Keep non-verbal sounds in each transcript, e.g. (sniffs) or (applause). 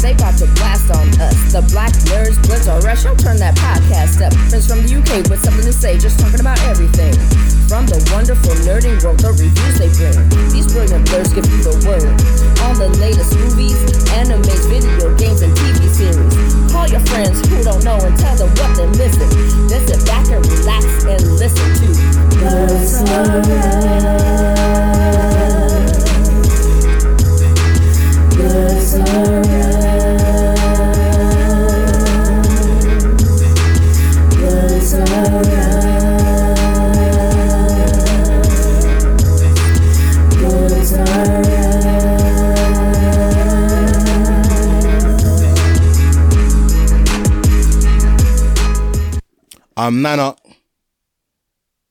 they about to blast on us. The black nerds, blitz or rush, I'll turn that podcast up. Friends from the UK with something to say, just talking about everything. From the wonderful nerding world, the reviews they bring. These brilliant blurs give you the word. On the latest movies, animes, video games, and TV series. Call your friends who don't know and tell them what they're missing. Then sit back and relax and listen to Us. Blurs I'm Nana.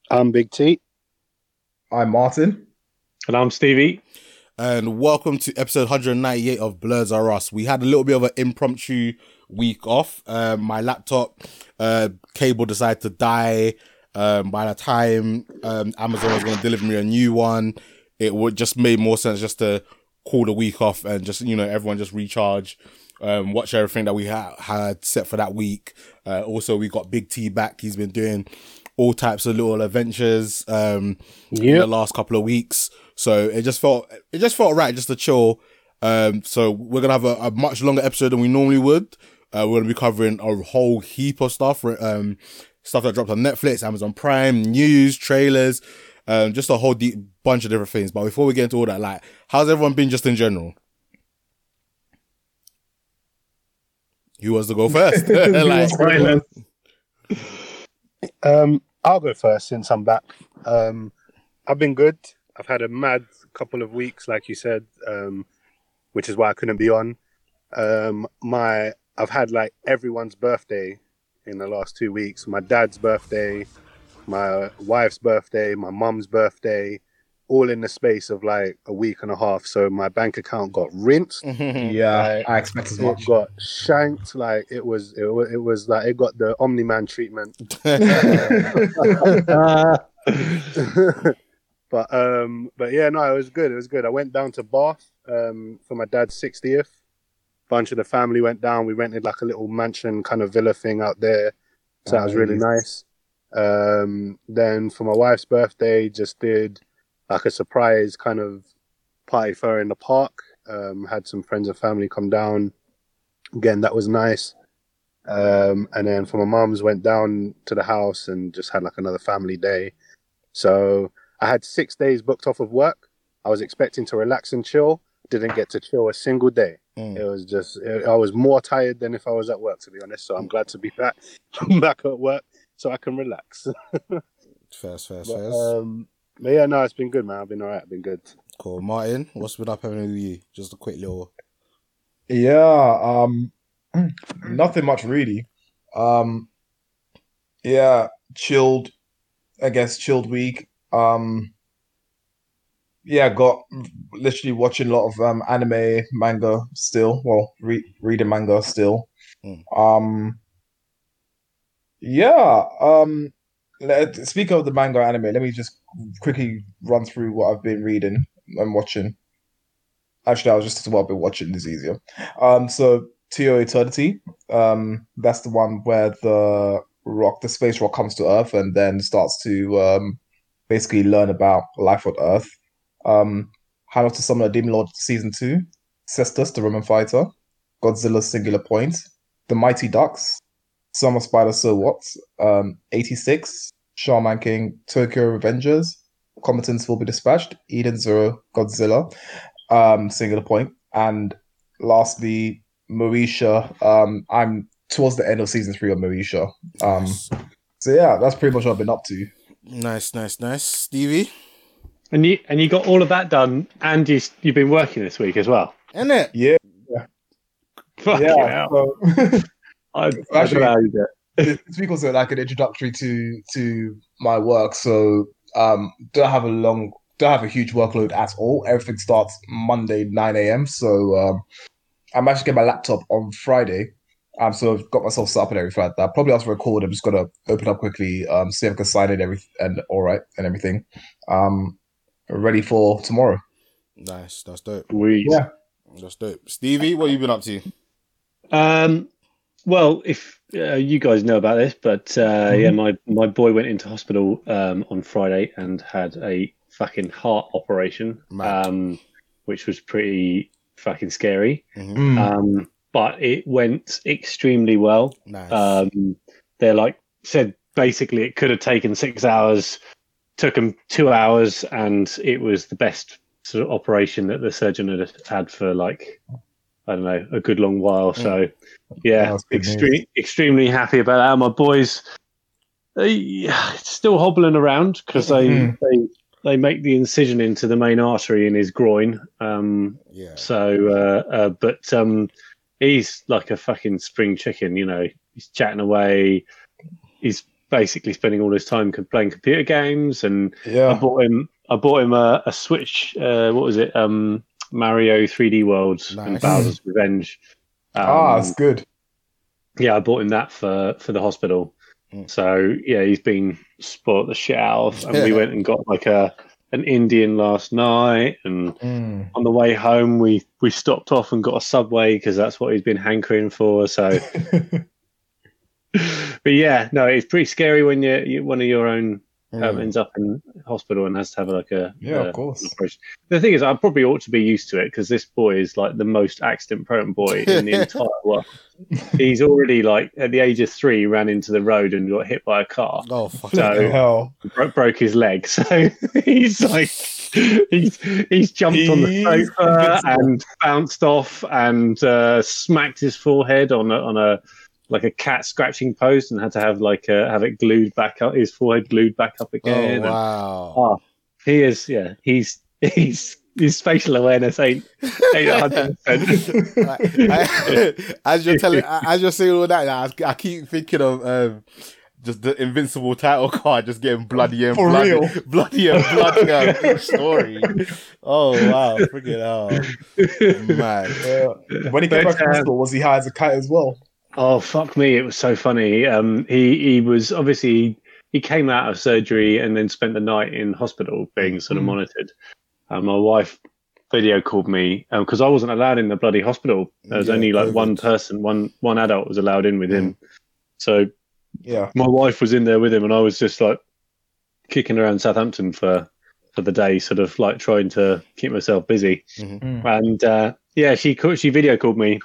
I'm Big T. I'm Martin. And I'm Stevie. and welcome to episode 198 of Blurs Are Us. We had a little bit of an impromptu week off. Um, my laptop uh, cable decided to die. Um, by the time um, Amazon was going to deliver me a new one, it would just made more sense just to call the week off and just you know everyone just recharge, um, watch everything that we ha- had set for that week. Uh, also, we got Big T back. He's been doing all types of little adventures um, in the last couple of weeks. So it just felt it just felt right just to chill. Um, so we're gonna have a, a much longer episode than we normally would. Uh, we're gonna be covering a whole heap of stuff, um, stuff that dropped on Netflix, Amazon Prime, news, trailers, um, just a whole deep bunch of different things. But before we get into all that, like, how's everyone been just in general? Who wants to go first? (laughs) (laughs) like, Um, I'll go first since I'm back. Um, I've been good. I've had a mad couple of weeks, like you said, um, which is why I couldn't be on. Um, my I've had like everyone's birthday in the last two weeks. My dad's birthday, my wife's birthday, my mum's birthday, all in the space of like a week and a half. So my bank account got rinsed. Yeah, I expect as It much. got shanked like it was. It was, it was like it got the Omni Man treatment. (laughs) (laughs) but um, but yeah, no, it was good. It was good. I went down to Bath um for my dad's sixtieth. Bunch of the family went down. We rented like a little mansion kind of villa thing out there, so that was really nice. Um, then for my wife's birthday, just did like a surprise kind of party for her in the park. Um, had some friends and family come down. Again, that was nice. Um, and then for my mum's, went down to the house and just had like another family day. So I had six days booked off of work. I was expecting to relax and chill. Didn't get to chill a single day. Mm. It was just it, I was more tired than if I was at work, to be honest. So I'm glad to be back (laughs) back at work so I can relax. First, first, first. um, but yeah, no, it's been good, man. I've been alright. I've been good. cool. Martin, what's been up happening with you? Just a quick little. Yeah, um, (clears throat) nothing much really. Um, yeah, chilled. I guess chilled week. Um, yeah, got literally watching a lot of um anime, manga still. Well, re reading manga still. Mm. Um, yeah. Um, let, speak of the manga anime. Let me just quickly run through what I've been reading and watching. Actually, I was just what I've been watching is easier. Um, so To Eternity, um, that's the one where the rock, the space rock, comes to Earth and then starts to um, basically learn about life on Earth. Um, How to Summon a Demon Lord season two, Cestvs, the Roman fighter, Godzilla's Singular Point, The Mighty Ducks, So I'm a Spider, So What, um, 86, Shaman King, Tokyo Revengers, Combatants Will Be Dispatched, Eden Zero, Godzilla, um, Singular Point, and lastly, Moesha. Um, I'm towards the end of season three of Moesha. Um, so yeah, that's pretty much what I've been up to. Nice, nice, nice. Stevie, And you and you got all of that done, and you you've been working this week as well. isn't it? Yeah, Fucking yeah. hell. So, (laughs) I, I don't know how you do it. This week was uh, like an introductory to to my work. So um, don't have a long, don't have a huge workload at all. Everything starts Monday nine a.m. So um, I'm actually getting my laptop on Friday. Um, so I've got myself set up and everything like that. Probably after record, I'm just gonna open up quickly, um, see if I can sign in every and all right and everything. Um, ready for tomorrow. Nice, that's dope. We Yeah. That's dope. Stevie, what you been up to? Um, well, if uh, you guys know about this, but uh, yeah, my my boy went into hospital um, on Friday and had a fucking heart operation, um, which was pretty fucking scary. Mhm. Um, but it went extremely well. Nice. Um, they're like said basically it could have taken six hours, took them two hours, and it was the best sort of operation that the surgeon had had for like I don't know a good long while. So yeah, That's good news. extreme, extremely happy about that. My boys, they still hobbling around because they, Mhm. they they make the incision into the main artery in his groin. Um, yeah. so, uh, uh, but um, he's like a fucking spring chicken. You know, he's chatting away. He's basically spending all his time playing computer games, and I bought him. I bought him a, a Switch. Uh, what was it? Um, Mario 3D World and Bowser's Revenge. Um, ah, that's good. yeah, I bought him that for for the hospital. Mm. So yeah, he's been spoilt the shit out of, and we went and got like a an Indian last night, and Mm. on the way home we we stopped off and got a subway because that's what he's been hankering for so (laughs) but yeah no it's pretty scary when you, you one of your own um, Mm. ends up in hospital and has to have like a Yeah, of course. operation. the thing is i probably ought to be used to it because this boy is like the most accident prone boy in the (laughs) entire world he's already like at the age of three ran into the road and got hit by a car Oh fuck. So- hell. bro- broke his leg. (laughs) So he's like, he's he's jumped on the sofa and bounced off and uh, smacked his forehead on a on a like a cat scratching post and had to have like uh, have it glued back up his forehead glued back up Oh again. And wow. he is yeah he's he's his spatial awareness ain't ain't 100%. (laughs) I- I- (laughs) as you're telling, as you're saying all that, I, I keep thinking of um, just the invincible title card, just getting bloody and For bloody, real? bloodier and bloody with story. Oh wow, freaking hell, (laughs) man. Yeah. When he came But, back from uh, hospital, was he high as a kite as well? Oh fuck me! It was so funny. Um, he he was obviously he came out of surgery and then spent the night in hospital being sort of Mhm. monitored. And my wife video called me because I wasn't allowed in the bloody hospital. There was Yeah, only like one person, one one adult was allowed in with him. So Yeah. my wife was in there with him, and I was just like kicking around Southampton for for the day, sort of like trying to keep myself busy. Mm. And uh, yeah, she called, she video called me,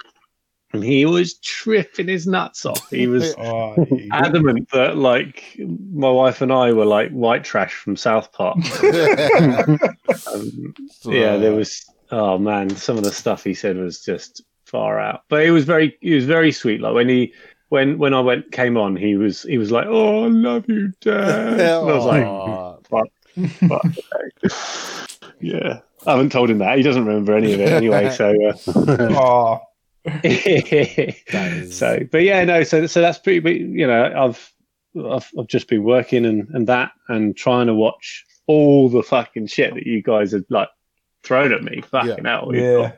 and he was tripping his nuts off. He (laughs) was Oh, adamant that like my wife and I were like white trash from South Park. (laughs) Um, yeah, there was oh man, some of the stuff he said was just far out. But it was very he was very sweet. Like when he when when I went came on, he was he was like, Oh, I love you, Dad. And I was like, Aw. Fuck, okay. (laughs) Yeah. I haven't told him that. He doesn't remember any of it anyway. So, uh, oh, (laughs) is- so, but yeah, no. So, so that's pretty. But you know, I've, I've, I've just been working and and that and trying to watch all the fucking shit that you guys have like thrown at me. Fucking hell, yeah.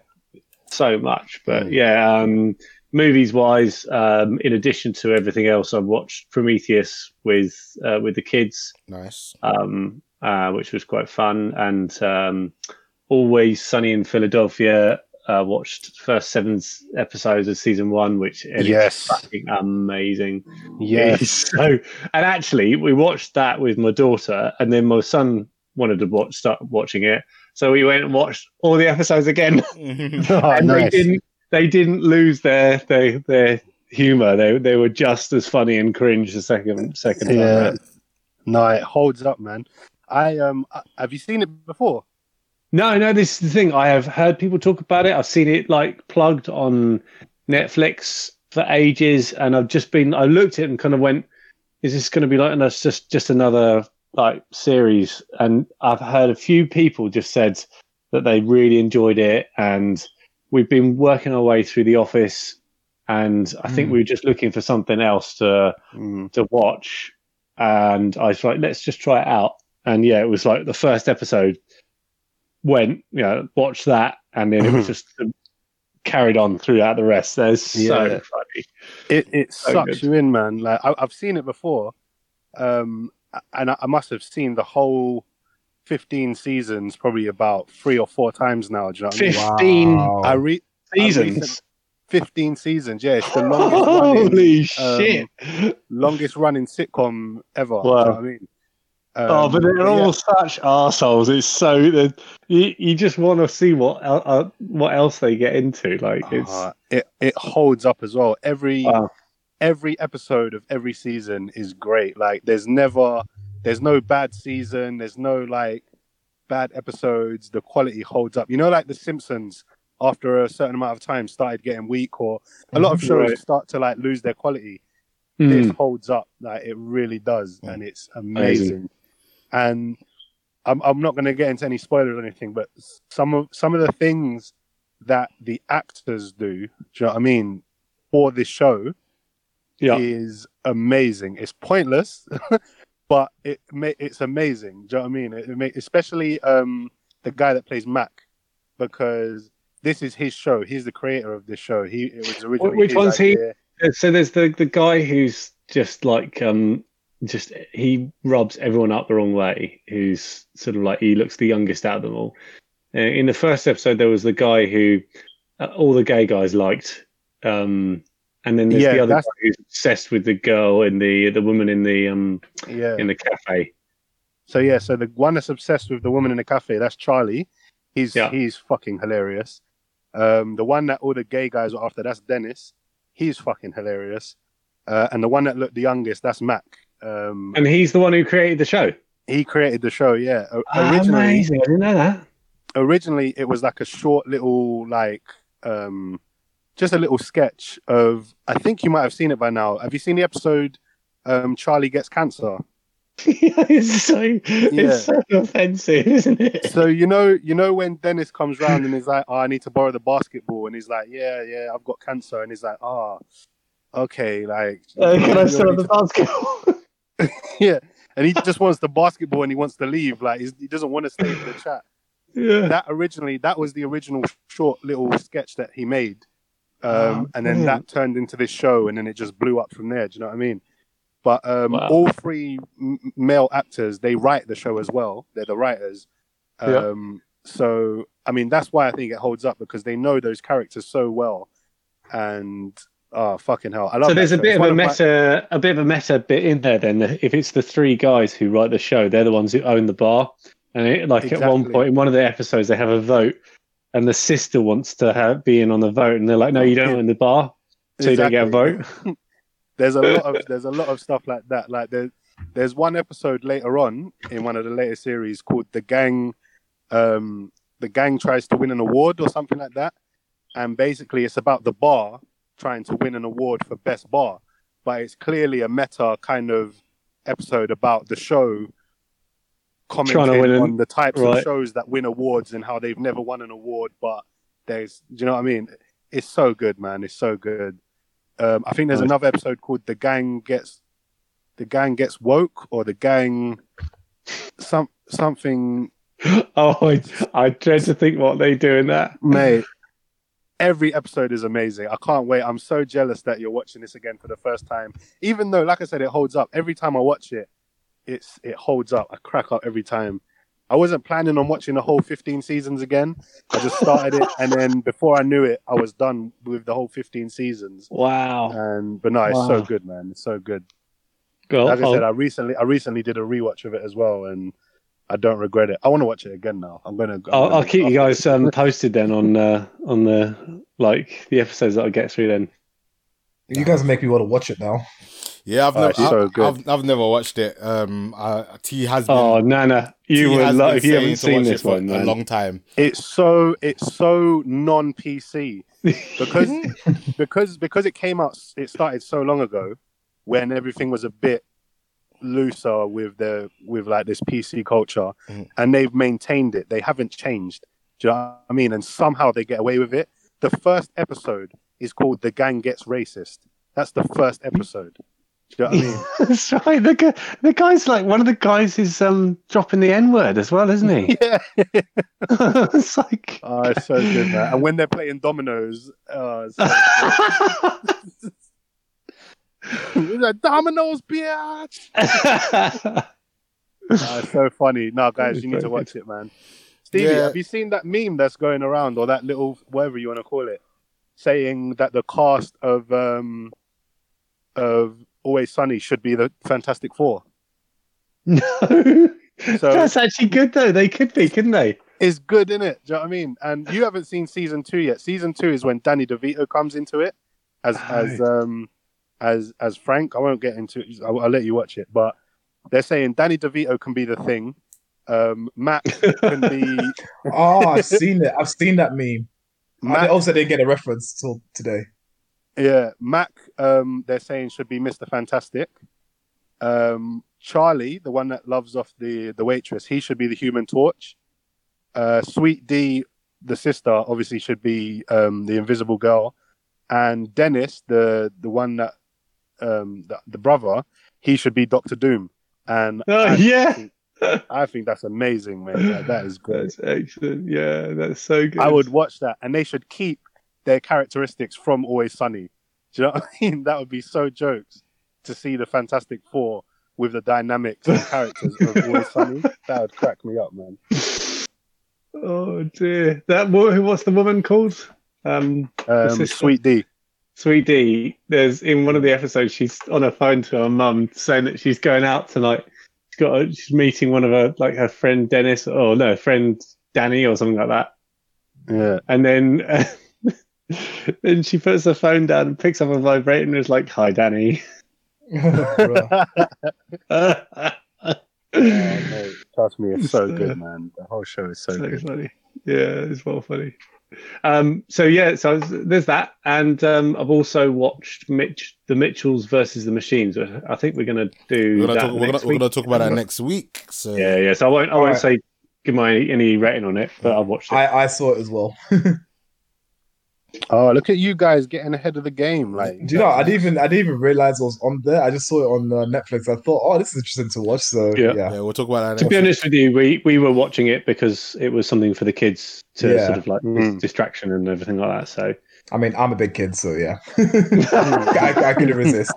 so much. But Mm. yeah, um, movies wise, um, in addition to everything else, I've watched Prometheus with uh, with the kids nice. um, uh, which was quite fun. And um, Always Sunny in Philadelphia. Uh, watched the first seven episodes of season one, which is Yes. fucking amazing. Yes. (laughs) So, and actually, we watched that with my daughter, and then my son wanted to watch, start watching it, so we went and watched all the episodes again, (laughs) (laughs) Oh, and nice. they didn't, they didn't lose their their their humor. They they were just as funny and cringe the second second time. Yeah. No, it holds up, man. I um, uh, have you seen it before? No, no, this is the thing. I have heard people talk about it. I've seen it like plugged on Netflix for ages, and I've just been. I looked at it and kind of went, "Is this going to be like?" And that's just just another like series. And I've heard a few people just said that they really enjoyed it, and we've been working our way through the office, and I think Mm. we were just looking for something else to to watch. And I was like, let's just try it out. And yeah, it was like the first episode went, you know, watched that, and then it was (laughs) just carried on throughout the rest. There's so funny. It it So sucks good. you in, man. Like I, I've seen it before, um, and I, I must have seen the whole fifteen seasons probably about three or four times now. Do you know what I mean? Fifteen Wow. I re- seasons. recent- 15 seasons. Yeah, it's the longest (laughs) running, Holy um, longest running sitcom ever. Wow. Do you know what I mean? Um, oh, but they're yeah. all such assholes. It's so that you, you just want to see what uh, what else they get into. Like it's Uh, it it holds up as well. Every Wow. every episode of every season is great. Like there's never there's no bad season. There's no like bad episodes. The quality holds up. You know, like The Simpsons. After a certain amount of time, started getting weak, or a lot of (laughs) shows Right. start to like lose their quality. Hmm. This holds up, like it really does, Mm. and it's amazing. Amazing. And I'm I'm not going to get into any spoilers or anything, but some of some of the things that the actors do, do you know what I mean, for this show yeah. is amazing. It's pointless, (laughs) but it it's amazing. Do you know what I mean? It, it especially um, the guy that plays Mac, because this is his show. He's the creator of this show. He it was originally which one's he? So there's the the guy who's just like um just he rubs everyone up the wrong way. Who's sort of like he looks the youngest out of them all. Uh, in the first episode, there was the guy who uh, all the gay guys liked. Um, and then there's Yeah, the other guy who's obsessed with the girl and the the woman in the um Yeah. in the cafe. So yeah, so the one that's obsessed with the woman in the cafe, that's Charlie. He's Yeah. he's fucking hilarious. Um, the one that all the gay guys are after, that's Dennis. He's fucking hilarious. Uh, and the one that looked the youngest, that's Mac. Um, And he's the one who created the show. he created the show. Yeah, O- Ah, originally, Amazing! I didn't know that. originally it was like a short little like um, just a little sketch of. I think you might have seen it by now. Have you seen the episode? Um, Charlie gets cancer. (laughs) it's so it's so offensive, isn't it? so you know you know when dennis comes round and he's like oh, i need to borrow the basketball and he's like yeah yeah i've got cancer and he's like oh okay like Uh, can I (laughs) still have the basketball? (laughs) to-" (laughs) yeah. And he just wants the basketball and he wants to leave. Like he's, he doesn't want to stay in the (sighs) chat. Yeah. that originally that was the original short little sketch that he made. Um, Oh, and then brilliant. that turned into this show and then it just blew up from there. Do you know what i mean? But um, Wow. all three m- male actors they write the show as well. They're the writers. Yeah. um, so i mean that's why i think it holds up because they know those characters so well. And oh fucking hell i love So there's a bit of a my- meta, a bit of a meta bit in there. Then if it's the three guys who write the show, they're the ones who own the bar. And it, like at one point in one of the episodes, they have a vote, and the sister wants to have, be in on the vote, and they're like, "No, you don't own the bar, so you don't get a vote." (laughs) there's a lot of (laughs) there's a lot of stuff like that. Like there, there's one episode later on in one of the later series called the gang. Um, the gang tries to win an award or something like that, and basically it's about the bar trying to win an award for best bar, but it's clearly a meta kind of episode about the show commenting win an- on the types right. of shows that win awards and how they've never won an award, but there's, do you know what I mean? It's so good, man. It's so good. Um, I think there's Nice. another episode called "The Gang Gets," the gang gets woke, or the gang, some something, (gasps) oh, I, I dread to think what they do in that. mate. Every episode is amazing. I can't wait. I'm so jealous that you're watching this again for the first time. Even though, like I said, it holds up. Every time I watch it, it's it holds up. I crack up every time. I wasn't planning on watching the whole 15 seasons again. I just started it, and then before I knew it, I was done with the whole 15 seasons. Wow. And but no, it's so good, man. It's so good. Like I said, oh. I recently I recently did a rewatch of it as well, and I don't regret it. I want to watch it again now. I'm gonna. I'm I'll, gonna- I'll keep you guys um, (laughs) posted then on uh, on the like the episodes that I get through. Then You guys make me want to watch it now. Yeah, I've Oh, never, it's so I've, good. I've, I've never watched it. Um, uh, T has been. oh Nana, you T would love if you saying haven't to seen watch it this for one, a long time. It's so it's so non PC because (laughs) because because it came out. It started so long ago when everything was a bit looser with the with like this PC culture, Mhm. and they've maintained it. They haven't changed. Do you know what I mean? And somehow they get away with it. The first episode is called "The Gang Gets Racist." That's the first episode. Do you know what I mean? (laughs) That's right. The guy, the guy's like one of the guys is um dropping the N word as well, isn't he? (laughs) yeah. (laughs) it's like Oh, it's so good, man. And when they're playing dominoes, uh, it's so (laughs) good. It's like, dominoes, bitch. (laughs) Oh, it's so funny. No, guys, you need to watch it, man. Stevie, Yeah. have you seen that meme that's going around, or that little whatever you want to call it? saying that the cast of um of Always Sunny should be the Fantastic Four. (laughs) No, So- that's actually good though. They could be, couldn't they? It's good, isn't it? Do you know what I mean? And you haven't seen season two yet. Season two is when Danny DeVito comes into it as as um as as Frank. I won't get into it. I'll, I'll let you watch it. But they're saying Danny DeVito can be the thing. Um, Matt can be Oh, (laughs) I've seen it. I've seen that meme. I also didn't get a reference till today. Yeah, Mac. Um, they're saying should be Mister Fantastic. Um, Charlie, the one that loves off the the waitress, he should be the Human Torch. Uh, Sweet Dee, the sister, obviously should be um, the Invisible Girl, and Dennis, the the one that um, the, the brother, he should be Doctor Doom. And Oh, I, yeah. think, I think that's amazing, man. That, that is great. That's excellent. Yeah, that's so good. I would watch that, and they should keep their characteristics from Always Sunny. Do you know what I mean? (laughs) That would be so jokes to see the Fantastic Four with the dynamics and characters of Always Sunny. That would crack me up, man. Oh dear. That? What's the woman called? Um, Um. Sweet Dee. Sweet Dee. There's in one of the episodes. She's on her phone to her mum saying that she's going out tonight. She's got. A, she's meeting one of her like her friend Dennis or no friend Danny or something like that. Yeah. And then. (laughs) then she puts her phone down and picks up a vibrator and is like, "Hi, Danny." (laughs) (laughs) Oh, mate, trust me, it's so uh, good, man. The whole show is so so good. funny. Yeah, it's well funny. Um, so yeah, so there's that, and um, I've also watched Mitch, the Mitchells versus the Machines. I think we're going to do We're gonna, that talk, we're, gonna, next we're gonna talk about that next week. So Yeah, yeah. So I won't, I won't Alright. say give my any rating on it, but I've watched it. I, I saw it as well. (laughs) Oh, look at you guys getting ahead of the game. Like, Do you know? I didn't even I didn't even realize it was on there. I just saw it on uh, Netflix. I thought, oh, this is interesting to watch. So Yeah. yeah, yeah, we'll talk about that to next be week. honest with you, we we were watching it because it was something for the kids to Yeah. sort of like Mm. distraction and everything like that. So I mean, I'm a big kid, so yeah, (laughs) (laughs) I, I couldn't resist.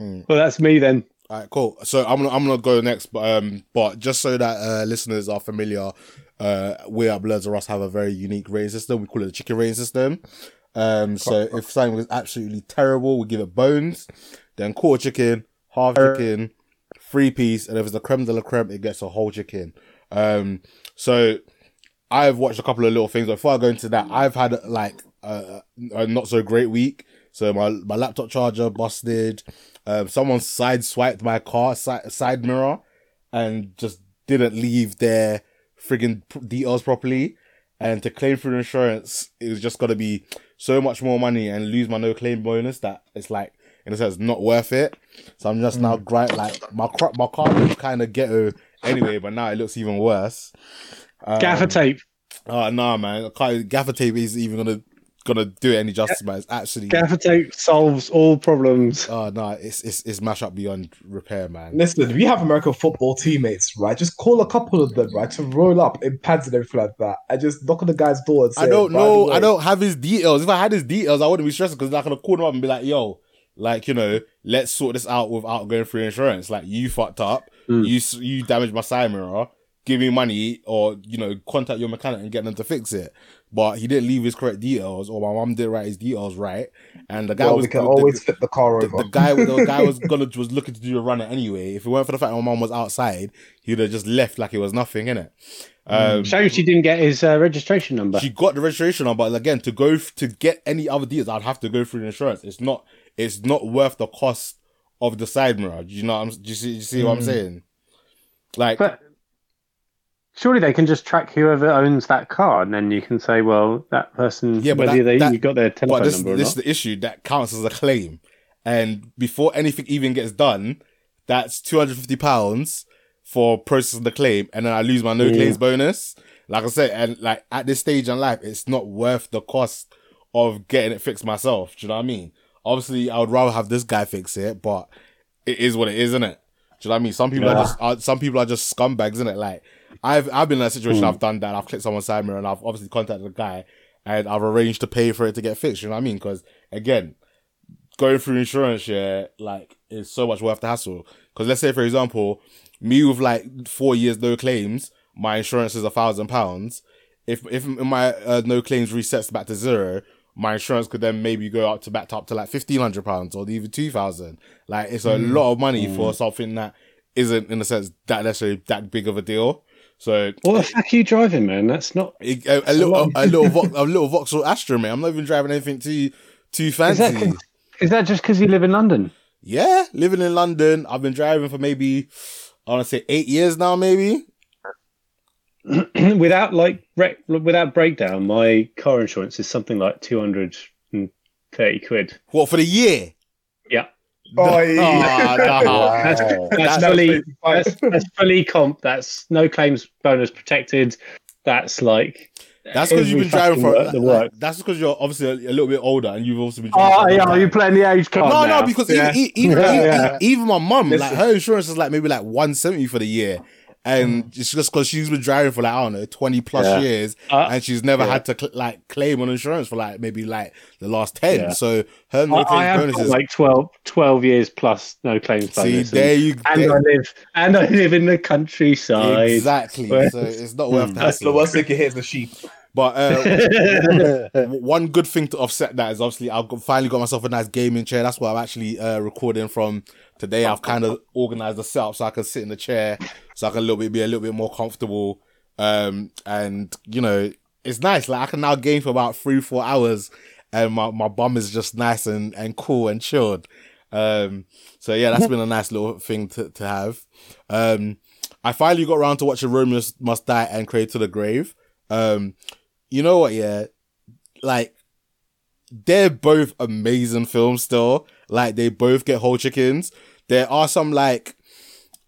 Mm. well, that's me then. All right, cool. So I'm gonna I'm gonna go next, but um, but just so that uh, listeners are familiar, uh, we at Bloods of Us have a very unique rating system. We call it the chicken rating system. Um, so if something was absolutely terrible, we give it bones, then quarter chicken, half chicken, three piece, and if it's the creme de la creme, it gets a whole chicken. Um, so I've watched a couple of little things. Before I go into that, I've had like a, a not so great week. So my my laptop charger busted. Um, someone side swiped my car side, side mirror and just didn't leave their friggin' p- details properly. And to claim through insurance, it was just gonna be so much more money and lose my no claim bonus that it's like in a sense not worth it. So I'm just now grind like my car my car looks kind of ghetto anyway, but now it looks even worse. Um, Gaffer tape. Oh no, man! I can't, gaffer tape isn't even gonna gonna do it any justice, man. It's actually Gaffer tape solves all problems. oh no, it's it's it's mash up beyond repair, man. Listen, we have American football teammates, right? Just call a couple of them, right, to roll up in pads and everything like that, and just knock on the guy's door and say, I don't know. I don't have his details. If I had his details, I wouldn't be stressed because I'm gonna call him up and be like, "Yo, like you know, let's sort this out without going through insurance. Like you fucked up, Mm. you you damaged my side mirror. Give me money, or you know, contact your mechanic and get them to fix it." But he didn't leave his correct details, or my mom didn't write his details right, and the guy Well, was we can the- always flip the car over. the guy the guy was (laughs) gonna was looking to do a runner anyway. If it weren't for the fact that my mom was outside, he'd have just left like it was nothing, innit? Um, Shame she didn't get his uh, registration number. she got the registration number. and Again, to go f- to get any other deals, I'd have to go through the insurance. It's not it's not worth the cost of the side mirror. Do you know? What I'm, do you see? Do you see what I'm Mm. saying? Like, But surely they can just track whoever owns that car, and then you can say, well, that person, Yeah, but whether that- they that- you got their telephone this number or this is the issue that counts as a claim, and before anything even gets done, that's two hundred fifty pounds for processing the claim, and then I lose my no Yeah. claims bonus. Like I said, and like at this stage in life, it's not worth the cost of getting it fixed myself. Do you know what I mean? Obviously, I would rather have this guy fix it, but it is what it is, isn't it? Do you know what I mean? Some people are just are, some people are just scumbags, isn't it? Like I've I've been in a situation Hmm. I've done that. I've clicked someone's side mirror and I've obviously contacted the guy and I've arranged to pay for it to get fixed. You know what I mean? Because again, going through insurance, yeah, like is so much worth the hassle. Because let's say, for example, me with like four years no claims, my insurance is a thousand pounds. if if my uh, no claims resets back to zero, my insurance could then maybe go up to back to up to like fifteen hundred pounds or even two thousand. Like it's a lot of money for something that isn't in a sense that necessarily that big of a deal. So What the fuck are you driving, man? That's not. a, a, a little, a, little, Vo- a little Vauxhall Astra, man. I'm not even driving anything too, too fancy. that, 'cause- is that just because you live in London? Yeah, living in London. I've been driving for maybe, I want to say eight years now, maybe. (clears throat) without like wreck, without breakdown, my car insurance is something like two hundred and thirty quid. What for the year? Yeah, Oh, yeah. Nah. that's, (laughs) Wow. that's That's fully that's, that's fully comp. That's no claims bonus protected. That's like That's because you've been driving fucking for. work, the like, work. that's because you're obviously a, a little bit older, and you've also been. Oh, driving Oh for a yeah, are you playing the age card? No, now? no, because Yeah. even, even, (laughs) Yeah, even, yeah. even my mum, like her insurance is like maybe like one seventy for the year, and it's just because she's been driving for like I don't know twenty plus Yeah. years, Uh, and she's never yeah. had to cl- like claim on insurance for like maybe like the last ten. Yeah. So her no I, I claims have bonuses. like 12, 12 years plus no claims see, bonus. and- there you and there- I live and I live in the countryside. exactly. Where- So it's not worth the That's the hassle. worst thing you hear is the sheep. But uh, (laughs) one good thing to offset that is obviously I've got, finally got myself a nice gaming chair. That's what I'm actually uh, recording from today. I've kind of organized the setup so I can sit in the chair, so I can a little bit be a little bit more comfortable. Um, and you know, it's nice. Like I can now game for about three, four hours, and my, my bum is just nice and, and cool and chilled. Um, so yeah, that's been a nice little thing to, to have. Um, I finally got around to watching Romeo Must Die and Cradle to the Grave. Um, you know what? Yeah, like they're both amazing films. Still, like they both get whole chickens. There are some like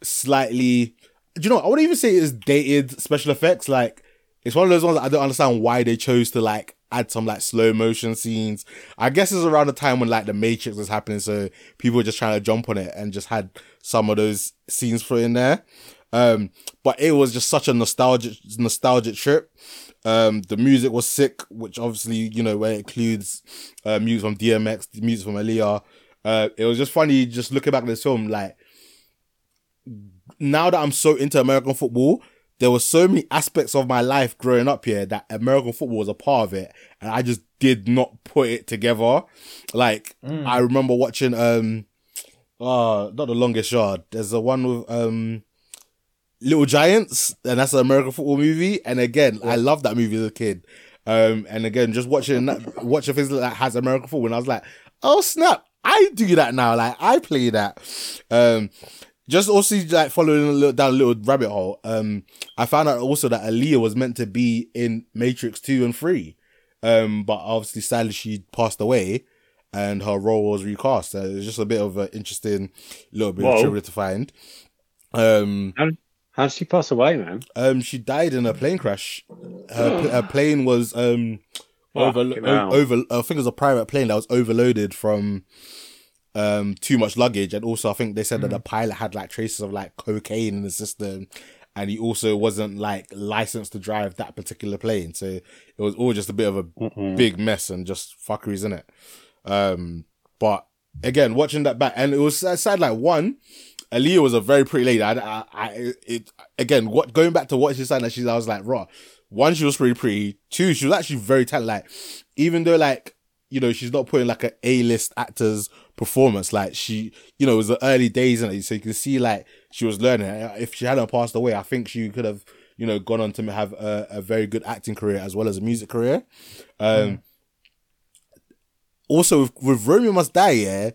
slightly, do you know? I wouldn't even say it's dated special effects. Like it's one of those ones I don't understand why they chose to like add some like slow motion scenes. I guess it's around the time when like the Matrix was happening, so people were just trying to jump on it and just had some of those scenes put in there. Um, but it was just such a nostalgic nostalgic trip. Um, the music was sick, which obviously you know where it includes uh, music from DMX, music from Aaliyah. Uh, it was just funny just looking back at this film, like now that I'm so into American football, there were so many aspects of my life growing up here that American football was a part of it, and I just did not put it together. Like I remember watching um, uh, not the longest yard. There's the one with um, Little Giants, and that's an American football movie. And again, I loved that movie as a kid. Um, and again, just watching that, watching things that has American football, and I was like, oh snap, I do that now. Like I play that. Um, just also like following a little, down a little rabbit hole. Um, I found out also that Aaliyah was meant to be in Matrix two and three, um, but obviously sadly she passed away, and her role was recast. So it's just a bit of an interesting little bit of trivia to find. Um, How did she pass away, man? um, she died in a plane crash. Her, pl- her plane was um over, Fucking over. I think it was a private plane that was overloaded from um too much luggage, and also I think they said that the pilot had like traces of like cocaine in the system, and he also wasn't like licensed to drive that particular plane. So it was all just a bit of a big mess and just fuckeries in it. Um, but again, watching that back, and it was sad, like one, Aaliyah was a very pretty lady. I, I, I it again, what going back to what she said that she's, I was like, raw. One, she was pretty pretty. Two, she was actually very talented. Like, even though like you know she's not putting like a A list actor's performance, like she, you know, it was the early days and so you can see like she was learning. If she hadn't passed away, I think she could have, you know, gone on to have a, a very good acting career as well as a music career. Um, also with, with Romeo Must Die, yeah,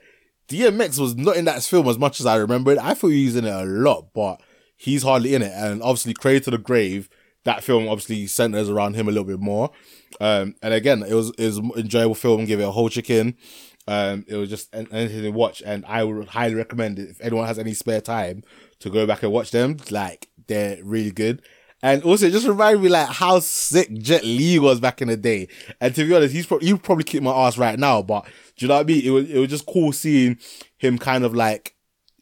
DMX was not in that film as much as I remembered. I thought he was in it a lot, but he's hardly in it. And obviously, Cradle to the Grave, that film obviously centers around him a little bit more. Um, and again, it was it was enjoyable film. Give it a whole chicken. Um, it was just an- anything to watch, and I would highly recommend it if anyone has any spare time to go back and watch them. Like they're really good. And also, it just reminded me like how sick Jet Li was back in the day. And to be honest, he's probably he probably kick my ass right now. But do you know what I mean? It was it was just cool seeing him kind of like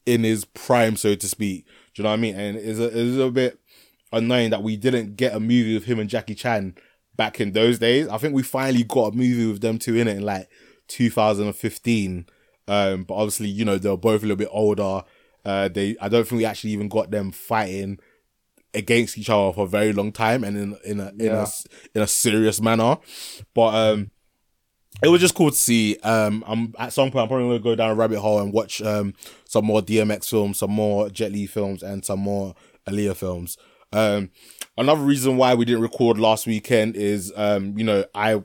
in his prime, so to speak. Do you know what I mean? And it's a, it's a bit annoying that we didn't get a movie with him and Jackie Chan back in those days. I think we finally got a movie with them two in it in like 2015. Um, but obviously, you know, they were both a little bit older. Uh, they, I don't think we actually even got them fighting against each other for a very long time and in in a in Yeah. a s- in a serious manner. But um it was just cool to see. Um I'm at some point I'm probably gonna go down a rabbit hole and watch um some more DMX films, some more Jet Li films and some more Aaliyah films. Um another reason why we didn't record last weekend is um, you know, I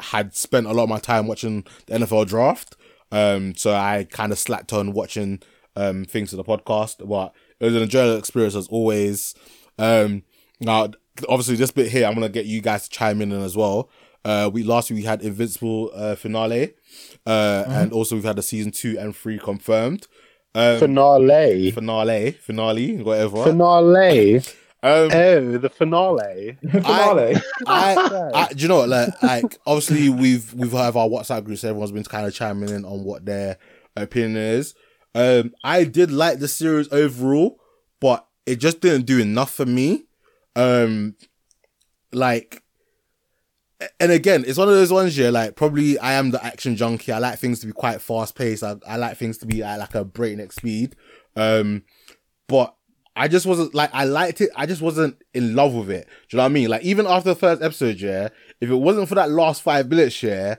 had spent a lot of my time watching the NFL draft. Um, so I kind of slacked on watching um things for the podcast, but it was an enjoyable experience as always. Um, now obviously this bit here, I'm gonna get you guys to chime in as well. Uh, we last week we had Invincible uh, finale, uh, and also we've had the season two and three confirmed. Um, Finale. finale, finale, whatever. Finale. Um, Oh, the finale. Finale. (laughs) I, I, do you know what? Like, like obviously we've we've have our WhatsApp groups. Everyone's been kind of chiming in on what their opinion is. Um, I did like the series overall, but it just didn't do enough for me. Um, like, and again, it's one of those ones. Yeah, like probably I am the action junkie. I like things to be quite fast paced. I, I like things to be at like a breakneck speed. Um, but I just wasn't like I liked it. I just wasn't in love with it. Do you know what I mean? Like even after the first episode, yeah, if it wasn't for that last five minutes, yeah,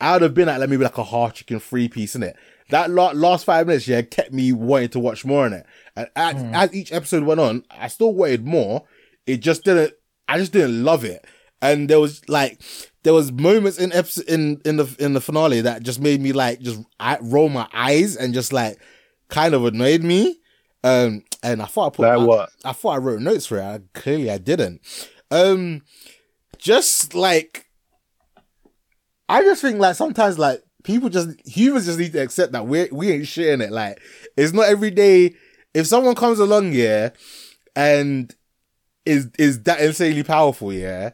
I would have been at like maybe like a half chicken three piece in it. That la- last five minutes, yeah, kept me wanting to watch more in it. And as, as each episode went on, I still wanted more. It just didn't. I just didn't love it. And there was like there was moments in episode in in the in the finale that just made me like just I, roll my eyes and just like kind of annoyed me. Um, and I thought I put Like I- what? I thought I wrote notes for it. I, clearly, I didn't. Um, just like I just think like sometimes like people just humans just need to accept that we we ain't shit in it. Like it's not every day. If someone comes along, yeah, and is is that insanely powerful, yeah,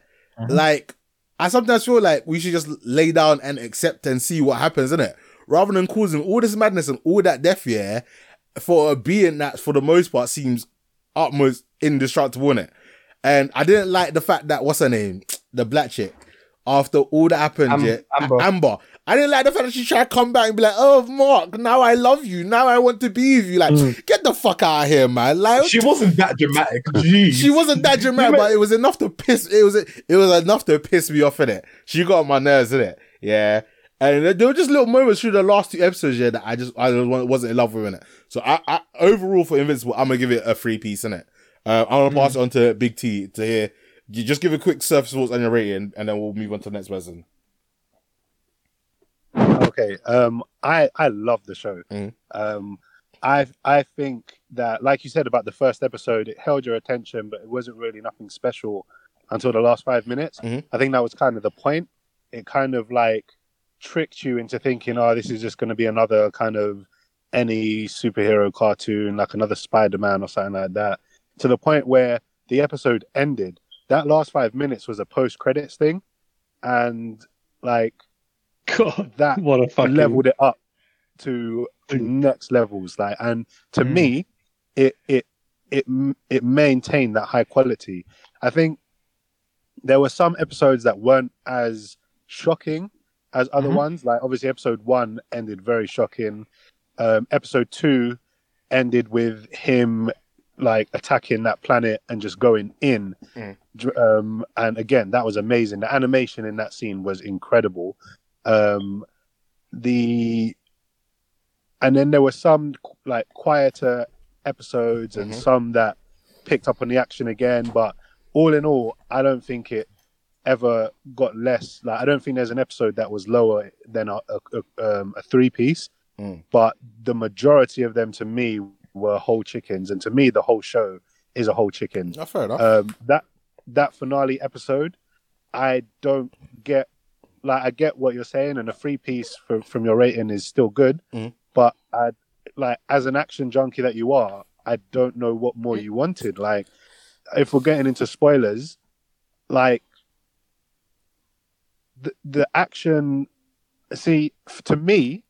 like I sometimes feel like we should just lay down and accept and see what happens, in it, Rather than causing all this madness and all that death, yeah, for a being that for the most part seems utmost indestructible, innit? And I didn't like the fact that what's her name, (tsk) the black chick, after all that happened, Am- yeah, Amber. Amber. I didn't like the fact that she tried to come back and be like, "Oh, Mark, now I love you. Now I want to be with you." Like, mm. get the fuck out of here, man. Like, She wasn't that dramatic. (laughs) Jeez. she wasn't that dramatic, but it was enough to piss. It was it was enough to piss me off in it. She got on my nerves in it. Yeah, and there were just little moments through the last two episodes yeah that I just I wasn't in love with in it. So I, I overall for Invincible, I'm gonna give it a three piece in it. Uh, I'm gonna pass it on to Big T to hear. You just give a quick surface thoughts on your rating, and then we'll move on to the next person. Okay. Um, I I love the show. Mhm. Um, I I think that, like you said about the first episode, it held your attention, but it wasn't really nothing special until the last five minutes. Mhm. I think that was kind of the point. It kind of like tricked you into thinking, oh, this is just going to be another kind of any superhero cartoon, like another Spider Man or something like that. To the point where the episode ended. That last five minutes was a post credits thing, and like God, that what a fucking leveled it up to next levels like and to hmm. me it it it it maintained that high quality i think there were some episodes that weren't as shocking as other Mhm. ones like obviously episode 1 ended very shocking um episode 2 ended with him like attacking that planet and just going in Mm. Um and again that was amazing the animation in that scene was incredible um the and then there were some like quieter episodes and Mhm. some that picked up on the action again but all in all i don't think it ever got less like i don't think there's an episode that was lower than a, a, a, um, a three piece Mm. but the majority of them to me were whole chickens and to me the whole show is a whole chicken Oh, fair enough. um, that that finale episode, I don't get like I get what you're saying, and a free piece for, from your rating is still good, Mhm. but I like as an action junkie that you are, I don't know what more you wanted. Like, if we're getting into spoilers, like the the action. See, to me,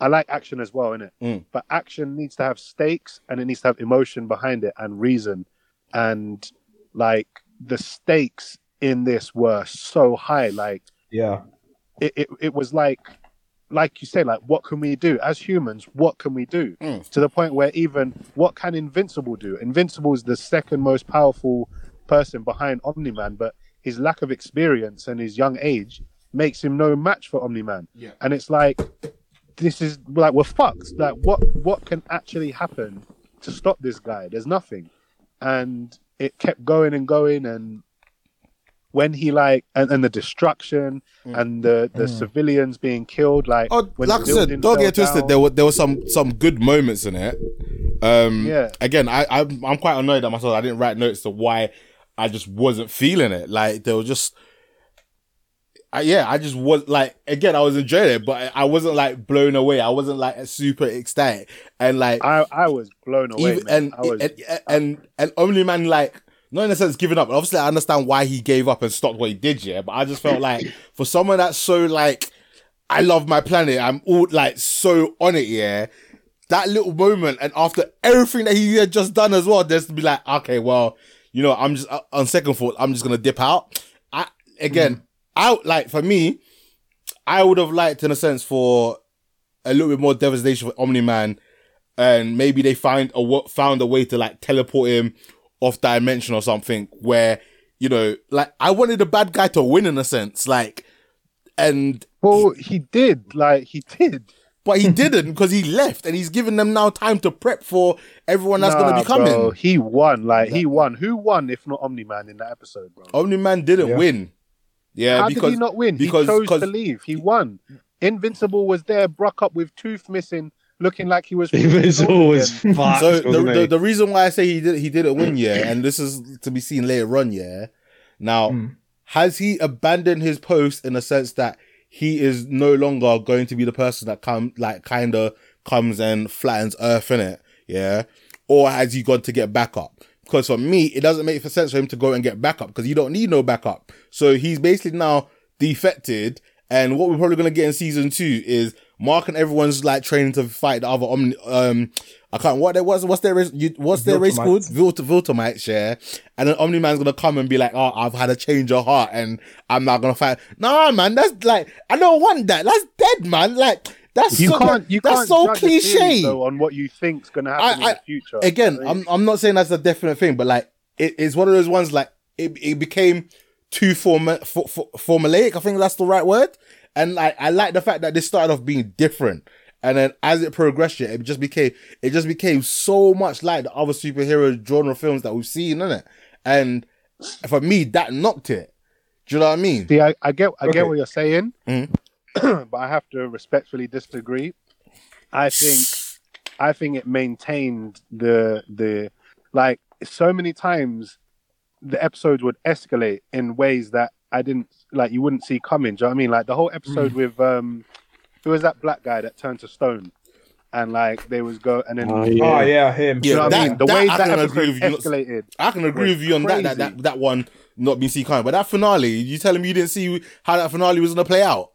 I like action as well, innit? Mm. But action needs to have stakes and it needs to have emotion behind it and reason. And like the stakes in this were so high. Like Yeah. it, it, it was like like you say, like what can we do as humans? What can we do? Mm. To the point where even what can Invincible do? Invincible is the second most powerful person behind Omni Man, but his lack of experience and his young age makes him no match for Omni Man. Yeah. And it's like this is like we're fucked. Like what what can actually happen to stop this guy? There's nothing. And it kept going and going and when he like and, and the destruction and the the civilians being killed like Oh, when like I said, building don't get twisted. down. There were there were some some good moments in it. Um, Yeah. Again, I I'm, I'm quite annoyed at myself. I didn't write notes to why I just wasn't feeling it. Like there was just. I, yeah, I just was like again. I was enjoying it, but I wasn't like blown away. I wasn't like super ecstatic, and like I I was blown away even, man. and, I was and and and Omni Man like not in a sense giving up. Obviously, I understand why he gave up and stopped what he did, yeah. But I just felt like (coughs) for someone that's so like, I love my planet. I'm all like so on it, yeah. That little moment, and after everything that he had just done as well, there's to be like, okay, well, you know, I'm just uh, on second thought, I'm just gonna dip out. I again, out like for me, I would have liked in a sense for a little bit more devastation for Omni Man, and maybe they find a found a way to like teleport him off dimension or something where you know, like I wanted the bad guy to win in a sense, like, and well he did like he did but he (laughs) didn't because he left and he's given them now time to prep for everyone that's going to be coming. bro, he won like he won who won if not Omni Man in that episode bro Omni Man didn't Yeah. win. Yeah, how because did he not win because- he chose to leave he won Invincible was there Brock up with tooth missing looking like he was (laughs) Invincible was (laughs) fucked. so the, the the reason why I say he did he didn't win, yeah, and this is to be seen later on, yeah. Now, Mm. has he abandoned his post in the sense that he is no longer going to be the person that come like kind of comes and flattens Earth in it, yeah, or has he gone to get backup? Because for me, it doesn't make sense for him to go and get backup because you don't need no backup. So he's basically now defected, and what we're probably gonna get in season two is Mark and everyone's like training to fight the other Omni. Um, I can't. What there was? What's their race? You, what's their race called? Viltrumites. Vilt Viltrumites, yeah. And then Omni Man's gonna come and be like, "Oh, I've had a change of heart, and I'm not gonna fight." Nah, man, that's like I don't want that. That's dead, man. Like that's you so, can't you that's can't so judge a series, cliche. though, on what you think's gonna happen I- in the future Again, I'm I'm not saying that's a definite thing, but like it, it's one of those ones like it, it became too form, for, for, formulaic. I think that's the right word. And like I like the fact that this started off being different, and then as it progressed, it just became it just became so much like the other superhero genre films that we've seen, in it. And for me, that knocked it. Do you know what I mean? See, I, I get I Okay. get what you're saying, Mhm. (clears throat) but I have to respectfully disagree. I think I think it maintained the the like so many times the episodes would escalate in ways that I didn't like you wouldn't see coming. Do you know what I mean? Like the whole episode with um who was that black guy that turned to stone and like they was go and then Oh, you Oh yeah. yeah, him. Yeah, know what that- I mean? The that way I that can episode agree with you. escalated. I can agree with you on that, that that that one not being seen coming, but that finale, you telling me you didn't see how that finale was gonna play out?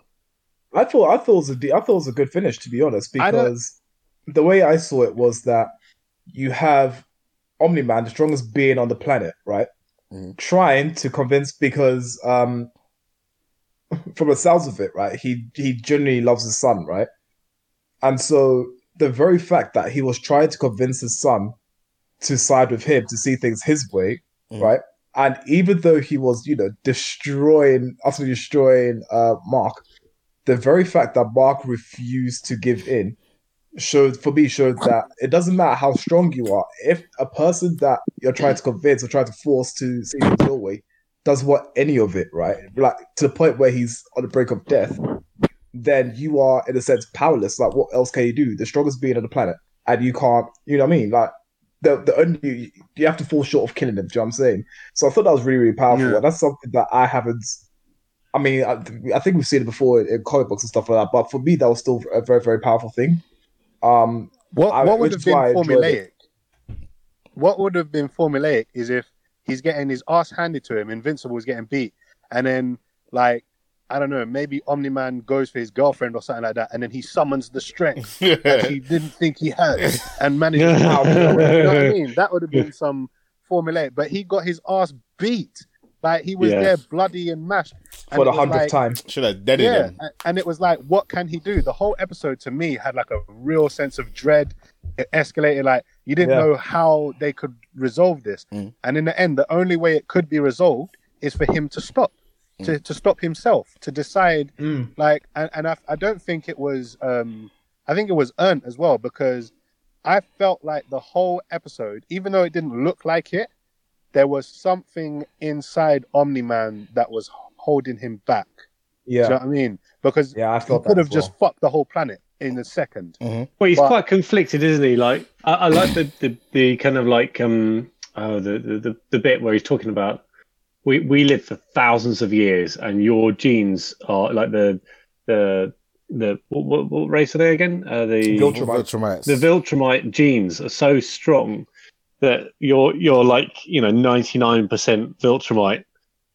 I thought I thought it was a de- I thought it was a good finish to be honest because the way I saw it was that you have Omni Man, the strongest being on the planet, right? Mhm. Trying to convince because um (laughs) from the sounds of it, right, he he genuinely loves his son, right? And so the very fact that he was trying to convince his son to side with him to see things his way, Mhm. right? And even though he was, you know, destroying, utterly destroying uh Mark, the very fact that Mark refused to give in showed for me showed that it doesn't matter how strong you are. If a person that you're trying to convince or trying to force to see things your way doesn't want any of it, right? Like to the point where he's on the brink of death, then you are in a sense powerless. Like what else can you do? The strongest being on the planet, and you can't. You know what I mean? Like the the only you have to fall short of killing them. Do you know what I'm saying? So I thought that was really really powerful, Yeah. and that's something that I haven't. I mean, I, I think we've seen it before in comic books and stuff like that, but for me, that was still a very very powerful thing. Um, What I- what would have I been formulaic? What would have been formulaic is if he's getting his ass handed to him, Invincible is getting beat, and then like I don't know, maybe Omni Man goes for his girlfriend or something like that, and then he summons the strength (laughs) that he didn't think he had and manages to outdo it. You know what I (laughs) mean? That would have been some formulaic, but he got his ass beat Like he was Yeah. there bloody and mashed. And for the hundredth like- time. Should have deaded Yeah, him. a- and it was like, what can he do? The whole episode to me had like a real sense of dread. It escalated like you didn't Yeah. know how they could resolve this, Mm. and in the end, the only way it could be resolved is for him to stop, to, to stop himself, to decide Mm. like and, and I, I don't think it was um i think it was earned as well because i felt like the whole episode even though it didn't look like it there was something inside omni-man that was holding him back do you know Yeah, what i mean because yeah, I he felt could have well. just fucked the whole planet in a second Well, he's But- quite conflicted, isn't he? Like, I, I like the, the, the kind of like um oh the, the the the bit where he's talking about we we live for thousands of years, and your genes are like the the the what, what, what race are they again? Uh, the Viltrumite. Viltrumites. the Viltrumite genes are so strong that you're you're like you know ninety nine percent Viltrumite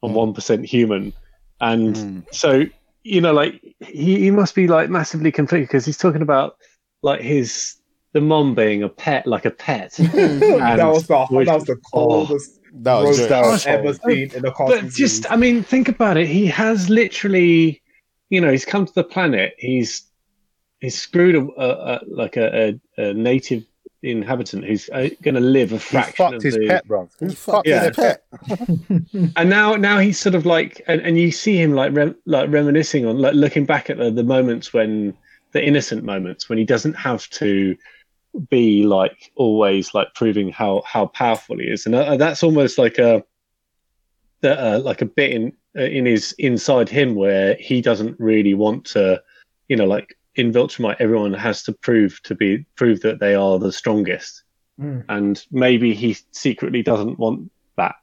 and Mm. one percent human, and Mm. so you know like he, he must be like massively conflicted because he's talking about like his the mom being a pet like a pet. (laughs) that was the which- that was the coldest oh. That was roast. I've ever seen in a cartoon. but just series. I mean, think about it. He has literally, you know, he's come to the planet. He's he's screwed a, a, a like a, a, a native inhabitant who's uh, going to live a he fraction fucked of his the. pet bro He he fucked fucked Yeah. his pet (laughs) And now, now he's sort of like, and, and you see him like rem, like reminiscing on, like looking back at the, the moments when the innocent moments when he doesn't have to be like always like proving how how powerful he is, and uh, that's almost like a the, uh, like a bit in uh, in his inside him where he doesn't really want to, you know, like in Viltrumite, everyone has to prove to be prove that they are the strongest, Mm. and maybe he secretly doesn't want that,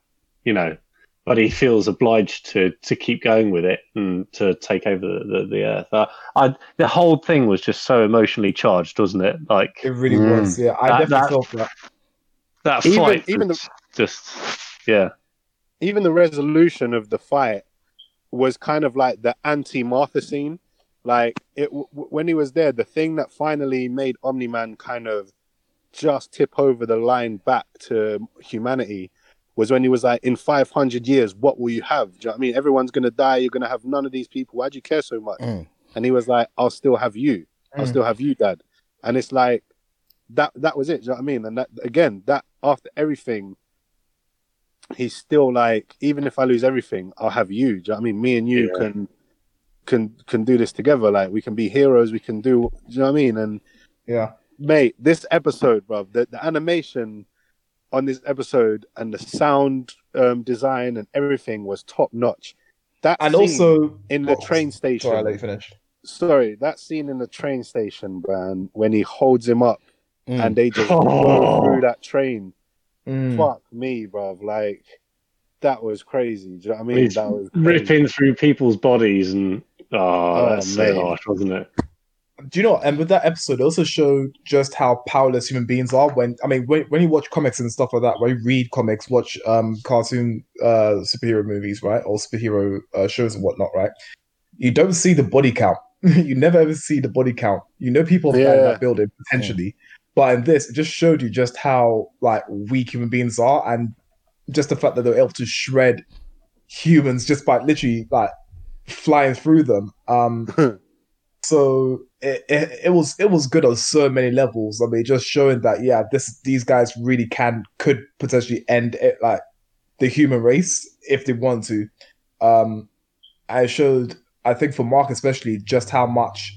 you know, but he feels obliged to to keep going with it and to take over the the, the earth. Uh, I the whole thing was just so emotionally charged, wasn't it? Like it really Mm. was. Yeah, I That- definitely that- felt that. that Even- fight, even was just yeah. even the resolution of the fight was kind of like the anti Martha scene. Like it w- w- when he was there, the thing that finally made Omni Man kind of just tip over the line back to humanity was when he was like, "In five hundred years, what will you have?" Do you know what I mean? Everyone's gonna die. You're gonna have none of these people. Why do you care so much? Mm. And he was like, "I'll still have you. I'll Mm. still have you, Dad." And it's like that. That was it. Do you know what I mean? And that again, that after everything, he's still like, even if I lose everything, I'll have you. Do you know what I mean? Me and you Yeah. can can can do this together. Like we can be heroes. We can do. Do you know what I mean? And Yeah, mate, this episode, bro, the, the animation on this episode and the sound um, design and everything was top notch. That and also in the Oh, train station. Sorry, let you finish. Sorry, that scene in the train station, man, when he holds him up Mm. and they just Oh. (laughs) go through that train. Mm. Fuck me, bro. Like that was crazy. Do you know what I mean? He's that was crazy. ripping through people's bodies and oh, Oh, that's mate. so harsh, wasn't it? Do you know? And with that episode, it also showed just how powerless human beings are. When I mean, when, when you watch comics and stuff like that, when you read comics, watch um cartoon uh superhero movies, right, or superhero uh, shows and whatnot, right? You don't see the body count. (laughs) you never ever see the body count. You know people died in that building potentially, but in this, it just showed you just how like weak human beings are, and just the fact that they're able to shred humans just by literally like flying through them. Um, (laughs) so it, it, it was it was good on so many levels. I mean, just showing that yeah, this these guys really can could potentially end it like the human race if they want to. Um, I showed I think for Mark especially just how much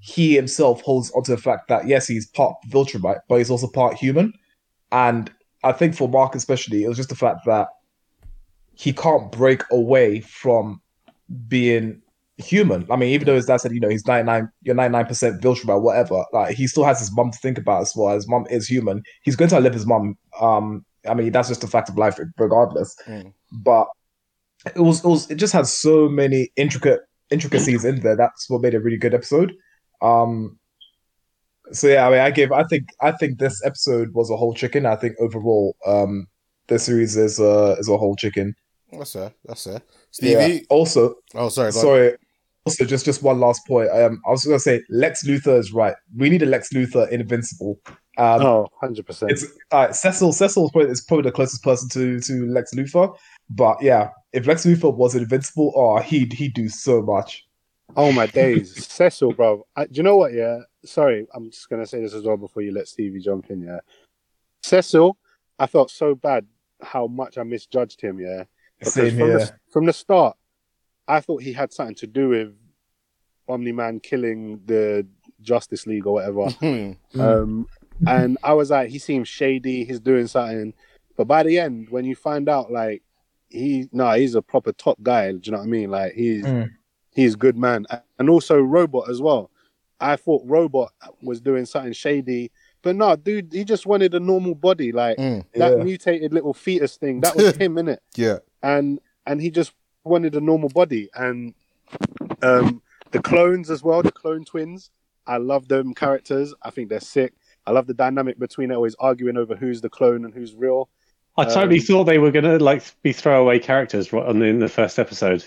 he himself holds onto the fact that yes, he's part Viltrumite, but he's also part human. And I think for Mark especially, it was just the fact that he can't break away from being human. I mean, even though his dad said, you know, he's 99, you're 99% Viltrumite, whatever, like he still has his mum to think about as well. His mum is human. He's going to outlive his mum. Um, I mean, that's just a fact of life, regardless. Mm. But it was, it was, it just had so many intricate intricacies in there. That's what made a really good episode. Um, so yeah, I mean, I give, I think, I think this episode was a whole chicken. I think overall, um, the series is uh is a whole chicken. That's fair. That's fair. Yeah. Stevie. Also, Oh, sorry. sorry. Also, just just one last point. Um, I was gonna say Lex Luthor is right. We need a Lex Luthor in Invincible. Um, Oh, 100%. it's uh, Cecil. Cecil is probably, is probably the closest person to to Lex Luthor. But yeah, if Lex Luthor was invincible, oh, he'd he'd do so much. Oh my days, (laughs) Cecil, bro. I, do you know what? Yeah, sorry, I'm just gonna say this as well before you let Stevie jump in. Yeah, Cecil, I felt so bad how much I misjudged him. Yeah, because Same from here. the, from the start, I thought he had something to do with Omni Man killing the Justice League or whatever. (laughs) Hmm. Mm. Um, and I was like, he seems shady. He's doing something. But by the end, when you find out, like, he no, he's a proper top guy. Do you know what I mean? Like, he's Mm. he's good man, and also Robot as well. I thought Robot was doing something shady, but no, dude, he just wanted a normal body, like Mm. that Yeah. mutated little fetus thing. That was (laughs) him, innit? Yeah. And and he just wanted a normal body and um the clones as well the clone twins i love them characters i think they're sick i love the dynamic between always arguing over who's the clone and who's real I totally Um, thought they were gonna like be throwaway characters right on the, in the first episode.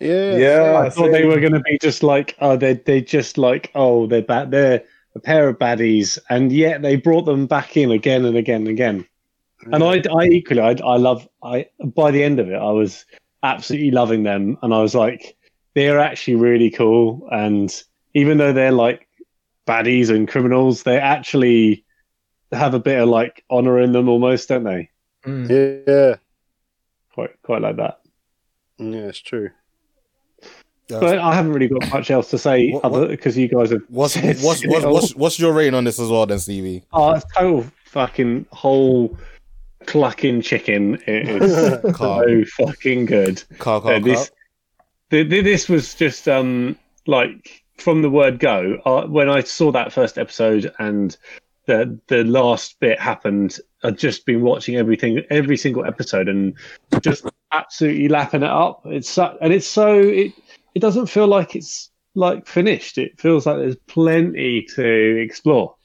yeah Yeah. I thought they were going to be just like, oh, they they just like, oh, they're bad. They're a pair of baddies, and yet they brought them back in again and again and again. And I, I equally, I, I love. I by the end of it, I was absolutely loving them, and I was like, they're actually really cool. And even though they're like baddies and criminals, they actually have a bit of like honor in them, almost, don't they? Mm. yeah Quite, quite like that. yeah it's true Yeah. But I haven't really got much else to say What- other because you guys have. What's what's what's, what's what's your rating on this as well, then, Stevie? Oh, it's total fucking whole clucking chicken. It is (laughs) so fucking good. Carl, Uh, this, the, the, this was just um like from the word go. Uh, when I saw that first episode and the the last bit happened, I'd just been watching everything, every single episode, and just absolutely lapping it up. It's so, and it's so it it doesn't feel like it's like finished. It feels like there's plenty to explore.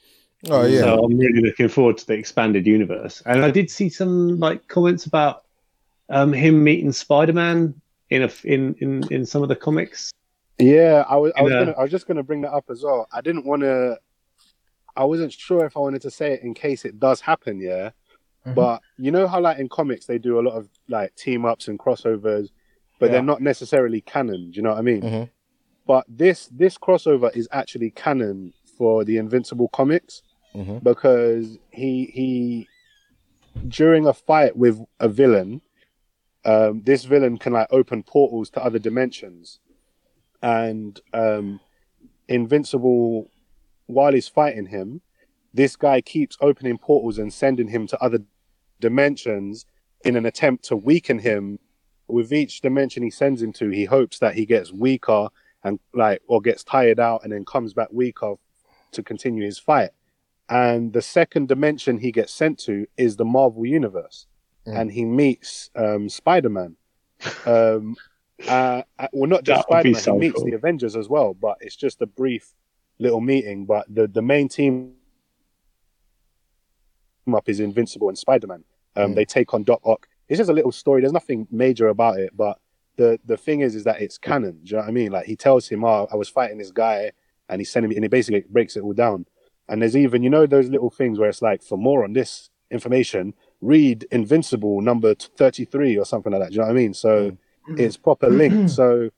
Oh yeah. So I'm really looking forward to the expanded universe. And I did see some like comments about um, him meeting Spider-Man in a in in in some of the comics. yeah i was i was Yeah. gonna i was just gonna bring that up as well i didn't want to i wasn't sure if i wanted to say it in case it does happen yeah Mhm. But you know how like in comics they do a lot of like team ups and crossovers, but Yeah. they're not necessarily canon. Do you know what I mean? Mhm. But this this crossover is actually canon for the Invincible comics Mhm. because he he during a fight with a villain, um, this villain can like open portals to other dimensions, and um, Invincible while he's fighting him, this guy keeps opening portals and sending him to other dimensions in an attempt to weaken him. With each dimension he sends him to, he hopes that he gets weaker and like or gets tired out and then comes back weaker to continue his fight. And the second dimension he gets sent to is the Marvel universe, Mm. and he meets um, Spider Man. (laughs) Um, uh, uh, well, not just Spider Man, so he meets cool. the Avengers as well, but it's just a brief little meeting. But the the main team up is Invincible and Spider Man. Um, Mm. They take on Doc Ock. It's just a little story. There's nothing major about it, but the the thing is, is that it's canon. Do you know what I mean? Like he tells him, "Oh, I was fighting this guy," and he's sending me, and he basically breaks it all down. And there's even, you know, those little things where it's like, for more on this information, read Invincible number 33 or something like that. Do you know what I mean? So it's proper linked. (clears throat) so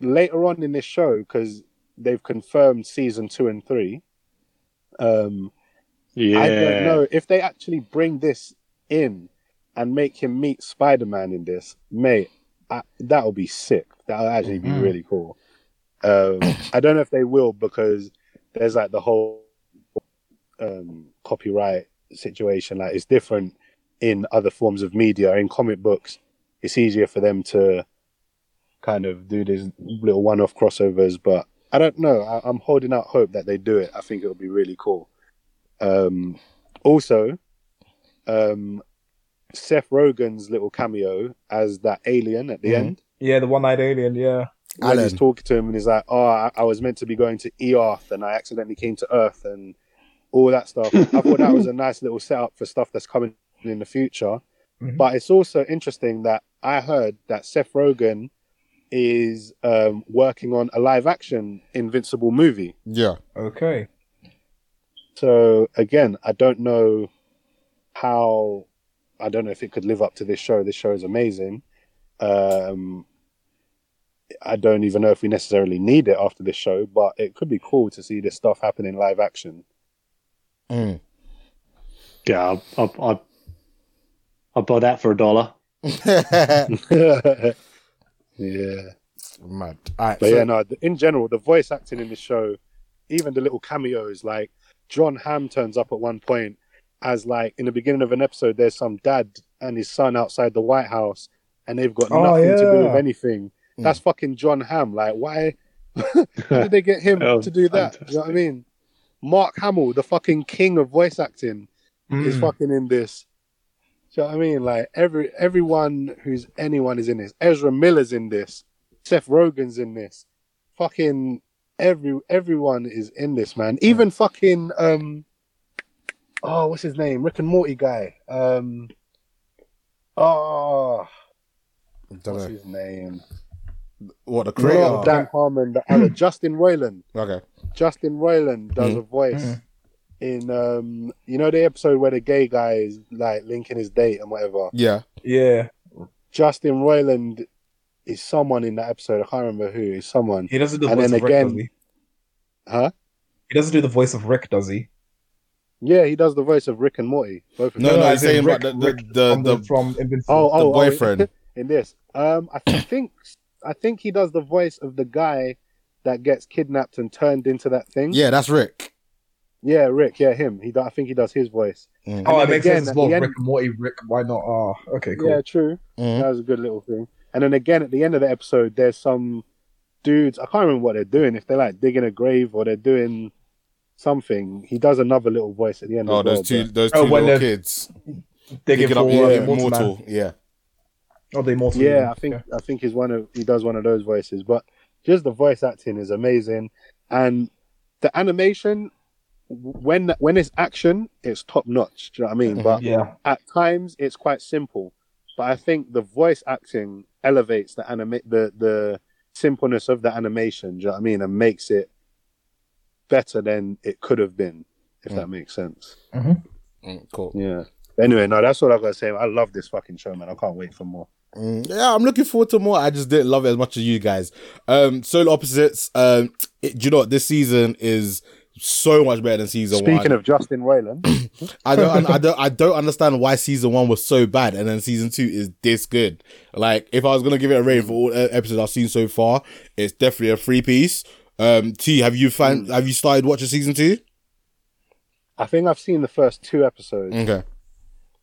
later on in this show, because they've confirmed season two and three, um, Yeah, I don't know if they actually bring this in and make him meet Spider Man in this, mate. I, that'll be sick. That'll actually be Mhm. really cool. Um, I don't know if they will because there's like the whole um, copyright situation. Like it's different in other forms of media. In comic books, it's easier for them to kind of do these little one-off crossovers. But I don't know. I, I'm holding out hope that they do it. I think it'll be really cool. Um, also, um, Seth Rogen's little cameo as that alien at the Mhm. end. Yeah, the one-eyed alien. Yeah. When he's talking to him and he's like, "Oh, I, I was meant to be going to Earth and I accidentally came to Earth and all that stuff." I thought that was a (laughs) nice little setup for stuff that's coming in the future. Mhm. But it's also interesting that I heard that Seth Rogen is um, working on a live-action Invincible movie. Yeah. Okay. So again, I don't know how. I don't know if it could live up to this show. This show is amazing, Um, I don't even know if we necessarily need it after this show, but it could be cool to see this stuff happen in live action. Mm. Yeah, I, I, I, I'll buy that for a dollar. (laughs) yeah. Mad. All right. But so- yeah, no. In general, the voice acting in the show, even the little cameos, like John Hamm turns up at one point as like in the beginning of an episode. There's some dad and his son outside the White House, and they've got Oh, nothing to do with anything. Mm. That's fucking John Hamm. Like, why? (laughs) Why did they get him (laughs) Oh, to do that? You know what I mean? Mark Hamill, the fucking king of voice acting, is Mm. fucking in this. Do you know what I mean? Like every everyone who's anyone is in this. Ezra Miller's in this. Seth Rogen's in this. Fucking every everyone is in this, man. Even fucking um oh, what's his name? Rick and Morty guy. Um oh what's know. his name? What the Not creator? Dan Harmon, the other (clears throat) Justin Roiland. Okay. Justin Roiland does Mhm. a voice in um you know the episode where the gay guy is like linking his date and whatever. Yeah. Yeah, Justin Roiland is someone in that episode. I can't remember who is someone. he doesn't do the And voice then of Rick, again- does he? Huh? He doesn't do the voice of Rick, does he? Yeah, he does the voice of Rick and Morty. Both of No, them. no, as he's saying Rick- about the- Rick the- from, the- from Invincible. Oh, oh, the oh, boyfriend. (laughs) in this. Um, I (coughs) think I think he does the voice of the guy that gets kidnapped and turned into that thing. Yeah, that's Rick. yeah, Rick. Yeah, him. He. I think he does his voice. Mm. oh, it makes again, sense as well. the end- Rick and Morty, Rick. Why not? Oh, okay, cool. Yeah, true. Mhm. That was a good little thing. And then again, at the end of the episode, there's some dudes. I can't remember what they're doing. If they're like digging a grave or they're doing something, he does another little voice at the end. Oh, as well, those two, those two Oh, when little kids Digging picking for up yeah, Immortal Man. Immortal. Yeah. Oh, the Immortal. Yeah, I think I think he's one of he does one of those voices, but just the voice acting is amazing, and the animation when when it's action, it's top notch. Do you know what I mean? Mhm. But Yeah, at times, it's quite simple. But I think the voice acting elevates the anima- the the simpleness of the animation. Do you know what I mean? And makes it better than it could have been, if Mm. that makes sense. Mm, cool. Yeah. Anyway, no, that's all I've gotta say. I love this fucking show, man. I can't wait for more. Mm, yeah, I'm looking forward to more. I just didn't love it as much as you guys. Um, Solar Opposites. Um, it, do you know what? This season is so much better than season Speaking one. Speaking of Justin Roiland, (laughs) I don't, I don't, I don't understand why season one was so bad and then season two is this good. Like, if I was gonna give it a rating for all episodes I've seen so far, it's definitely a free piece. Um, T, have you found, have you started watching season two? I think I've seen the first two episodes, Okay.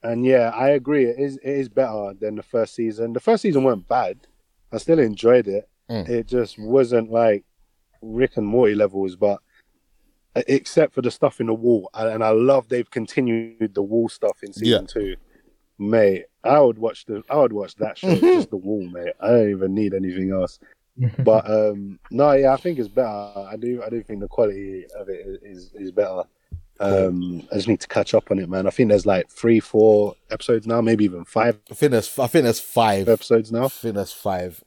And yeah, I agree. It is it is better than the first season. The first season weren't bad. I still enjoyed it. Mm. It just wasn't like Rick and Morty levels, but except for the stuff in the wall, and and I love they've continued the wall stuff in season two. Mate, I would watch the I would watch that show, just the wall, mate. I don't even need anything else. (laughs) But um no, yeah, I think it's better. I do I do think the quality of it is is better. Um I just need to catch up on it, man. I think there's like three, four episodes now, maybe even five I think there's, I think there's five. episodes now. I think that's five.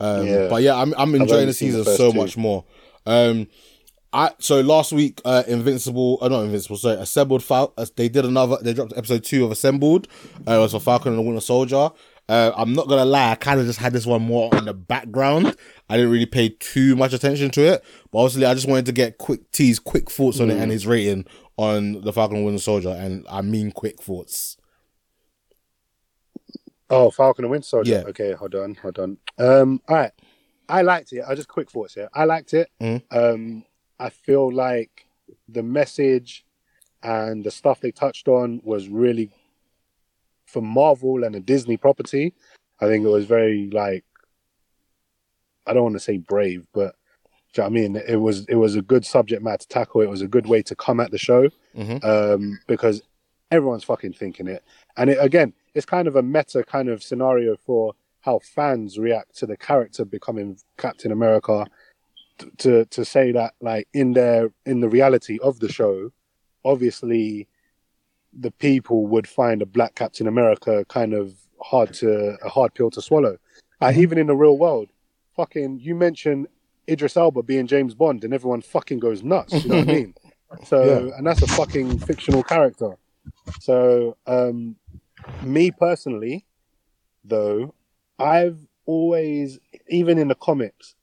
Um, Yeah. But yeah, I'm I'm enjoying the seen the season so two. much more. Um, I so last week, uh, Invincible, uh, not Invincible, sorry, Assembled. Fal- uh, they did another. They dropped episode two of Assembled. Uh, it was for Falcon and the Winter Soldier. Uh, I'm not gonna lie, I kind of just had this one more in the background. I didn't really pay too much attention to it, but obviously, I just wanted to get quick teas, quick thoughts on it, Mm. and his rating on the Falcon and Winter Soldier, and I mean quick thoughts. Oh, Falcon and Winter Soldier. Yeah. Okay, hold on, hold on. Um, all right. I liked it. I just quick thoughts here. I liked it. Mhm. Um, I feel like the message and the stuff they touched on was really for Marvel and a Disney property. I think it was very like I don't want to say brave, but do you know what I mean? It was it was a good subject matter to tackle. It was a good way to come at the show Mhm. um, because everyone's fucking thinking it. And it, again, it's kind of a meta kind of scenario for how fans react to the character becoming Captain America. t- To to say that like in their in the reality of the show, obviously, the people would find a black Captain America kind of hard to a hard pill to swallow. Like, even in the real world, fucking you mention Idris Elba being James Bond, and everyone fucking goes nuts. You know what I mean? (laughs) So, and that's a fucking fictional character. So, um, me personally, though, I've always, even in the comics,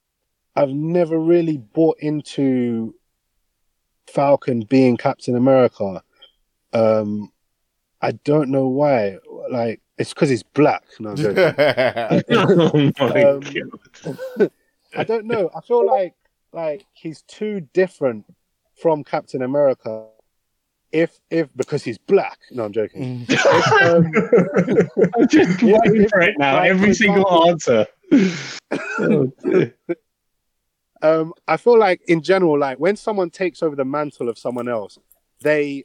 I've never really bought into Falcon being Captain America. Um, I don't know why. Like, it's because he's black. No, I'm joking. (laughs) (laughs) oh my Um, god. I don't know. I feel like like he's too different from Captain America. If if because he's black. No, I'm joking. If, um, (laughs) I'm just waiting if- for it now. like, Every for single answer. Oh, um, I feel like in general, like when someone takes over the mantle of someone else, they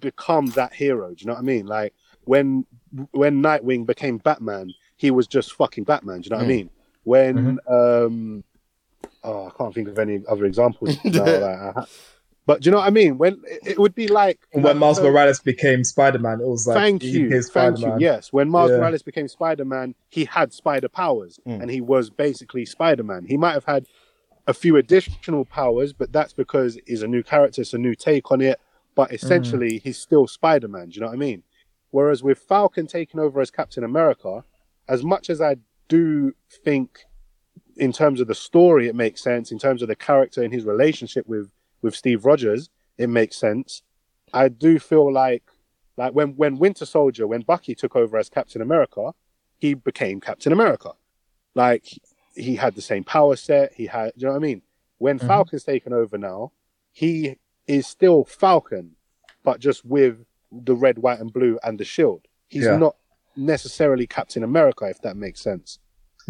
become that hero. Do you know what I mean? Like when when Nightwing became Batman, he was just fucking Batman. Do you know what I Mm. mean? When um, oh, I can't think of any other examples. (laughs) now, like, I ha- but do you know what I mean? When it, it would be like when like, Miles so- Morales became Spider Man, it was like thank he you, became thank you. Spider-Man. Yes, when Miles Yeah. Morales became Spider Man, he had spider powers, Mm. and he was basically Spider Man. He might have had a few additional powers, but that's because he's a new character, it's a new take on it. But essentially, he's still Spider Man. Do you know what I mean? Whereas with Falcon taking over as Captain America, as much as I do think, in terms of the story, it makes sense. In terms of the character and his relationship with with Steve Rogers, it makes sense. I do feel like like when when Winter Soldier, when Bucky took over as Captain America, he became Captain America. Like he had the same power set. He had, you know what I mean? When Mhm. Falcon's taken over now, he is still Falcon, but just with the red, white, and blue and the shield. He's Yeah. not necessarily Captain America, if that makes sense.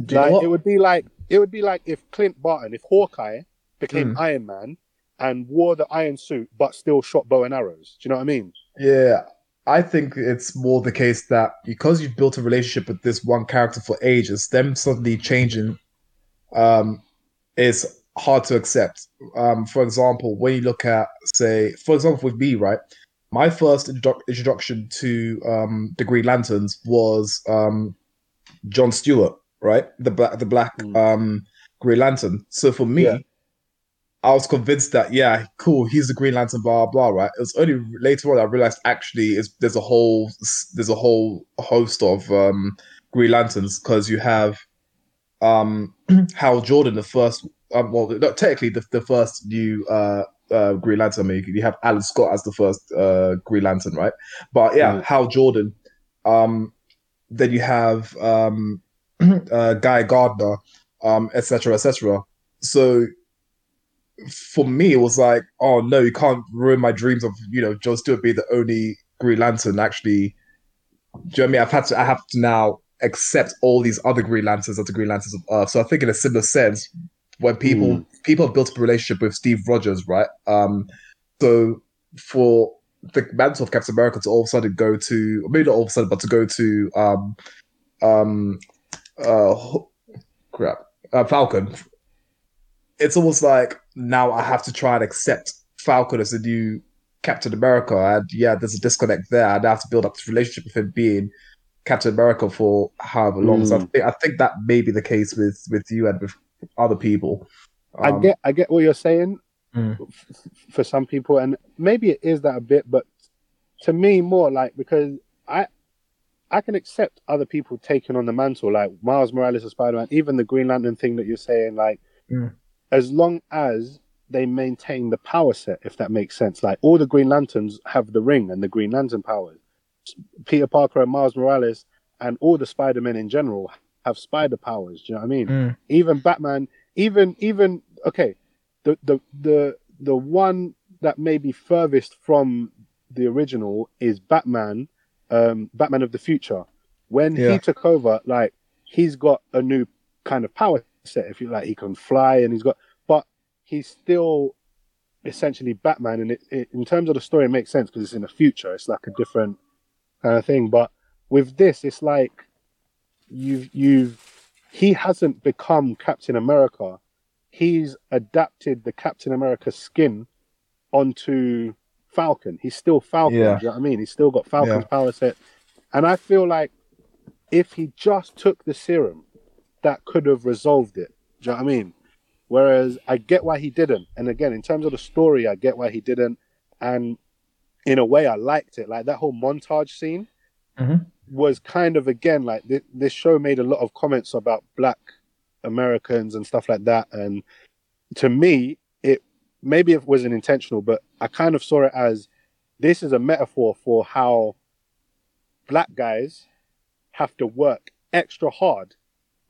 Do you know Like it would be like it would be like if Clint Barton, if Hawkeye became Mm. Iron Man and wore the iron suit but still shot bow and arrows. Do you know what I mean? Yeah, I think it's more the case that because you've built a relationship with this one character for ages, them suddenly changing um, is hard to accept. Um, for example, when you look at, say, for example, with me, right? My first introdu- introduction to um, the Green Lanterns was um, John Stewart, right? The black, the black Mm. um, Green Lantern. So for me, Yeah. I was convinced that yeah, cool, he's the Green Lantern, blah blah. Right? It was only later on I realized actually is there's a whole there's a whole host of um, Green Lanterns because you have um, (clears throat) Hal Jordan, the first, um, well, not technically the, the first new uh, uh, Green Lantern. I mean, you have Alan Scott as the first uh, Green Lantern, right? But yeah, Right. Hal Jordan. Um, then you have um, (clears throat) uh, Guy Gardner, um, etc., etc. So for me, it was like, oh no, you can't ruin my dreams of you know John Stewart being the only Green Lantern. Actually, do you know what I mean? I've had to, I have to now accept all these other Green Lanterns as the Green Lanterns of Earth. So I think in a similar sense, when people people have built up a relationship with Steve Rogers, right? Um, so for the mantle of Captain America to all of a sudden go to, maybe not all of a sudden, but to go to um, um, uh, crap, uh, Falcon. It's almost like now I have to try and accept Falcon as the new Captain America, and yeah, there's a disconnect there, and I have to build up this relationship with him being Captain America for however long. So I Mm. think, I think that may be the case with with you and with other people. I Um, get I get what you're saying Mm. f- f- for some people, and maybe it is that a bit, but to me more like because I I can accept other people taking on the mantle, like Miles Morales or Spider Man, even the Green Lantern thing that you're saying, like Mm. as long as they maintain the power set, if that makes sense. Like all the Green Lanterns have the ring and the Green Lantern powers. Peter Parker and Miles Morales and all the Spider Men in general have spider powers. Do you know what I mean? Mm. even Batman, even even okay, the the the the one that may be furthest from the original is Batman, um, Batman of the Future. When Yeah. he took over, like he's got a new kind of power set. If you like, he can fly and he's got, but he's still essentially Batman. And it, it in terms of the story, it makes sense because it's in the future. It's like a different kind of thing. But with this, it's like you've you've he hasn't become Captain America. He's adapted the Captain America skin onto Falcon. He's still Falcon. Yeah. Do you know what I mean? He's still got Falcon's Yeah. power set. And I feel like if he just took the serum, that could have resolved it. Do you know what I mean? Whereas I get why he didn't. And again, in terms of the story, I get why he didn't. And in a way, I liked it. Like that whole montage scene. Mhm. Was kind of again like th- this show made a lot of comments about black Americans and stuff like that, and to me, it maybe it wasn't intentional, but I kind of saw it as this is a metaphor for how black guys have to work extra hard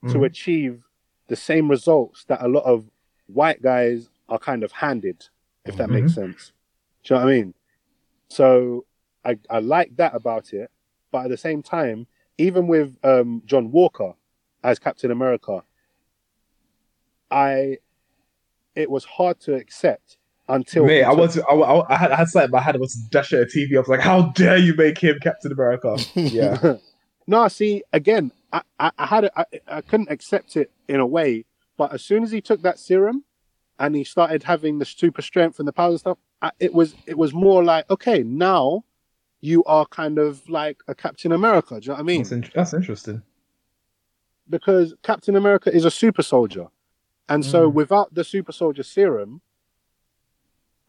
to Mhm. achieve the same results that a lot of white guys are kind of handed, if that makes sense. Do you know what I mean? So I, I like that about it, but at the same time, even with um, John Walker as Captain America, I it was hard to accept until Mate, I was I, I, I had I had something in my head. I was to dash at a TV. I was like, "How dare you make him Captain America?" (laughs) (laughs) Yeah, no, see, again, I, I, I had it, I, I couldn't accept it in a way, but as soon as he took that serum and he started having the super strength and the power and stuff, I, it was it was more like, okay, now you are kind of like a Captain America. Do you know what I mean? that's, in- that's interesting. because Captain America is a super soldier. And so Mm. without the super soldier serum,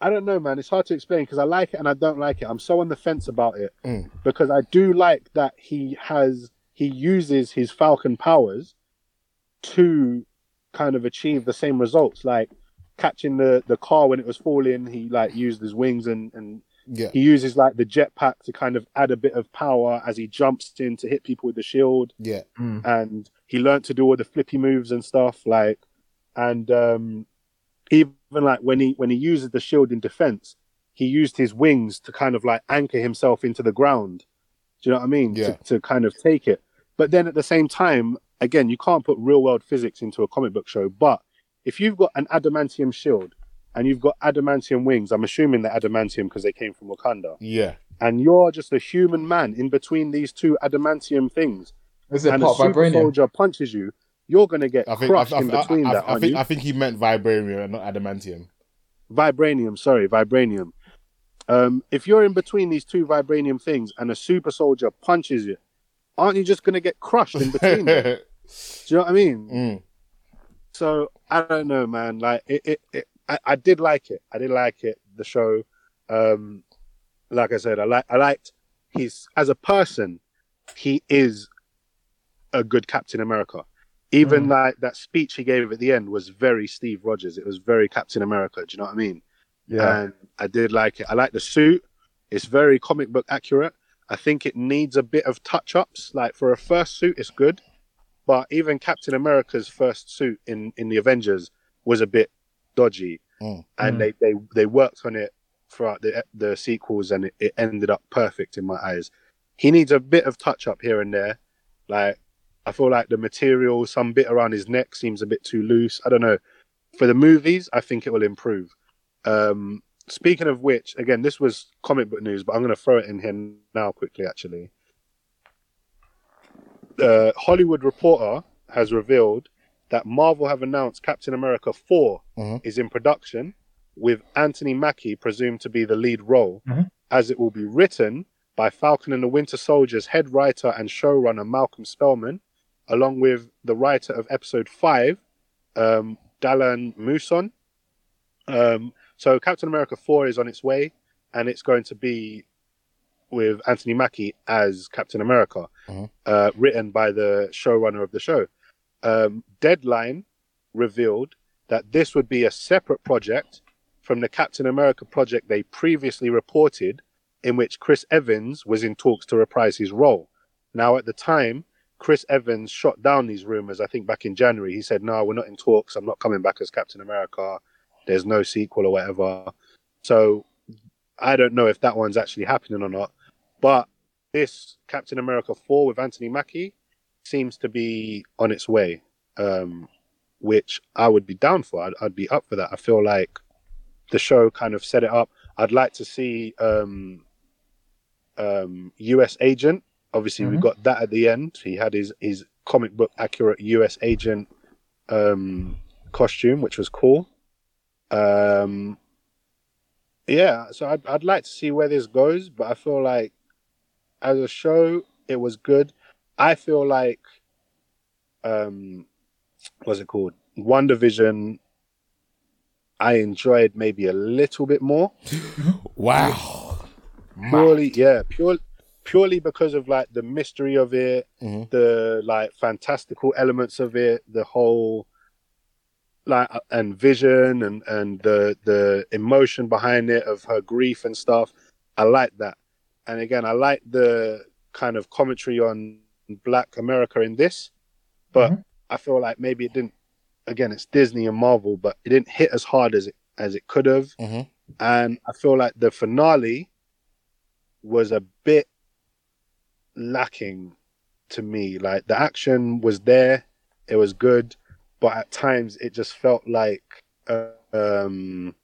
I don't know, man. It's hard to explain because I like it and I don't like it. I'm so on the fence about it Mm. because I do like that he has he uses his Falcon powers to kind of achieve the same results, like catching the the car when it was falling. He like used his wings and and Yeah. he uses like the jetpack to kind of add a bit of power as he jumps in to hit people with the shield Yeah. and he learned to do all the flippy moves and stuff like and um even like when he when he uses the shield in defense he used his wings to kind of like anchor himself into the ground do you know what i mean Yeah. to, to kind of take it but then at the same time again you can't put real world physics into a comic book show but if you've got an adamantium shield and you've got adamantium wings i'm assuming they're adamantium because they came from wakanda Yeah. and you're just a human man in between these two adamantium things Is it and a super vibranium? soldier punches you, you're gonna get I think crushed I, in between I, that, I aren't think you? I think he meant vibranium and not adamantium. Vibranium, sorry, vibranium. Um, if you're in between these two vibranium things and a super soldier punches you, aren't you just gonna get crushed in between them? (laughs) Do you know what I mean? Mm. So I don't know, man. Like it, it, it I, I did like it. I did like it. The show, um, like I said, I like I liked he's as a person, he is a good Captain America. Even Mm. like that speech he gave at the end was very Steve Rogers. It was very Captain America. Do you know what I mean? Yeah, And I did like it. I like the suit. It's very comic book accurate. I think it needs a bit of touch ups. Like for a first suit, it's good. But even Captain America's first suit in, in the Avengers was a bit dodgy. Mm. And Mm. they, they, they worked on it throughout the, the sequels and it, it ended up perfect in my eyes. He needs a bit of touch up here and there. Like, I feel like the material, some bit around his neck seems a bit too loose. I don't know. For the movies, I think it will improve. Um, speaking of which, again, this was comic book news, but I'm going to throw it in here now quickly, actually. Uh, Hollywood Reporter has revealed that Marvel have announced Captain America 4 Mhm. is in production, with Anthony Mackie presumed to be the lead role, Mhm. as it will be written by Falcon and the Winter Soldier's head writer and showrunner Malcolm Spellman, along with the writer of episode 5, um, Dalan Musson. Um, so Captain America 4 is on its way, and it's going to be with Anthony Mackie as Captain America, Mhm. uh, written by the showrunner of the show. Um, Deadline revealed that this would be a separate project from the Captain America project they previously reported, in which Chris Evans was in talks to reprise his role. Now, at the time, Chris Evans shot down these rumors, I think back in January. He said, No, we're not in talks. I'm not coming back as Captain America. There's no sequel or whatever. So I don't know if that one's actually happening or not. But this Captain America 4 with Anthony Mackie seems to be on its way, um, which I would be down for. I'd, I'd be up for that. I feel like the show kind of set it up. I'd like to see um, um, US Agent. Obviously, we Mhm. got that at the end. He had his, his comic book accurate US Agent um, costume, which was cool. Um, yeah, so I'd, I'd like to see where this goes, but I feel like as a show, it was good. I feel like, um, what's it called? WandaVision. I enjoyed maybe a little bit more. (gasps) Wow. Purely, yeah, pure, purely because of like the mystery of it, Mhm. the like fantastical elements of it, the whole like uh, and vision and and the the emotion behind it of her grief and stuff. I like that, and again, I like the kind of commentary on Black America in this, but Mhm. I feel like maybe it didn't. Again, it's Disney and Marvel, but it didn't hit as hard as it as it could have Mhm. and I feel like the finale was a bit lacking to me. Like the action was there, it was good, but at times it just felt like uh, um,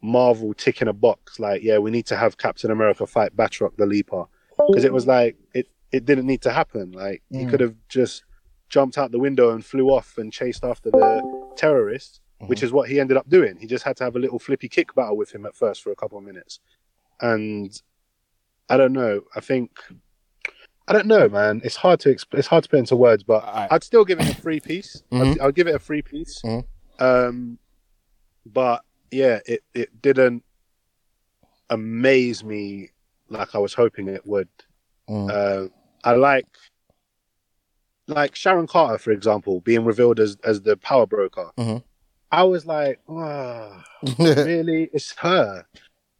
Marvel ticking a box. Like, yeah, we need to have Captain America fight Batroc the Leaper because it was like it it didn't need to happen. Like he Mm. could have just jumped out the window and flew off and chased after the terrorists which is what he ended up doing. He just had to have a little flippy kick battle with him at first for a couple of minutes. And I don't know. I think I don't know, man. It's hard to exp- it's hard to put into words, but Alright. I'd still give it a free piece. Mhm. I'd, I'll give it a free piece. Mhm. Um, but yeah, it it didn't amaze me like I was hoping it would. Mm. Uh, I like like Sharon Carter, for example, being revealed as as the power broker. Mhm. I was like, oh, (laughs) really? It's her.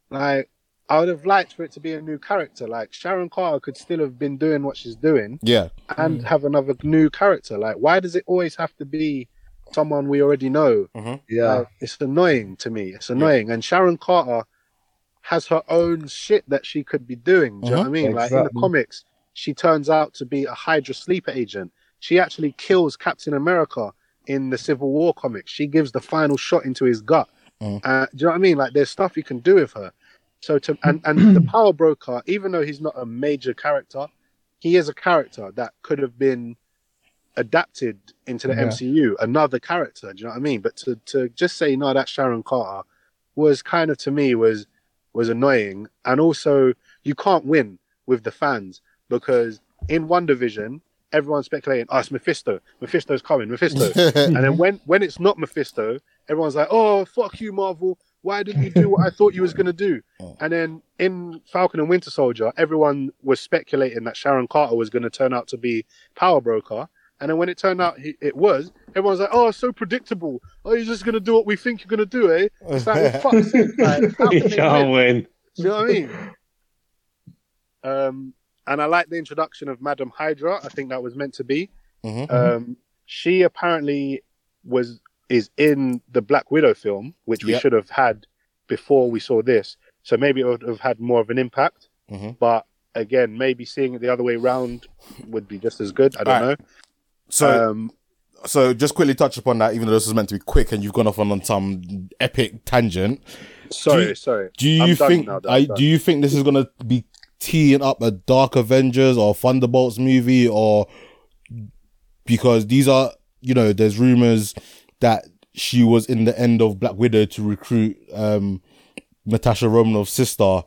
Like, I would have liked for it to be a new character. Like Sharon Carter could still have been doing what she's doing yeah. and mm. have another new character. Like, why does it always have to be someone we already know? Mm-hmm. Yeah. Like, it's annoying to me. It's annoying. And Sharon Carter has her own shit that she could be doing. Do you know what I mean? Like in the comics, she turns out to be a Hydra sleeper agent. She actually kills Captain America in the Civil War comics. She gives the final shot into his gut. Mm. Uh, do you know what I mean? Like there's stuff you can do with her. So to and and (clears throat) the Power Broker, even though he's not a major character, he is a character that could have been adapted into the Yeah. MCU, another character. Do you know what I mean? But to to just say no, that's Sharon Carter was kind of to me was was annoying, and also you can't win with the fans because in WandaVision everyone's speculating, oh, it's Mephisto, Mephisto's coming, Mephisto, (laughs) and then when when it's not Mephisto, everyone's like, oh, fuck you, Marvel. Why didn't you do what I thought you was gonna do? (laughs) Oh. And then in Falcon and Winter Soldier, everyone was speculating that Sharon Carter was gonna turn out to be Power Broker. And then when it turned out he, it was, everyone's like, "Oh, so predictable. Oh, you're just gonna do what we think you're gonna do, eh?" It's like, well, fuck's (laughs) sake, like, how You can they can't win? win. Do you know what I mean? Um, and I like the introduction of Madam Hydra. I think that was meant to be. Mhm. Um, she apparently was is in the Black Widow film, which we Yep. should have had before we saw this. So maybe it would have had more of an impact. Mhm. But again, maybe seeing it the other way round would be just as good. I don't Alright. know. So, um, so just quickly touch upon that, even though this was meant to be quick and you've gone off on, on some epic tangent. sorry, you- sorry. Do you I'm think? now, I, do you think this is gonna be teeing up a Dark Avengers or Thunderbolts movie, or because these are, you know, there's rumors that she was in the end of Black Widow to recruit um Natasha Romanoff's sister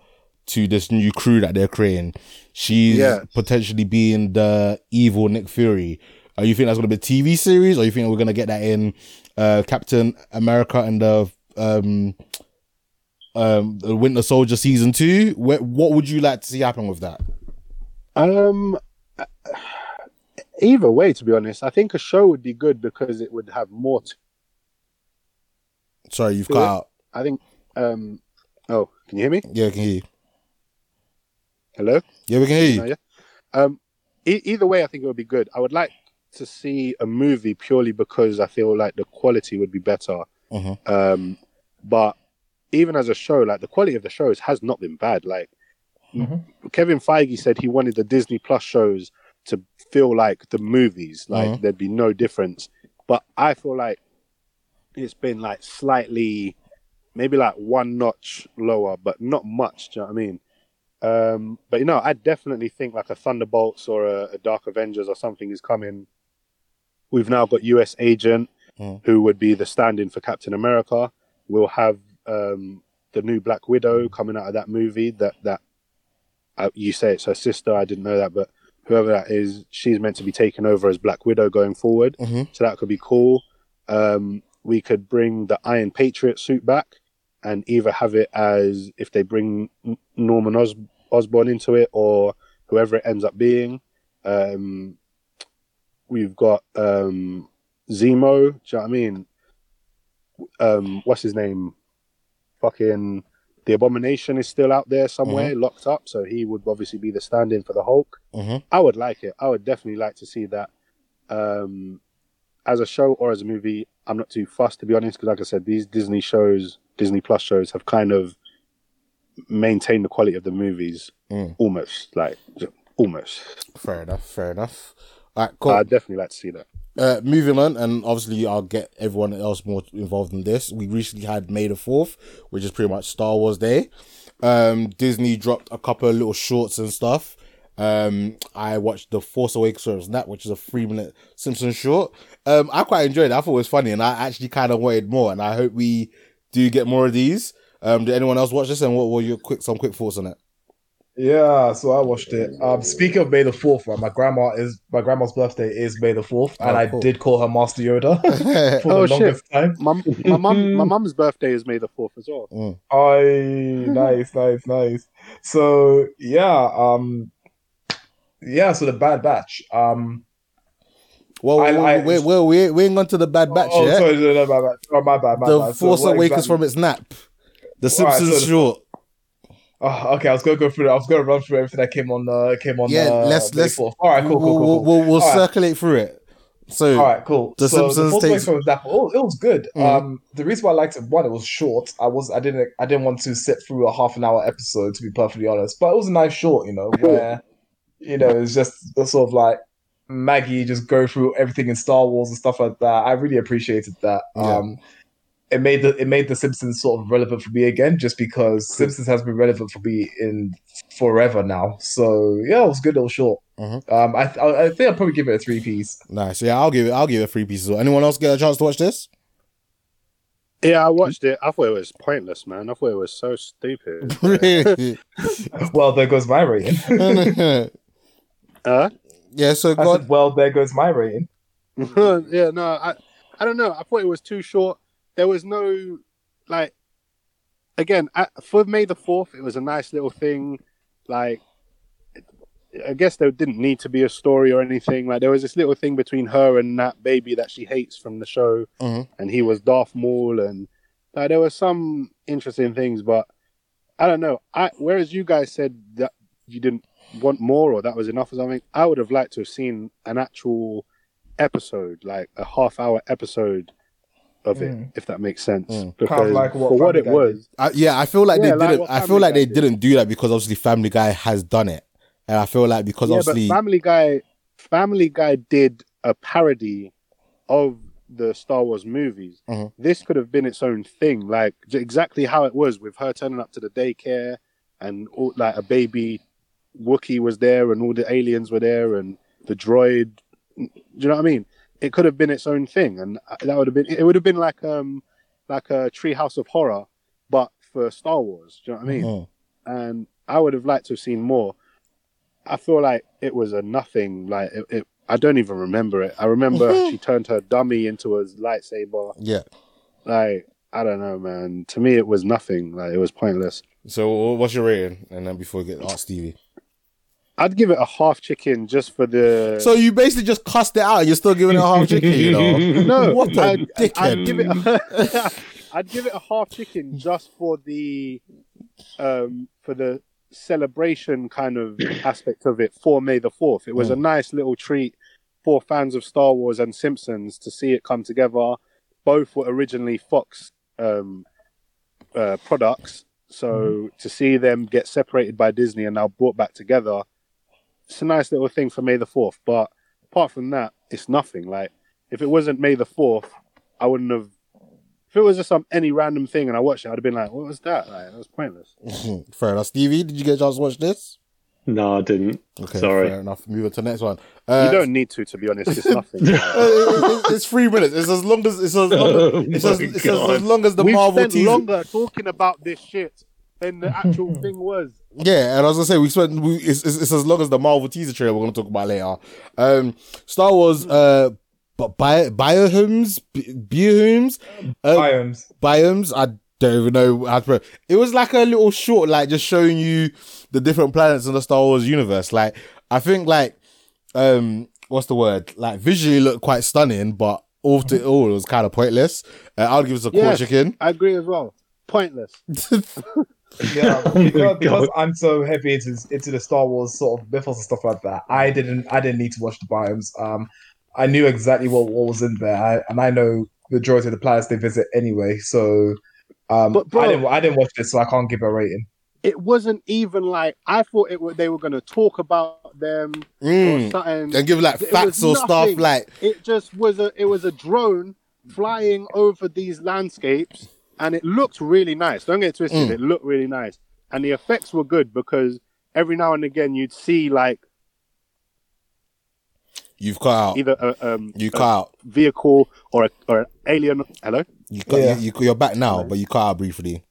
to this new crew that they're creating. She's Yeah. potentially being the evil Nick Fury. Are you think that's gonna be a TV series, or you think we're gonna get that in uh Captain America and the um um the Winter Soldier season two? Where, what would you like to see happen with that? Um, (sighs) either way, to be honest, I think a show would be good because it would have more. To, Sorry, you've cut out. I think. Um, oh, can you hear me? Yeah, I can hear you. Hello. Yeah, we can hear you. yeah. Um, e- either way, I think it would be good. I would like to see a movie purely because I feel like the quality would be better. Mhm. Um, but even as a show, like the quality of the shows has not been bad. Like Mhm. Kevin Feige said, he wanted the Disney Plus shows to feel like the movies, like Mhm. there'd be no difference. But I feel like it's been like slightly, maybe like one notch lower, but not much. Do you know what I mean? Um, but you know, I definitely think like a Thunderbolts or a, a Dark Avengers or something is coming. We've now got US Agent, Mm. who would be the stand-in for Captain America. We'll have um, the new Black Widow coming out of that movie. That that uh, you say it's her sister. I didn't know that, but whoever that is, she's meant to be taken over as Black Widow going forward. Mhm. So that could be cool. Um, we could bring the Iron Patriot suit back, and either have it as if they bring Norman Os- Osborn into it, or whoever it ends up being. Um, we've got um, Zemo. Do you know what I mean? Um, what's his name? Fucking the Abomination is still out there somewhere, locked up. So he would obviously be the stand-in for the Hulk. Mhm. I would like it. I would definitely like to see that. Um, as a show or as a movie, I'm not too fussed to be honest. Because like I said, these Disney shows, Disney Plus shows, have kind of maintained the quality of the movies Mm. almost, like almost. Fair enough. Fair enough. All right, cool. I'd definitely like to see that. Uh, moving on, and obviously I'll get everyone else more involved in this. We recently had May the Fourth, which is pretty much Star Wars Day. Um, Disney dropped a couple of little shorts and stuff. Um, I watched The Force Awakens from Its Nap, which is a three minute Simpson short. Um, I quite enjoyed it. I thought it was funny, and I actually kind of wanted more. And I hope we do get more of these. Um, did anyone else watch this? And what were your quick some quick thoughts on it? Yeah, so I watched it. Um, speaking of May the Fourth, right? My grandma is my grandma's birthday is May the Fourth, and Oh, I did call her Master Yoda (laughs) for (laughs) Oh, the shit. longest time. My my mum my (laughs) mum's birthday is May the fourth as well. I nice, nice, nice. So yeah, um, yeah. So the Bad Batch. Um, Well, I- well, I- we we we we ain't gone to the Bad Batch oh, yet. sorry, no, no, my bad. Oh, my bad, my the bad. So Force what Awakens exactly- from its nap. The All right, Simpsons so the- short. Oh, okay, I was gonna go through. That. I was gonna run through everything that came on. Uh, came on. Yeah, uh, let's- May let's- 4th. All right, cool, cool, we'll, cool. cool. we'll, we'll, we'll All right. circulate through it. So, All right, cool. The so Simpsons the Force takes- Awakens from Apple. Oh, it was good. Mhm. Um, the reason why I liked it, one, it was short. I was, I didn't, I didn't want to sit through a half an hour episode to be perfectly honest. But it was a nice short, you know, (laughs) where, you know, it's just the sort of like Maggie just go through everything in Star Wars and stuff like that. I really appreciated that. Yeah. Um, it made the it made the Simpsons sort of relevant for me again, just because Simpsons has been relevant for me in forever now. So yeah, it was good. It was short. Mhm. Um, I, I I think I'll probably give it a three piece. nice. Yeah, I'll give it. I'll give it three pieces. Anyone else get a chance to watch this? Yeah, I watched it. I thought it was pointless, man. I thought it was so stupid. (laughs) (laughs) Well, there goes my rating. (laughs) huh? yeah. So, I God, said, well, there goes my rating. yeah, no, I, I don't know. I thought it was too short. There was no, like, again, I, for May the Fourth, it was a nice little thing. Like, I guess there didn't need to be a story or anything. Like, there was this little thing between her and that baby that she hates from the show, Mhm. and he was Darth Maul, and like, there were some interesting things, but I don't know. I whereas you guys said that you didn't want more or that was enough or something, I would have liked to have seen an actual episode, like a half hour episode of it, Mm. if that makes sense. Mm. Because Kind of like what for what it was, I, yeah, I feel like Yeah, they like didn't. I feel like they did. didn't do that because obviously Family Guy has done it, and I feel like because yeah, obviously, but Family Guy, Family Guy did a parody of the Star Wars movies. Mhm. This could have been its own thing, like exactly how it was with her turning up to the daycare and all, like a baby Wookiee was there and all the aliens were there and the droid. Do you know what I mean? It could have been its own thing, and that would have been. It would have been like um like a Treehouse of Horror, but for Star Wars. Do you know what I mean? Mm. and I would have liked to have seen more. I feel like it was a nothing. Like it, it I don't even remember it. I remember (laughs) she turned her dummy into a lightsaber. yeah. Like I don't know, man. To me, it was nothing. Like it was pointless. So, what's your rating? And then before we get ask Stevie. I'd give it a half chicken just for the. So you basically just cussed it out. You're still giving it a half chicken, you know? (laughs) no, what a I'd, dickhead. I'd give it. A, (laughs) I'd give it a half chicken just for the, um, for the celebration kind of (clears throat) aspect of it for May the Fourth. It was a nice little treat for fans of Star Wars and Simpsons to see it come together. Both were originally Fox um, uh, products, so to see them get separated by Disney and now brought back together, it's a nice little thing for May the Fourth. But apart from that, it's nothing. Like if it wasn't May the Fourth, I wouldn't have. If it was just some any random thing and I watched it, I'd have been like, "What was that?" Like that was pointless. (laughs) fair enough. Stevie, did you get a chance to watch this? No, I didn't. Okay, Sorry. fair enough. Move on to the next one. Uh, you don't need to, to be honest. It's nothing. (laughs) uh, it- it's three minutes. It's as long as it's as (laughs) long Oh as, it's as, it's as, God. as long as the We've Marvel spent teaser. longer talking about this shit than the (laughs) actual thing was. Yeah, and as I say we spent. We, it's, it's, it's as long as the Marvel teaser trailer we're gonna talk about later. Um, Star Wars. Uh, but bi- biohomes, bi- biohomes, uh, Biomes. biomes. I don't even know how to. put- It was like a little short, like just showing you the different planets in the Star Wars universe. Like I think, like um, what's the word? Like visually looked quite stunning, but all to (laughs) all it was kind of pointless. Uh, I'll give us a quarter Yes. chicken. I agree as well. Pointless. (laughs) Yeah, (laughs) Oh because, because I'm so heavy into into the Star Wars sort of mythos and stuff like that. I didn't I didn't need to watch the biomes. Um, I knew exactly what, what was in there, I, and I know the majority of the planets they visit anyway. So, um, But, bro- I didn't I didn't watch this, so I can't give a rating. It wasn't even like I thought it. Were, they were going to talk about them or Mm. something. And give like facts was or stuff like it just was a it was a drone flying over these landscapes and it looked really nice don't get it twisted Mm. it looked really nice and the effects were good because every now and again you'd see like you've cut out. either a, um, You a cut out. vehicle or a, or an alien hello You cut, Yeah. you, you, you're back now, but you cut out briefly.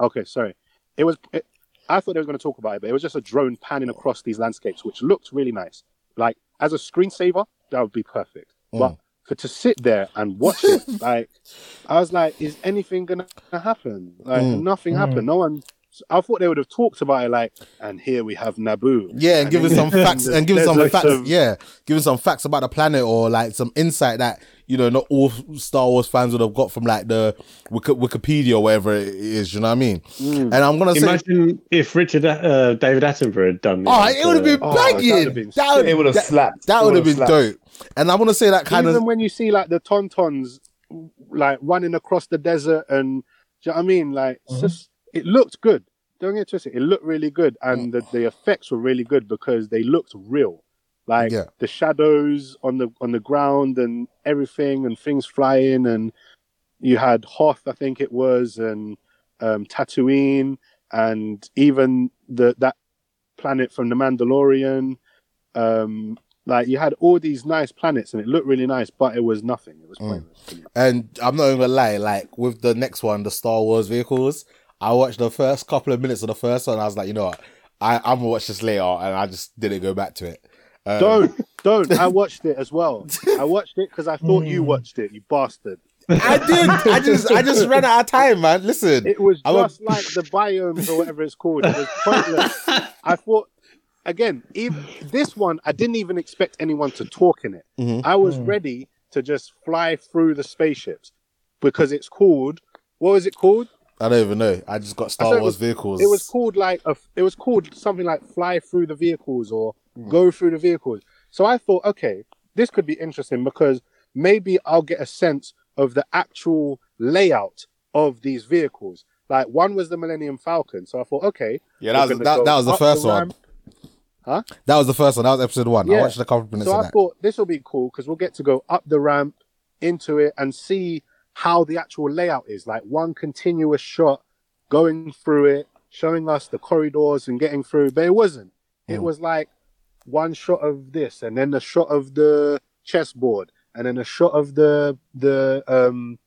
okay sorry it was it, i thought they were going to talk about it but it was just a drone panning across these landscapes which looked really nice like as a screensaver that would be perfect but Mm. for to sit there and watch it (laughs) like i was like is anything gonna happen like Mm. nothing happened no one i thought they would have talked about it like and here we have naboo Yeah, and, give us some facts and give us some facts. some- yeah, give us some facts about the planet or like some insight that you know not all Star Wars fans would have got from like the Wiki- Wikipedia or whatever it is. You know what I mean? Mm. And I'm gonna say, Imagine if Richard uh, David Attenborough had done. oh, it would have been Oh, that banging. would've been That would have slapped. that would have been slapped. dope. And I'm gonna say that kind even of when you see like the tauntauns like running across the desert and do you know what I mean? Like it's Mhm. just it looked good. Don't get twisted. It looked really good, and the, the effects were really good because they looked real. Like Yeah. the shadows on the on the ground and everything, and things flying, and you had Hoth, I think it was, and um, Tatooine, and even the that planet from the Mandalorian. Um, like you had all these nice planets, and it looked really nice, but it was nothing. It was Mm. pointless. me. And I'm not even gonna lie, like with the next one, the Star Wars vehicles, I watched the first couple of minutes of the first one. I was like, you know what, I, I'm gonna watch this later, and I just didn't go back to it. Um, Don't, (laughs) don't. I watched it as well. I watched it because I thought you Mm. watched it, you bastard. I did. I just, I just ran out of time, man. Listen, It was I just like the biomes or whatever it's called. It was pointless. (laughs) I thought, again, even this one, I didn't even expect anyone to talk in it. Mhm. I was Mm. ready to just fly through the spaceships because it's called. What was it called? I don't even know. I just got Star thought it Wars was- vehicles. It was called like a. It was called something like fly through the vehicles or Hmm. go through the vehicles. So I thought, okay, this could be interesting because maybe I'll get a sense of the actual layout of these vehicles. Like one was the Millennium Falcon, so I thought, okay, yeah, that was that, that was the up first one. Ramp. That was the first one. That was episode one. I watched a couple of minutes So I thought this will be cool because we'll get to go up the ramp into it and see how the actual layout is. Like one continuous shot going through it, showing us the corridors and getting through. But it wasn't. It Mm. was like one shot of this and then a shot of the chessboard and then a shot of the the um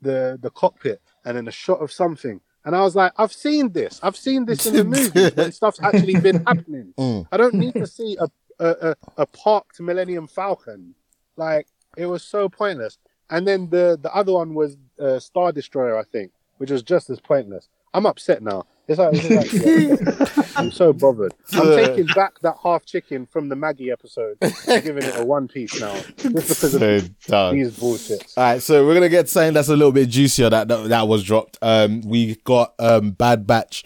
the the cockpit and then a shot of something. And I was like, I've seen this. I've seen this in the (laughs) movies when stuff's actually been happening. (laughs) Mm. I don't need to see a a, a, a parked Millennium Falcon. Like it was so pointless. And then the the other one was uh, Star Destroyer, I think, which was just as pointless. I'm upset now. It's like, it's like- (laughs) I'm so bothered. I'm taking back that half chicken from the Maggie episode, and giving it a one piece now, just because of So done. these bullshits. All right, so we're gonna get something that's a little bit juicier that that, that was dropped. Um, we got um Bad Batch,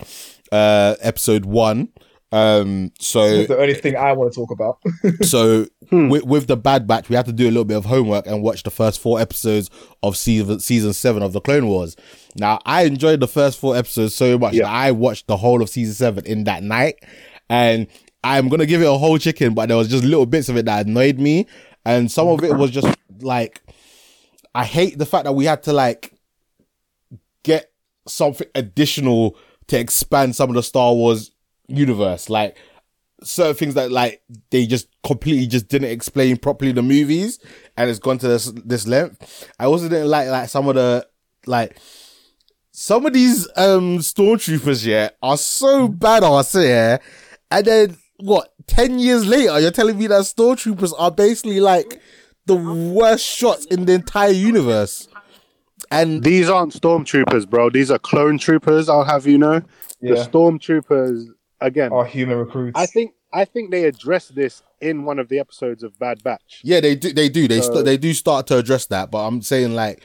uh, episode one. Um, so That's the only thing I want to talk about. (laughs) so Hmm. with, with the Bad Batch, we had to do a little bit of homework and watch the first four episodes of season season seven of the Clone Wars. Now, I enjoyed the first four episodes so much Yeah. that I watched the whole of season seven in that night, and I'm gonna give it a whole chicken, but there was just little bits of it that annoyed me, and some of it was just like, I hate the fact that we had to like get something additional to expand some of the Star Wars universe, like certain things that like they just completely just didn't explain properly the movies and it's gone to this this length. I also didn't like like some of the like some of these um stormtroopers yeah are so badass yeah and then what 10 years later you're telling me that stormtroopers are basically like the worst shots in the entire universe and These aren't stormtroopers, bro. These are clone troopers. I'll have you know. The stormtroopers again. Are human recruits. I think I think they address this in one of the episodes of Bad Batch. yeah, they do. They do. They So- st- they do start to address that. But I'm saying like.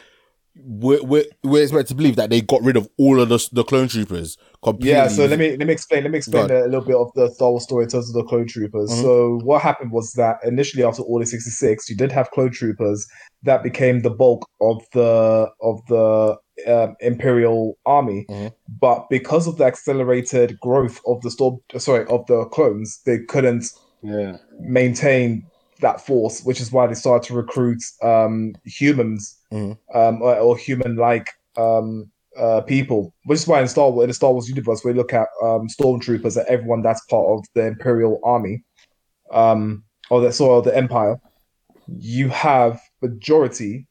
We're, we're, we're expected to believe that they got rid of all of the, the clone troopers completely. Yeah, so let me let me explain. Let me explain a little bit of the Star Wars story in terms of the clone troopers. Mhm. So what happened was that initially after Order sixty six, you did have clone troopers that became the bulk of the of the um, Imperial army. Mhm. But because of the accelerated growth of the storm, sorry, of the clones, they couldn't Yeah. maintain that force, which is why they started to recruit um, humans Mhm. um, or, or human-like um, uh, people. Which is why in Star Wars, in the Star Wars universe, we look at um, stormtroopers and everyone that's part of the Imperial Army, um, or the sort of the Empire. You have majority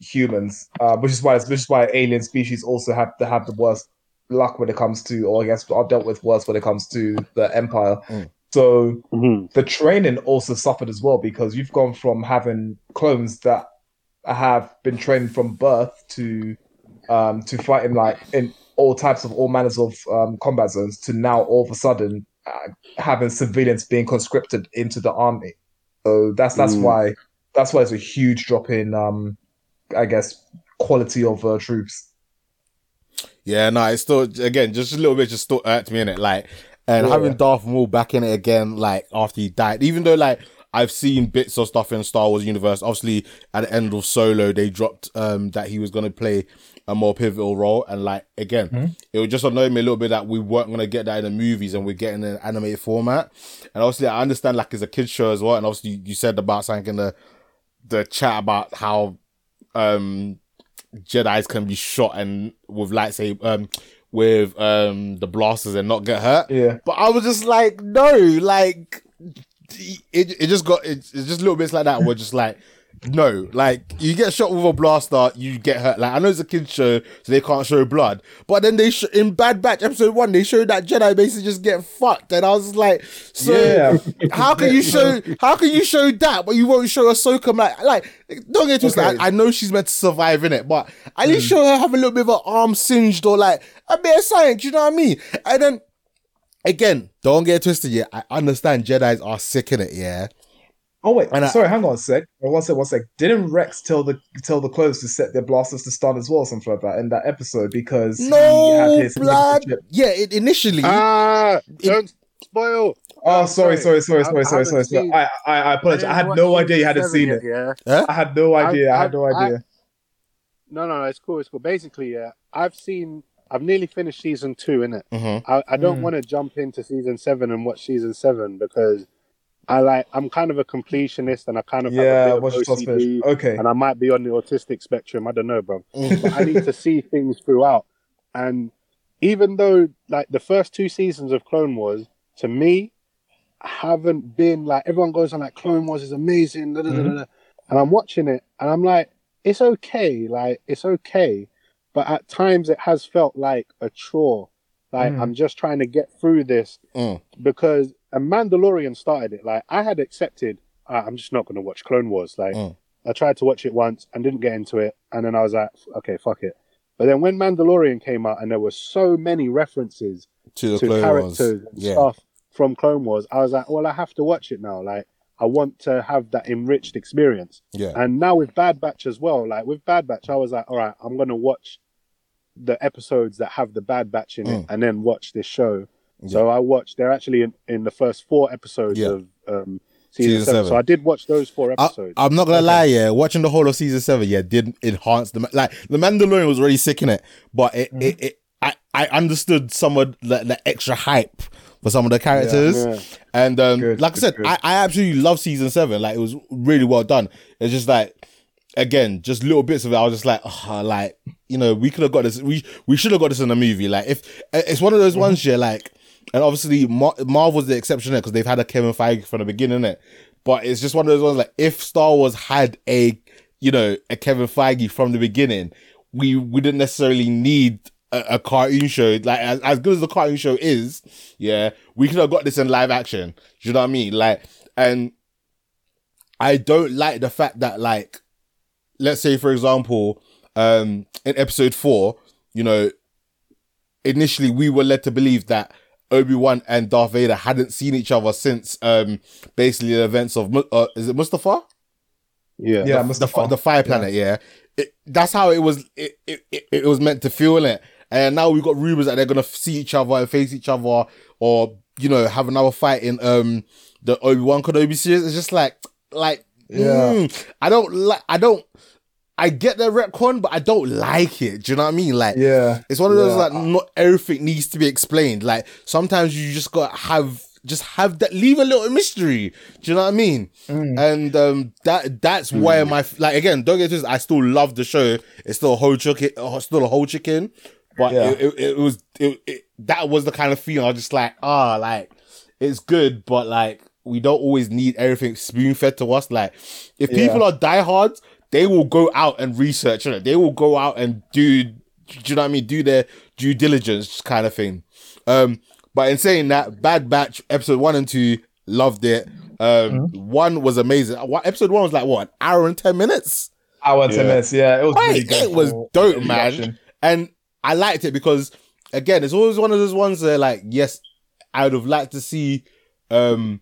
humans, uh, which is why which is why alien species also have to have the worst luck when it comes to, or I guess are dealt with worse when it comes to the Empire. Mm. So hmm the training also suffered as well because you've gone from having clones that have been trained from birth to um, to fighting like in all types of all manners of um, combat zones to now all of a sudden uh, having civilians being conscripted into the army. So that's that's Mm. why that's why it's a huge drop in um, I guess quality of uh, troops. Yeah, no, it's still again just a little bit just still hurt me in it. Like, and Yeah. having Darth Maul back in it again, like after he died, even though like I've seen bits of stuff in Star Wars universe. Obviously, at the end of Solo, they dropped um that he was gonna play a more pivotal role, and like again, Mhm. it would just annoy me a little bit that we weren't gonna get that in the movies, and we're getting an animated format. And obviously, I understand like it's a kids show as well, and obviously you said about something in the the chat about how um Jedi's can be shot and with lightsaber um with um the blasters and not get hurt. Yeah. But I was just like, no, like it it just got it, it's just little bits like that were just like no, like you get shot with a blaster, you get hurt. Like I know it's a kids show, so they can't show blood. But then they sh- in Bad Batch episode one, they showed that Jedi basically just get fucked, and I was like, so Yeah. how can you show (laughs) how can you show that, but you won't show Ahsoka? Like, like don't get twisted. Okay. I, I know she's meant to survive in it, but at least Mm. show her have a little bit of an arm singed or like a bit of science. You know what I mean? And then again, don't get twisted. Yeah, I understand Jedi's are sick in it. Yeah. Oh wait, And I- sorry, hang on a sec. Oh, One sec, one sec. Didn't Rex tell the tell the clones to set their blasters to stun as well, or something like that, in that episode because he had No his blood. Yeah, it initially. Ah, don't spoil. Oh, sorry, sorry, sorry, I- sorry, I sorry, sorry. sorry. I, I, I apologize. I, had no idea you hadn't season seen it. Yeah. I had no idea. I, had no I- idea. No, no, no. It's cool. It's cool. Basically, yeah, I've seen. I've nearly finished season two in it. Mhm. I, I don't Mm. want to jump into season seven and watch season seven because I like. I'm kind of a completionist and I kind of yeah, have a watch bit the of. OCD Okay. and I might be on the autistic spectrum. I don't know, bro. but I need to see things throughout. And even though like the first two seasons of Clone Wars, to me, haven't been like everyone goes on like Clone Wars is amazing, da, da, da, da. and I'm watching it and I'm like, it's okay, like it's okay, but at times it has felt like a chore. Like Mm. I'm just trying to get through this Mm. because a Mandalorian started it. Like I had accepted, uh, I'm just not going to watch Clone Wars. Like Mm. I tried to watch it once and didn't get into it, and then I was like, okay, fuck it. But then when Mandalorian came out and there were so many references to the to Clone characters Wars. and Yeah. stuff from Clone Wars, I was like, well, I have to watch it now. Like I want to have that enriched experience. Yeah. And now with Bad Batch as well, like with Bad Batch, I was like, all right, I'm gonna watch the episodes that have the Bad Batch in it, Mm. and then watch this show. So I watched. They're actually in, in the first four episodes Yeah. of um, season, Season seven. seven. So I did watch those four episodes. I'm not gonna lie, yeah. Watching the whole of season seven, yeah, did enhance the like the Mandalorian was already sick in it, but it Mm-hmm. it, it I I understood some of the, the extra hype for some of the characters, Yeah. and um, Good, like I said, good. I, I absolutely love season seven. Like it was really well done. It's just like again, just little bits of it. I was just like, oh, like you know, we could have got this. We we should have got this in a movie. Like if it's one of those ones, yeah, like. And obviously, Mar- Marvel's the exception there because they've had a Kevin Feige from the beginning, it. But it's just one of those ones like if Star Wars had a, you know, a Kevin Feige from the beginning, we wouldn't necessarily need a, a cartoon show. Like as, as good as the cartoon show is, yeah, we could have got this in live action. You know what I mean? Like, and I don't like the fact that like, let's say for example, um, in episode four, you know, initially we were led to believe that Obi Wan and Darth Vader hadn't seen each other since um, basically the events of uh, is it Mustafar? Yeah. Yeah, the, Mustafar. fi- the fire planet. Yeah, It, that's how it was. It, it, it, it was meant to feel it. And now we've got rumors that they're gonna see each other and face each other, or you know, have another fight in um the Obi Wan Kenobi series. It's just like, like, Yeah. mm, I don't like. I don't. I get the retcon, but I don't like it. Do you know what I mean? Like, Yeah. it's one of those Yeah. like not everything needs to be explained. Like sometimes you just gotta have just have that leave a little mystery. Do you know what I mean? Mm. And um that that's where my like again don't get this. I still love the show. It's still a whole chicken, still a whole chicken. But Yeah. it, it, it was it, it that was the kind of feeling I was just like ah like it's good, but like we don't always need everything spoon fed to us. Like if Yeah. people are diehards, they will go out and research it. They will go out and do, do you know what I mean? Do their due diligence kind of thing. Um, but in saying that, Bad Batch episode one and two loved it. Um, one was amazing. What episode one was like what an hour and ten minutes. Hour and ten minutes. Yeah, it was Wait, really good. it was dope, for man. reaction. And I liked it because again, it's always one of those ones that like, yes, I would have liked to see um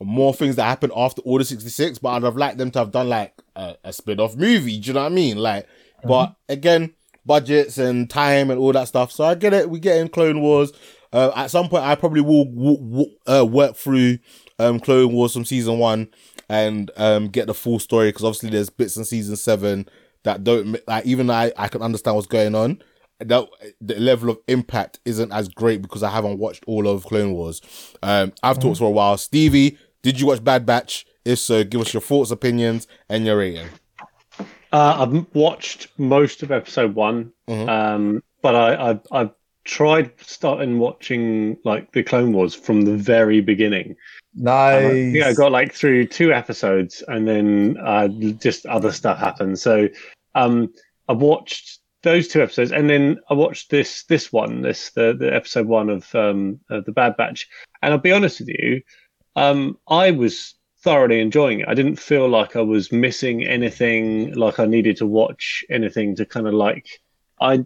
more things that happen after Order 66, but I'd have liked them to have done like a, a spin-off movie. Do you know what I mean? Like, but again, budgets and time and all that stuff. So I get it. We get in Clone Wars. Uh, at some point, I probably will w- w- uh, work through um, Clone Wars from season one and um, get the full story because obviously there's bits in season seven that don't like even I I can understand what's going on. That the level of impact isn't as great because I haven't watched all of Clone Wars. Um, I've talked for a while. Stevie, did you watch Bad Batch? If so, give us your thoughts, opinions, and your rating. Uh, I've watched most of episode one, Mhm. um, but I, I I've tried starting watching like the Clone Wars from the very beginning. And I Nice. I got like through two episodes, and then uh, just other stuff happened. So um, I watched those two episodes, and then I watched this this one, this the, the episode one of um, of the Bad Batch. And I'll be honest with you, um, I was thoroughly enjoying it. I didn't feel like I was missing anything, like I needed to watch anything to kind of like. I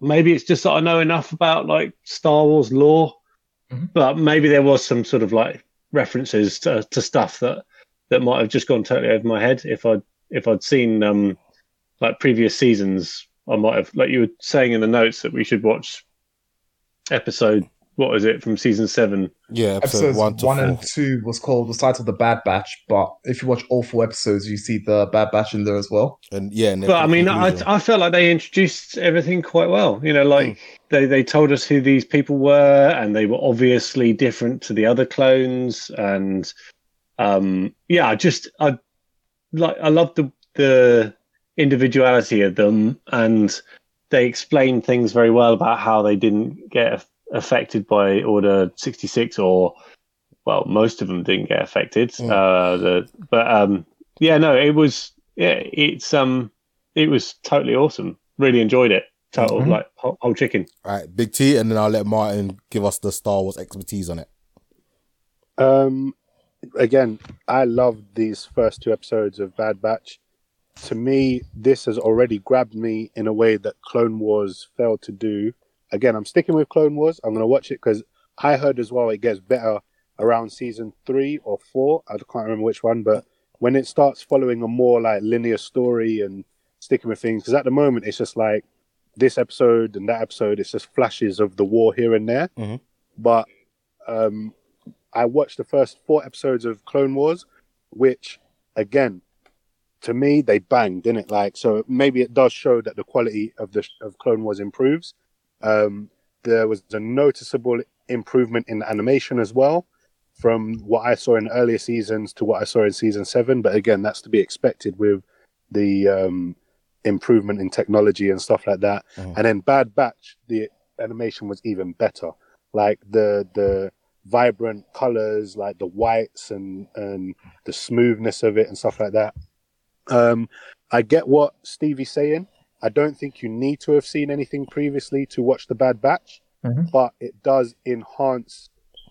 maybe it's just that I know enough about like Star Wars lore, Mhm. but maybe there was some sort of like references to, to stuff that that might have just gone totally over my head if I if I'd seen um like previous seasons. I might have like you were saying in the notes that we should watch episode what was it from season seven Yeah, episode Episodes one one, four. and two was called was titled the Bad Batch, but if you watch all four episodes, you see the Bad Batch in there as well. And yeah, and but I mean, I. I felt like they introduced everything quite well. You know, like they, they told us who these people were, and they were obviously different to the other clones. And um, yeah, I just I like I love the the individuality of them, and they explained things very well about how they didn't get aff- affected by Order sixty six, or well, most of them didn't get affected. Mm. Uh, the but um, yeah, no, it was yeah, it's um, it was totally awesome. Really enjoyed it. Total Mhm. like whole, whole chicken. All right, Big T, and then I'll let Martin give us the Star Wars expertise on it. Um, again, I loved these first two episodes of Bad Batch. To me, this has already grabbed me in a way that Clone Wars failed to do. Again, I'm sticking with Clone Wars. I'm going to watch it because I heard as well it gets better around season three or four. I can't remember which one, but when it starts following a more like linear story and sticking with things, because at the moment it's just like this episode and that episode, it's just flashes of the war here and there. Mhm. But um, I watched the first four episodes of Clone Wars, which again, to me, they banged, didn't it? Like, so maybe it does show that the quality of the of Clone Wars improves. Um, there was a noticeable improvement in the animation as well, from what I saw in earlier seasons to what I saw in season seven. But again, that's to be expected with the um, improvement in technology and stuff like that. Mhm. And then Bad Batch, the animation was even better. Like the the vibrant colors, like the whites and and the smoothness of it and stuff like that. Um, I get what Stevie's saying. I don't think you need to have seen anything previously to watch the Bad Batch, Mhm. but it does enhance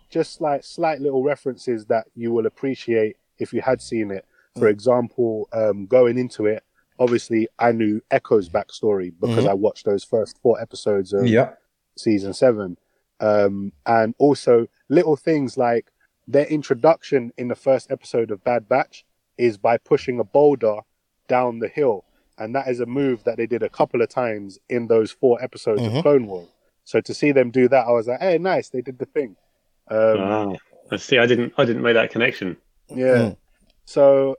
just like slight little references that you will appreciate if you had seen it. For example, um, going into it, obviously I knew Echo's backstory because Mhm. I watched those first four episodes of Yeah. season seven. Um, and also little things like their introduction in the first episode of Bad Batch is by pushing a boulder down the hill. And that is a move that they did a couple of times in those four episodes Mhm. of Clone Wars. So to see them do that, I was like, hey, nice, they did the thing. Um, Ah, I see. I didn't. I didn't make that connection. yeah. Mm. So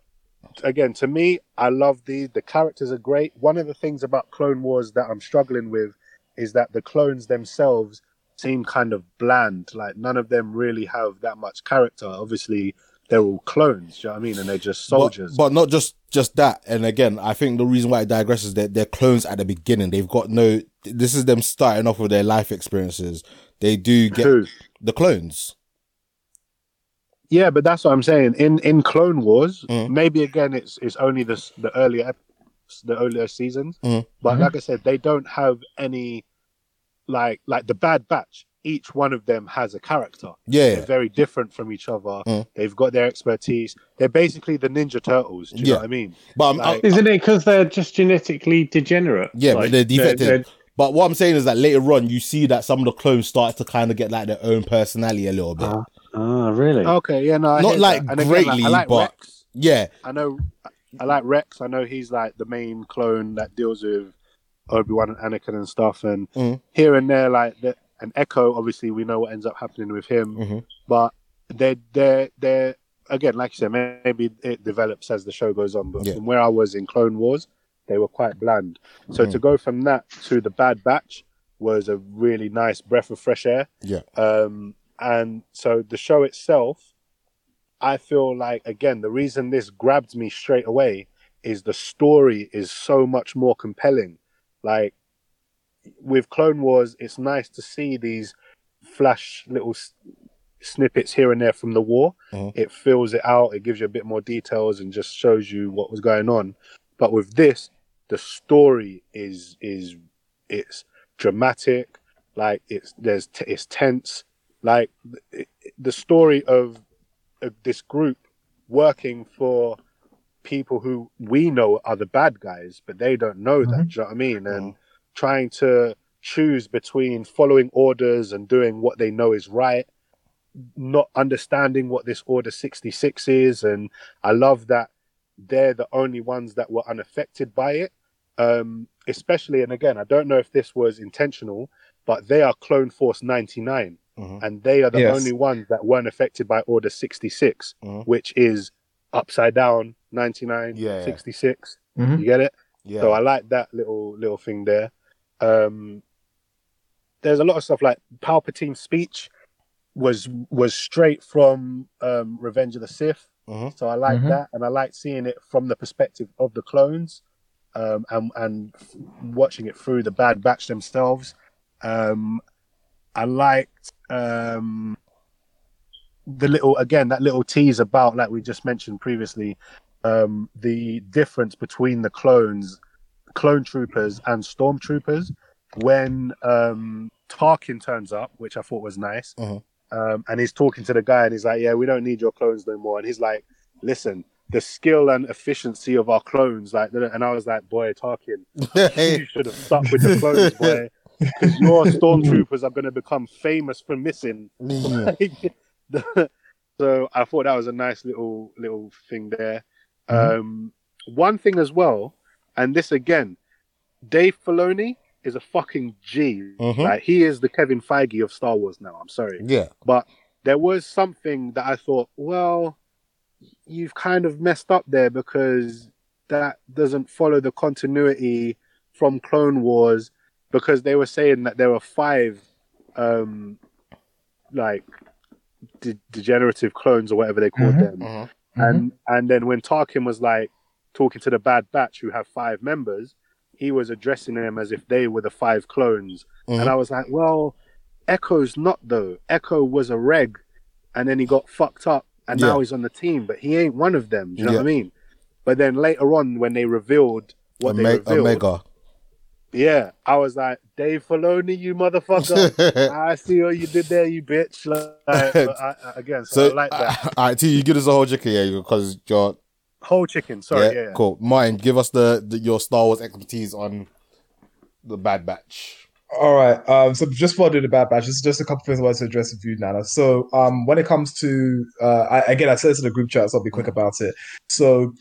again, to me, I love these. The characters are great. One of the things about Clone Wars that I'm struggling with is that the clones themselves seem kind of bland. Like none of them really have that much character. Obviously, they're all clones. Do you know what I mean? And they're just soldiers. But, not just just that. And again, I think the reason why it digresses is that they're clones at the beginning. They've got no. This is them starting off with their life experiences. They do get Who? the clones. Yeah, but that's what I'm saying. In in Clone Wars, Mm. maybe again, it's it's only the the earlier the earlier seasons. Mm. But Mhm. like I said, they don't have any like like the Bad Batch. Each one of them has a character. Yeah, They're very different from each other. Mm. They've got their expertise. They're basically the Ninja Turtles. Do you Yeah. know what I mean? but I'm, Like- Isn't it because they're just genetically degenerate? Yeah, but they're defective. they're- But what I'm saying is that later on, you see that some of the clones start to kind of get like their own personality a little bit. Ah, ah, really? Okay, yeah, no, I Not like that. And again, like, greatly, I like but- Rex. Yeah, I know, I like Rex. I know he's like the main clone that deals with Obi Wan and Anakin and stuff. And Mm. here and there, like the, and Echo. Obviously, we know what ends up happening with him. Mhm. But they're they're they're again, like you said, maybe it develops as the show goes on. But Yeah. from where I was in Clone Wars, they were quite bland. So Mm. to go from that to the Bad Batch was a really nice breath of fresh air. yeah, Um, and so the show itself, I feel like again the reason this grabbed me straight away is the story is so much more compelling. Like with Clone Wars, it's nice to see these flash little s- snippets here and there from the war. Mhm. It fills it out. It gives you a bit more details and just shows you what was going on. But with this, the story is is it's dramatic. Like it's there's t- it's tense. Like it, the story of, of this group working for people who we know are the bad guys, but they don't know that. Do you know what I mean? And trying to choose between following orders and doing what they know is right, not understanding what this Order 66 is. And I love that they're the only ones that were unaffected by it. Um, especially, and again, I don't know if this was intentional, but they are Clone Force 99 Mhm. and they are the Yes. only ones that weren't affected by Order 66, Mhm. which is upside down 99, Yeah, yeah. 66. Mhm. You get it? yeah. So I like that little little thing there. Um, there's a lot of stuff like Palpatine's speech was was straight from um, Revenge of the Sith. Mhm. So I like Mhm. that, and I like seeing it from the perspective of the clones, um, and and f- watching it through the Bad Batch themselves. Um, I liked um, the little again that little tease about like we just mentioned previously, um, the difference between the clones, clone troopers and stormtroopers. When um, Tarkin turns up, which I thought was nice, Mhm. um, and he's talking to the guy, and he's like, "Yeah, we don't need your clones no more." And he's like, "Listen, the skill and efficiency of our clones, like," and I was like, "Boy, Tarkin, (laughs) you should have stuck with the clones, boy, (laughs) because your stormtroopers are going to become famous for missing." (laughs) So I thought that was a nice little little thing there. Mhm. Um, one thing as well, and this again, Dave Filoni is a fucking G. Mhm. Like he is the Kevin Feige of Star Wars now. I'm sorry, yeah, but there was something that I thought, well, you've kind of messed up there because that doesn't follow the continuity from Clone Wars because they were saying that there were five um like de- degenerative clones or whatever they called Mhm. them Mhm. and and then when Tarkin was like talking to the Bad Batch who have five members he was addressing them as if they were the five clones Mhm. and I was like well Echo's not though Echo was a reg and then he got fucked up and Yeah. now he's on the team but he ain't one of them do you know Yeah. what I mean but then later on when they revealed what they revealed Omega. yeah, I was like, Dave Filoni, you motherfucker. (laughs) I see what you did there, you bitch. Like, (laughs) I, I- again, so, So I like that. all right, T, you give us a whole chicken, yeah, because you're Whole chicken. Sorry. Yeah. yeah. cool. Martin, give us the, the your Star Wars expertise on the Bad Batch. All right. Um, so just before I do the bad batch, just just a couple things I wanted to address with you, Nana. So um, when it comes to uh, I, again, I said this in the group chat, so I'll be quick about it. So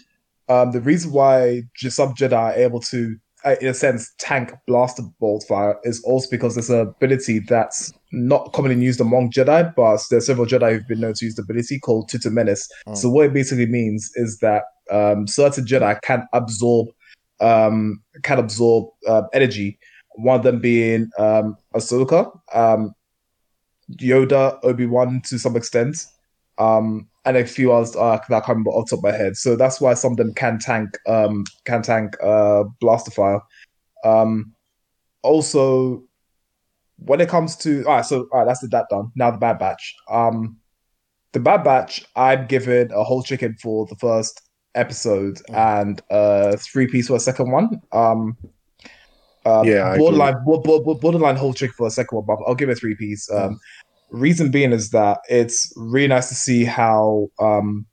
um, the reason why some Jedi are able to, uh, in a sense, tank blaster bolt fire is also because there's an ability that's not commonly used among Jedi, but there's several Jedi who've been known to use the ability called Tutaminis. Oh. So what it basically means is that um, certain Jedi can absorb um, can absorb uh, energy. One of them being um, Ahsoka, um, Yoda, Obi Wan to some extent, um, and a few others uh, that I can't remember off the top of my head. So that's why some of them can tank um, can tank uh, blaster fire. Um, also, when it comes to all right, so all right, that's the that done. Now the Bad Batch. Um, the Bad Batch, I'm given a whole chicken for the first episode and uh three piece for a second one. Um, uh, Yeah, borderline, bo- bo- bo- borderline whole trick for the second one, but I'll give it three piece. Um, reason being is that it's really nice to see how um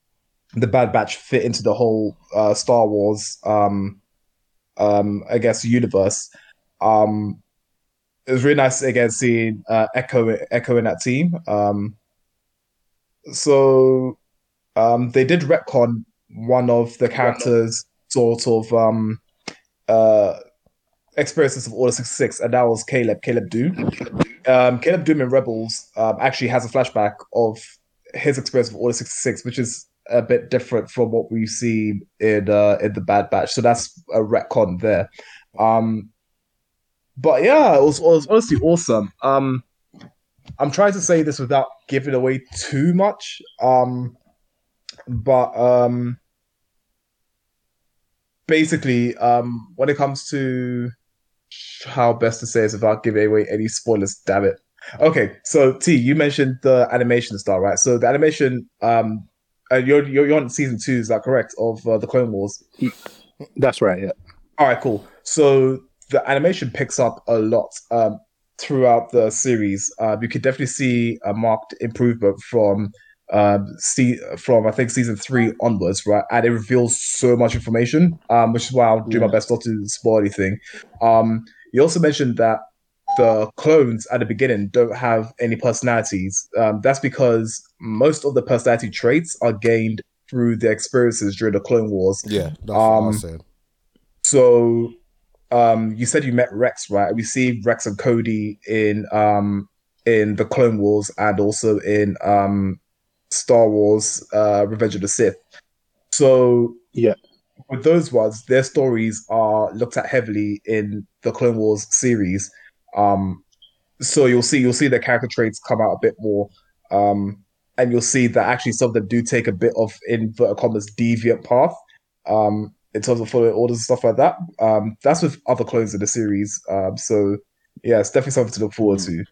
the Bad Batch fit into the whole uh Star Wars um um I guess universe. Um, it was really nice again seeing uh, Echo Echo in that team. Um, so um, they did retcon one of the characters' sort of um, uh, experiences of Order 66, and that was Caleb, Caleb Dume. Um, Caleb Dume in Rebels um, actually has a flashback of his experience of Order 66, which is a bit different from what we see in uh, in the Bad Batch. So that's a retcon there. Um, but yeah, it was, it was honestly awesome. Um, I'm trying to say this without giving away too much. Um, but um, basically, um, when it comes to how best to say this without giving away any spoilers, damn it. Okay, so T, you mentioned the animation style, right? So the animation, um, uh, you're, you're you're on season two, is that correct? Of uh, the Clone Wars. That's right. Yeah. All right, cool. So the animation picks up a lot um, throughout the series. Uh, you can definitely see a marked improvement from um, see from I think season three onwards, right? And it reveals so much information, um, which is why I'll do my best not to spoil anything. Um, you also mentioned that the clones at the beginning don't have any personalities. Um, that's because most of the personality traits are gained through their experiences during the Clone Wars. Yeah, that's what I Um, saying. So, um, you said you met Rex, right? We see Rex and Cody in um in the Clone Wars and also in um Star Wars: uh, Revenge of the Sith. So, Yeah. with those ones, their stories are looked at heavily in the Clone Wars series. Um, so you'll see you'll see their character traits come out a bit more. Um, and you'll see that actually some of them do take a bit of inverted commas deviant path. Um, in terms of following orders and stuff like that. Um, that's with other clones in the series. Um, so yeah, it's definitely something to look forward to.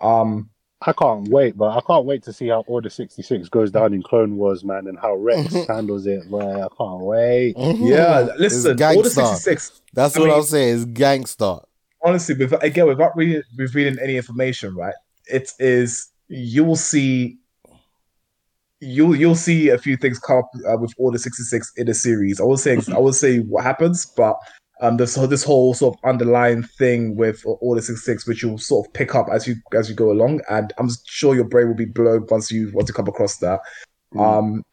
Um, I can't wait, but I can't wait to see how Order 66 goes down in Clone Wars, man, and how Rex (laughs) handles it, man. I can't wait. (laughs) yeah, listen, Order gangsta. sixty six. That's I what mean- I'm saying. It's gangster. Honestly, with, again, without reading, revealing any information, right? It is you will see. You'll you'll see a few things come up uh, with Order sixty six in the series. I will say I will say what happens, but um, this whole- this whole sort of underlying thing with all Order sixty six, which you'll sort of pick up as you as you go along, and I'm sure your brain will be blown once you want to come across that. Um,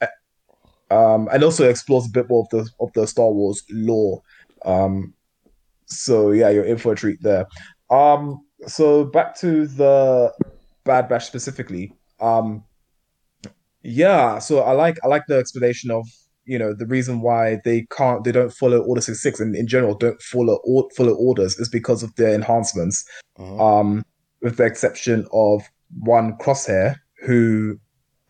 um, and also explores a bit more of the of the Star Wars lore. Um, so yeah, you're in for a treat there. Um, so back to the Bad Batch specifically. Um, yeah, so I like I like the explanation of you know the reason why they can't they don't follow Order sixty six and in general don't follow or, follow orders is because of their enhancements. Mhm. Um, with the exception of one Crosshair who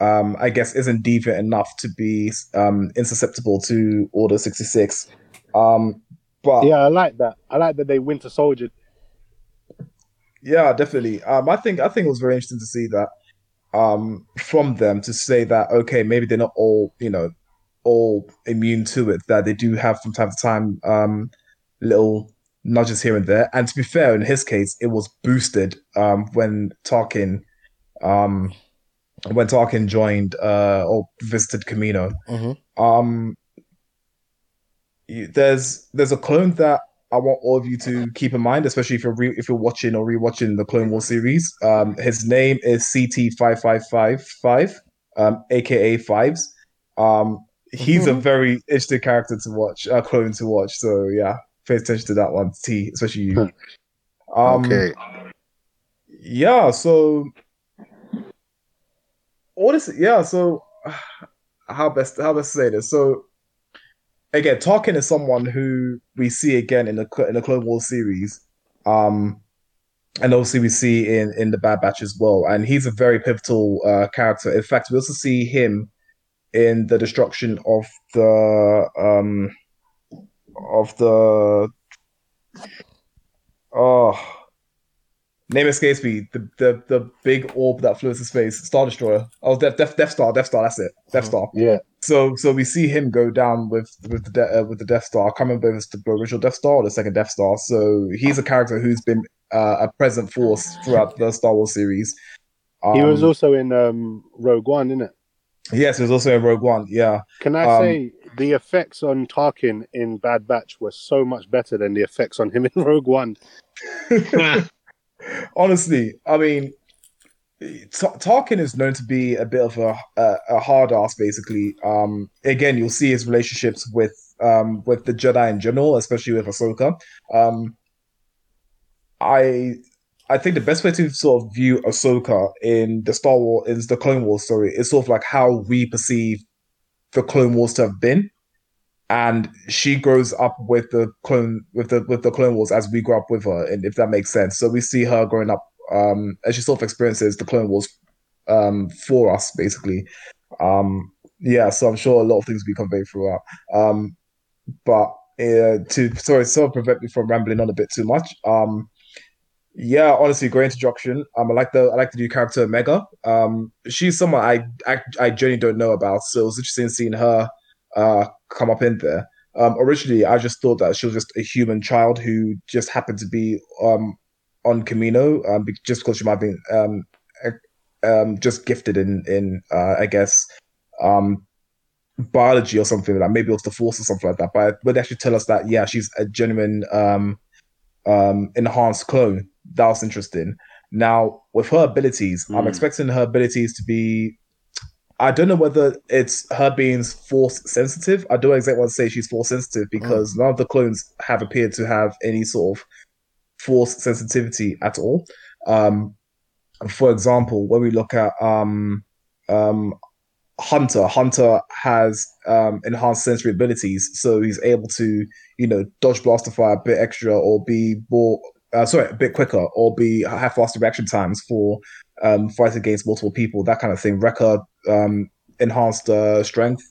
um, I guess isn't deviant enough to be um, insusceptible to Order 66. Um, but yeah, Yeah, I like that. I like that they Winter Soldier. Yeah, definitely. Um, I think I think it was very interesting to see that um, from them to say that okay, maybe they're not all you know all immune to it. That they do have from time to time um, little nudges here and there. And to be fair, in his case, it was boosted um, when Tarkin. Um, when Tarkin joined uh, or visited Kamino, Mhm. Um, you, there's there's a clone that I want all of you to keep in mind, especially if you're re- if you're watching or rewatching the Clone War series. Um, his name is CT five five five five, um, aka Fives. Um, he's a very interesting character to watch, a clone to watch. So yeah, pay attention to that one, T, especially you. Um, okay. yeah, so all this, yeah, so (sighs) how best how best to say this? So again, Tarkin is someone who we see again in the in the Clone Wars series, um, and obviously we see in in the Bad Batch as well, and he's a very pivotal uh, character. In fact, we also see him in the destruction of the um of the oh name escapes me the the, the big orb that flew into space star destroyer oh death, death death star death star that's it death star Yeah. so so we see him go down with with the de- uh, with the Death Star. I can't remember if it's the original Death Star or the second Death Star. So he's a character who's been uh, a present force throughout the Star Wars series. He was Um, also in um, Rogue One, isn't it? Yes, he was also in Rogue One. Yeah, Can I Um, say the effects on Tarkin in Bad Batch were so much better than the effects on him in (laughs) Rogue One? (laughs) honestly, I mean, T- Tarkin is known to be a bit of a a, a hard ass. Basically, um, again, you'll see his relationships with um with the Jedi in general, especially with Ahsoka. Um, I I think the best way to sort of view Ahsoka in the Star Wars is the Clone Wars story. Is sort of like how we perceive the Clone Wars to have been, and she grows up with the clone with the with the Clone Wars as we grow up with her, and if that makes sense. So we see her growing up um, as she sort of experiences the Clone Wars um, for us, basically. Um, yeah, so I'm sure a lot of things will be conveyed throughout. Um, but uh, to sorry, sort of prevent me from rambling on a bit too much. Um, yeah, honestly, great introduction. Um, I like the I like the new character Omega. Um, she's someone I I, I genuinely don't know about, so it was interesting seeing her uh come up in there. Um, originally, I just thought that she was just a human child who just happened to be um on Kamino, um, just because she might be um, um just gifted in in uh, I guess um biology or something like that. Maybe it was the force or something like that. But but would actually tell us that yeah, she's a genuine um um enhanced clone. That was interesting. Now with her abilities, I'm Mm. expecting her abilities to be. I don't know whether it's her being force sensitive. I don't exactly want to say she's force sensitive because none of the clones have appeared to have any sort of force sensitivity at all. Um, for example, when we look at um, um, Hunter, Hunter has um, enhanced sensory abilities, so he's able to, you know, dodge blaster fire a bit extra, or be more, uh, sorry, a bit quicker, or be have faster reaction times for um, fighting against multiple people, that kind of thing. Record um, enhanced uh, strength,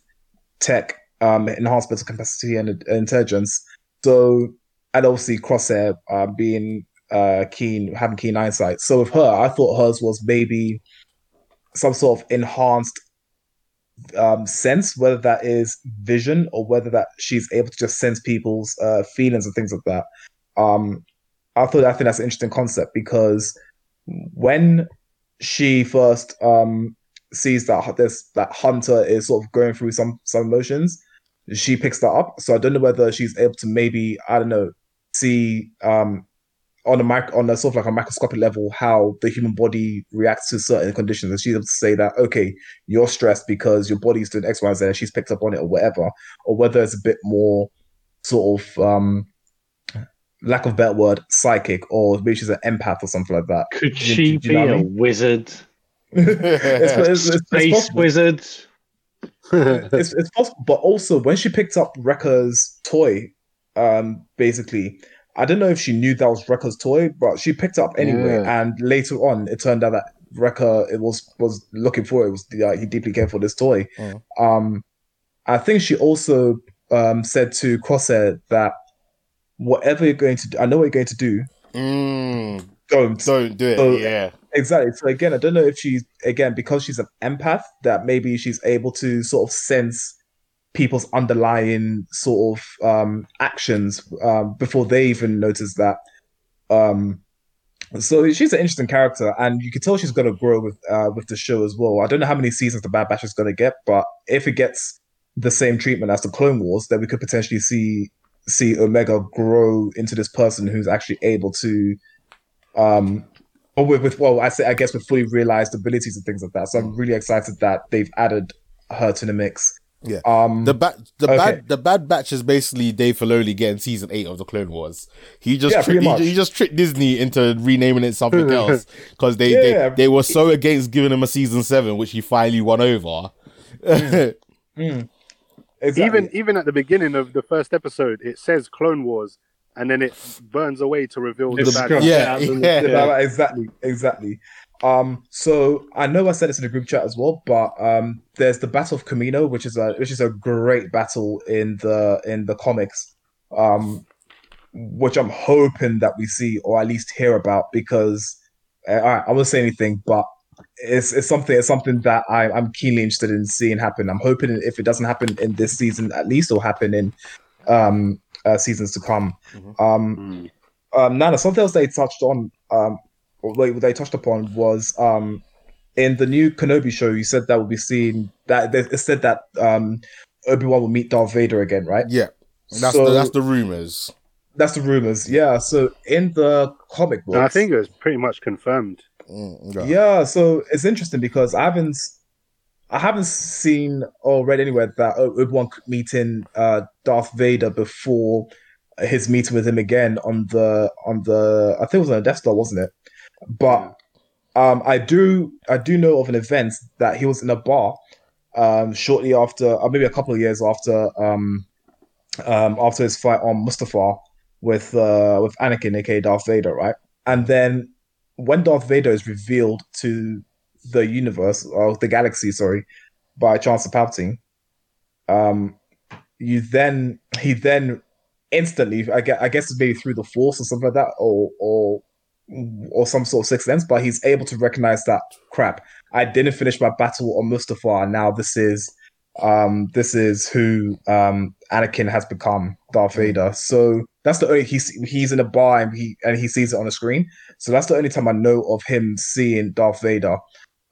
tech um, enhanced mental capacity and, and intelligence. So and obviously Crosshair uh, being uh, keen, having keen eyesight. So with her, I thought hers was maybe some sort of enhanced um, sense, whether that is vision or whether that she's able to just sense people's uh, feelings and things like that. Um, I thought I think that's an interesting concept because when she first um, sees that this that Hunter is sort of going through some some emotions, she picks that up. So I don't know whether she's able to maybe I don't know see um, on a mic on a sort of like a microscopic level how the human body reacts to certain conditions, and she's able to say that okay, you're stressed because your body's doing X, Y, Z, and she's picked up on it or whatever, or whether it's a bit more sort of um, lack of a better word, psychic, or maybe she's an empath or something like that. Could Do she do you be know what I a mean? wizard? (laughs) (laughs) it's, it's, it's, it's Space possible. wizard? it's, it's possible, but also when she picked up Wrecker's toy, um, basically, I don't know if she knew that was Wrecker's toy, but she picked it up anyway. Yeah. And later on, it turned out that Wrecker it was was looking for it. it was uh, he deeply cared for this toy. Oh. Um, I think she also um said to Crosshair that whatever you're going to do, I know what you're going to do. Mm, Don't don't do it. So- yeah. Exactly. So again, I don't know if she's again because she's an empath that maybe she's able to sort of sense people's underlying sort of um, actions um, before they even notice that. Um, so she's an interesting character, and you can tell she's going to grow with uh, with the show as well. I don't know how many seasons the Bad Batch is going to get, but if it gets the same treatment as the Clone Wars, then we could potentially see see Omega grow into this person who's actually able to, um, or with, with well, I say I guess with fully realized abilities and things like that. So I'm really excited that they've added her to the mix. Yeah. Um, The bad, the Okay. bad, the bad batch is basically Dave Filoni getting season eight of the Clone Wars. He just Yeah, tri- he, he just tricked Disney into renaming it something (laughs) else because they, Yeah. they they were so against giving him a season seven, which he finally won over. (laughs) exactly. Even even at the beginning of the first episode, it says Clone Wars, and then it burns away to reveal the It's bad scrubbed guy. yeah, yeah. Yeah, exactly, exactly. Um, so I know I said this in the group chat as well, but um, there's the Battle of Kamino, which is a which is a great battle in the in the comics, um, which I'm hoping that we see or at least hear about because uh, all right, I won't say anything, but it's it's something it's something that I, I'm keenly interested in seeing happen. I'm hoping if it doesn't happen in this season, at least it'll happen in um, uh, seasons to come. Um, um, Nana, something else they touched on, um, or they, they touched upon was um, in the new Kenobi show. You said that we'll be seeing that. They it said that um, Obi Wan will meet Darth Vader again, right? yeah, that's So- the that's the rumors. That's the rumors. Yeah. So in the comic book, I think it was pretty much confirmed. Mm, yeah. yeah. So it's interesting because I haven't, I haven't seen or read anywhere that Obi Wan meeting uh, Darth Vader before his meeting with him again on the on the I think it was on the Death Star, wasn't it? But um, I do I do know of an event that he was in a bar um, shortly after, or maybe a couple of years after um, um, after his fight on Mustafar with uh, with Anakin, aka Darth Vader, right? And then when Darth Vader is revealed to the universe or the galaxy, sorry, by Chancellor Palpatine, um, you then he then instantly, I guess, I guess maybe through the Force or something like that, or or or some sort of sixth sense, but he's able to recognize that crap. I didn't finish my battle on Mustafar. Now this is um this is who um Anakin has become, Darth Vader. So that's the only he's he's in a bar and he and he sees it on the screen. So that's the only time I know of him seeing Darth Vader.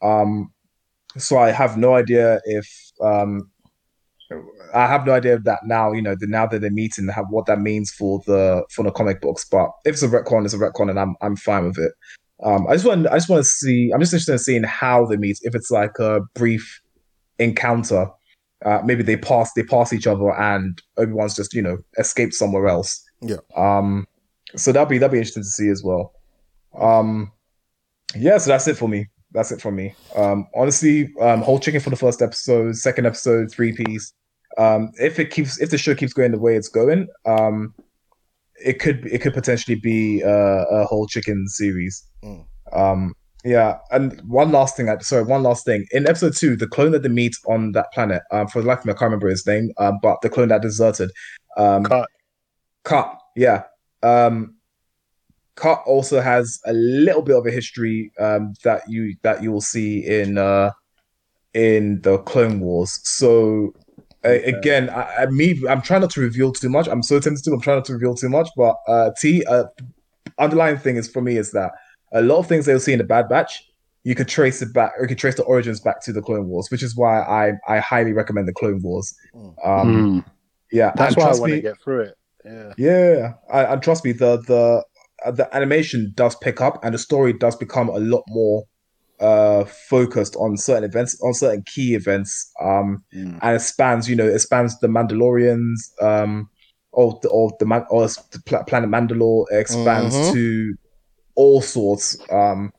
Um so I have no idea if um I have no idea of that now, you know, the now that they're meeting, have what that means for the for the comic books. But if it's a retcon, it's a retcon, and I'm I'm fine with it. Um, I just want I just want to see. I'm just interested in seeing how they meet. If it's like a brief encounter, uh, maybe they pass they pass each other, and Obi Wan's just you know escaped somewhere else. Yeah. Um. So that'll be that'll be interesting to see as well. Um. Yeah. So that's it for me. That's it for me. Um. Honestly, um, whole chicken for the first episode, second episode, three piece. Um. If it keeps if the show keeps going the way it's going, um, it could it could potentially be uh, a whole chicken series. Mm. Um, yeah, and one last thing. I, sorry, one last thing. In episode two, the clone that they meet on that planet, um, for the life of me, I can't remember his name, um, but the clone that deserted, um, Cut. Cut, yeah. Um, Cut also has a little bit of a history um, that you that you will see in uh, in the Clone Wars. So a- again, I, I me, I'm trying not to reveal too much. I'm so tempted to. I'm trying not to reveal too much. But uh, T, uh, underlying thing is for me is that a lot of things they'll see in the Bad Batch, you could trace it back, or you could trace the origins back to the Clone Wars, which is why I I highly recommend the Clone Wars. Um, Mm. Yeah, That's why I want to get through it. Yeah. yeah, I, and trust me, the the uh, the animation does pick up, and the story does become a lot more uh focused on certain events, on certain key events. Um, Mm. and it spans, you know, it spans the Mandalorians, um, or the or the man or the planet Mandalore. It expands Mhm. to all sorts. Um,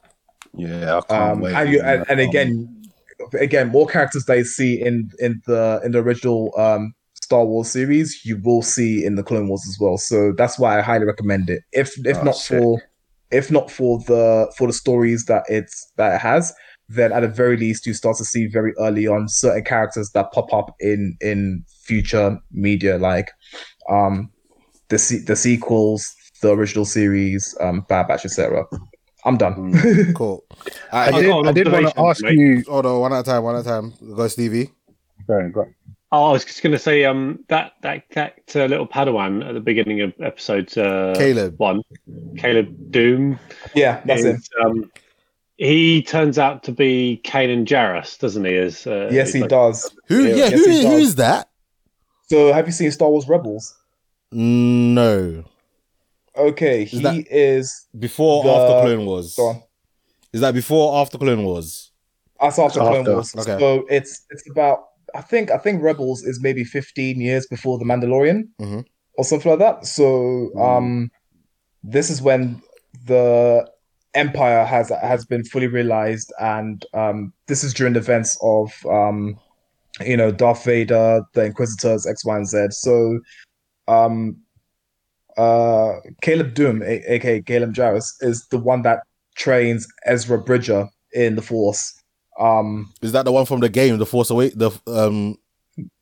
Yeah, um, and you and, and again, again, more characters they see in in the in the original um Star Wars series, you will see in the Clone Wars as well. So that's why I highly recommend it. If if Oh, not sick. for if not for the for the stories that it's that it has, then at the very least you start to see very early on certain characters that pop up in in future media like um the se- the sequels, the original series, um Bad Batch, etc. I'm done. (laughs) Cool. I I, I've did, I did want to ask mate. you. hold on, one at a time, one at a time. Go, Stevie. Sorry, go on. Oh, I was just going to say, um, that that that uh, little Padawan at the beginning of episode uh, Caleb. one, Caleb Dume. yeah, that's it. is, Um, he turns out to be Kanan Jarrus, doesn't he? As uh, Yes, he like- does. Who? Yeah, Yeah, who, he who does. is that? So, have you seen Star Wars Rebels? No. Okay, he that- is. Before The- after Clone Wars? Go on. Is that before after Clone Wars? That's after Clone Wars. okay. So it's it's about I think I think Rebels is maybe 15 years before The Mandalorian Mhm. or something like that. So um this is when the Empire has has been fully realized and um this is during the events of um you know Darth Vader, the Inquisitors, X, Y, and Z. So um uh Caleb Dume, a- aka Caleb Jarrus, is the one that trains Ezra Bridger in the Force. Um, Is that the one from the game, The Force Away? The um.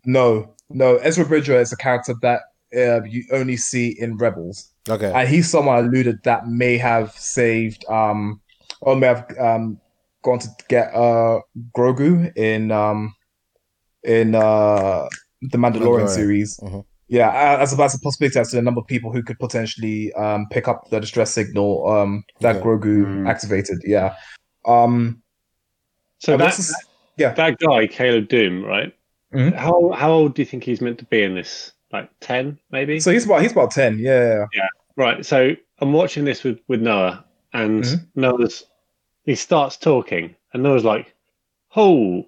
no, no, Ezra Bridger is a character that uh, you only see in Rebels, Okay. and he's someone alluded that may have saved, um, or may have um gone to get uh Grogu in um in uh the Mandalorian Mandalorian. series. Mhm. Yeah, a- as as a possibility as to the number of people who could potentially um pick up the distress signal um that Okay. Grogu Mm. activated. Yeah. Um. So and that, is- yeah. that guy, Caleb Dume, right? Mhm. How how old do you think he's meant to be in this? Like ten, maybe. So he's about he's about ten. Yeah. Yeah. right. So I'm watching this with with Noah, and Mhm. Noah's he starts talking, and Noah's like, "Oh,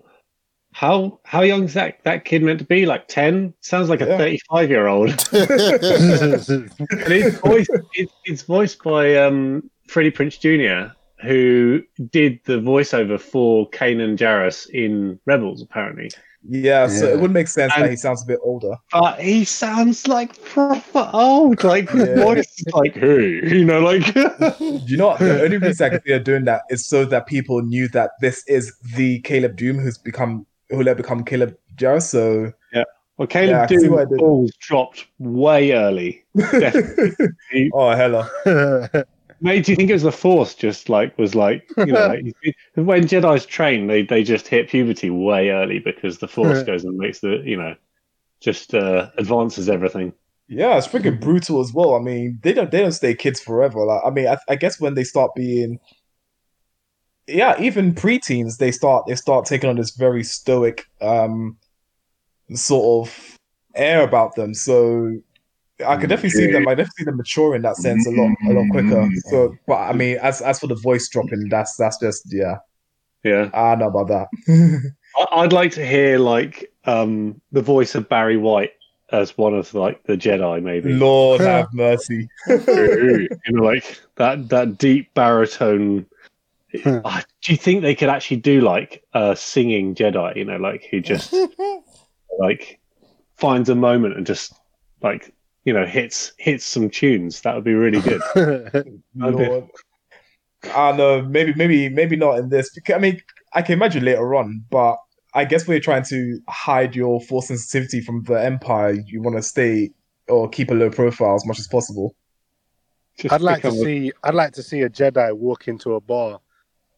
how how young is that that kid meant to be? Like ten? Sounds like a Yeah. 35 year old." (laughs) (laughs) and it's voiced it's, it's voiced by um Freddie Prinze Jr. who did the voiceover for Kanan Jarrus in Rebels, apparently. Yeah, so Yeah. it would make sense And- that he sounds a bit older. But he sounds like proper old. Like his Yeah. voice is like (laughs) who? You know, like (laughs) You know, what? the only reason I can see her doing that is so that people knew that this is the Caleb Dume who's become who let become Caleb Jarrus. So yeah, well Caleb Yeah, I can Doom why I did. balls dropped way early. (laughs) Oh hella. Mate, do you think it was the Force? Just like was like you know, like, (laughs) when Jedi's train, they they just hit puberty way early because the Force (laughs) goes and makes the you know just uh, advances everything. Yeah, it's freaking brutal as well. I mean, they don't they don't stay kids forever. Like, I mean, I, I guess when they start being, yeah, even preteens, they start they start taking on this very stoic, um, sort of air about them. So I could definitely see them. I definitely see them mature in that sense a lot a lot quicker. So, but I mean, as as for the voice dropping, that's that's just yeah. Yeah, I don't know about that. (laughs) I- I'd like to hear like um the voice of Barry White as one of like the Jedi, maybe. Lord have mercy. (laughs) you know, like that that deep baritone. Ah, do you think they could actually do like a singing Jedi? You know, like who just (laughs) like finds a moment and just like you know hits hits some tunes. That would be really good. (laughs) Lord. I know, maybe, maybe, maybe not in this. I mean, I can imagine later on, but I guess when you're trying to hide your force sensitivity from the Empire, you want to stay or keep a low profile as much as possible. Just I'd like to a- see. I'd like to see a Jedi walk into a bar,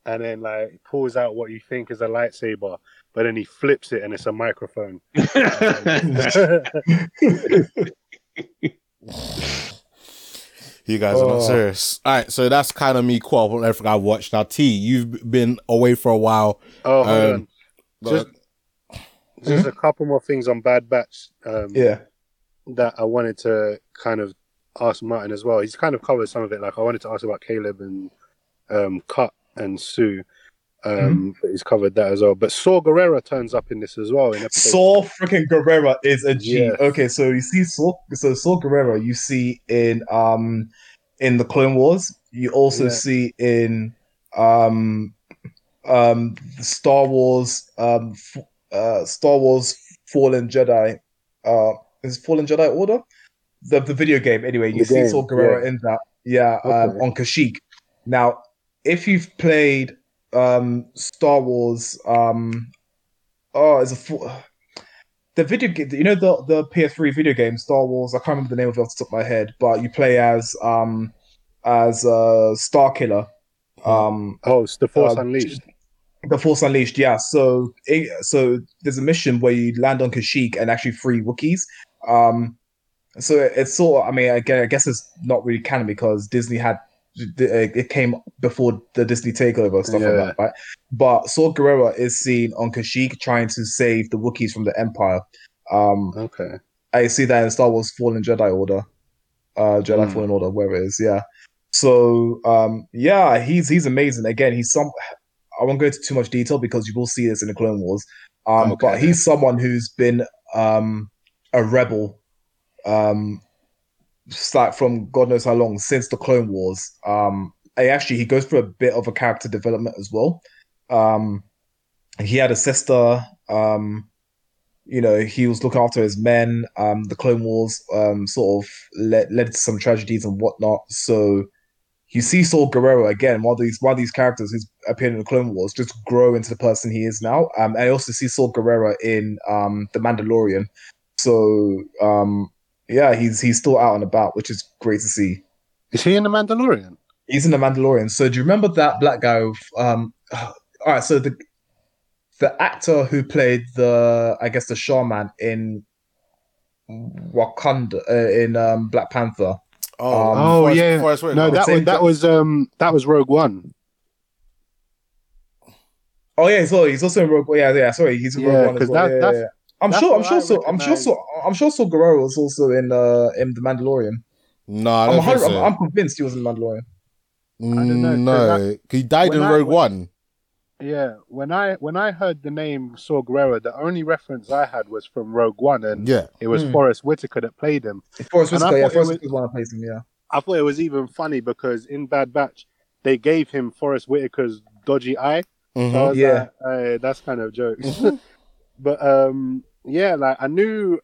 and then like pulls out what you think is a lightsaber, but then he flips it and it's a microphone. (laughs) (laughs) You guys are not Oh. serious. All right, so that's kind of me caught up on everything I've watched. Now, T, you've been away for a while. oh, hold Um, on. But Just, just a couple more things on Bad Batch. Um, Yeah. that I wanted to kind of ask Martin as well. He's kind of covered some of it. Like I wanted to ask about Caleb and um, Cut and Suu. Um, Mm-hmm. he's covered that as well. But Saw Gerrera turns up in this as well. In episode Saw freaking Gerrera is a G. Yes. Okay, so you see Saw, so Saw Gerrera you see in um in the Clone Wars. You also Yeah. see in um um Star Wars um uh Star Wars Fallen Jedi. Uh, is Fallen Jedi Order the the video game anyway? You The see game, Saw Gerrera yeah. in that. Yeah, um, on Kashyyyk. Now, if you've played um Star Wars um oh it's a full the video game you know the the PS3 video game Star Wars I can't remember the name of it off the top of my head but you play as um as uh Star Killer um Oh, it's the Force Uh, Unleashed. the Force Unleashed yeah so it, so there's a mission where you land on Kashyyyk and actually free Wookiees um so it, it's sort of I mean again I guess it's not really canon because Disney had it came before the Disney takeover stuff Yeah. like that right but Saw Gerrera is seen on Kashyyyk trying to save the Wookiees from the Empire um Okay. I see that in Star Wars Fallen Jedi Order, uh, Jedi Mm. Fallen Order, wherever it is. Yeah. So um, yeah, he's he's amazing. Again, he's some. I won't go into too much detail because you will see this in the Clone Wars. Um, Okay. but he's someone who's been um a rebel, um, like from God knows how long since the Clone Wars. Um, actually he goes through a bit of a character development as well. Um, he had a sister. Um, you know, he was looking after his men. Um, the Clone Wars um sort of led led to some tragedies and whatnot. So you see Saul Guerrero again, one of these one of these characters who's appeared in the Clone Wars, just grow into the person he is now. Um, I also see Saul Guerrero in um the Mandalorian. So um, yeah, he's he's still out and about, which is great to see. Is he in the Mandalorian? He's in the Mandalorian. So do you remember that black guy? With, um, (sighs) all right. So the the actor who played the I guess the shaman in Wakanda uh, in um, Black Panther. Oh, Um, Oh, Forest- yeah. Forest No, that was that was um that was Rogue One. Oh yeah, sorry, he's also in Rogue. One, yeah, yeah, sorry, he's in Yeah, Rogue One as 'cause well. that- yeah, that's- yeah, yeah. I'm that's sure. I'm sure. So I'm sure. So I'm sure. So Guerrero was also in uh in the Mandalorian. no, I I'm, don't a think so. I'm, I'm convinced he was in Mandalorian. don't know, 'cause no, he died in when I- Rogue when- One. Yeah, when I when I heard the name Saw Guerrero, the only reference I had was from Rogue One, and Yeah, it was Hmm. Forest Whitaker that played him. Forest And I Whitaker. Yeah, thought it Forest was- one plays him. Yeah. I thought it was even funny because in Bad Batch they gave him Forest Whitaker's dodgy eye. Mhm. So Yeah. like, "Hey, that's kind of jokes. (laughs) but um, yeah, like I knew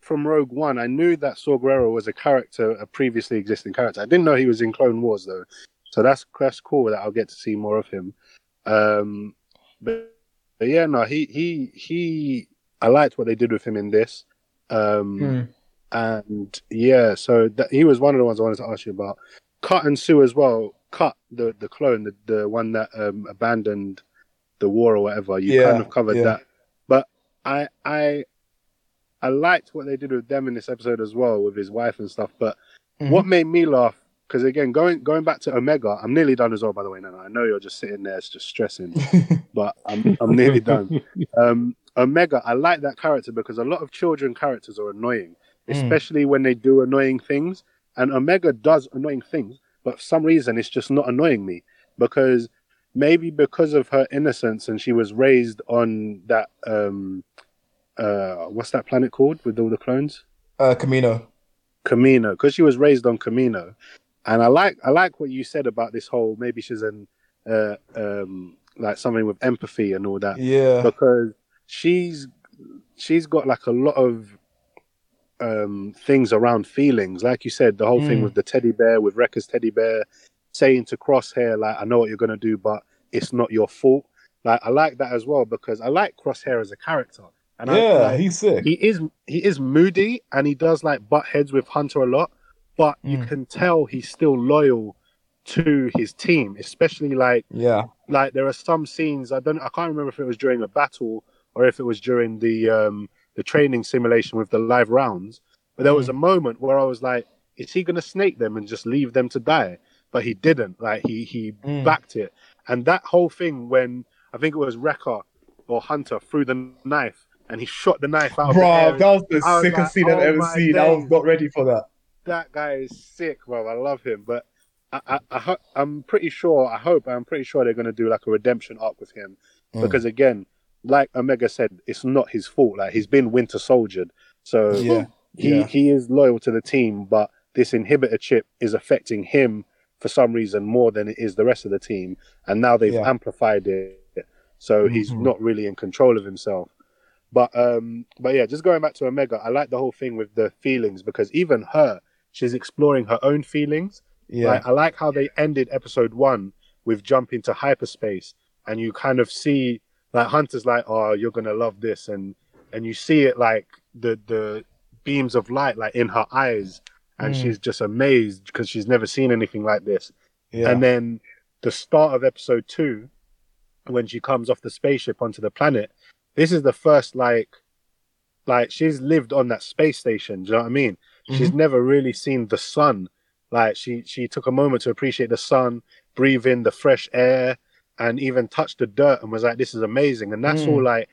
from Rogue One, I knew that Saw Guerrero was a character, a previously existing character. I didn't know he was in Clone Wars though, so that's that's cool that I'll get to see more of him. Um, but, but yeah, no, he he he. I liked what they did with him in this. Um, Hmm. and yeah, so that, he was one of the ones I wanted to ask you about. Cut and Suu as well. Cut the the clone, the, the one that um, abandoned the war or whatever. You Yeah, kind of covered yeah. that, but I I I liked what they did with them in this episode as well with his wife and stuff. But Mhm. what made me laugh because again going going back to Omega, I'm nearly done as well. By the way, no, no, I know you're just sitting there, it's just stressing (laughs) but I'm I'm nearly done. Um, Omega, I like that character because a lot of children characters are annoying, Mm. especially when they do annoying things. And Omega does annoying things, but for some reason it's just not annoying me because maybe because of her innocence and she was raised on that um uh what's that planet called with all the clones? uh, Kamino. Kamino, because she was raised on Kamino, and I like I like what you said about this whole maybe she's an uh, um like something with empathy and all that Yeah. because she's she's got like a lot of um things around feelings, like you said, the whole thing Mm. with the teddy bear with Wrecker's teddy bear saying to Crosshair like I know what you're gonna do, but it's not your fault. Like I like that as well because I like Crosshair as a character, and I, yeah, like, he's sick. he is he is moody and he does like butt heads with Hunter a lot, but you Mm. can tell he's still loyal to his team, especially like yeah. like there are some scenes I don't I can't remember if it was during a battle or if it was during the um the training simulation with the live rounds, but there was a moment where I was like, is he gonna snake them and just leave them to die? But he didn't. Like he he Mm. backed it, and that whole thing when I think it was Wrecker or Hunter threw the knife and he shot the knife out of the air. Bro, that was the was sickest like, scene I've oh ever seen. I was not ready for that. that guy is sick, bro. I love him, but I, I, I I'm pretty sure. I hope. I'm pretty sure they're going to do like a redemption arc with him, Mm. because again, like Omega said, it's not his fault. Like he's been Winter Soldiered, so Yeah. he yeah. he is loyal to the team. But this inhibitor chip is affecting him for some reason more than it is the rest of the team, and now they've Yeah. amplified it, so he's Mhm. not really in control of himself. But um, but yeah, just going back to Omega, I like the whole thing with the feelings because even her, she's exploring her own feelings. Yeah. Like, I like how they ended episode one with jump into hyperspace, and you kind of see like Hunter's like, "Oh, you're gonna love this," and and you see it like the the beams of light like in her eyes, and Mm. she's just amazed because she's never seen anything like this. yeah. And then the start of episode two, when she comes off the spaceship onto the planet, this is the first like, like she's lived on that space station. Do you know what I mean? She's never really seen the sun. Like she she took a moment to appreciate the sun, breathe in the fresh air, and even touch the dirt, and was like, "This is amazing." And that's Mm. all like,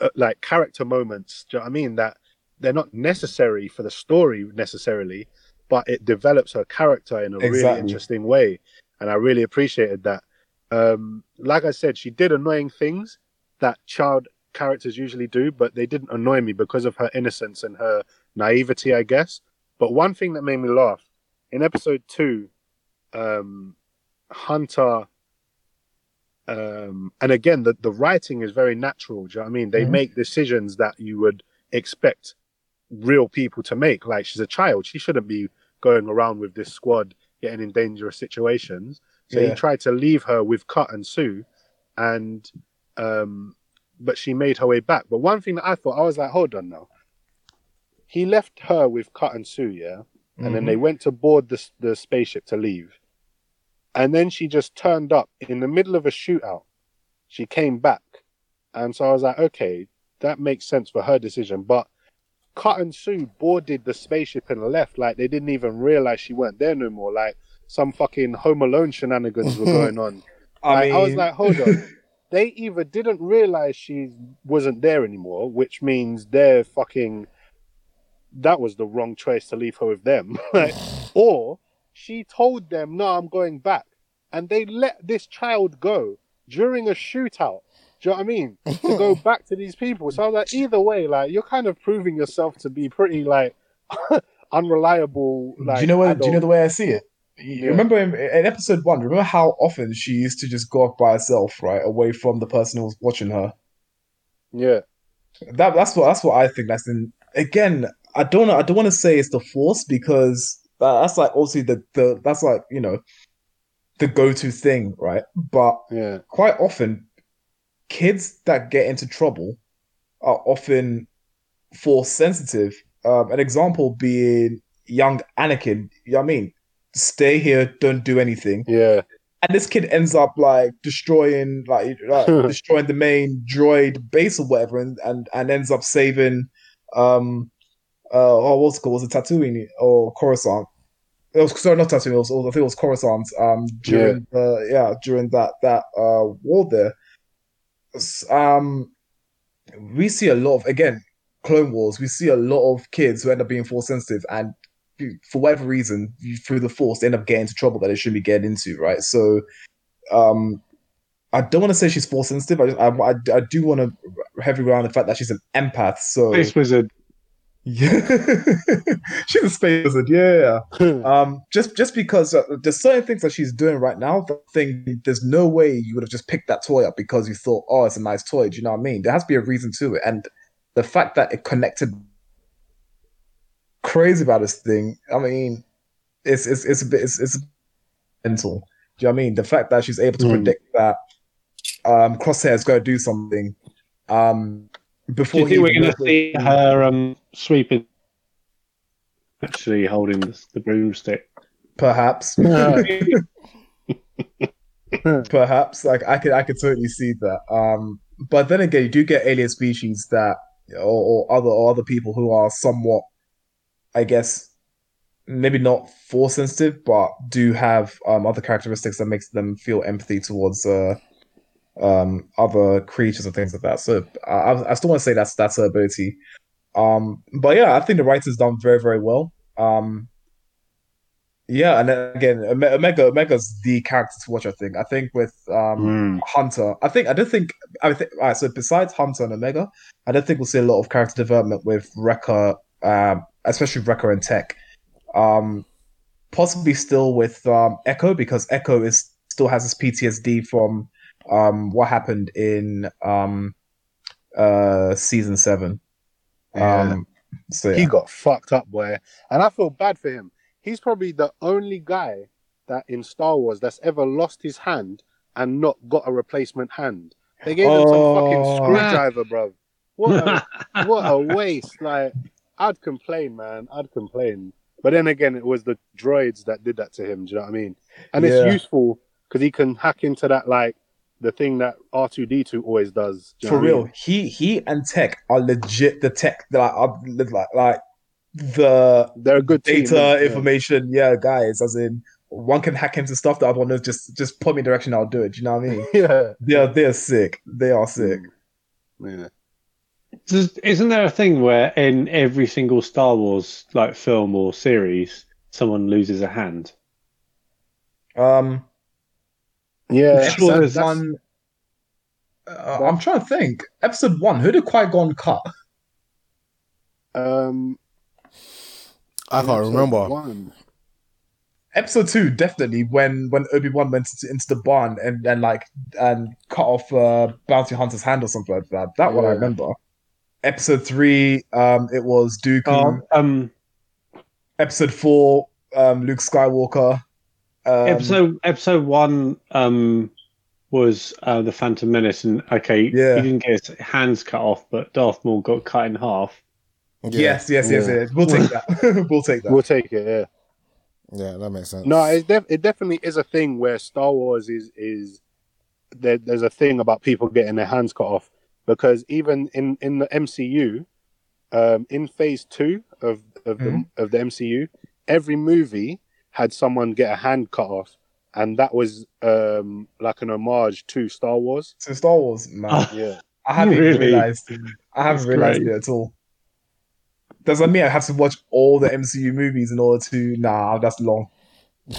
uh, like character moments. Do you know what I mean? That they're not necessary for the story necessarily, but it develops her character in a really interesting way, and I really appreciated that. Um, like I said, she did annoying things that child characters usually do, but they didn't annoy me because of her innocence and her naivety, I guess. But one thing that made me laugh in episode two, um, Hunter, um, and again, the, the writing is very natural. Do you know what I mean? They Mhm. make decisions that you would expect real people to make. Like she's a child, she shouldn't be going around with this squad getting in dangerous situations. So Yeah. he tried to leave her with Cut and Suu, and um, but she made her way back. But one thing that I thought, I was like, hold on now. He left her with Cut and Suu, yeah, and then Mhm. they went to board the the spaceship to leave, and then she just turned up in the middle of a shootout. She came back, and so I was like, okay, that makes sense for her decision, but. Cut and Suu boarded the spaceship and left like they didn't even realize she weren't there no more. Like some fucking Home Alone shenanigans were going on. (laughs) I, Like, I was like, hold on. they either didn't realize she wasn't there anymore, which means they're fucking. That was the wrong choice to leave her with them, (laughs) Like, or she told them, "No, I'm going back," and they let this child go during a shootout. Do you know what I mean? (laughs) To go back to these people. So I was like, either way, like you're kind of proving yourself to be pretty like (laughs) unreliable. Like, do you know what? Do you know the way I see it? Yeah. Remember in, in episode one, remember how often she used to just go off by herself, right, away from the person who was watching her. Yeah, That that's what that's what I think. That's in again. I don't. I don't want to say it's the force because that, that's like obviously the the that's like you know the go to thing, right? But yeah, quite often, kids that get into trouble are often force sensitive. Um, an example being young Anakin. You know what I mean? Stay here, don't do anything. yeah, And this kid ends up like destroying, like, like (laughs) destroying the main droid base or whatever, and and, and ends up saving, um, uh, oh, what's it called? Was it Tatooine or Coruscant? It was sorry, not Tatooine. It was, I think it was Coruscant. Um, during the yeah during that that uh war there. Um, we see a lot of again Clone Wars. We see a lot of kids who end up being force sensitive and for whatever reason, through the force, they end up getting into trouble that they shouldn't be getting into, right? So, um, I don't want to say she's force sensitive. I, I, I, do want to heavy on the fact that she's an empath. So, Space Wizard. Yeah, (laughs) she's a space wizard. Yeah, (laughs) um, just just because uh, there's certain things that she's doing right now. The thing, there's no way you would have just picked that toy up because you thought, oh, it's a nice toy. Do you know what I mean? There has to be a reason to it, and the fact that it connected crazy about this thing. I mean, it's it's it's a bit it's it's mental. Do you know what I mean? The fact that she's able to Mm. predict that um Crosshair's going to do something um Do before you he think we're going to see her um, sweeping, actually holding the, the broomstick? perhaps (laughs) (laughs) perhaps like I could I could totally see that. Um, but then again, you do get alien species that or, or other or other people who are somewhat, I guess, maybe not force sensitive, but do have um other characteristics that makes them feel empathy towards uh um other creatures and things like that. So I I I still want to say that's that's her ability. Um, but yeah, I think the writer's done very very well. Um, yeah, and then again, Ome- Omega Omega's the character to watch. I think. I think with um Mm. Hunter, I think I don't think I think. All right, so besides Hunter and Omega, I don't think we'll see a lot of character development with Wrecker, um, especially Wrecker and Tech. Um, possibly still with um Echo because Echo is still has his PTSD from um what happened in um uh season seven. Yeah. Um, so yeah. he got fucked up, boy. And I feel bad for him. He's probably the only guy that in Star Wars that's ever lost his hand and not got a replacement hand. They gave him some Oh. fucking screwdriver, bro. What a, (laughs) what a waste. Like, I'd complain, man. I'd complain. But then again, it was the droids that did that to him. Do you know what I mean? And Yeah. it's useful because he can hack into that, like, the thing that R2D2 always does. Do For know what I real, mean? he he and Tech are legit the tech that are like like the They're a good data innit? Yeah. information, yeah, guys. As in, one can hack into stuff. The other one knows just just put me in the direction. I'll do it. Do you know what I mean? (laughs) Yeah. They're they're sick. They are sick. Yeah. Does- Isn't there a thing where in every single Star Wars like film or series, someone loses a hand? Um, Yeah, Sure, that- that's- one. Uh, I'm trying to think. Episode one. Who did Qui Gon cut? um, I can't remember. One. Episode two, definitely when when Obi Wan went into, into the barn and and like and cut off uh, Bounty Hunter's hand or something like that. That one I remember. Episode three, um, it was Dooku. Oh, um, Episode four, um, Luke Skywalker. Um, episode episode one um was uh, the Phantom Menace, and okay, Yeah. he didn't get his hands cut off, but Darth Maul got cut in half. Yes, yes, yes, Yeah. yes. We'll take that. (laughs) (laughs) we'll take that. We'll take it. Yeah. Yeah, that makes sense. No, it, def- it definitely is a thing where Star Wars is is there, there's a thing about people getting their hands cut off because even in in the MCU, um, in Phase Two of of Mhm. the of the MCU, every movie had someone get a hand cut off, and that was um, like an homage to Star Wars. So Star Wars, man. Ah. (laughs) Yeah, I haven't Really? realized. I haven't That's realized great. it at all. Does that mean I have to watch all the MCU movies in order to? Nah, that's long.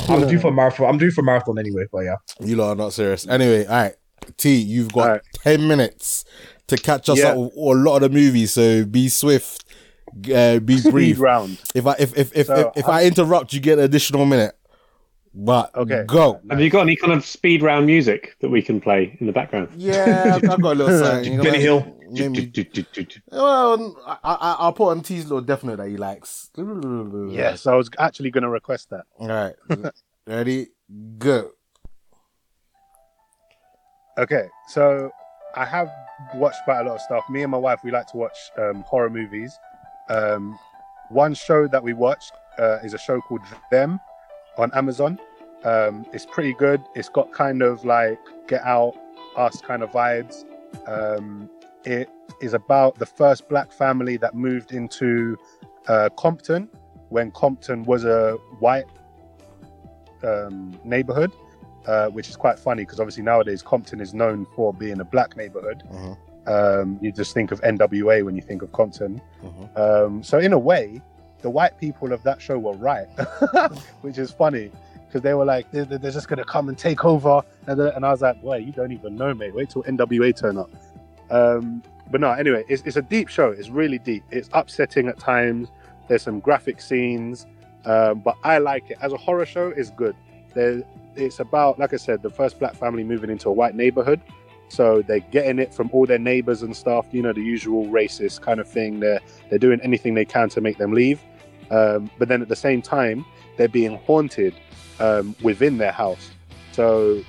I'm due for marathon. I'm due for marathon anyway. But yeah, You lot are not serious. Anyway, all right. T, you've got All right. 10 minutes to catch us Yeah. up with a lot of the movies, so be swift, uh, be speed brief. round. If I if if if, So, if, if I interrupt, you get an additional minute. But Okay. go. Have you got any kind of speed round music that we can play in the background? Yeah, I've I've got a little (laughs) something. Benny Hill. Maybe, well, I, I, I'll put on T's little definite that he likes. Yes, I was actually going to request that. All right. Ready? Go. Okay, so I have watched quite a lot of stuff. Me and my wife, we like to watch um, horror movies. Um, one show that we watched uh, is a show called Them on Amazon. Um, it's pretty good. It's got kind of like Get Out, Us kind of vibes. Um, it is about the first black family that moved into uh, Compton when Compton was a white um, neighborhood uh, which is quite funny because obviously nowadays Compton is known for being a black neighborhood. Mhm. Um, you just think of NWA when you think of Compton. Mhm. Um, so in a way, the white people of that show were right, (laughs) which is funny because they were like, they're, they're just gonna come and take over, and, and I was like, boy, you don't even know, mate. Wait till NWA turn up. Um, but no, anyway, it's, it's a deep show. It's really deep. It's upsetting at times. There's some graphic scenes, um, but I like it as a horror show. It's good. There, it's about, like I said, the first black family moving into a white neighborhood. So they're getting it from all their neighbors and stuff. You know, the usual racist kind of thing. They're they're doing anything they can to make them leave. Um, but then at the same time, they're being haunted um, within their house. So,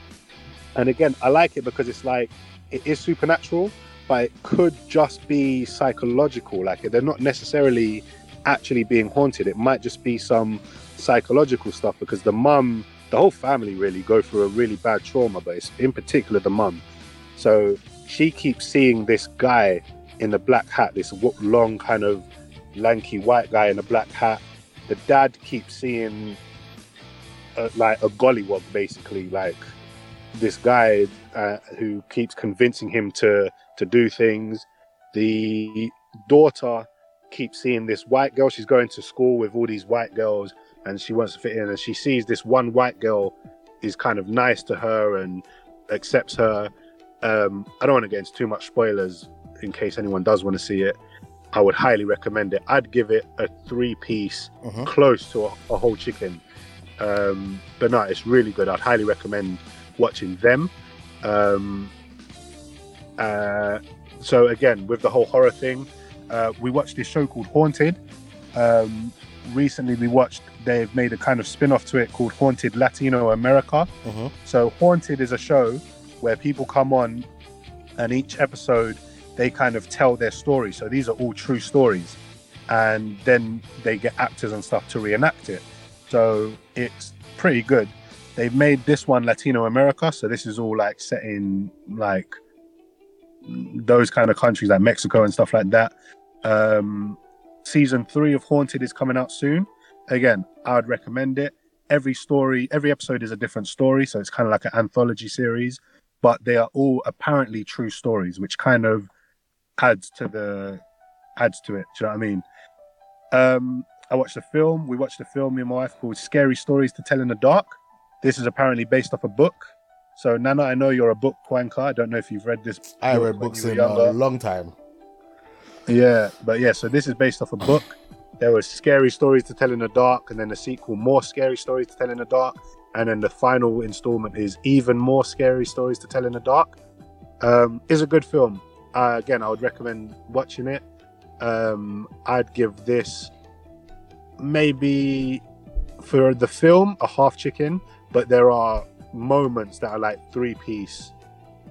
and again, I like it because it's like it is supernatural, but it could just be psychological. Like they're not necessarily actually being haunted. It might just be some psychological stuff because the mum, the whole family really go through a really bad trauma, but it's in particular the mum. So she keeps seeing this guy in the black hat, this long kind of lanky white guy in a black hat. The dad keeps seeing uh, like a gollywog, basically, like this guy uh, who keeps convincing him to to do things. The daughter keeps seeing this white girl. She's going to school with all these white girls, and she wants to fit in. And she sees this one white girl is kind of nice to her and accepts her. Um, I don't want to get into too much spoilers in case anyone does want to see it. I would highly recommend it. I'd give it a three piece, Mhm. close to a, a whole chicken. Um, but no, it's really good. I'd highly recommend watching them. Um, uh, so again, with the whole horror thing, uh, we watched this show called Haunted. Um, recently, we watched. They've made a kind of spin-off to it called Haunted Latino America. Mhm. So Haunted is a show where people come on, and each episode they kind of tell their story. So these are all true stories, and then they get actors and stuff to reenact it. So it's pretty good. They've made this one Latino America, so this is all like set in like those kind of countries like Mexico and stuff like that. Um, season three of Haunted is coming out soon. Again, I would recommend it. Every story, every episode is a different story, so it's kind of like an anthology series, but they are all apparently true stories, which kind of adds to the adds to it. Do you know what I mean? Um, I watched a film. We watched a film, me and my wife, called "Scary Stories to Tell in the Dark." This is apparently based off a book. So Nana, I know you're a book wanker. I don't know if you've read this. I book read books in younger. a long time. Yeah, but yeah, so this is based off a book. There was scary stories to tell in the dark, and then the sequel, more scary stories to tell in the dark, and then the final installment is even more scary stories to tell in the dark. Um, is a good film. Uh, again, I would recommend watching it. Um, I'd give this maybe for the film a half chicken, but there are moments that are like three piece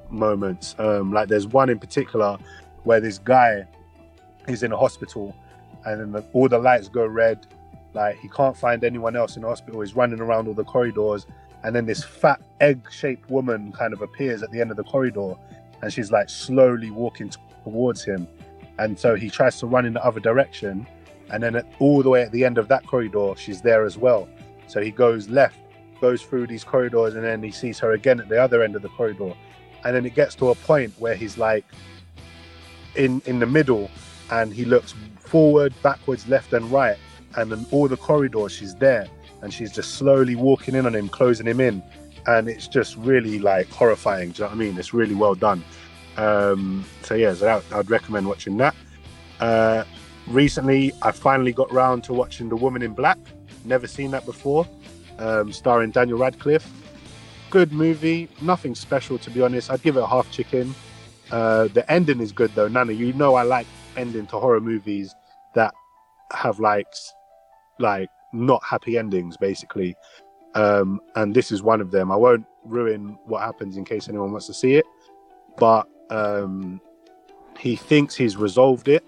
moments. Um, like there's one in particular where this guy is in a hospital and then the, all the lights go red like he can't find anyone else in the hospital. He's running around all the corridors. And then this fat egg-shaped woman kind of appears at the end of the corridor. And she's like slowly walking towards him. And so he tries to run in the other direction. And then at, all the way at the end of that corridor she's there as well. So he goes left goes through these corridors and then he sees her again at the other end of the corridor. And then it gets to a point where he's like in in the middle. And he looks forward backwards left and right and in all the corridors she's there and she's just slowly walking in on him closing him in. And it's just really like horrifying. Do you know what i mean? It's really well done. Um so yeah so that, i'd recommend watching that. Uh recently i finally got round to watching the woman in black. Never seen that before. Um starring daniel radcliffe. Good movie. Nothing special to be honest. I'd give it a half chicken. Uh, the ending is good though. Nana, you know I like ending to horror movies that have like like not happy endings basically. Um, and this is one of them. I won't ruin what happens in case anyone wants to see it, but um, he thinks he's resolved it,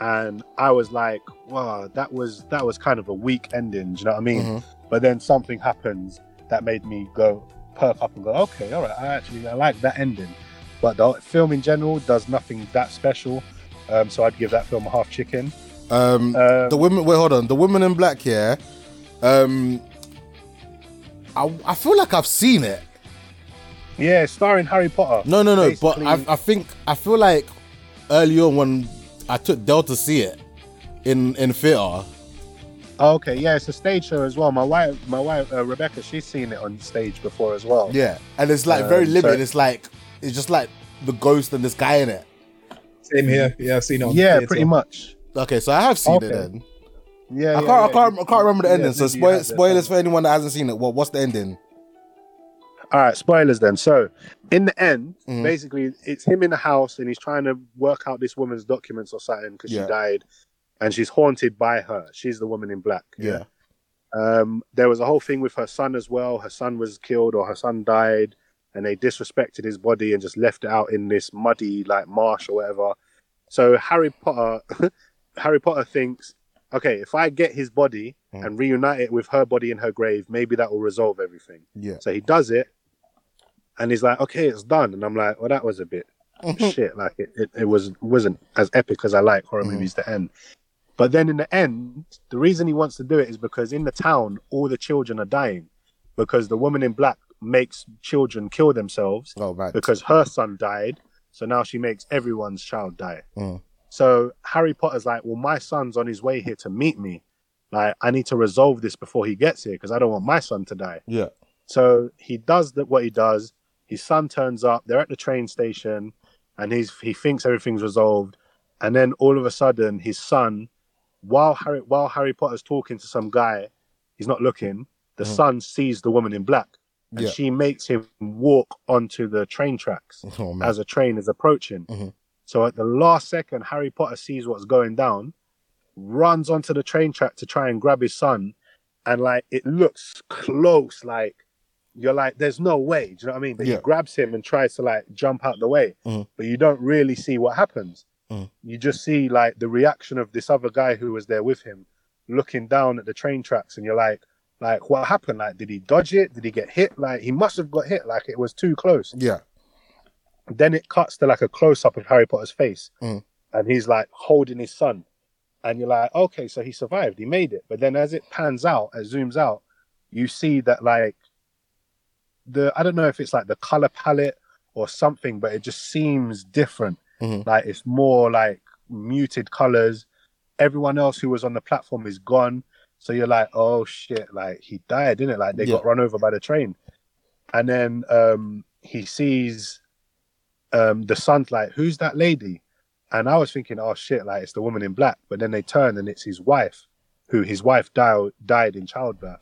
and I was like, wow, that was that was kind of a weak ending. Do you know what I mean? Mhm. But then something happens that made me go perk up and go, okay, all right, I actually I like that ending. But the film in general does nothing that special. Um, so I'd give that film a half chicken. Um, Um, the women. Wait, hold on. The women in black Yeah. Um, I I feel like I've seen it. yeah, starring Harry Potter. No, no, no. But I, I think I feel like early on when I took Dell to see it in in theater. Oh, okay, yeah, it's a stage show as well. My wife, my wife uh, Rebecca, she's seen it on stage before as well. Yeah, and it's like very Um, limited. so- It's like it's just like the ghost and this guy in it. Same here. Yeah, I've seen it. On yeah, pretty much. Okay, so I have seen Okay. it then. Yeah, I yeah, can't, yeah. I can't, I can't remember the Yeah, ending. So spoil, spoilers for anyone that hasn't seen it. What, what's the ending? All right, spoilers then. So, in the end, Mhm. basically, it's him in the house and he's trying to work out this woman's documents or something because Yeah. she died, and she's haunted by her. She's the woman in black. Yeah. Um, there was a whole thing with her son as well. Her son was killed or her son died, and they disrespected his body and just left it out in this muddy like marsh or whatever. So Harry Potter, (laughs) Harry Potter thinks, okay, if I get his body Mm. and reunite it with her body in her grave, maybe that will resolve everything. Yeah. So he does it, and he's like, okay, it's done. And I'm like, well, that was a bit (laughs) shit. Like it, it, it was wasn't as epic as I like horror Mhm. movies to end. But then in the end, the reason he wants to do it is because in the town, all the children are dying because the woman in black makes children kill themselves Oh man. because her son died. So now she makes everyone's child die. Mm. So Harry Potter's like, well, my son's on his way here to meet me. Like, I need to resolve this before he gets here because I don't want my son to die. Yeah. So he does that. What he does, his son turns up. They're at the train station, and he's he thinks everything's resolved, and then all of a sudden, his son, while Harry while Harry Potter's talking to some guy, he's not looking. The Mm. son sees the woman in black, and Yeah. she makes him walk onto the train tracks Oh as a train is approaching. Mhm. So at the last second, Harry Potter sees what's going down, runs onto the train track to try and grab his son, and like it looks close, like you're like, there's no way. Do you know what I mean? But Yeah. he grabs him and tries to like jump out the way, Mhm. but you don't really see what happens. Mhm. You just see like the reaction of this other guy who was there with him, looking down at the train tracks, and you're like, like what happened? Like, did he dodge it? Did he get hit? Like, he must have got hit. Like, it was too close yeah. Then it cuts to like a close up of Harry Potter's face, Mm. and he's like holding his son, and you're like, okay, so he survived, he made it. But then as it pans out, it zooms out, you see that like the I don't know if it's like the color palette or something, but it just seems different. Mhm. Like it's more like muted colors. Everyone else who was on the platform is gone. So you're like, oh shit, like he died, didn't it? Like they Yeah. got run over by the train. And then um he sees um the son's like, who's that lady? And I was thinking, oh shit, like it's the woman in black. But then they turn and it's his wife, who his wife died died in childbirth.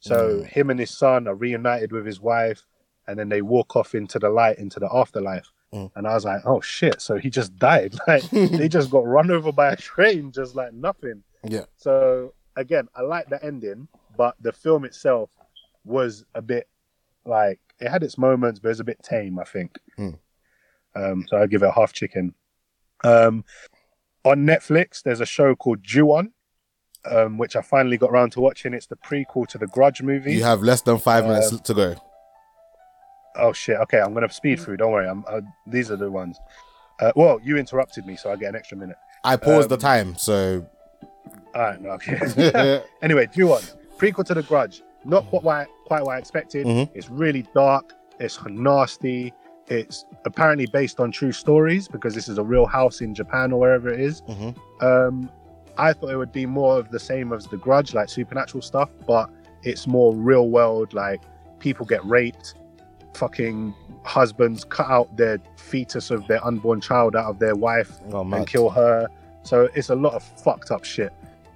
So Mm. him and his son are reunited with his wife, and then they walk off into the light, into the afterlife. Mm. And I was like, oh shit, so he just died. (laughs) Like they just got run over by a train, just like nothing. Yeah. So again, I like the ending, but the film itself was a bit like it had its moments, but it was a bit tame, I think. Mm. Um, so I give it a half chicken. Um, on Netflix, there's a show called Ju-On, um, which I finally got around to watching. It's the prequel to the Grudge movie. You have less than five minutes Um, to go. Oh shit! Okay, I'm gonna speed through. Don't worry. I'm. Uh, these are the ones. Uh, well, you interrupted me, so I get an extra minute. I paused the um, time, so All right. No, okay. (laughs) (laughs) anyway, Ju-On, prequel to the Grudge. Not what I, quite what I expected. Mhm. It's really dark. It's nasty. It's apparently based on true stories because this is a real house in Japan or wherever it is. Mhm. Um, I thought it would be more of the same as the Grudge, like supernatural stuff, but it's more real world. Like people get raped, fucking husbands cut out their fetus of their unborn child out of their wife oh and kill her. So it's a lot of fucked up shit.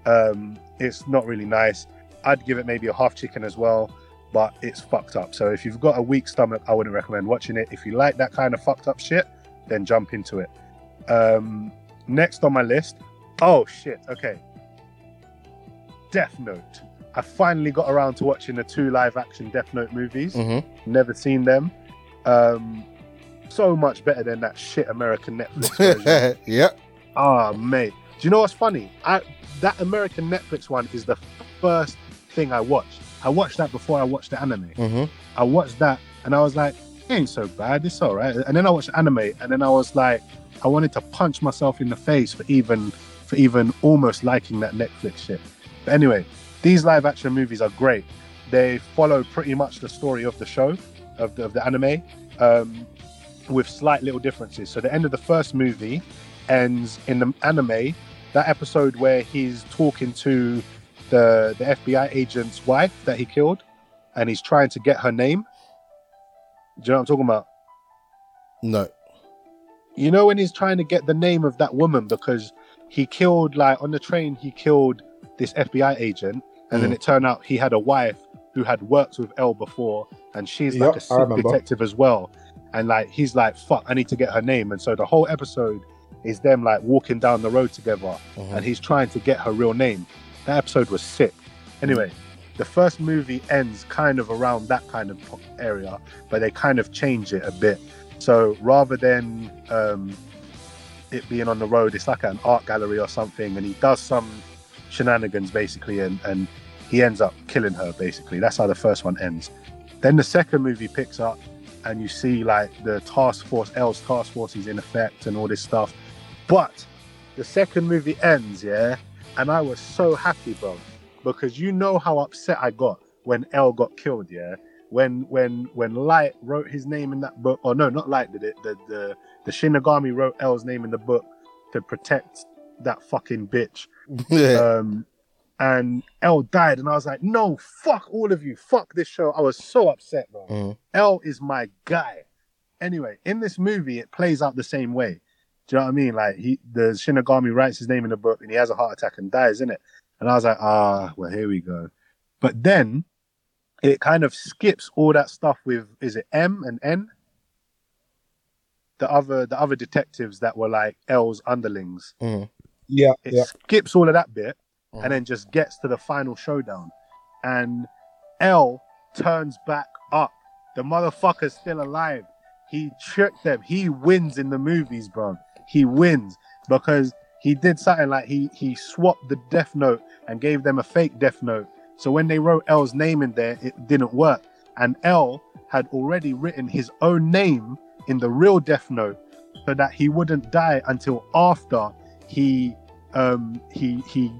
Um, it's not really nice. I'd give it maybe a half chicken as well, but it's fucked up. So if you've got a weak stomach, I wouldn't recommend watching it. If you like that kind of fucked up shit, then jump into it. Um, next on my list, oh shit, okay. Death Note. I finally got around to watching the two live action Death Note movies Mhm. never seen them. Um, so much better than that shit American Netflix (laughs) version. yep. Ah, mate. Do you know what's funny? I that American Netflix one is the first thing I watched. I watched that before I watched the anime. hmm I watched that and I was like, it ain't so bad. It's all right. And then I watched anime and then I was like, I wanted to punch myself in the face for even for even almost liking that Netflix shit. But anyway, these live action movies are great. They follow pretty much the story of the show, of the, of the anime, um, with slight little differences. So the end of the first movie ends in the anime, that episode where he's talking to the the FBI agent's wife that he killed, and he's trying to get her name. Do you know what I'm talking about? No. You know when he's trying to get the name of that woman because he killed like on the train he killed this FBI agent and then Mhm. it turned out he had a wife who had worked with L before and she's like Yep, a I sick remember. detective as well and like he's like fuck I need to get her name and so the whole episode is them like walking down the road together Mhm. and he's trying to get her real name. That episode was sick. Anyway, the first movie ends kind of around that kind of area, but they kind of change it a bit. So rather than um, it being on the road, it's like an art gallery or something, and he does some shenanigans basically, and, and he ends up killing her basically. That's how the first one ends. Then the second movie picks up, and you see like the task force, L's task force is in effect, and all this stuff. But the second movie ends, yeah, and I was so happy, bro, because you know how upset I got when L got killed, yeah. When when when Light wrote his name in that book, or no, not Light did it. The the the Shinigami wrote L's name in the book to protect that fucking bitch. (laughs) yeah. Um, and L died, and I was like, no, fuck all of you, fuck this show. I was so upset, bro. Mhm. L is my guy. Anyway, in this movie, it plays out the same way. Do you know what I mean? Like he, the Shinigami writes his name in the book, and he has a heart attack and dies in it. And I was like, ah, well, here we go. But then it kind of skips all that stuff with is it M and N? The other the other detectives that were like L's underlings. Mhm. Yeah, It yeah. skips all of that bit Mhm. and then just gets to the final showdown. And L turns back up. The motherfucker's still alive. He tricked them. He wins in the movies, bro. He wins because he did something like he he swapped the death note and gave them a fake death note. So when they wrote L's name in there, it didn't work. And L had already written his own name in the real death note so that he wouldn't die until after he um he he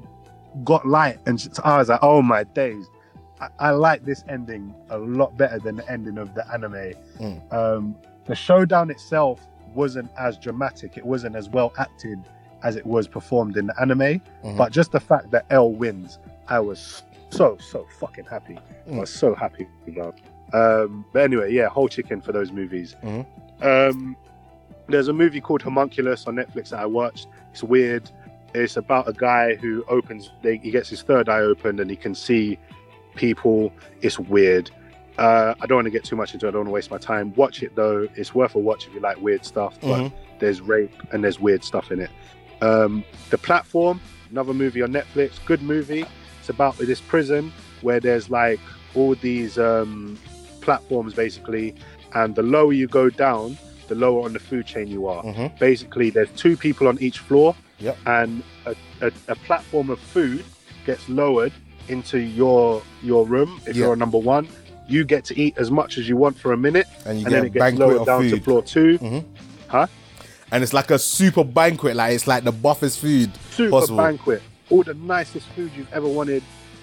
got light and so I was like, oh my days. I, I like this ending a lot better than the ending of the anime. Mm. Um, the showdown itself wasn't as dramatic. It wasn't as well acted as it was performed in the anime. Mhm. But just the fact that L wins, I was so so fucking happy. I Mm. was so happy, bro. Um, but anyway, yeah, whole chicken for those movies. Mhm. Um, there's a movie called Homunculus on Netflix that I watched. It's weird. It's about a guy who opens. They, he gets his third eye opened and he can see people. It's weird. Uh, I don't want to get too much into it. I don't want to waste my time. Watch it though. It's worth a watch if you like weird stuff. But Mhm. there's rape and there's weird stuff in it. Um, the platform, another movie on Netflix, good movie. It's about this prison where there's like all these um, platforms basically, and the lower you go down, the lower on the food chain you are. Mhm. Basically, there's two people on each floor, Yep. and a, a, a platform of food gets lowered into your your room if Yeah. you're on number one. You get to eat as much as you want for a minute, And you and then get it gets lowered down to floor two. huh? And it's like a super banquet. Like it's like the buffest food. super possible. banquet. All the nicest food you've ever wanted.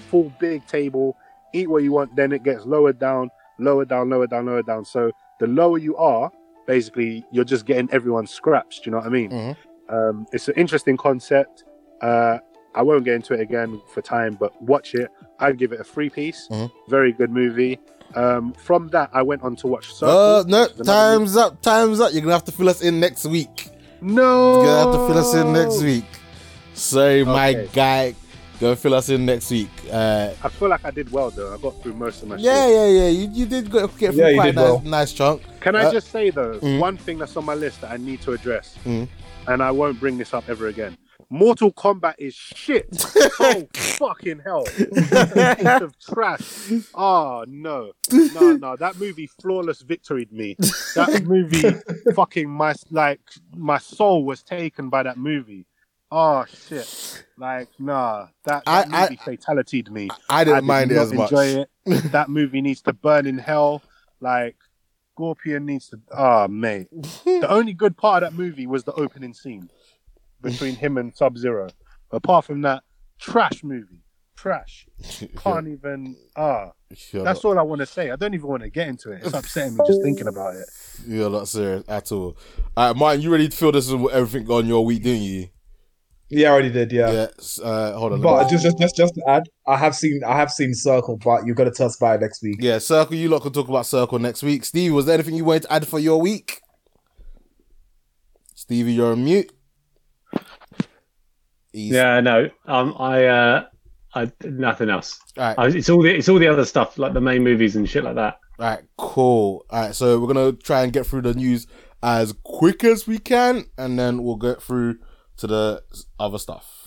Full big table. Eat what you want. Then it gets lowered down, lower down, lower down, lower down. So the lower you are, basically, you're just getting everyone's scraps. Do you know what I mean? Mhm. Um, it's an interesting concept. Uh, I won't get into it again for time, but watch it. I'd give it a free piece. Mhm. Very good movie. Um, from that, I went on to watch. Circle, Uh, no, which is another movie. time's up. Time's up. You're gonna have to fill us in next week. No, You're gonna have to fill us in next week. Sorry, my guy. Go fill us in next week. Uh, I feel like I did well though. I got through most of my. shit. yeah, yeah, yeah. You, you did go, get through Yeah, you quite a did nice, well. nice chunk. Can I Uh, just say though, mm. one thing that's on my list that I need to address, Mm. and I won't bring this up ever again. Mortal Kombat is shit. (laughs) oh fucking hell! (laughs) Piece of trash. Oh no, no, no! That movie flawless victoried me. That (laughs) movie, fucking my like my soul was taken by that movie. Oh shit! Like nah, that, that I- I- movie fatalityed me. I didn't did mind it as much. enjoy it. that movie needs to burn in hell. Like Scorpion needs to. Ah, mate. The only good part of that movie was the opening scene between him and Sub Zero. Apart from that, trash movie. Trash. (laughs) Can't even. Ah, You're that's not, all I want to say. I don't even want to get into it. It's upsetting me just thinking about it. you're not serious at all. All right, Martin, you ready to fill this with everything on your week, didn't you? Yeah, I already did. Yeah. Yes. Uh, hold on. But me- just, just, just, just to add, I have seen, I have seen Circle, but you're gonna tell us about it next week. yeah, Circle. You lot can talk about Circle next week. Steve, was there anything you wanted to add for your week? Stevie, you're on mute. He's- Yeah, no. Um, I, uh, I nothing else. All right. I, it's all the it's all the other stuff like the main movies and shit like that. All right, cool. All right, so we're gonna try and get through the news as quick as we can, and then we'll get through to the other stuff.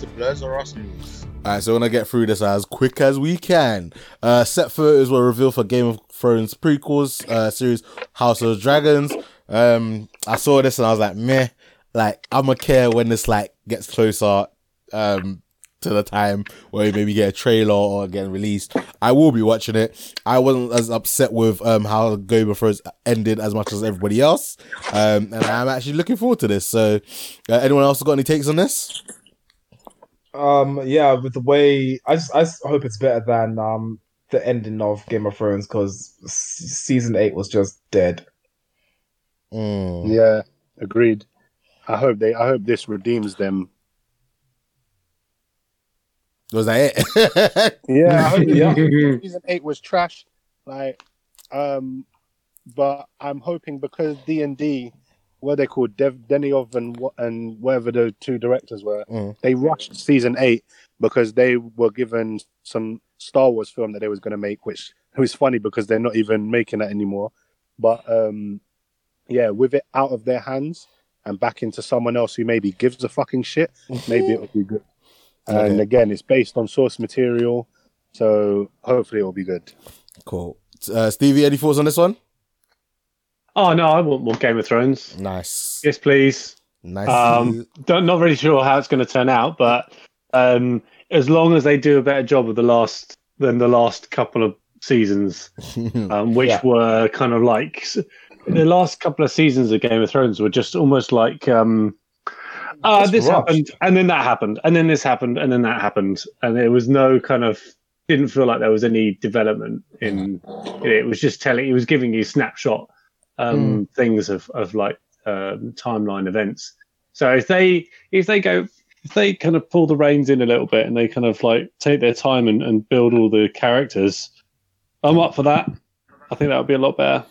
To Blurs or Us News. Alright, so we're gonna get through this as quick as we can. Uh, set photos were revealed for Game of Thrones prequels uh, series House of Dragons. Um, I saw this and I was like, meh. Like, I'ma care when this like gets closer um, to the time where we maybe get a trailer or getting released. I will be watching it. I wasn't as upset with um, how Game of Thrones ended as much as everybody else, um, and I'm actually looking forward to this. So, uh, anyone else got any takes on this? Um, yeah, with the way I just, I just hope it's better than um the ending of Game of Thrones because season eight was just dead. Mm. Yeah, agreed. I hope they. I hope this redeems them. Was that it? (laughs) Yeah, I hope (laughs) Yeah. season eight was trash. Like, um, but I'm hoping because D and D, what they called Dev and and whatever the two directors were, Mm. they rushed season eight because they were given some Star Wars film that they was going to make, which was funny because they're not even making that anymore. But um, yeah, with it out of their hands and back into someone else who maybe gives a fucking shit, (laughs) maybe it'll be good. And Okay. again, it's based on source material, so hopefully it'll be good. Cool. Uh, Stevie, any thoughts on this one? Oh no, I want more Game of Thrones. Nice. Yes, please. Nice. Um, don't, not really sure how it's going to turn out, but um, as long as they do a better job of the last than the last couple of seasons, (laughs) um, which Yeah. were kind of like the last couple of seasons of Game of Thrones were just almost like um uh, this happened and then that happened and then this happened and then that happened and there was no kind of didn't feel like there was any development in it. It was just telling it was giving you snapshot um things of of like um timeline events. So if they if they go if they kind of pull the reins in a little bit and they kind of like take their time and, and build all the characters, I'm up for that. I think that would be a lot better.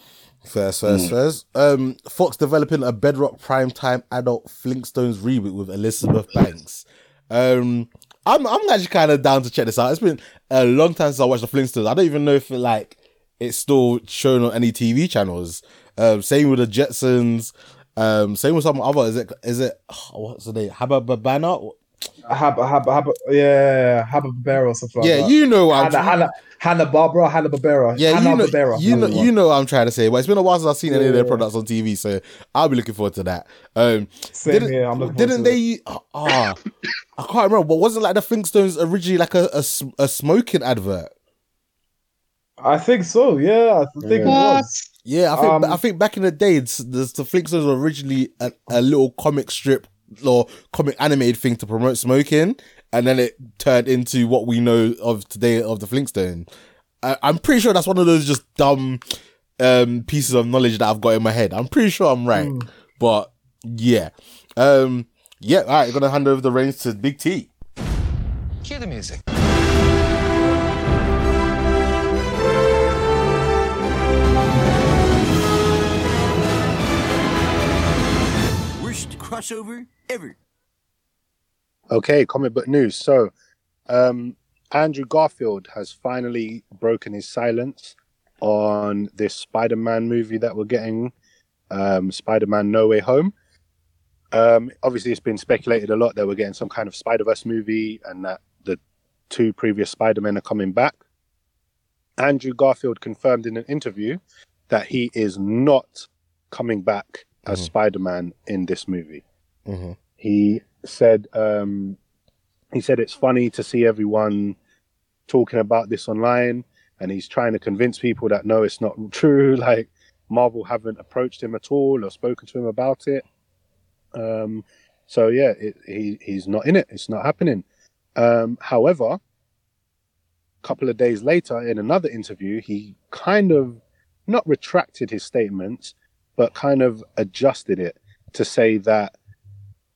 First, first, first. Um, Fox developing a Bedrock primetime adult Flintstones reboot with Elizabeth Banks. Um, I'm I'm actually kind of down to check this out. It's been a long time since I watched the Flintstones. I don't even know if it, like it's still shown on any TV channels. Um, same with the Jetsons. Um, same with some other. Is it is it oh, (sighs) what's the name? Habba Babana? Habba, Habba, Habba, yeah, Habba Barbera or something like Yeah, that. you know what I'm Hannah, Hannah, Hannah Barbara, Hannah Barbera. Yeah, Hannah you know, Barbera. you know, you know what I'm trying to say. But it's been a while since I've seen any of their products on TV, so I'll be looking forward to that. Um, Same didn't here. I'm looking forward didn't they? Ah, I can't remember. But wasn't like the Flintstones originally like a a smoking advert? I think so. Yeah, I think it was. Yeah, I think Um, I think back in the day, it's, the, the Flintstones were originally a, a little comic strip or comic animated thing to promote smoking, and then it turned into what we know of today of the Flintstone. I, I'm pretty sure that's one of those just dumb um, pieces of knowledge that I've got in my head. I'm pretty sure I'm right, but yeah, um, yeah. All right, I'm gonna hand over the reins to Big T. Cue the music. Crossover ever. Okay, comic book news. So, um, Andrew Garfield has finally broken his silence on this Spider-Man movie that we're getting, um, Spider-Man: No Way Home. Um, obviously, it's been speculated a lot that we're getting some kind of Spider-Verse movie, and that the two previous Spider-Men are coming back. Andrew Garfield confirmed in an interview that he is not coming back as Mhm. Spider-Man in this movie Mm-hmm. he said um he said it's funny to see everyone talking about this online and he's trying to convince people that no it's not (laughs) true (laughs) like marvel haven't approached him at all or spoken to him about it. Um so yeah it, he he's not in it. It's not happening. Um however a couple of days later in another interview he kind of not retracted his statements but kind of adjusted it to say that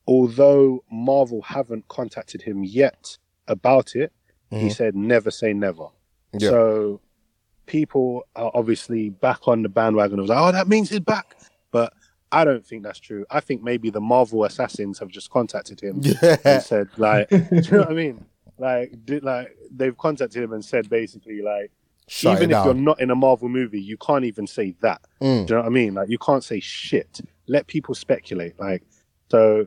although Marvel haven't contacted him yet about it, he Mhm. said never say never. Yeah. So people are obviously back on the bandwagon of like, oh, that means he's back. But I don't think that's true. I think maybe the Marvel assassins have just contacted him Yeah, and said like, (laughs) do you know what I mean? Like, did, like they've contacted him and said basically like, Shut even it if you're not in a Marvel movie, you can't even say that. Mm. Do you know what I mean? Like you can't say shit. Let people speculate. Like so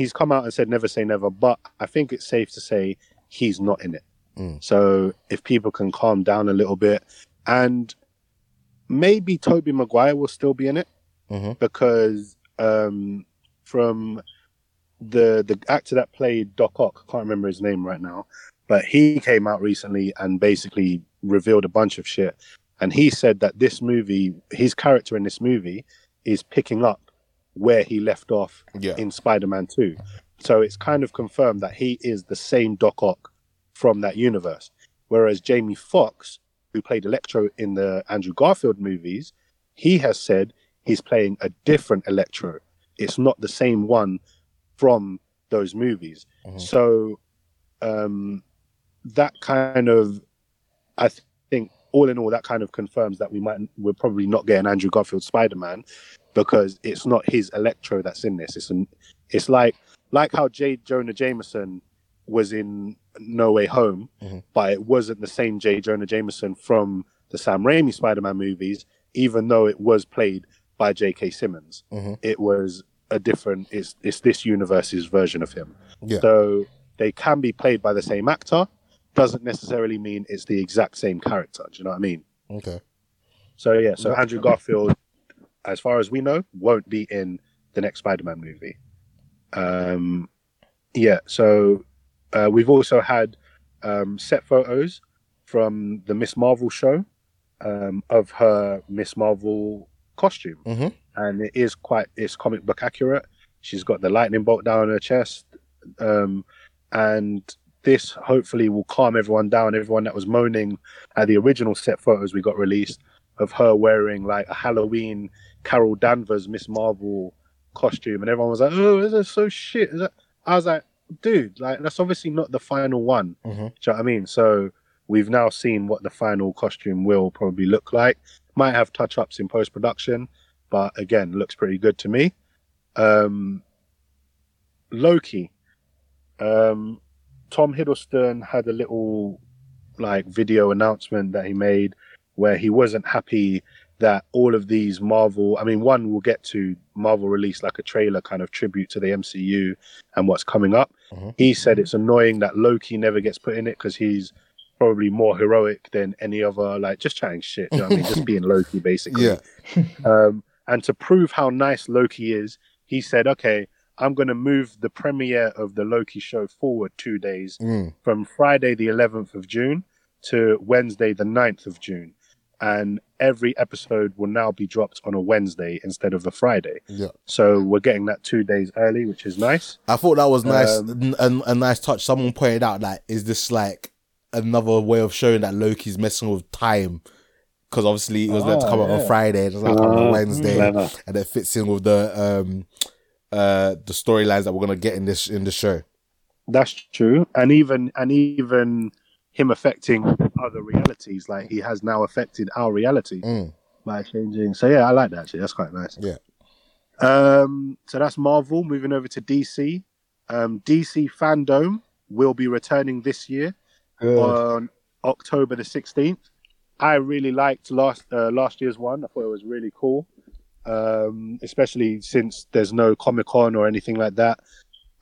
he's come out and said never say never, but I think it's safe to say he's not in it. Mm. So if people can calm down a little bit and maybe Tobey Maguire will still be in it Mhm. because um from the the actor that played Doc Ock, can't remember his name right now, but he came out recently and basically revealed a bunch of shit. And he said that this movie, his character in this movie, is picking up where he left off Yeah. in Spider-Man 2. So it's kind of confirmed that he is the same Doc Ock from that universe. Whereas Jamie Foxx, who played Electro in the Andrew Garfield movies, he has said he's playing a different Electro. It's not the same one from those movies. Mhm. So um, that kind of, I th- think, all in all, that kind of confirms that we might we're probably not getting Andrew Garfield Spider Man because it's not his Electro that's in this. It's an, it's like like how J. Jonah Jameson was in No Way Home, Mhm. but it wasn't the same J. Jonah Jameson from the Sam Raimi Spider Man movies, even though it was played by J.K. Simmons. Mhm. It was a different. It's it's this universe's version of him. Yeah. So they can be played by the same actor. Doesn't necessarily mean it's the exact same character. Do you know what I mean? Okay. So yeah. So Andrew Garfield, as far as we know, won't be in the next Spider-Man movie. Um, yeah. So uh, we've also had um, set photos from the Miss Marvel show um, of her Miss Marvel costume, Mhm. and it is quite it's comic book accurate. She's got the lightning bolt down her chest, um, and this hopefully will calm everyone down. Everyone that was moaning at the original set photos we got released of her wearing like a Halloween Carol Danvers Miss Marvel costume, and everyone was like, "Oh, this is that so shit?" Is that? I was like, "Dude, like that's obviously not the final one." Mhm. Do you know what I mean? So we've now seen what the final costume will probably look like. Might have touch ups in post production, but again, looks pretty good to me. Um, Loki. Um, Tom Hiddleston had a little like video announcement that he made where he wasn't happy that all of these Marvel, I mean, one we'll get to Marvel release like a trailer kind of tribute to the MCU and what's coming up. Mhm. He said it's annoying that Loki never gets put in it because he's probably more heroic than any other, like just chatting shit. You know what I mean? Just being (laughs) Loki, basically. Yeah. (laughs) Um, and to prove how nice Loki is, he said, okay, I'm going to move the premiere of the Loki show forward two days Mm. from Friday, the 11th of June to Wednesday, the 9th of June. And every episode will now be dropped on a Wednesday instead of a Friday. Yeah. So we're getting that two days early, which is nice. I thought that was nice, Um, a, a nice touch. Someone pointed out that is this like another way of showing that Loki's messing with time because obviously it was meant to Oh, come out on yeah. Friday, it's like on a Ah, Wednesday, clever. and it fits in with the um uh the storylines that we're gonna get in this in the show. That's true. And even and even him affecting other realities, like he has now affected our reality Mm. by changing. So yeah, I like that actually. That's quite nice. Yeah. Um, so that's Marvel. Moving over to DC. Um, DC FanDome will be returning this year Good. on October the sixteenth. I really liked last uh, last year's one. I thought it was really cool, um, especially since there's no Comic Con or anything like that.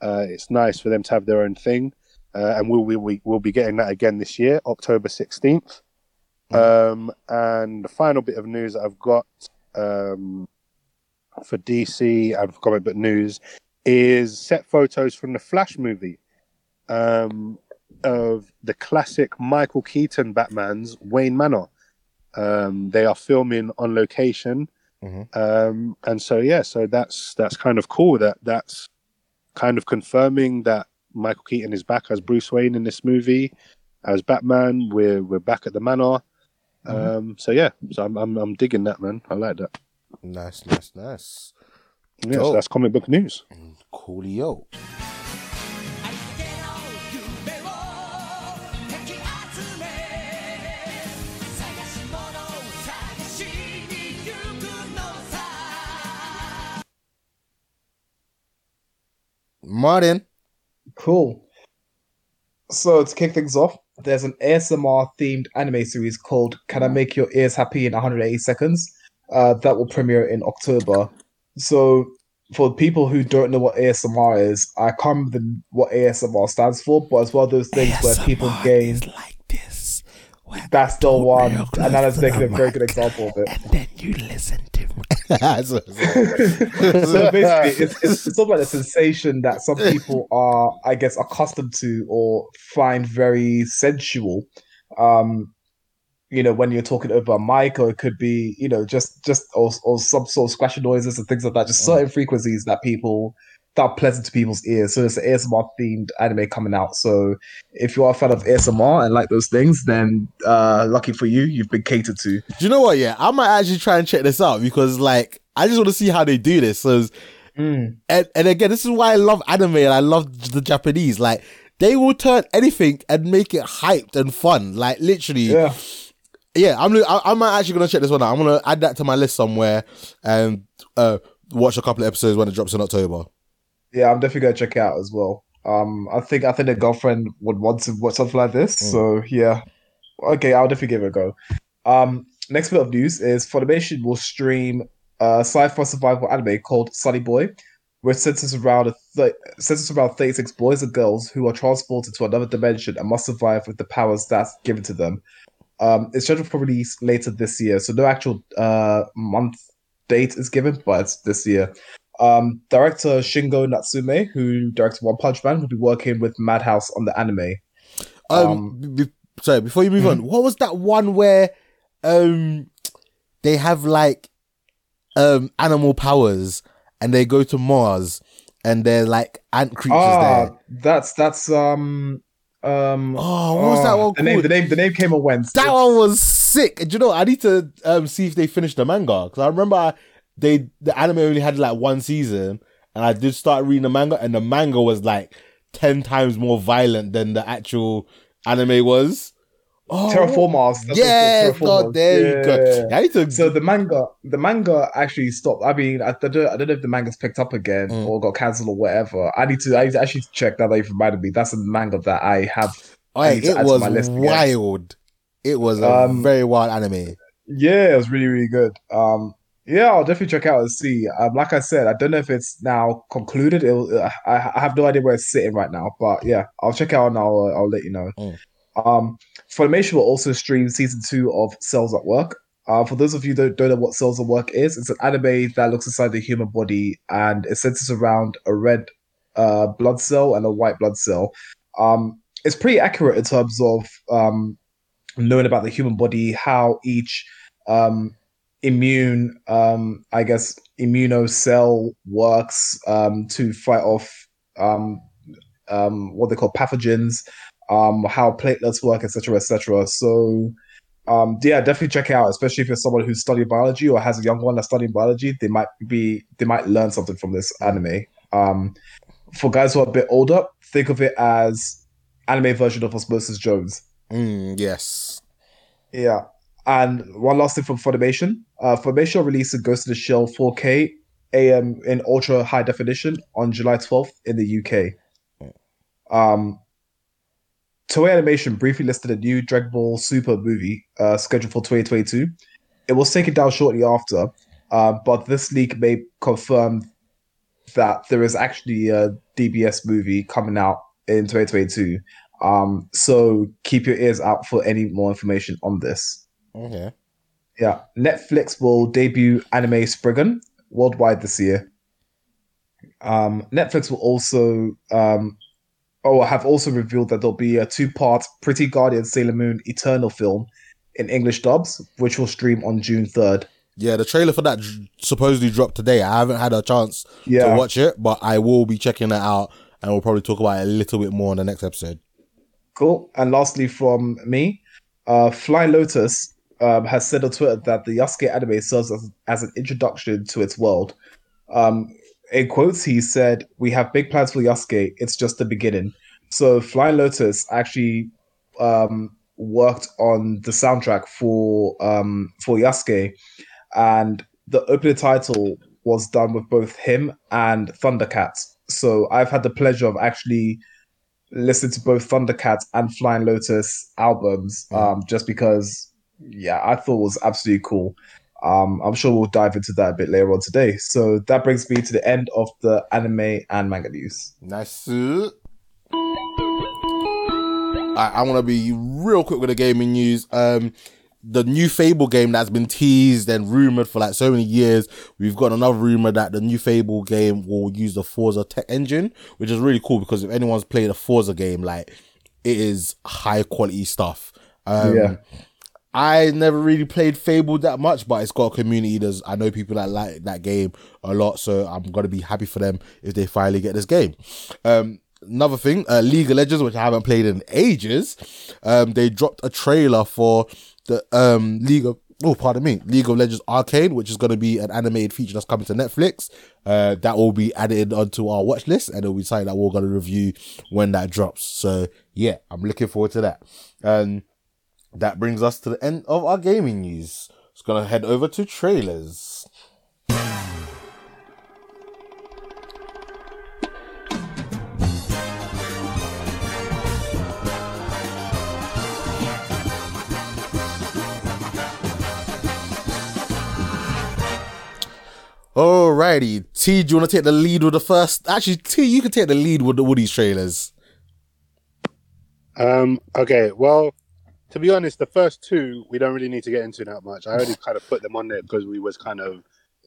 Uh, it's nice for them to have their own thing, uh, and we'll, we'll we- we'll be getting that again this year, October sixteenth. Um, and the final bit of news that I've got um, for DC and for comic book news is set photos from the Flash movie um, of the classic Michael Keaton Batman's Wayne Manor. Um, they are filming on location, Mhm. um, and so yeah, so that's that's kind of cool. That that's kind of confirming that Michael Keaton is back as Bruce Wayne in this movie, as Batman. We're we're back at the Manor. Um, so yeah, so I'm, I'm I'm digging that man. I like that. Nice, nice, nice. Yeah, so that's comic book news. Coolio. Martin. Cool. So to kick things off, there's an ASMR themed anime series called "Can I Make Your Ears Happy in 180 Seconds?" Uh, that will premiere in October. So for people who don't know what ASMR is, I can't remember what ASMR stands for, but it's one of those things where people gain. like. That's the one, and that is making a very good example of it. And then you listen to me. (laughs) (laughs) so basically, it's, it's sort of like a sensation that some (laughs) people are, I guess, accustomed to or find very sensual. Um, you know, when you're talking over a mic, or it could be, you know, just just or, or some sort of squashing noises and things like that. Just certain frequencies that people that pleasant to people's ears. So it's an ASMR themed anime coming out. So if you are a fan of ASMR and like those things, then uh, lucky for you, you've been catered to. Do you know what? Yeah, I might actually try and check this out because, like, I just want to see how they do this. So, and and again, this is why I love anime and I love the Japanese. Like, they will turn anything and make it hyped and fun. Like, literally, Yeah. yeah. I'm I'm actually gonna check this one out. I'm gonna add that to my list somewhere and uh watch a couple of episodes when it drops in October. Yeah, I'm definitely gonna check it out as well. Um, I think I think the girlfriend would want to watch something like this. So yeah, okay, I'll definitely give it a go. Um, next bit of news is Funimation will stream a sci-fi survival anime called Sonny Boy, which centers around a th- centers around 36 boys and girls who are transported to another dimension and must survive with the powers that's given to them. Um, it's scheduled for release later this year, so no actual uh month date is given, but it's this year. Um, director Shingo Natsume, who directed One Punch Man, will be working with Madhouse on the anime. Um, Um, be- sorry, before you move on, what was that one where um they have like um animal powers and they go to Mars and they're like ant creatures Ah, there. that's that's um um. Oh, what was that one The name, the name, the name came and went. That one was sick. And you know, I need to um see if they finished the manga because I remember I, they the anime only had like one season, and I did start reading the manga, and the manga was like ten times more violent than the actual anime was. Oh, Terraformars. that's what it's Yeah, God, there you go. Yeah. I need to. So the manga, the manga actually stopped. I mean, I don't, I don't know if the manga's picked up again Mm. or got cancelled or whatever. I need to, I need to actually check that. That you've reminded me. That's a manga that I have. oh, I it was list again. wild. It was a Um, very wild anime. Yeah, it was really, really good. Um, yeah, I'll definitely check out and see. Um, like I said, I don't know if it's now concluded. It'll, I, I have no idea where it's sitting right now, but yeah, I'll check out and I'll, I'll let you know. Mm. Um, Funimation will also stream season two of Cells at Work. Uh, for those of you that don't know what Cells at Work is, it's an anime that looks inside the human body and it centers around a red uh, blood cell and a white blood cell. Um, it's pretty accurate in terms of um, knowing about the human body, how each um, immune, um, I guess, immuno cell works um, to fight off um, um, what they call pathogens, um, how platelets work, etc., etc. So, um, yeah, definitely check it out, especially if you're someone who's studying biology or has a young one that's studying biology. They might be, they might learn something from this anime. Um, for guys who are a bit older, think of it as anime version of Osmosis Jones. Mm, yes. Yeah. And one last thing from Funimation. Uh, Funimation released a Ghost in the Shell 4K AM in ultra high definition on July 12th in the UK. Um, Toei Animation briefly listed a new Dragon Ball Super movie uh, scheduled for 2022. It was taken down shortly after, uh, but this leak may confirm that there is actually a DBS movie coming out in 2022. Um, so keep your ears out for any more information on this. Okay. Yeah, Netflix will debut anime Spriggan worldwide this year. Um, Netflix will also, um, oh, have also revealed that there'll be a two-part Pretty Guardian Sailor Moon Eternal film in English dubs, which will stream on June third. Yeah, the trailer for that supposedly dropped today. I haven't had a chance Yeah. to watch it, but I will be checking that out, and we'll probably talk about it a little bit more in the next episode. Cool. And lastly, from me, uh, Flying Lotus um, has said on Twitter that the Yasuke anime serves as, as an introduction to its world. Um, in quotes, he said, "We have big plans for Yasuke. It's just the beginning." So, Flying Lotus actually um, worked on the soundtrack for um, for Yasuke, and the opening title was done with both him and Thundercats. So, I've had the pleasure of actually listening to both Thundercats and Flying Lotus albums, um, just because, yeah, I thought it was absolutely cool. Um, I'm sure we'll dive into that a bit later on today. So that brings me to the end of the anime and manga news. Nice. I, I want to be real quick with the gaming news. Um, the new Fable game that's been teased and rumored for like so many years. We've got another rumor that the new Fable game will use the Forza tech engine, which is really cool because if anyone's played a Forza game, like it is high quality stuff. Um, Yeah. I never really played Fable that much, but it's got a community. There's I know people that like that game a lot, so I'm gonna be happy for them if they finally get this game. Um, another thing, uh, League of Legends, which I haven't played in ages, um, they dropped a trailer for the um League of oh pardon me League of Legends Arcane, which is gonna be an animated feature that's coming to Netflix. Uh, that will be added onto our watch list, and it'll be something that we're gonna review when that drops. So yeah, I'm looking forward to that. Um that brings us to the end of our gaming news. It's gonna head over to trailers. Alrighty, T, do you want to take the lead with the first? Actually, T, you can take the lead with the Woody's trailers. Um, okay, well, to be honest, the first two we don't really need to get into that much. I already kind of put them on there because we was kind of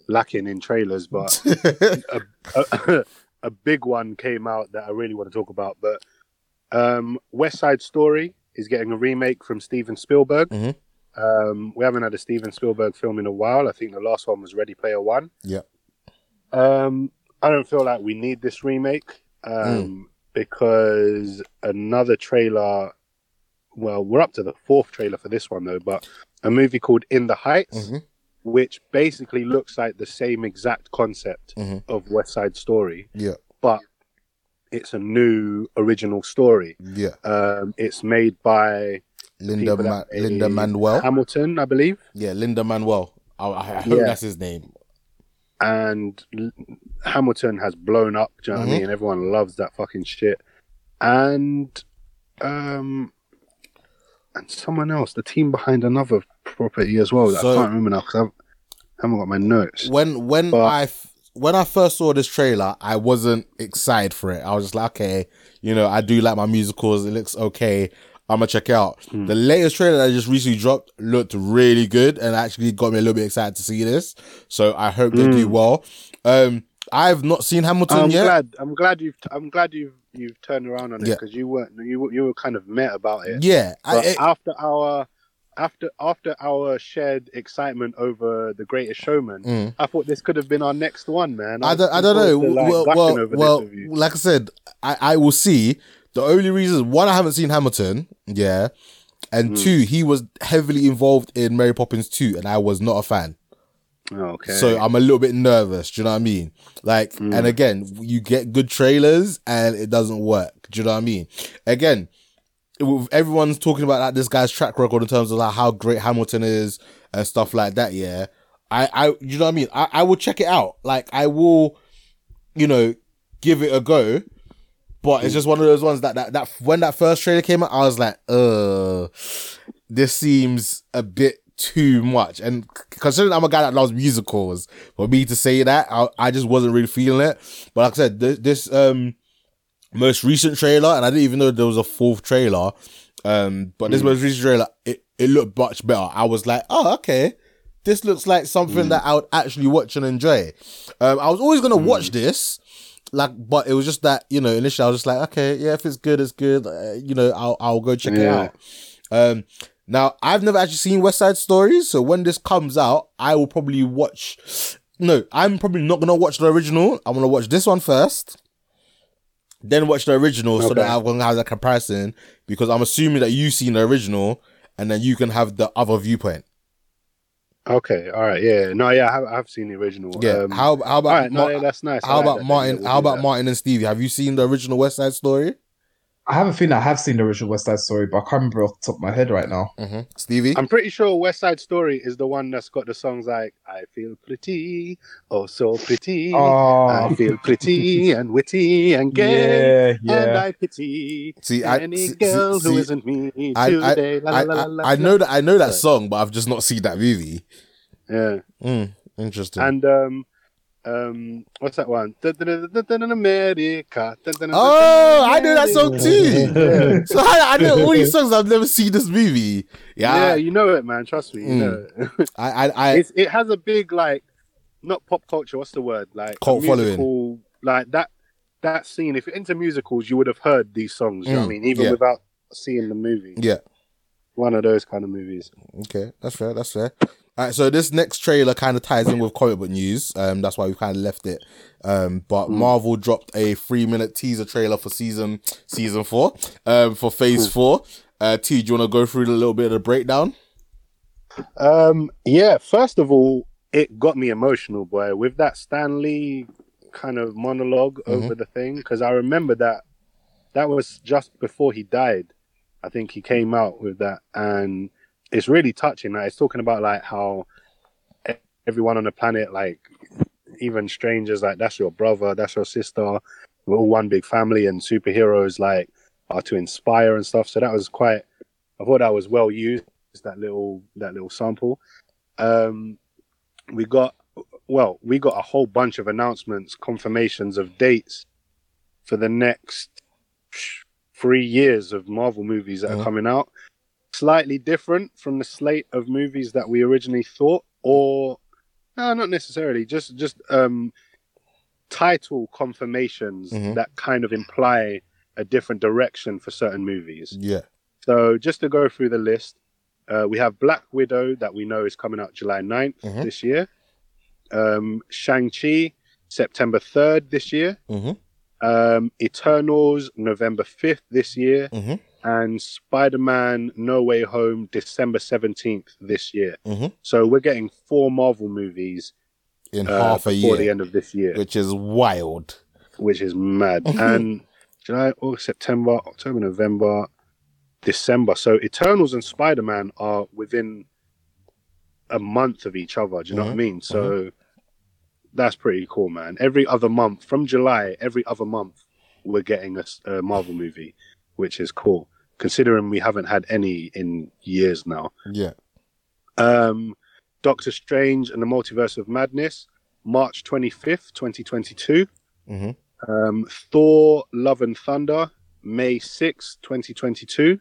lacking in trailers, but (laughs) a, a, a big one came out that I really want to talk about. But um, West Side Story is getting a remake from Steven Spielberg. Mhm. Um, we haven't had a Steven Spielberg film in a while. I think the last one was Ready Player One. Yeah. Um, I don't feel like we need this remake um, because another trailer. Well, we're up to the fourth trailer for this one though, but a movie called In the Heights, Mhm. which basically looks like the same exact concept Mhm. of West Side Story, Yeah. but it's a new original story. Yeah. Um, it's made by Linda Ma- Lin-Manuel. Hamilton, I believe. yeah, Lin-Manuel. I, I hope Yeah. that's his name. and L- Hamilton has blown up. Do you know what Mhm. I mean? Everyone loves that fucking shit. And um, and someone else, the team behind another property as well. So- I can't remember now because I haven't got my notes. When when But- I when I first saw this trailer, I wasn't excited for it. I was just like, okay, you know, I do like my musicals. It looks okay. I'm gonna check it out. Hmm. The latest trailer that just recently dropped looked really good and actually got me a little bit excited to see this. So I hope they do well. Um, I've not seen Hamilton. I'm yet. glad. I'm glad you've. I'm glad you've you've turned around on it Yeah. because you weren't. You you were kind of met about it. Yeah, I, it- after our after after our shared excitement over the Greatest Showman, Mm. I thought this could have been our next one, man. I was don't, I don't know. like, well, well, well this with you. like I said, I, I will see. The only reason one, I haven't seen Hamilton, yeah, and Hmm. two, he was heavily involved in Mary Poppins two, and I was not a fan. Okay. So I'm a little bit nervous. Do you know what I mean? Like, Hmm. and again, you get good trailers and it doesn't work. Do you know what I mean? Again, everyone's talking about like this guy's track record in terms of like how great Hamilton is and stuff like that. Yeah, I, I, you know what I mean? I, I will check it out. Like, I will, you know, give it a go. But it's just one of those ones that, that that when that first trailer came out, I was like, uh, this seems a bit too much. And considering I'm a guy that loves musicals, for me to say that, I, I just wasn't really feeling it. But like I said, this, this um most recent trailer, and I didn't even know there was a fourth trailer. Um, but this most recent trailer, it, it looked much better. I was like, oh, okay. This looks like something that I would actually watch and enjoy. Um, I was always gonna watch this, like, but it was just that you know initially I was just like, okay, yeah, if it's good, it's good. Uh, you know, I'll I'll go check it out. Um, now I've never actually seen West Side Stories, so when this comes out, I will probably watch. No, I'm probably not gonna watch the original. I'm gonna watch this one first, then watch the original, so that I'm gonna have that comparison. Because I'm assuming that you've seen the original, and then you can have the other viewpoint. Okay, all right, yeah, no, yeah, I have, I have seen the original. Yeah. Um, how how about right, no, yeah, that's nice. I how like about that. Martin? How about that. Martin and Stevie? Have you seen the original West Side Story? I haven't seen. I have seen the original West Side Story, but I can't remember off the top of my head right now. Mm-hmm. Stevie. I'm pretty sure West Side Story is the one that's got the songs like "I feel pretty, oh so pretty, Oh, I feel pretty (laughs) and witty and gay, yeah, and. I pity See, I- any see- girl see- who isn't me I- I- today." I, la, la, la, I know that I know that song, but I've just not seen that movie. Yeah, Mm, interesting. and um, um, what's that one? America. Oh, I know that song too. So I, I know all these songs. I've never seen this movie. Yeah, Yeah, you know it, man. Trust me. You Mm. know it. I, I, I, it's, it has a big like not pop culture what's the word like a Cult following. musical, like that that scene if you're into musicals you would have heard these songs you know i Mm, mean even yeah. without seeing the movie yeah. one of those kind of movies Okay, that's fair. That's fair. All right, so this next trailer kind of ties in with comic book news. Um, that's why we kind of left it. Um, but Marvel dropped a three minute teaser trailer for season season four. Um, for Phase Four. Uh, T, do you want to go through a little bit of the breakdown? um yeah first of all it got me emotional boy with that Stan Lee kind of monolog over the thing because i remember that that was just before he died i think he came out with that and it's really touching like it's talking about like how everyone on the planet like even strangers like that's your brother that's your sister we're all one big family and superheroes like are to inspire and stuff. So that was quite i thought that was well used that little that little sample. Um we got well we got a whole bunch of announcements confirmations of dates for the next three years of marvel movies that are coming out slightly different from the slate of movies that we originally thought or no not necessarily just just um title confirmations Mhm. that kind of imply a different direction for certain movies Yeah. so just to go through the list, Uh, we have Black Widow that we know is coming out July 9th Mhm. this year. Um, Shang-Chi, September 3rd this year. Mhm. Um, Eternals, November 5th this year. And Spider-Man No Way Home, December 17th this year. Mhm. So we're getting four Marvel movies in uh, half a year before the end of this year, which is wild. which is mad. (laughs) and July, August, September, October, November, December. So Eternals and Spider Man are within a month of each other. Do you know what I Mhm, mean? So that's pretty cool, man. Every other month from July, every other month, we're getting a Marvel movie, which is cool. Considering we haven't had any in years now. Yeah. Um, Doctor Strange and the Multiverse of Madness, March 25th, 2022. hmm Um, Thor: Love and Thunder, May sixth, 2022.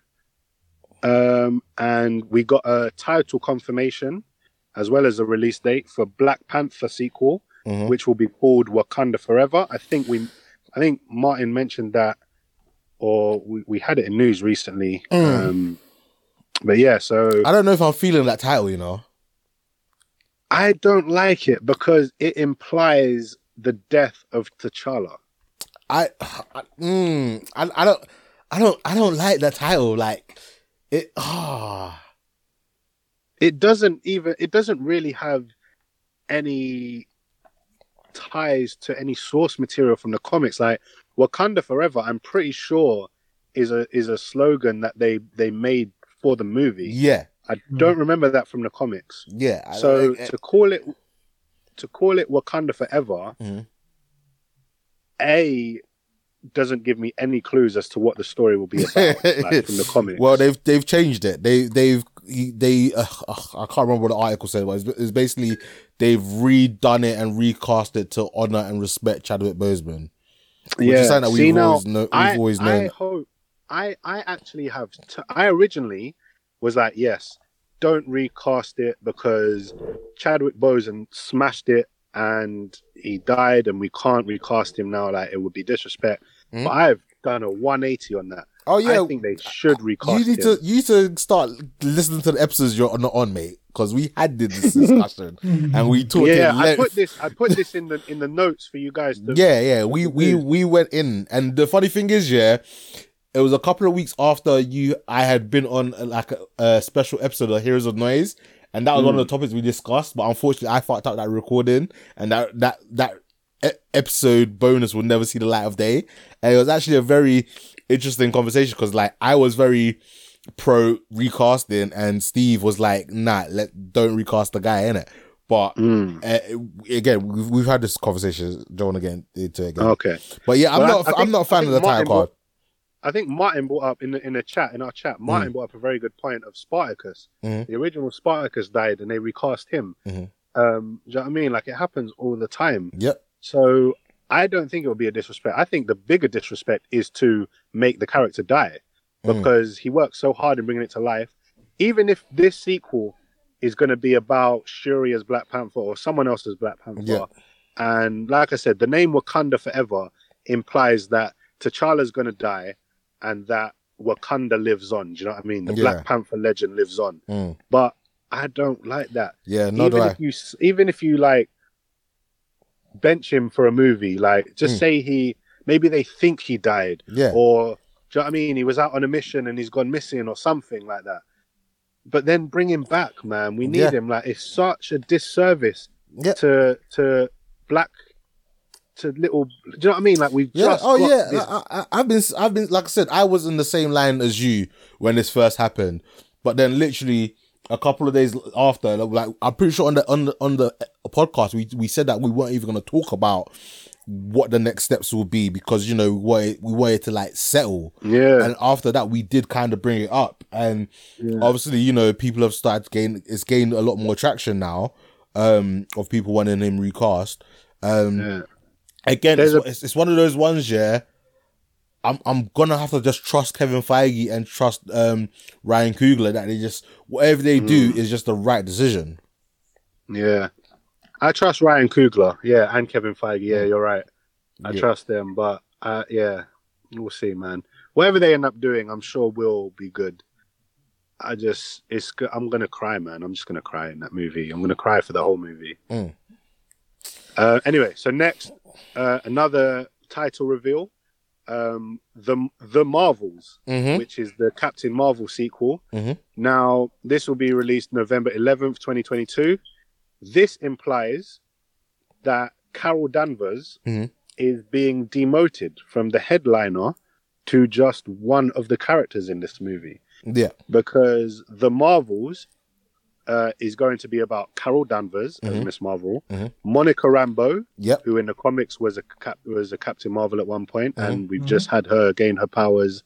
Um, and we got a title confirmation as well as a release date for Black Panther sequel, Mhm. which will be called Wakanda Forever. I think we, I think Martin mentioned that, or we, we had it in news recently. Mm. Um, but yeah, so I don't know if I'm feeling that title. You know. I don't like it because it implies the death of T'Challa. I, I, mm, I, I don't, I don't, I don't like that title. Like it. Ah. It doesn't even. It doesn't really have any ties to any source material from the comics. Like Wakanda Forever, I'm pretty sure is a is a slogan that they they made for the movie. yeah. I don't remember that from the comics. Yeah. I- So I- to call it to call it Wakanda Forever, Mhm. a doesn't give me any clues as to what the story will be about like, (laughs) from the comics. Well, they've they've changed it. They they've they uh, uh, I can't remember what the article said, but it's, it's basically they've redone it and recast it to honor and respect Chadwick Boseman. Which is something that See, we've now, always know, we've I, always I hope I I actually have. T- I originally was like, yes, don't recast it because Chadwick Boseman smashed it and he died, and we can't recast him now. Like it would be disrespect. Mhm. But I've done a 180 on that. oh yeah, I think they should recast. you need him. to you need to start listening to the episodes you're not on, mate, because we had this discussion (laughs) and we talked. yeah, in I put this. I put this in the in the notes for you guys to. Yeah, yeah. We we we went in, and the funny thing is, yeah, it was a couple of weeks after you. I had been on uh, like a, a special episode of Heroes of Noise, and that was one of the topics we discussed. But unfortunately, I fucked up that recording, and that that that episode bonus will never see the light of day. And it was actually a very interesting conversation because, like, I was very pro recasting, and Steve was like, "Nah, let don't recast the guy in it." But Mm, uh, again, we've, we've had this conversation, John, again, into it again. okay. But yeah, I'm Well, not. I I, think- not a fan of the title card. I think Martin brought up in the in the chat in our chat. Martin brought up a very good point of Spartacus. Mhm. The original Spartacus died, and they recast him. Mhm. Um, do you know what I mean? Like it happens all the time. Yep. So I don't think it would be a disrespect. I think the bigger disrespect is to make the character die Mm. because he worked so hard in bringing it to life. Even if this sequel is going to be about Shuri as Black Panther or someone else as Black Panther, Yeah. and like I said, the name Wakanda Forever implies that T'Challa's going to die and that Wakanda lives on. Do you know what I mean? The Yeah. Black Panther legend lives on. Mm. But I don't like that Yeah, no, even I. if you even if you like bench him for a movie, like just Mm. say he maybe they think he died, Yeah, or do you know what I mean? He was out on a mission and he's gone missing or something like that. But then bring him back, man. We need Yeah. him. Like it's such a disservice yeah, to to black to little. Do you know what I mean? Like we've yeah. just Oh yeah, this- I, I've been, I've been, like I said, I was in the same line as you when this first happened, but then literally a couple of days after, like I'm pretty sure on the on the on the podcast we we said that we weren't even going to talk about what the next steps will be because you know we wanted, we wanted to like settle yeah. and after that we did kind of bring it up and Yeah. obviously you know people have started to gain it's gained a lot more traction now um of people wanting him recast um yeah. again it's, a- it's, it's one of those ones yeah I'm I'm gonna have to just trust Kevin Feige and trust um Ryan Coogler that they just whatever they Mm. do is just the right decision. Yeah. I trust Ryan Coogler, yeah, and Kevin Feige. Yeah, you're right. I Yeah. trust them, but uh, yeah, we'll see, man. Whatever they end up doing, I'm sure will be good. I just it's I'm gonna cry, man. I'm just gonna cry in that movie. I'm gonna cry for the whole movie. Mm. Uh, anyway, so next, uh, another title reveal. Um, the the Marvels, Mm-hmm. which is the Captain Marvel sequel. Mhm. Now, this will be released November 11th, 2022. This implies that Carol Danvers Mhm. is being demoted from the headliner to just one of the characters in this movie Yeah. because the Marvels uh, is going to be about Carol Danvers as Mhm. Miss Marvel, Mhm. Monica Rambeau, Yep. who in the comics was a cap- was a Captain Marvel at one point, and we've just had her gain her powers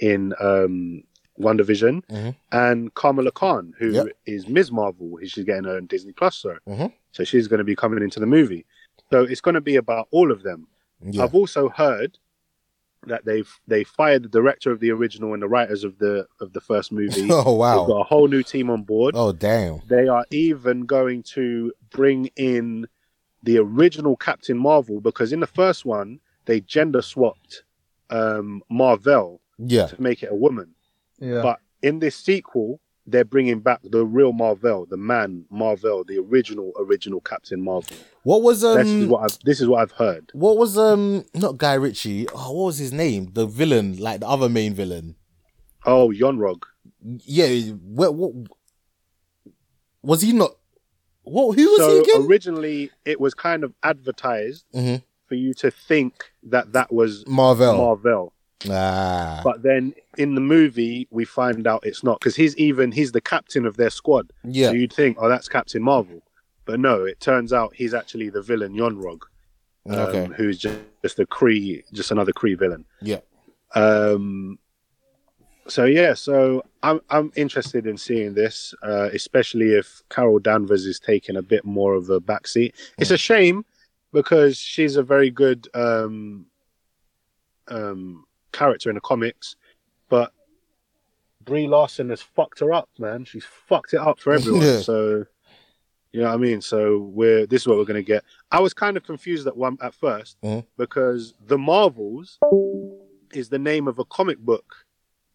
in um, WandaVision, Mhm. and Kamala Khan, who is Yep. Ms. Marvel. She's getting her on Disney Plus, so Mhm. so she's going to be coming into the movie. So it's going to be about all of them. Yeah. I've also heard that they've they fired the director of the original and the writers of the of the first movie. (laughs) Oh They've wow. got a whole new team on board. Oh damn. They are even going to bring in the original Captain Marvel because in the first one they gender swapped um, Marvel Yeah. to make it a woman. Yeah. But in this sequel, they're bringing back the real Marvel, the man Marvel, the original original Captain Marvel. What was this is um? what I've this is what I've heard. What was um? Not Guy Ritchie. Oh, what was his name? The villain, like the other main villain. Oh, Yon-Rogg. Yeah. What? What? Was he not? What? Who was so he again? originally it was kind of advertised Mhm. for you to think that that was Marvel. Marvel. Ah. But then in the movie, we find out it's not because he's even he's the captain of their squad. yeah. So you'd think, oh, that's Captain Marvel, but no, it turns out he's actually the villain Yon-Rogg, um, okay. who's just, just a Kree, just another Kree villain. Yeah. Um. So yeah, so I'm I'm interested in seeing this, uh, especially if Carol Danvers is taking a bit more of a backseat. It's a shame because she's a very good um, um, character in the comics, but Brie Larson has fucked her up, man. She's fucked it up for (laughs) everyone. Yeah. So you know what I mean. So we're this is what we're gonna get. I was kind of confused at one at 1st Mhm. because the Marvels is the name of a comic book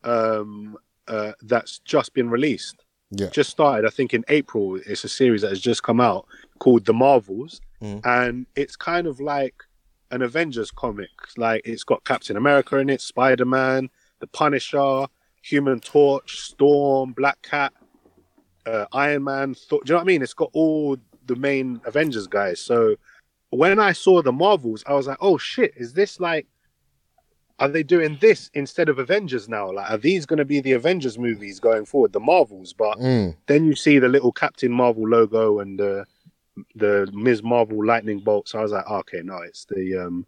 um, uh, that's just been released. Yeah. Just started, I think, in April. It's a series that has just come out called The Marvels, Mhm. and it's kind of like an Avengers comic. Like it's got Captain America in it, Spider Man, The Punisher, Human Torch, Storm, Black Cat, uh, Iron Man. Thor- Do you know what I mean? It's got all the main Avengers guys. So when I saw the Marvels, I was like, oh shit, is this like are they doing this instead of Avengers now? Like, are these going to be the Avengers movies going forward, the Marvels? But Mm. then you see the little Captain Marvel logo and the the Ms. Marvel lightning bolt. So I was like, oh, okay, no, it's the um,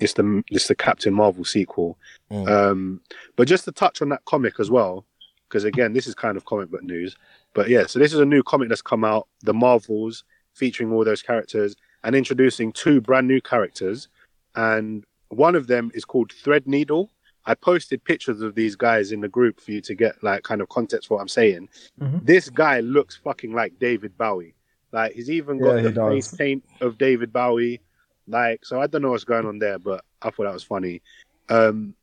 it's the it's the Captain Marvel sequel. Mm. Um, but just to touch on that comic as well, because again, this is kind of comic book news. But yeah, so this is a new comic that's come out, the Marvels, featuring all those characters and introducing two brand new characters. And one of them is called Thread Needle. I posted pictures of these guys in the group for you to get like kind of context for what I'm saying. Mhm. This guy looks fucking like David Bowie. Like he's even got Yeah, the face paint of David Bowie. Like so, I don't know what's going on there, but I thought that was funny. Um,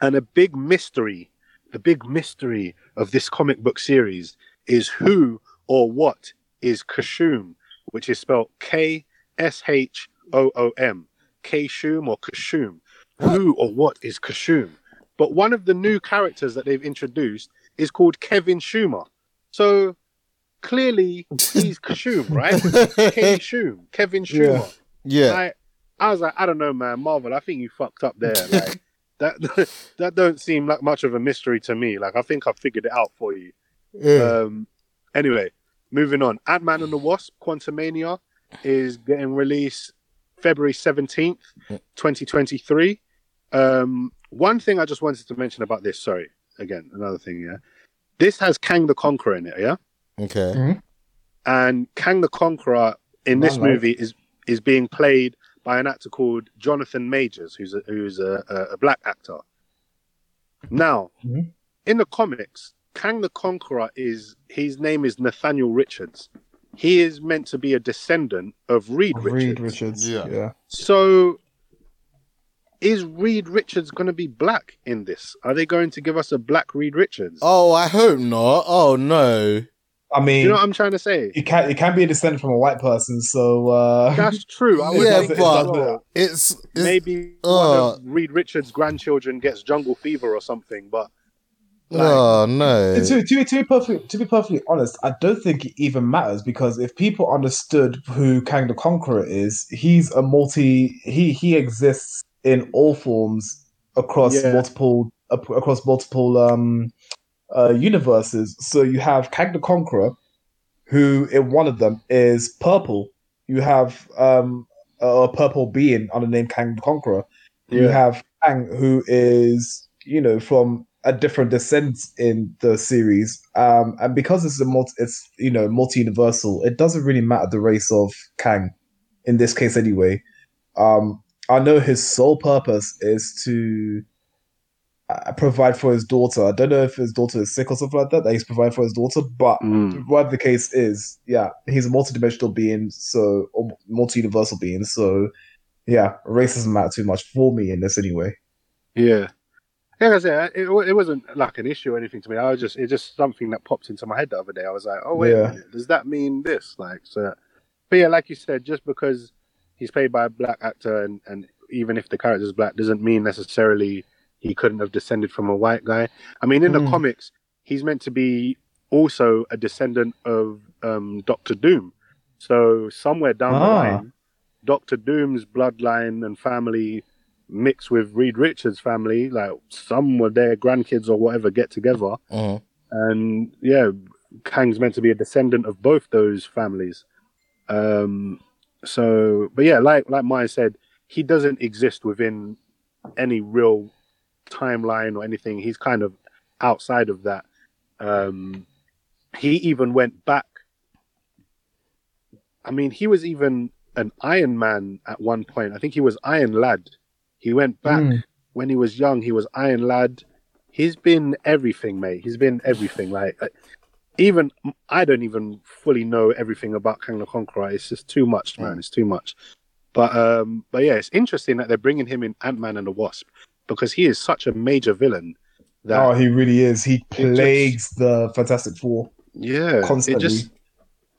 and a big mystery, the big mystery of this comic book series is who or what is Kashum, which is spelled K S H O O M. Kashum or Kashum. Who or what is Kashum? But one of the new characters that they've introduced is called Kevin Schumer. So clearly (laughs) he's Kashum, right? K Shum, Kevin Schumer. yeah. Like, I was like, I don't know, man, Marvel. I think you fucked up there. Like (laughs) that, (laughs) that don't seem like much of a mystery to me. Like I think I figured it out for you. yeah. Um, anyway, moving on. Ant Man and the Wasp: Quantumania is getting released February seventeenth, twenty twenty three. Um, one thing I just wanted to mention about this. Sorry, again, another thing. Yeah, this has Kang the Conqueror in it. Yeah, okay. and Kang the Conqueror in this Man, like- movie is is being played by an actor called Jonathan Majors, who's a, who's a, a, a black actor. Now, Mhm. in the comics, Kang the Conqueror is his name is Nathaniel Richards. He is meant to be a descendant of Reed Richards. Reed Richards. Yeah. Yeah. So is Reed Richards going to be black in this? Are they going to give us a black Reed Richards? Oh, I hope not. Oh no. I mean, you know what I'm trying to say? it can it can be a descendant from a white person, so uh, That's true. I was Yeah, but- as well. It's, it's maybe uh, one of Reed Richards' grandchildren gets jungle fever or something. But like, oh no. to, to, be, to be perfectly to be perfectly honest, I don't think it even matters because if people understood who Kang the Conqueror is, he's a multi. He he exists in all forms across Yeah. multiple across multiple um uh, universes. So you have Kang the Conqueror, who in one of them is purple. You have um a purple being under the name Kang the Conqueror. You have Kang, who is you know from a different descent in the series, um, and because it's a multi, it's you know multi universal. It doesn't really matter the race of Kang, in this case anyway. Um, I know his sole purpose is to uh, provide for his daughter. I don't know if his daughter is sick or something like that. That he's providing for his daughter, but mm, whatever the case is, yeah, he's a multi-dimensional being, so or multi-universal being. So, yeah, race doesn't matter too much for me in this anyway. yeah. Like I said, it, it wasn't like an issue or anything to me. I was just, it's just something that popped into my head the other day. I was like, oh, wait Yeah. minute. Does that mean this? Like, so, but yeah, like you said, just because he's played by a black actor and, and even if the character's black doesn't mean necessarily he couldn't have descended from a white guy. I mean, in the Hmm. comics, he's meant to be also a descendant of um, Doctor Doom. So somewhere down the Ah. line, Doctor Doom's bloodline and family mix with Reed Richards' family, like some of their grandkids or whatever get together, Mhm. and yeah, Kang's meant to be a descendant of both those families. Um, so, but yeah, like like Maya said, he doesn't exist within any real timeline or anything. He's kind of outside of that. Um, he even went back. I mean, he was even an Iron Man at one point. I think he was Iron Lad. He went back Mm. when he was young. He was Iron Lad. He's been everything, mate. He's been everything. Like uh, even I don't even fully know everything about Kang the Conqueror. It's just too much, man. It's too much. But um, but yeah, it's interesting that they're bringing him in Ant Man and the Wasp because he is such a major villain. That Oh, he really is. He just- plagues the Fantastic Four yeah, constantly. It just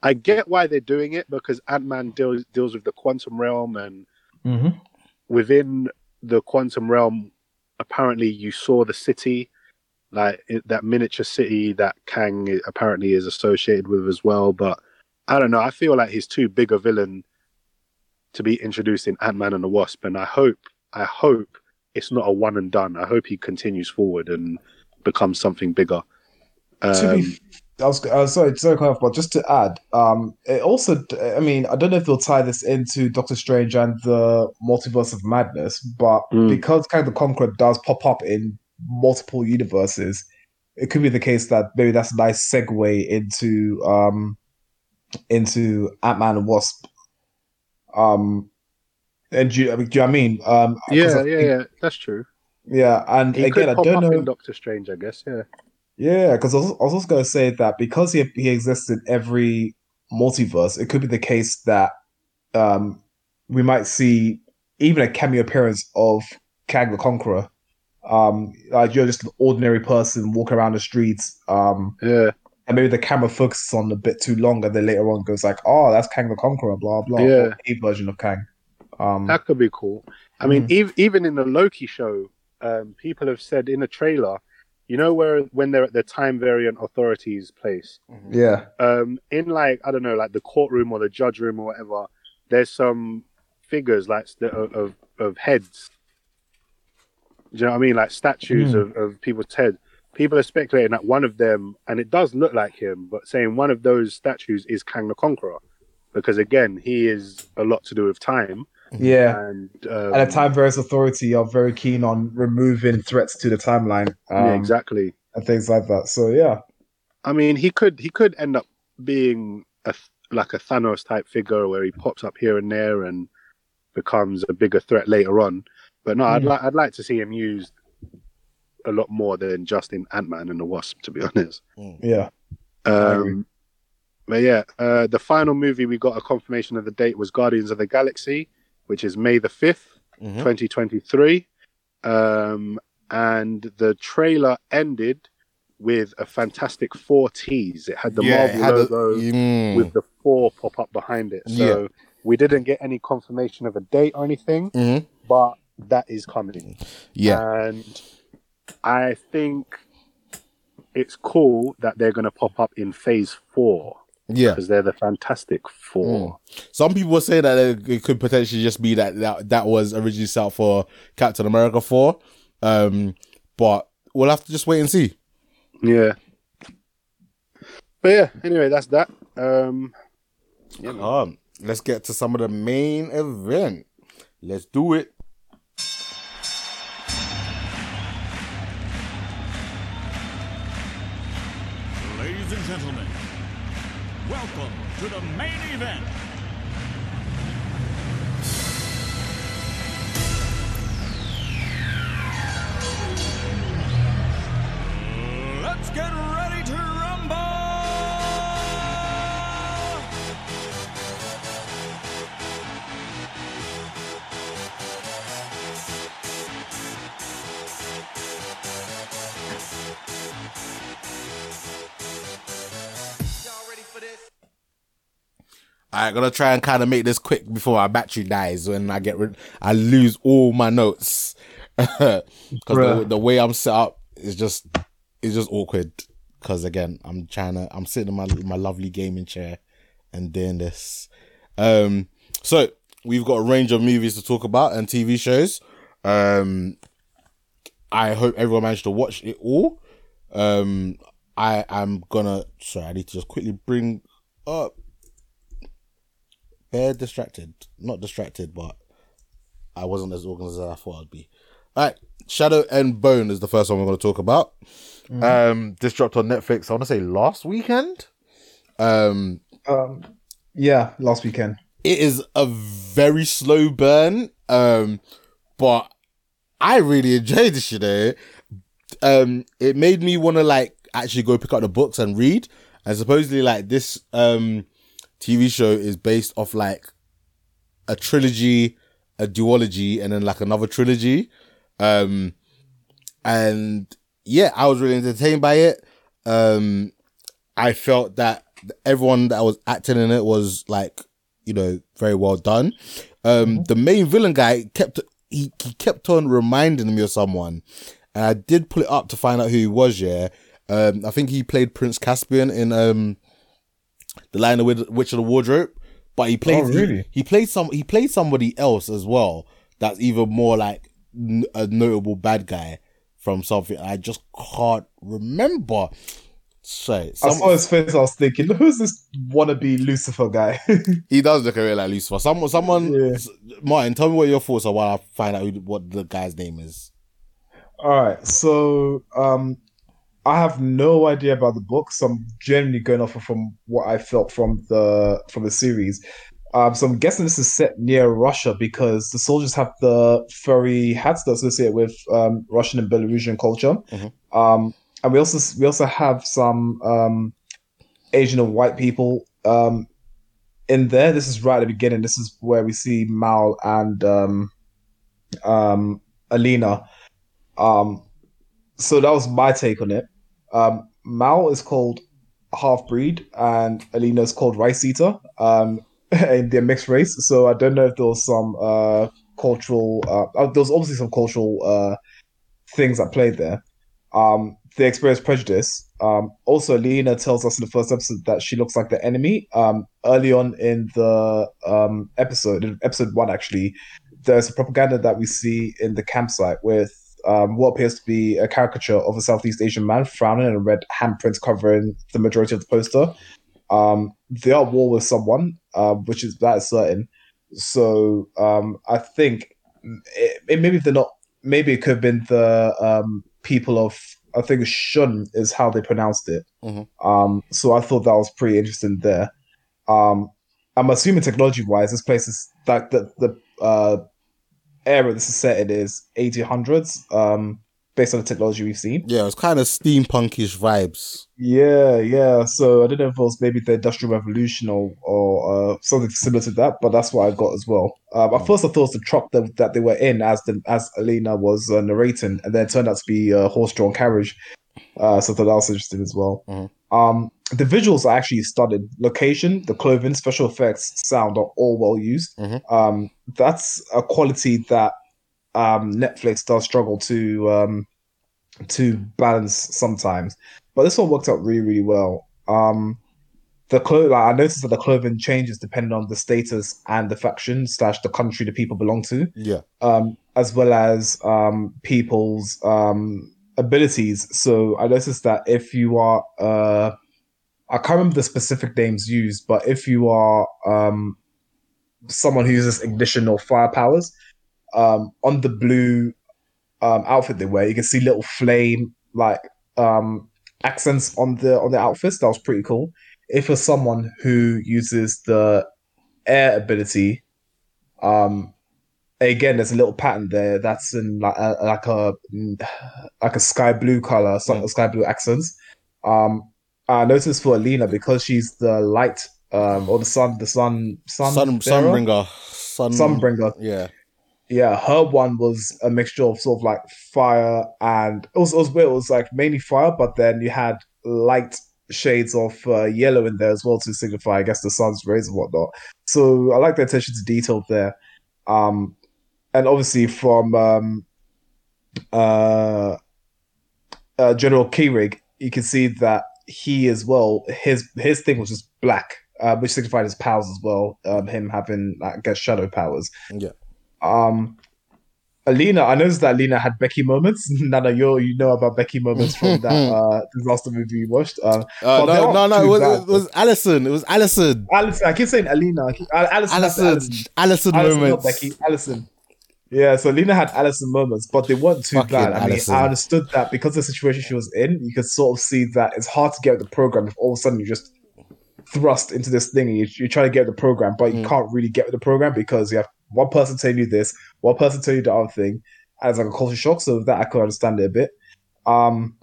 I get why they're doing it because Ant Man deals deals with the quantum realm and Mhm. within the quantum realm, apparently you saw the city, like it, that miniature city that Kang apparently is associated with as well. But I don't know. I feel like he's too big a villain to be introduced in Ant Man and the Wasp, and I hope, I hope it's not a one and done. I hope he continues forward and becomes something bigger. to Um, be, I was uh, sorry, sorry, cut but just to add, um, it also, I mean, I don't know if they'll tie this into Doctor Strange and the Multiverse of Madness, but Mm. because Kang the Conqueror does pop up in multiple universes, it could be the case that maybe that's a nice segue into um into Ant Man and Wasp. Um, and do you, I mean, do you know what I mean? Um, yeah, I yeah, think- yeah. That's true. yeah, and He again, I don't know. Doctor Strange, I guess. Yeah. Yeah, because I was, I was also going to say that because he he exists in every multiverse, it could be the case that um, we might see even a cameo appearance of Kang the Conqueror. Um, like you're just an ordinary person walking around the streets, um, Yeah. and maybe the camera focuses on a bit too long, and then later on goes like, "Oh, that's Kang the Conqueror," blah blah. Yeah. a version of Kang. Um, That could be cool. I mean, ev- even in the Loki show, um, people have said in a trailer, you know, where when they're at the Time Variance Authority's place, yeah, um, in like I don't know, like the courtroom or the judge room or whatever, there's some figures like st- of of, of heads. Do you know what I mean? Like statues Mm. of, of people's head. People are speculating that one of them, and it does look like him, but saying one of those statues is Kang the Conqueror, because again, he is a lot to do with time. Yeah. And, um, And the Time Variance Authority are very keen on removing threats to the timeline. Um, yeah, exactly. and things like that. So yeah, I mean, he could he could end up being a like a Thanos type figure where he pops up here and there and becomes a bigger threat later on. But no, I'd Hmm. like I'd like to see him used a lot more than just in Ant Man and the Wasp, to be (laughs) honest. yeah. Um, but yeah, uh, the final movie we got a confirmation of the date was Guardians of the Galaxy, which is May the 5th Mhm. 2023. um, and the trailer ended with a Fantastic Four tease. It had the Yeah, Marvel had a- logo Mm. with the four pop up behind it. So Yeah. we didn't get any confirmation of a date or anything, Mhm. but that is coming. Yeah. And I think it's cool that they're going to pop up in phase four Yeah. because they're the Fantastic Four. Some people say that it, could potentially just be that, that that was originally set up for Captain America 4. Um, but we'll have to just wait and see. Yeah. But yeah, anyway, that's that. Um, yeah. Um, let's get to some of the main event. Let's do it. Welcome to the main event. Let's get ready to I'm gonna try and kind of make this quick before my battery dies when I get rid. I lose all my notes (laughs) because the, the way I'm set up is just it's just awkward. Because again, I'm trying to I'm sitting in my my lovely gaming chair and doing this. Um, so we've got a range of movies to talk about and TV shows. Um, I hope everyone managed to watch it all. Um, I am gonna sorry, I need to just quickly bring up Bare distracted. Not distracted, but I wasn't as organized as I thought I'd be. Alright, Shadow and Bone is the first one we're going to talk about. Um, this dropped on Netflix. I want to say last weekend. Um, Um, yeah, last weekend. it is a very slow burn. Um, but I really enjoyed this. You know, um, it made me want to like actually go pick up the books and read. And supposedly, like this um TV show is based off like a trilogy, a duology, and then like another trilogy. Um, and yeah, I was really entertained by it. Um, I felt that everyone that was acting in it was like, you know, very well done. Um, the main villain guy kept he, he kept on reminding me of someone, and I did pull it up to find out who he was. Yeah, um, I think he played Prince Caspian in um, the Lion of Witch Witch of the Wardrobe, but he played Oh, really? he, played some he played somebody else as well. That's even more like n- a notable bad guy from something I just can't remember. So I saw his face. I was thinking, who's this wannabe Lucifer guy? (laughs) he does look a bit like Lucifer. Someone, someone, Yeah. Martin, tell me what your thoughts are while I find out who, what the guy's name is. All right, so um, I have no idea about the book, so I'm generally going off of from what I felt from the from the series. Um, so I'm guessing this is set near Russia because the soldiers have the furry hats that associate with um, Russian and Belarusian culture. Mhm. Um, and we also we also have some um, Asian and white people um, in there. This is right at the beginning. This is where we see Mal and um, um, Alina. Um, so that was my take on it. Um, is called half breed, and Alina is called rice eater. Um, (laughs) and they're mixed race. So I don't know if there was some uh cultural. Uh, uh, there was obviously some cultural uh things that played there. Um, they experience prejudice. Um, also, Alina tells us in the first episode that she looks like the enemy. Um, early on in the um episode, in episode one actually, there's a propaganda that we see in the campsite with um, what appears to be a caricature of a Southeast Asian man frowning and a red handprint covering the majority of the poster. Um, they are at war with someone, uh, which is that is certain. So um, I think it, it, maybe they're not. Maybe it could have been the um, people of. I think Shun is how they pronounced it. Mhm. Um, so I thought that was pretty interesting there. Um, I'm assuming technology wise, this place is like the the uh, era this is set in is 1800s. Um, based on the technology we've seen. Yeah, it's kind of steampunkish vibes. Yeah, yeah. So I don't know if it was maybe the Industrial Revolution or or uh, something similar to that, but that's what I got as well. Um, at first, I thought it was the truck that, that they were in as the as Alina was uh, narrating, and then it turned out to be a horse-drawn carriage. Uh, so I thought that was interesting as well. Mhm. Um, the visuals are actually studied. Location, the clothing, special effects, sound are all well used. Mhm. Um, that's a quality that um, Netflix does struggle to um, to balance sometimes. But this one worked out really, really well. Um, the clo- like, I noticed that the clothing changes depending on the status and the faction slash the country the people belong to, Yeah. um, as well as um, people's um, abilities. So I noticed that if you are, uh, I can't remember the specific names used, but if you are um, someone who uses ignition or fire powers, um, on the blue um, outfit they wear, you can see little flame like um, accents on the on the outfits. That was pretty cool. If you're someone who uses the air ability, um, again, there's a little pattern there. That's in like a, like a like a sky blue color, some sky blue accents. Um, I noticed for Alina because she's the light um, or the sun, the sun, sun, Sun, bearer? Sunbringer. Sun, Sunbringer. Yeah. Yeah, her one was a mixture of sort of like fire and it was it was weird. It was like mainly fire, but then you had light shades of uh, yellow in there as well to signify, I guess, the sun's rays and whatnot. So I like the attention to detail there. Um, and obviously from um, uh, uh, General Kirigan, you can see that he as well. His his thing was just black, uh, which signified his powers as well. Um, him having, I guess, shadow powers. Yeah. Um, Alina, I noticed that Alina had Becky moments. (laughs) Nana, you you know about Becky moments from that (laughs) uh, disaster movie you watched. Uh, Uh, no, no, no. It was, bad. it was Allison. It was Allison. Alison. I keep saying Alina. Keep, Al- Alison. that's Allison. Allison, Alison, not moments. Becky. Alison. Yeah, so Lena had Alison moments, but they weren't too Fucking bad. I mean, I understood that because of the situation she was in, you could sort of see that it's hard to get the program if all of a sudden you just thrust into this thing and you, you're trying to get the program, but you Mm. can't really get with the program because you have one person telling you this, one person telling you the other thing, and it's like a culture shock. So that I could understand it a bit. Um,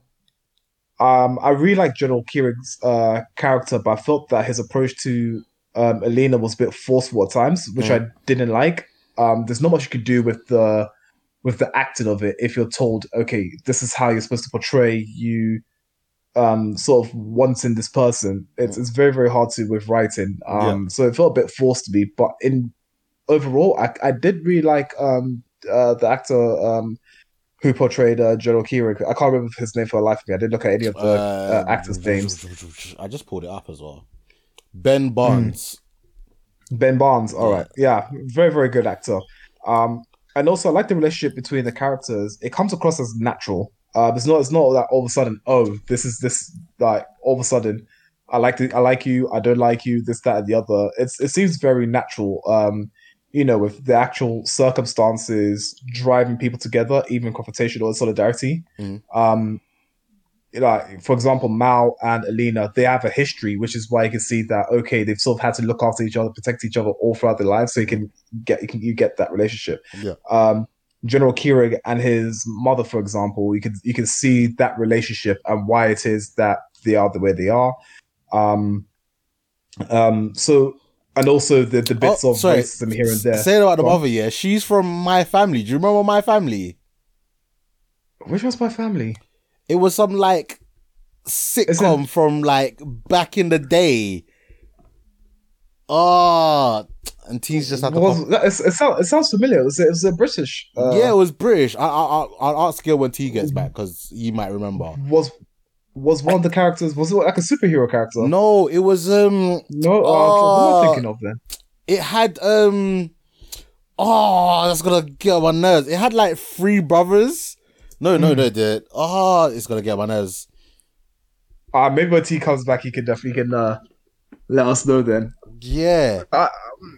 um, I really like General Kieran's uh, character, but I felt that his approach to um, Elena was a bit forceful at times, which I didn't like. Um, there's not much you could do with the with the acting of it if you're told, okay, this is how you're supposed to portray you, um, sort of wanting this person. It's it's very very hard to with writing. Um, so it felt a bit forced to me, but in overall, I I did really like um uh, the actor um who portrayed uh, General Kieran. I can't remember his name for the life of me. I didn't look at any of the uh, actors' names. I just pulled it up as well. Ben Barnes. Ben Barnes. All right, yeah, very very good actor. Um, and also I like the relationship between the characters. It comes across as natural. Uh, it's not. It's not that all of a sudden. Oh, this is this like all of a sudden. I like the, I like you. I don't like you. This, that, and the other. It's it seems very natural. Um, you know, with the actual circumstances driving people together, even confrontation or solidarity. Mhm. Um, like for example, Mal and Alina, they have a history, which is why you can see that okay, they've sort of had to look after each other, protect each other all throughout their lives, so you can get you can you get that relationship. Yeah. Um, General Kirigan and his mother, for example, you can you can see that relationship and why it is that they are the way they are. Um, um, so and also the the bits Oh, of sorry. racism here and there. Say about the mother, yeah. She's from My Family. Do you remember My Family? Which was my family? It was some like sitcom from like back in the day. Oh, and teens just had to. Was, pop- it's- it, sounds, it sounds familiar. It was, it was a British. Uh, yeah, it was British. I, I, I'll ask Gil when T gets back because you might remember. was was one of the characters was it like a superhero character? No, it was um. no. Uh, Oh. what am I thinking of then? It had um. Oh, that's gonna get on my nerves. It had like three brothers. No, no, no, it ah, Oh, it's gonna get my nerves. Uh, maybe when T comes back, he can definitely can uh, let us know then. Yeah.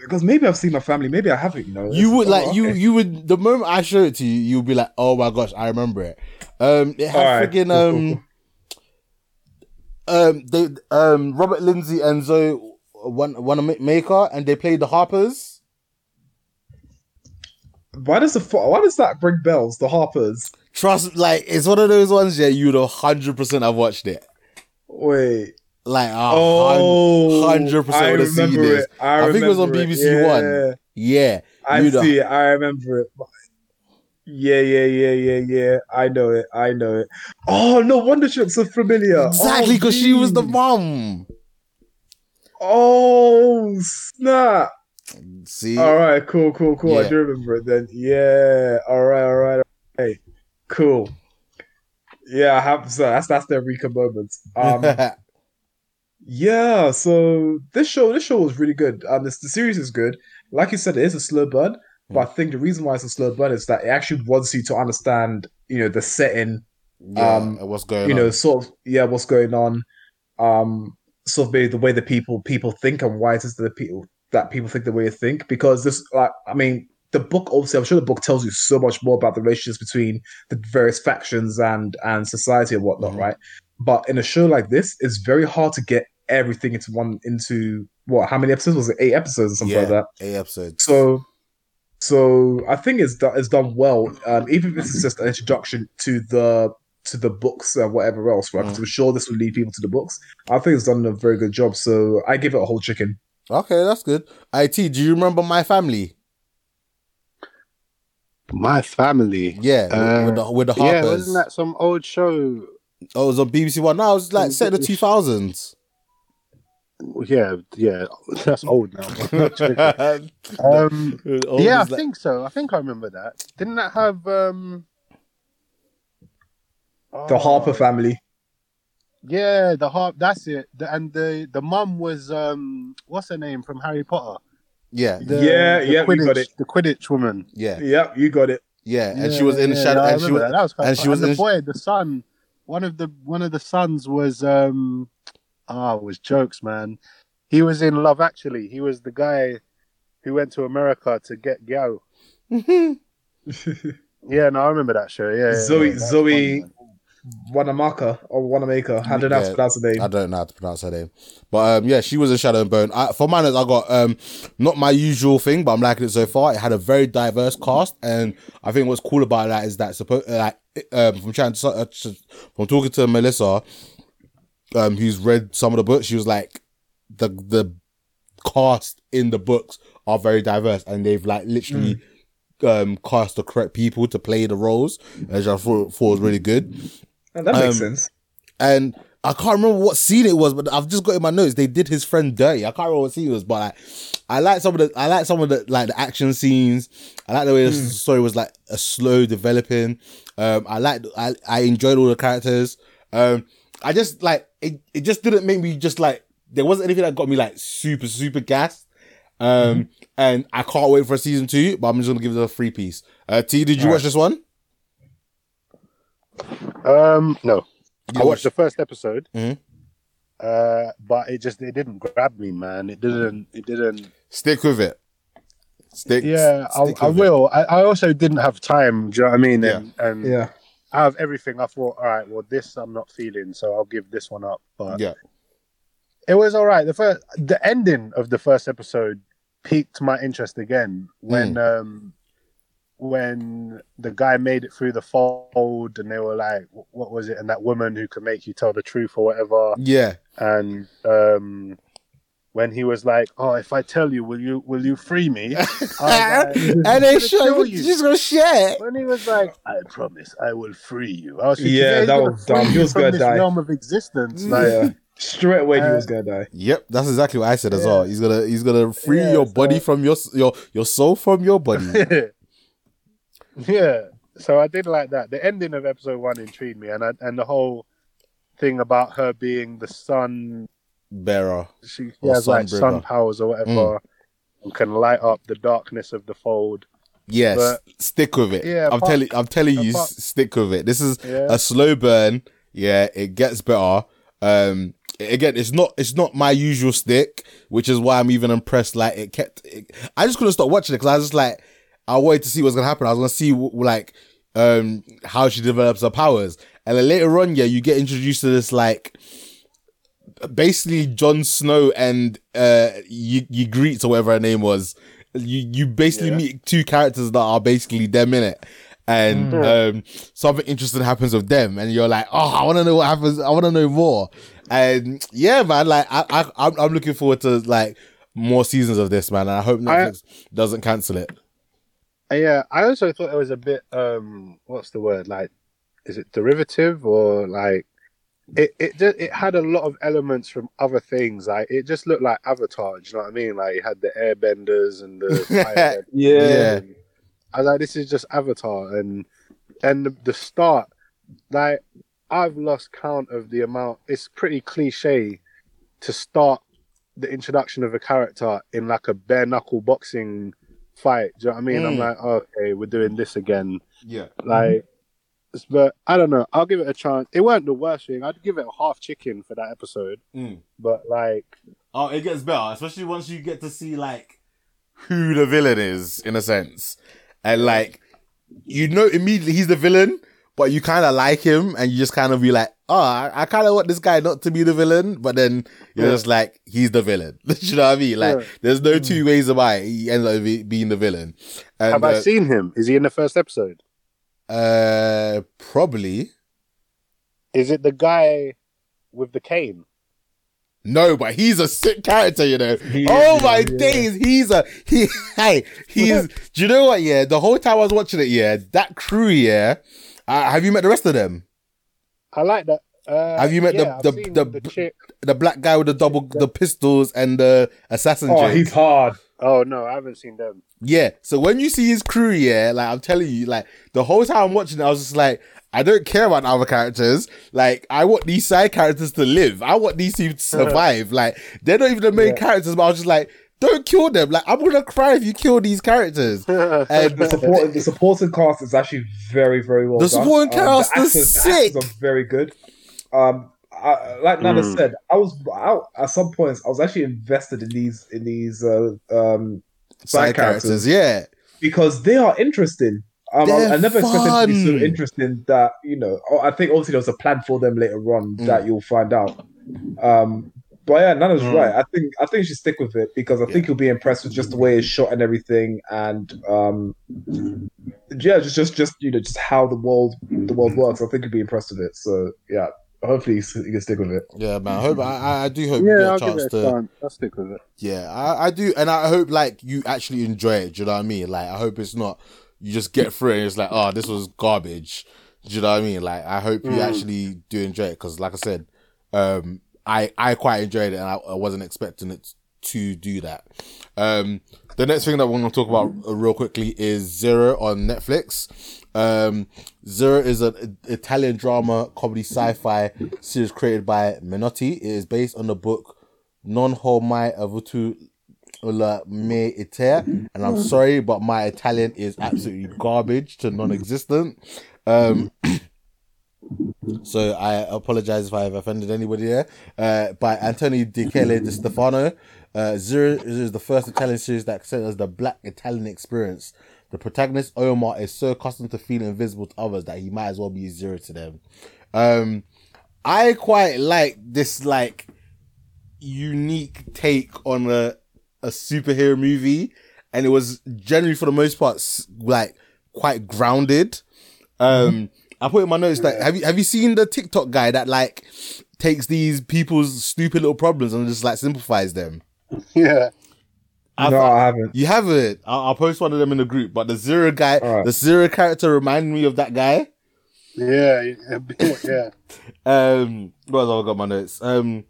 Because maybe I've seen my family. Maybe I haven't. You know, You would Oh, like you okay. you would the moment I show it to you, you'll be like, oh my gosh, I remember it. Um, it had cool, cool, um, (laughs) um, they um Robert Lindsay and Zoe Wanamaker, and they played the Harpers. Why does the why does that bring bells? The Harpers. Trust, like it's one of those ones. that you'd hundred percent have watched it. Wait. Like a Oh, hundred percent I would have seen this. it. I think it was on. BBC Yeah. One. Yeah, I see it. I remember it. Yeah, yeah, yeah, yeah, yeah. I know it. I know it. Oh, no wonder looks so familiar. exactly Oh, because she was the mom. Oh, snap. See, All right, cool, cool, cool. Yeah. I do remember it then. Yeah. All right, all right, all right. Cool. Yeah, I have. So that's that's the Eureka moment. Um, (laughs) Yeah, so this show this show was really good. Um, this the series is good. Like you said, it is a slow burn, but I think the reason why it's a slow burn is that it actually wants you to understand, you know, the setting, yeah, um, what's going you on? know, sort of yeah, what's going on, um, sort of maybe the way that people people think and why it is that the people that people think the way they think. Because this, like, I mean, the book obviously, I'm sure the book tells you so much more about the relationships between the various factions and and society and whatnot, Mhm. right? But in a show like this, it's very hard to get everything into one into what? How many episodes was it? Eight episodes or something yeah, like that. eight episodes. So, so I think it's done, it's done well. Um, even if this is just an introduction to the to the books and whatever else, right? Because I'm sure this will lead people to the books. I think it's done a very good job. So I give it a whole chicken. Okay, that's good. It, do you remember my family? My family. Yeah, Uh, with the with the Yeah, wasn't that some old show? Oh, it was on BBC One. No, it was like set in the two British. thousands. Yeah, yeah, (laughs) that's old now. (laughs) (laughs) um, yeah, I think so. I think I remember that. Didn't that have um The oh, Harper family. Yeah, the harp. That's it. The, and the the mum was um what's her name from Harry Potter? Yeah, The, Yeah, the yeah, we Quidditch, got it. the Quidditch woman. yeah, Yep, you got it. yeah. And she was in the Yeah, shadow. yeah, and she was, that. That was quite and fun. she was and in the boy, the son. One of the one of the sons was um ah it was jokes, man. He was in Love Actually. He was the guy who went to America to get Gao. (laughs) Yeah, no, I remember that show. Yeah, yeah, Zoe- yeah, Zoe- fun, man. Wanamaka or Wanamaker. I don't know how to pronounce the name. I don't know how to pronounce her name, but um, yeah, she was in Shadow and Bone. I, for mine, I got um, not my usual thing, but I'm liking it so far. It had a very diverse cast, and I think what's cool about that is that suppo- uh, like um, from trying to, uh, from talking to Melissa, um, who's read some of the books, she was like the the cast in the books are very diverse, and they've like literally. Um, cast the correct people to play the roles, which I thought, thought was really good. Oh, that makes Um, sense. And I can't remember what scene it was, but I've just got in my notes. They did his friend dirty. I can't remember what scene it was, but like, I like some of the I like some of the like the action scenes. I like the way the story was like a slow developing. Um, I like I I enjoyed all the characters. Um, I just like it. It just didn't make me just like there wasn't anything that got me like super super gassed. Um, and I can't wait for season two, but I'm just gonna give it a free piece. Uh, T, did you watch this one? Um, no, You I watched the first episode. Mhm. Uh, but it just it didn't grab me, man. It didn't. It didn't. Stick with it. Stick. Yeah, I, stick I with it. will. I, I also didn't have time. Do you know what I mean? Yeah. And, and Yeah. out of everything, I thought, all right, well, this I'm not feeling, so I'll give this one up. But Yeah. it was all right. The first, the ending of the first episode piqued my interest again when um when the guy made it through the fold and they were like, what was it? And that woman who can make you tell the truth or whatever. Yeah. And um when he was like, "Oh, if I tell you, will you will you free me?" (laughs) Like, and they gonna show you. you." She's gonna share. When he was like, "I promise, I will free you," I was thinking, Yeah, he's that was free dumb. He was from gonna this die. realm of existence. Like, yeah. Straight away, he Uh, was gonna die. Yep, that's exactly what I said as well. He's gonna he's gonna free Yeah, your so- body from your your your soul from your body. (laughs) yeah. So I did like that. The ending of episode one intrigued me, and I, and the whole thing about her being the sun. Bearer. She, she has like sun sun powers or whatever, and can light up the darkness of the fold. Yes, But- stick with it. Yeah, I'm apart- telling I'm telling you, apart- stick with it. This is Yeah. a slow burn. Yeah, it gets better. Um, again, it's not it's not my usual stick, which is why I'm even impressed. Like it kept. It, I just couldn't stop watching it because I was just like, I wanted to see what's gonna happen. I was gonna see like um how she develops her powers, and then later on, yeah, you get introduced to this like basically Jon Snow and uh you Ygritte or whatever her name was. You you basically Yeah. meet two characters that are basically them in it. and um, something interesting happens with them, and you're like, oh, I want to know what happens. I want to know more. And yeah, man, like I, I, I'm, I'm looking forward to like more seasons of this, man. And I hope Netflix doesn't cancel it. Uh, yeah, I also thought it was a bit um what's the word? Like is it derivative or like it it just it had a lot of elements from other things. Like it just looked like Avatar, do you know what I mean? Like it had the airbenders and the (laughs) firebenders. Yeah. I was like, this is just Avatar and and the, the start, like I've lost count of the amount it's pretty cliche to start the introduction of a character in like a bare knuckle boxing fight. Do you know what I mean? I'm Mm. like, okay, we're doing this again. Yeah. Like, but I don't know. I'll give it a chance. It weren't the worst thing. I'd give it a half chicken for that episode. Mm. But like, Oh, it gets better, especially once you get to see like who the villain is in a sense, and like you know immediately he's the villain, but you kind of like him, and you just kind of be like, oh, I, I kind of want this guy not to be the villain, but then you're Yeah. just like, he's the villain. (laughs) you know what I mean? Like, Yeah. there's no two ways about it. He ends up be- being the villain. And, have I uh, seen him? Is he in the first episode? uh, probably Is it the guy with the cane? no, but he's a sick character, you know. He oh is, my yeah. days, he's a he. (laughs) Hey, he's. (laughs) do you know what? Yeah, the whole time I was watching it, yeah, that crew, yeah. Uh, have you met the rest of them? I like that. Uh, Have you met the- yeah, I've the- the- the chick? The black guy with the double, the pistols and the assassin. Oh, chick? he's hard. Oh no, I haven't seen them. Yeah. So when you see his crew, yeah, like I'm telling you, like the whole time I'm watching it, I was just like, I don't care about the other characters. Like, I want these side characters to live. I want these people to (laughs) survive. like, they're not even the main Yeah. characters, but I was just like, don't kill them. Like, I'm gonna cry if you kill these characters. (laughs) And The support, the supporting cast is actually very, very well The done. supporting Um, cast the is actors, the sick. actors are very good. Um, I, like Nana Mm. said, I was out at some points. I was actually invested in these in these uh, um, side characters, yeah. because they are interesting. Um, I, They're I never expected them to be so fun. interesting that you know. oh, I think obviously there was a plan for them later on Mm. that you'll find out. Um, but yeah, Nana's Mm. right. I think I think you should stick with it because I think you'll be impressed with just the way it's shot and everything, and um, yeah, just just just you know just how the world the world works. I think you'll be impressed with it. So yeah, hopefully you can stick with it. Yeah, man. I hope I, I- I do hope you yeah, get I'll a give chance it a to chance. I'll stick with it. Yeah, I, I do, and I hope like you actually enjoy it. Do you know what I mean? Like, I hope it's not you just get through it and it's like, oh, this was garbage. Do you know what I mean? Like, I hope you Mm. actually do enjoy it because, like I said, um, I I quite enjoyed it, and I, I wasn't expecting it to do that. Um, the next thing that we're going to talk about real quickly is Zero on Netflix. Um, Zero is an Italian drama comedy sci-fi series created by Menotti. It is based on the book Non ho mai avuto la me iter. And I'm sorry, but my Italian is absolutely garbage to non-existent. Um, (clears throat) so I apologize if I have offended anybody there. Uh, by Antonio Dikele Distefano. Uh, Zero is the first Italian series that centers the black Italian experience. The protagonist Omar is so accustomed to feeling invisible to others that he might as well be zero to them. Um, I quite like this like unique take on a a superhero movie, and it was generally for the most part like quite grounded. Um, I put in my notes that have you have you seen the TikTok guy that like takes these people's stupid little problems and just like simplifies them? Yeah. I no, thought- I haven't. You haven't. I'll, I'll post one of them in the group. But the zero guy, Alright. the zero character reminded me of that guy. Yeah, yeah, yeah. (laughs) Um, what else have I got my notes? Um, do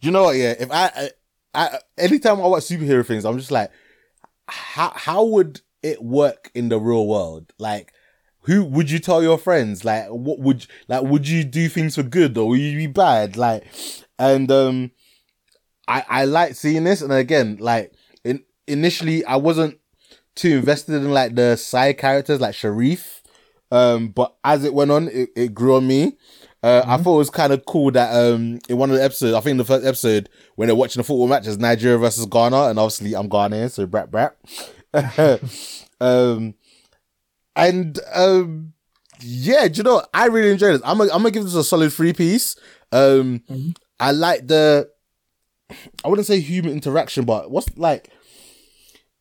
you know what? Yeah, if I, I, I anytime I watch superhero things, I'm just like, how how would it work in the real world? Like, who would you tell your friends? Like, what would like would you do things for good or would you be bad? Like, and um, I I like seeing this, and again, like in initially I wasn't too invested in like the side characters like Sharif. Um, but as it went on, it, it grew on me. Uh, I thought it was kind of cool that um in one of the episodes, I think the first episode when they're watching the football matches, Nigeria versus Ghana, and obviously I'm Ghanaian, so brat brat. (laughs) um, and um, yeah, do you know? I really enjoyed this. I'm gonna, I'm gonna give this a solid three piece. Um, I like the, I wouldn't say human interaction, but what's like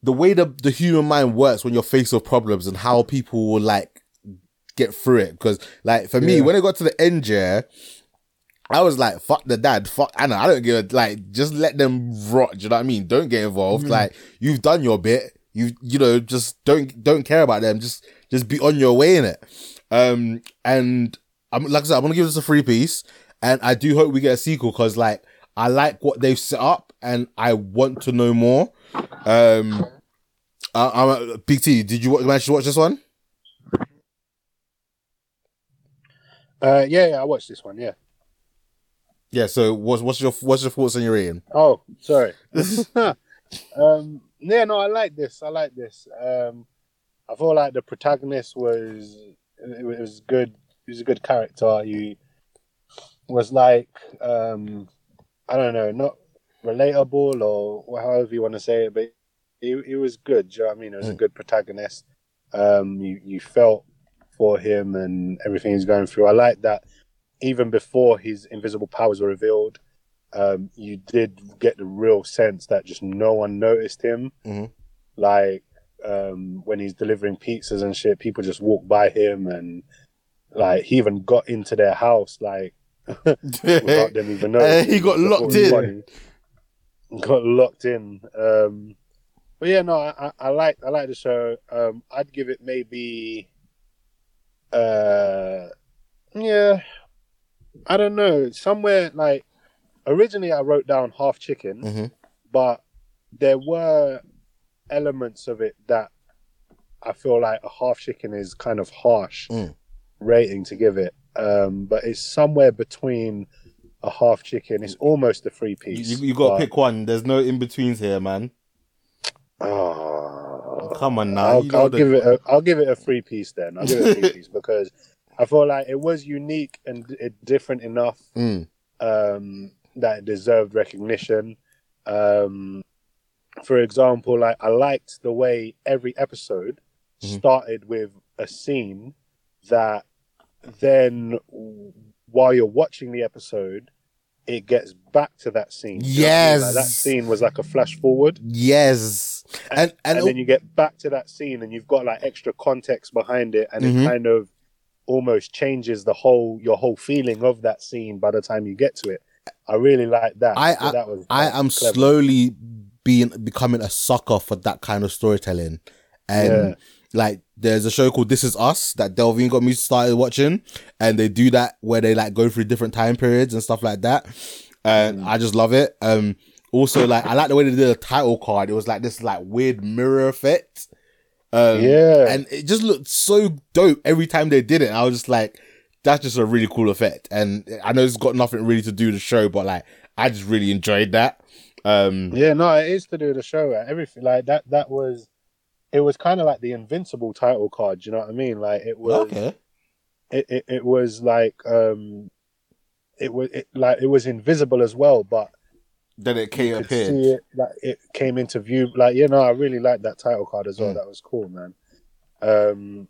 the way the the human mind works when you're faced with problems and how people will like get through it. Because like for me, Yeah. when it got to the end, yeah, I was like, fuck the dad, fuck Anna. I don't give a like, just let them rot. Do you know what I mean? Don't get involved. Like you've done your bit. You you know just don't don't care about them. Just just be on your way in it. Um and I'm like I said, I'm gonna give this a free piece, and I do hope we get a sequel because like I like what they've set up, and I want to know more. Um, I, I'm Big T. Did you manage to watch this one? Uh, yeah, yeah, I watched this one. Yeah. Yeah. So what's what's your what's your thoughts on your rating? Oh, sorry. (laughs) (laughs) um, yeah, no, I like this. I like this. Um, I feel like the protagonist was it was good. He was a good character. He was like um, I don't know, not relatable or however you want to say it, but he, he was good. Do you know what I mean? It was a good protagonist. Um, you you felt for him and everything he's going through. I like that. Even before his invisible powers were revealed, um, you did get the real sense that just no one noticed him. Mhm. Like um, when he's delivering pizzas and shit, people just walk by him, and like he even got into their house, like (laughs) without them even (laughs) Uh, he got locked in. Got locked in. Um, but yeah, no, I, I, like I like the show. Um, I'd give it maybe, uh, yeah, I don't know, somewhere like originally I wrote down half chicken, Mhm. but there were elements of it that I feel like a half chicken is kind of harsh Mm. rating to give it. Um, but it's somewhere between a half chicken. It's almost a three You, piece. you, you got to pick one. There's no in betweens here, man. Oh, Come on now. I'll, You know I'll the- give it. A, I'll give it a three piece then. I'll give it a three (laughs) piece because I feel like it was unique and different enough Mm. um, that it deserved recognition. Um, for example, like I liked the way every episode Mhm. started with a scene that then, while you're watching the episode, it gets back to that scene. You know I mean? Like, that scene was like a flash forward Yes. And and, and, then you get back to that scene and you've got like extra context behind it and Mhm. it kind of almost changes the whole your whole feeling of that scene by the time you get to it i really like that I- So that was I am slowly being becoming a sucker for that kind of storytelling. And Yeah. like there's a show called This Is Us that Delvin got me started watching, and they do that where they like go through different time periods and stuff like that. And I just love it. Um also like I like the way they did a title card. It was like this like weird mirror effect. Um Yeah. and it just looked so dope every time they did it. I was just like, that's just a really cool effect. And I know it's got nothing really to do with the show, but like I just really enjoyed that. Um yeah no it is to do with the show everything like that that was it was kind of like the invincible title card you know what i mean like it was okay. it, it, it was like um it was it, like it was invisible as well but Then it came you could appeared. see it like it came into view like you know i really liked that title card as well Mm. that was cool man um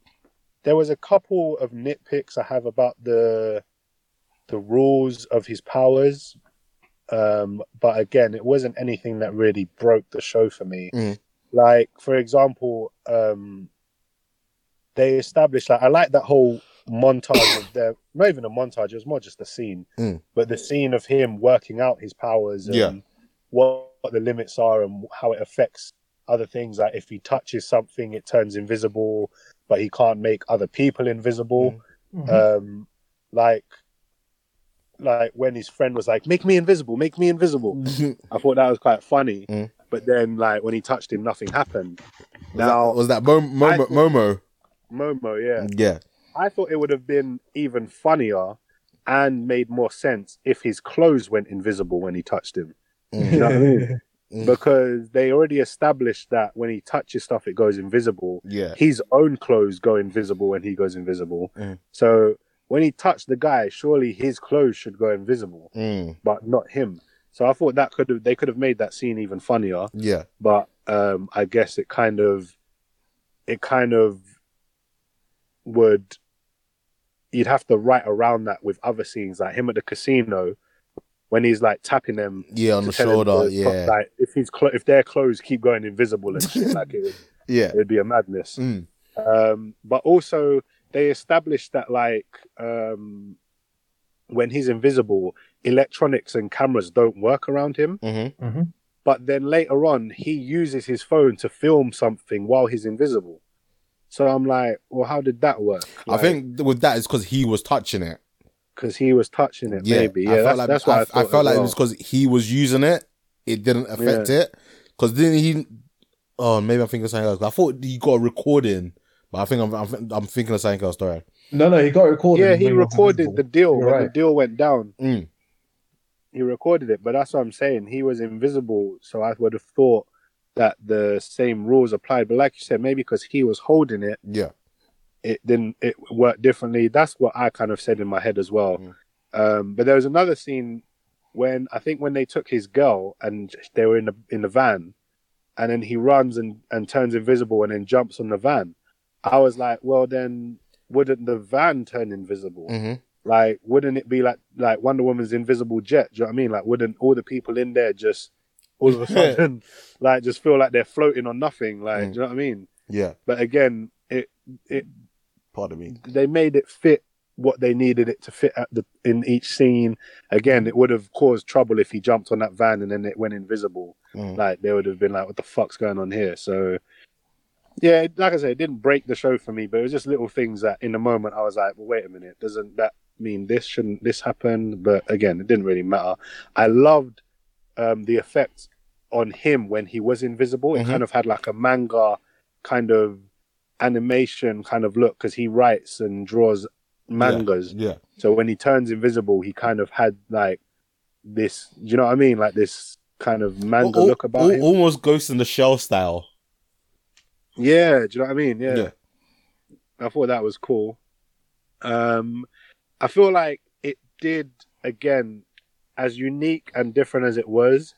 there was a couple of nitpicks i have about the the rules of his powers um but again it wasn't anything that really broke the show for me Mm. like for example um they established like i like that whole montage of their not even a montage it was more just a scene Mm. but the scene of him working out his powers and Yeah. what, what the limits are and how it affects other things like if he touches something it turns invisible but he can't make other people invisible Mhm. um like like when his friend was like make me invisible make me invisible (laughs) i thought that was quite funny Mm. but then like when he touched him nothing happened Was now that, was that Mo- Momo? I thought- Momo? momo yeah Yeah. I thought it would have been even funnier and made more sense if his clothes went invisible when he touched him. Mm. You know what I mean? (laughs) Mm. Because they already established that when he touches stuff, it goes invisible. Yeah. His own clothes go invisible when he goes invisible. Mm. So when he touched the guy, surely his clothes should go invisible, Mm. but not him. So I thought that could have they could have made that scene even funnier Yeah. but um, I guess it kind of it kind of would you'd have to write around that with other scenes like him at the casino when he's like tapping them. Yeah, on the shoulder. Yeah, Like if he's clo- if their clothes keep going invisible and shit, like it would, (laughs) yeah. it would be a madness. Mm. Um, but also they established that like um, when he's invisible, electronics and cameras don't work around him. hmm But then later on, he uses his phone to film something while he's invisible. So I'm like, well, how did that work? I think with that is because he was touching it. because he was touching it, Yeah, maybe. Yeah, felt that's, like that's what I, I, thought. felt as like it was because he was using it. It didn't affect it. Because then he, oh, maybe I'm thinking of something else. I thought he got a recording, but I think I'm I'm, I'm thinking of something else. Sorry. No, no, he got recorded. yeah, he when recorded the deal You're when right. the deal went down. Mm. He recorded it, but that's what I'm saying. He was invisible, so I would have thought that the same rules applied. But like you said, maybe because he was holding it, Yeah. it didn't it worked differently. That's what I kind of said in my head as well. Mm. Um, but there was another scene when I think when they took his girl and they were in the in the van, and then he runs and and turns invisible and then jumps on the van. I was like, well, then wouldn't the van turn invisible? hmm Like, wouldn't it be like like Wonder Woman's invisible jet? Do you know what I mean? Like, wouldn't all the people in there just all of a (laughs) sudden like just feel like they're floating on nothing? Like, Mm. do you know what I mean? Yeah. But again, it it Pardon me. they made it fit what they needed it to fit at the in each scene. Again, it would have caused trouble if he jumped on that van and then it went invisible. Mm. Like they would have been like, "What the fuck's going on here?" So, yeah, like I said, it didn't break the show for me, but it was just little things that in the moment I was like, "Well, wait a minute, doesn't that mean this? Shouldn't this happen?" But again, it didn't really matter. I loved um, the effect on him when he was invisible. It Mhm. kind of had like a manga kind of animation kind of look because he writes and draws mangas. Yeah. So when he turns invisible, he kind of had like this. Do you know what I mean? Like this kind of manga Al- look about al- him. Almost Ghost in the Shell style. Yeah, do you know what I mean? Yeah. Yeah. I thought that was cool. Um, I feel like it did again, as unique and different as it was.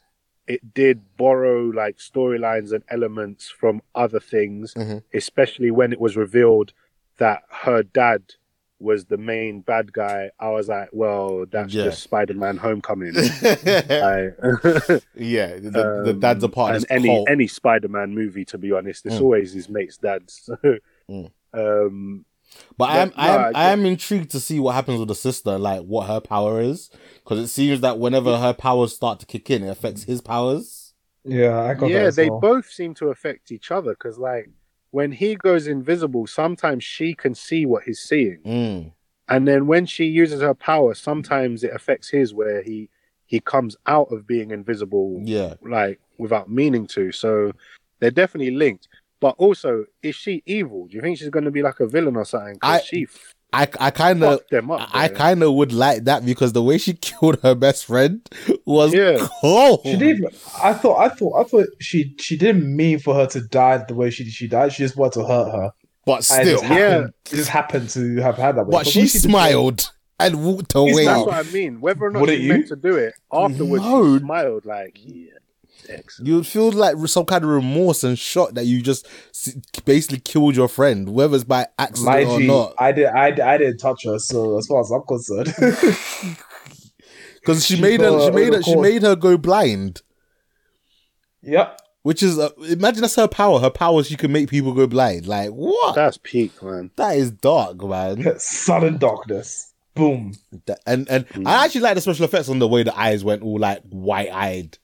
It did borrow like storylines and elements from other things, Mhm. especially when it was revealed that her dad was the main bad guy. I was like, well, that's Yeah. just Spider-Man: Homecoming. (laughs) yeah. Like, The, the Um, dad's a part of any cult. any Spider-Man movie, to be honest, it's Mm. always his mate's dad's. (laughs) Mm. um, But I am, Yeah, I no, am, I I am intrigued to see what happens with the sister, like what her power is, because it seems that whenever her powers start to kick in, it affects his powers. Yeah, I got that. yeah, as they well. both seem to affect each other because, like, when he goes invisible, sometimes she can see what he's seeing, Mm. and then when she uses her power, sometimes it affects his, where he he comes out of being invisible, Yeah, like without meaning to. So they're definitely linked. But also, is she evil? Do you think she's going to be like a villain or something? I- she I, I kind of, them up. I kind of would like that because the way she (laughs) killed her best friend was Yeah. cold. She did. I thought. I thought. I thought she. She didn't mean for her to die the way she she died. She just wanted to hurt her. but And it still, just happened, it just happened to have had that. Way. but the she way did- smiled and walked away. That's what I mean. Whether or not Wouldn't she you? meant to do it afterwards, No. she smiled like, yeah, excellent. You would feel like some kind of remorse and shock that you just basically killed your friend, whether it's by accident Mind or you, not. I did. I, I didn't touch her. So as far as I'm concerned, (laughs) Because she, She made her, got she made her, she made her go blind. yep. Which is, uh, imagine that's her power. Her power is she can make people go blind. Like what? That's peak, man. that is dark, man. (laughs) Sudden darkness. Boom. That- and and Hmm. I actually like the special effects on the way the eyes went all like white eyed.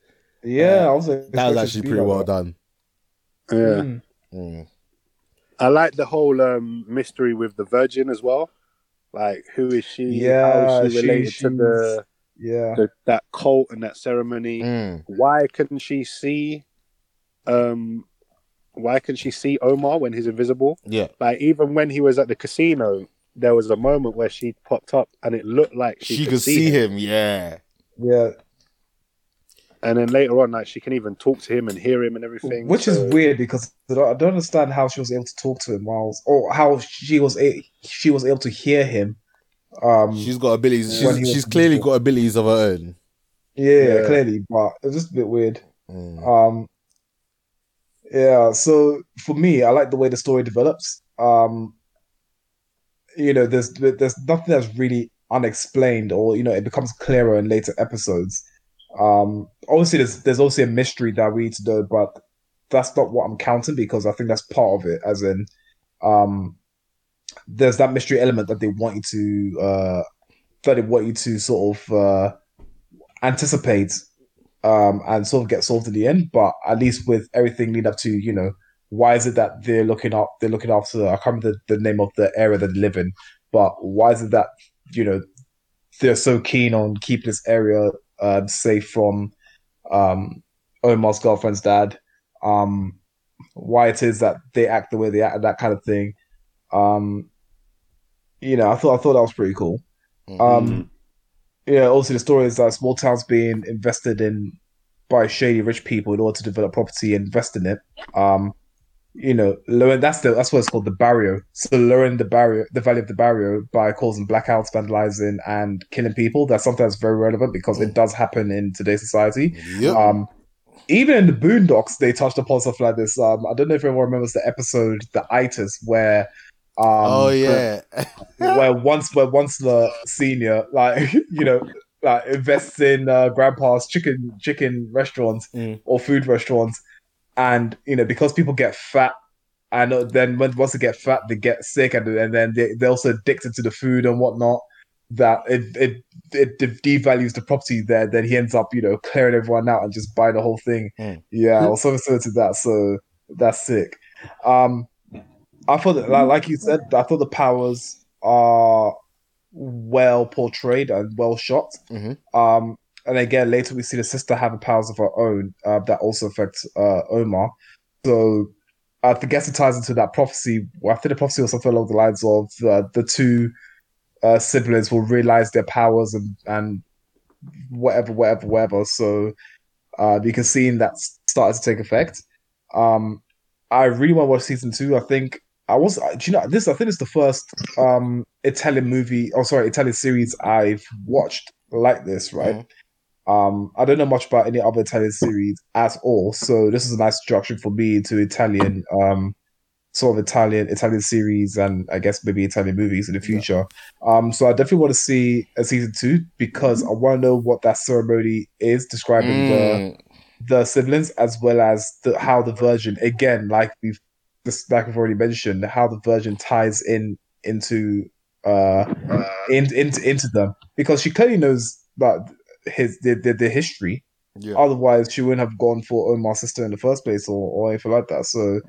Yeah, I was. That was actually pretty well done. Yeah. Mm. Mm. I like the whole um, mystery with the Virgin as well. Like, who is she? Yeah, How is she she- related to the, Yeah. the that cult and that ceremony? Mm. Why couldn't she see? Um, why can she see Omar when he's invisible? Yeah, Like, even when he was at the casino, there was a moment where she popped up and it looked like she, she, could see him. Yeah, Yeah. And then later on, like she can even talk to him and hear him and everything. Which so- is weird because I don't, understand how she was able to talk to him whilst, or how she was a, she was able to hear him. Um, she's got abilities. She's, she's clearly invisible. got abilities of her own. yeah, Yeah. clearly, but it's just a bit weird. Mm. Um, yeah, so for me, I like the way the story develops. Um, you know, there's there's nothing that's really unexplained, or you know, it becomes clearer in later episodes. Um, obviously, there's there's also a mystery that we need to know, but that's not what I'm counting because I think that's part of it. As in, um, there's that mystery element that they want you to uh, that they want you to sort of uh, anticipate um, and sort of get solved in the end. But at least with everything lead up to, you know, why is it that they're looking up? They're looking after. I can't remember the, the name of the area that they live in, but why is it that you know they're so keen on keeping this area um, safe from um, Omar's girlfriend's dad? Um, why it is that they act the way they act, that kind of thing. Um, you know, I thought I thought that was pretty cool. Um, yeah, also the story is that small towns being invested in by shady rich people in order to develop property and invest in it. Um, you know, lowering that's the that's what it's called the Barrio. So lowering the Barrio, the value of the Barrio by causing blackouts, vandalizing, and killing people. That's something that's very relevant because it does happen in today's society. Yep. Um, even in the Boondocks, they touched upon stuff like this. Um, I don't know if everyone remembers the episode, the itis, where um, oh yeah. where once where once the senior like (laughs) you know like invests in uh, grandpa's chicken chicken restaurants Mm. or food restaurants and you know because people get fat and then when once they get fat they get sick and, and then they, they're also addicted to the food and whatnot that it, it it devalues the property there then he ends up you know clearing everyone out and just buy the whole thing Mm. yeah or something similar to that so that's sick um I thought, that, like, like you said, I thought the powers are well portrayed and well shot. Mhm. Um, and again, later we see the sister have powers of her own uh, that also affects uh, Omar. So I guess it ties into that prophecy. I think the prophecy was something along the lines of uh, the two uh, siblings will realize their powers and and whatever, whatever, whatever. So uh, you can see that started to take effect. Um, I really want to watch season two. I think I was. Do you know this? I think it's the first um Italian movie. Oh, sorry, Italian series I've watched like this. Right. Um, I don't know much about any other Italian series at all, so this is a nice introduction for me to Italian, um, sort of Italian Italian series, and I guess maybe Italian movies in the future. Um, so I definitely want to see a season two because I want to know what that ceremony is describing the Mm. the siblings as well as the, how the virgin again like we've just like we've already mentioned how the virgin ties in into uh in, into into them because she clearly knows that his the, the, the history Yeah. otherwise she wouldn't have gone for Omar's sister in the first place or, or anything like that so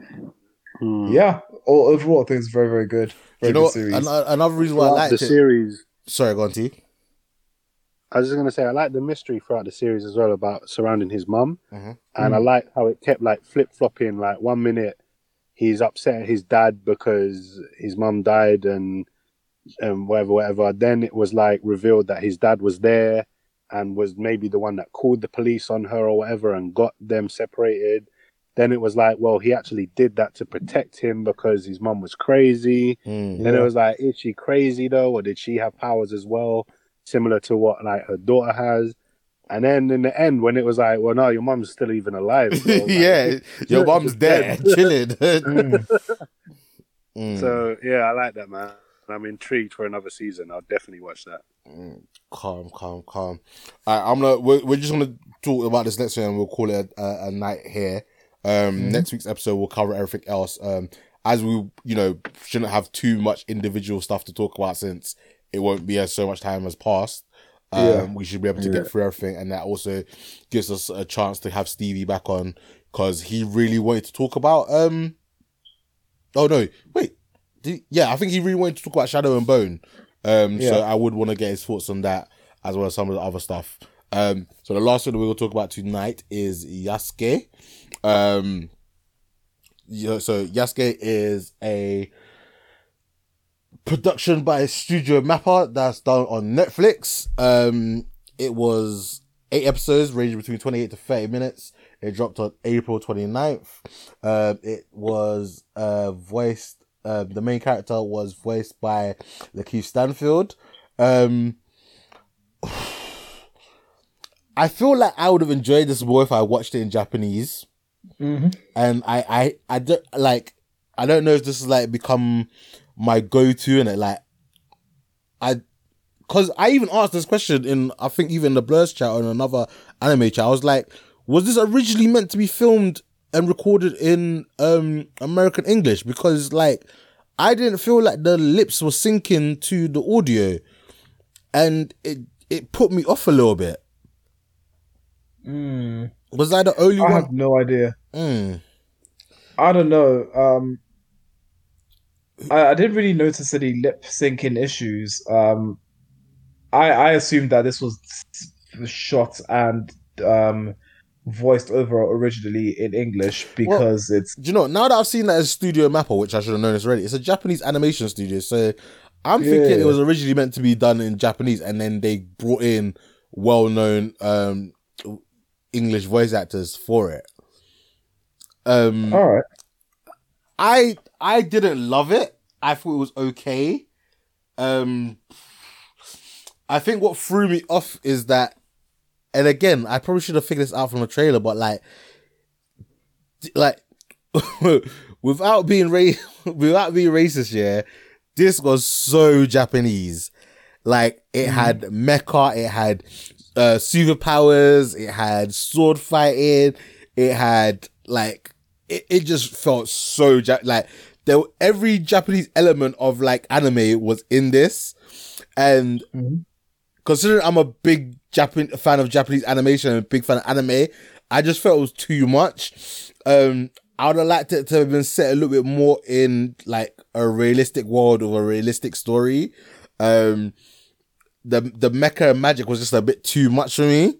Hmm. yeah o- overall I think it's very very good very you know good what? series An- another reason why I Throughout liked the it. series. Sorry, go on, T. I was just gonna say I like the mystery throughout the series as well about surrounding his mum, Mhm. and I like how it kept like flip flopping. Like one minute he's upset at his dad because his mum died and and whatever, whatever. Then it was like revealed that his dad was there and was maybe the one that called the police on her or whatever and got them separated. Then it was like, well, he actually did that to protect him because his mom was crazy. Mm. Then it was like, is she crazy though, or did she have powers as well, similar to what like her daughter has? And then in the end, when it was like, well, no, your mom's still even alive. (laughs) Like, yeah, (laughs) your mom's just there, dead. chilling. (laughs) Mm. So yeah, I like that man. I'm intrigued for another season. I'll definitely watch that. calm, calm, calm. Alright, I'm gonna. We're, we're just gonna talk about this next one, and we'll call it a, a, a night here. Um, next week's episode will cover everything else. Um, as we, you know, shouldn't have too much individual stuff to talk about since it won't be as so much time has passed. Um, Yeah. we should be able to get through everything, and that also gives us a chance to have Stevie back on because he really wanted to talk about. Um, oh no, wait, Did, yeah, I think he really wanted to talk about Shadow and Bone. Um, so I would want to get his thoughts on that as well as some of the other stuff. Um, so the last one that we will talk about tonight is Yasuke. Um, yeah, so Yasuke is a production by Studio Mappa that's done on Netflix. Um, it was eight episodes ranging between 28 to 30 minutes. It dropped on April 29th. Um, it was uh, voiced, uh, the main character was voiced by Lakeith Stanfield. Um, (sighs) I feel like I would have enjoyed this more if I watched it in Japanese. Mhm. And I, I, I don't like, I don't know if this has like become my go-to and it like, I, because I even asked this question in I think even the Blurs chat or in another anime chat. I was like, was this originally meant to be filmed and recorded in um American English? Because like I didn't feel like the lips were syncing to the audio, and it it put me off a little bit. Mm, Was I the only I one? have no idea. Mm. I don't know. Um, I, I didn't really notice any lip syncing issues. Um, I I assumed that this was shot and um voiced over originally in English because it's Do you know? Now that I've seen that as Studio Mappa, which I should have known this already, it's a Japanese animation studio. So I'm thinking it was originally meant to be done in Japanese, and then they brought in well-known um English voice actors for it. Um, all right. I I didn't love it. I thought it was okay. Um I think what threw me off is that and again, I probably should have figured this out from the trailer, but like like (laughs) without being ra- (laughs) without being racist, yeah, this was so Japanese. Like it had mecha, it had uh superpowers, it had sword fighting, it had like it, it just felt so ja- like there every Japanese element of like anime was in this, and considering I'm a big Japan fan of Japanese animation and a big fan of anime, I just felt it was too much. Um, I would have liked it to have been set a little bit more in like a realistic world or a realistic story. Um, the the mecha and magic was just a bit too much for me.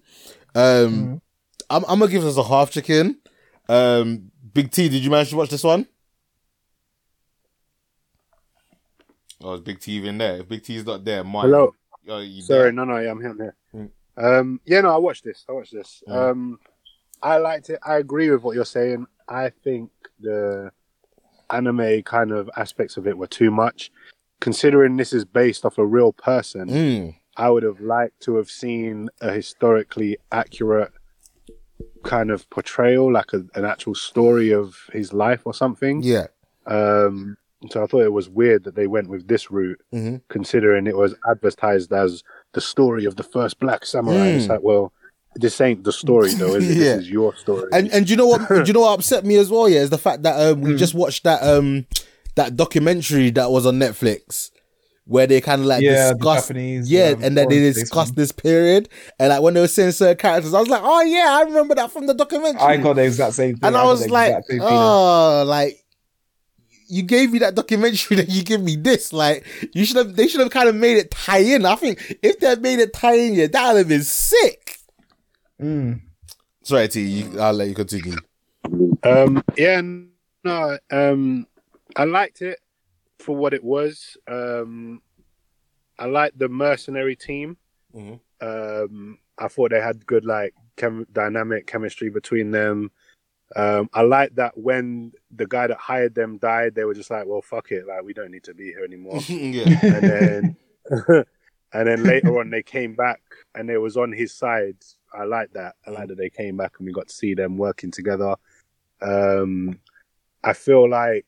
Um, I'm I'm gonna give this a half chicken. Um, Big T, did you manage to watch this one? Oh, is Big T even there? If Big T's not there, Mike. Hello. Oh, Sorry, there? no, no, yeah, I'm here. I'm here. Um, yeah, no, I watched this. I watched this. Um, I liked it. I agree with what you're saying. I think the anime kind of aspects of it were too much. Considering this is based off a real person, Mm. I would have liked to have seen a historically accurate kind of portrayal, like a, an actual story of his life or something. Yeah. Um, so I thought it was weird that they went with this route, hmm considering it was advertised as the story of the first black samurai. It's Mm. like, well, this ain't the story though, is it? (laughs) Yeah. This is your story. And and do you know what? do you know what upset me as well? Yeah, is the fact that um Hmm. we just watched that um that documentary that was on Netflix where they kind of like Yeah, the discuss Japanese, yeah, um, and then they foreign discussed policeman. this period and like when they were saying certain characters, I was like, oh yeah, I remember that from the documentary. I got the exact same thing. and I got was like, exact same oh, like you gave me that documentary, (laughs) then you give me this. Like you should have, they should have kind of made it tie in. I think if they had made it tie in, yeah, that would have been sick. Mm. Sorry, T, you, I'll let you continue. Um, yeah, no, um, I liked it for what it was. Um, I liked the mercenary team. Mhm. Um, I thought they had good like chem- dynamic chemistry between them. Um, I like that when the guy that hired them died, they were just like, "Well, fuck it, like we don't need to be here (laughs) anymore." yeah. and then (laughs) (laughs) and then later on they came back and they was on his side. I like that. I like that they came back and we got to see them working together. Um, I feel like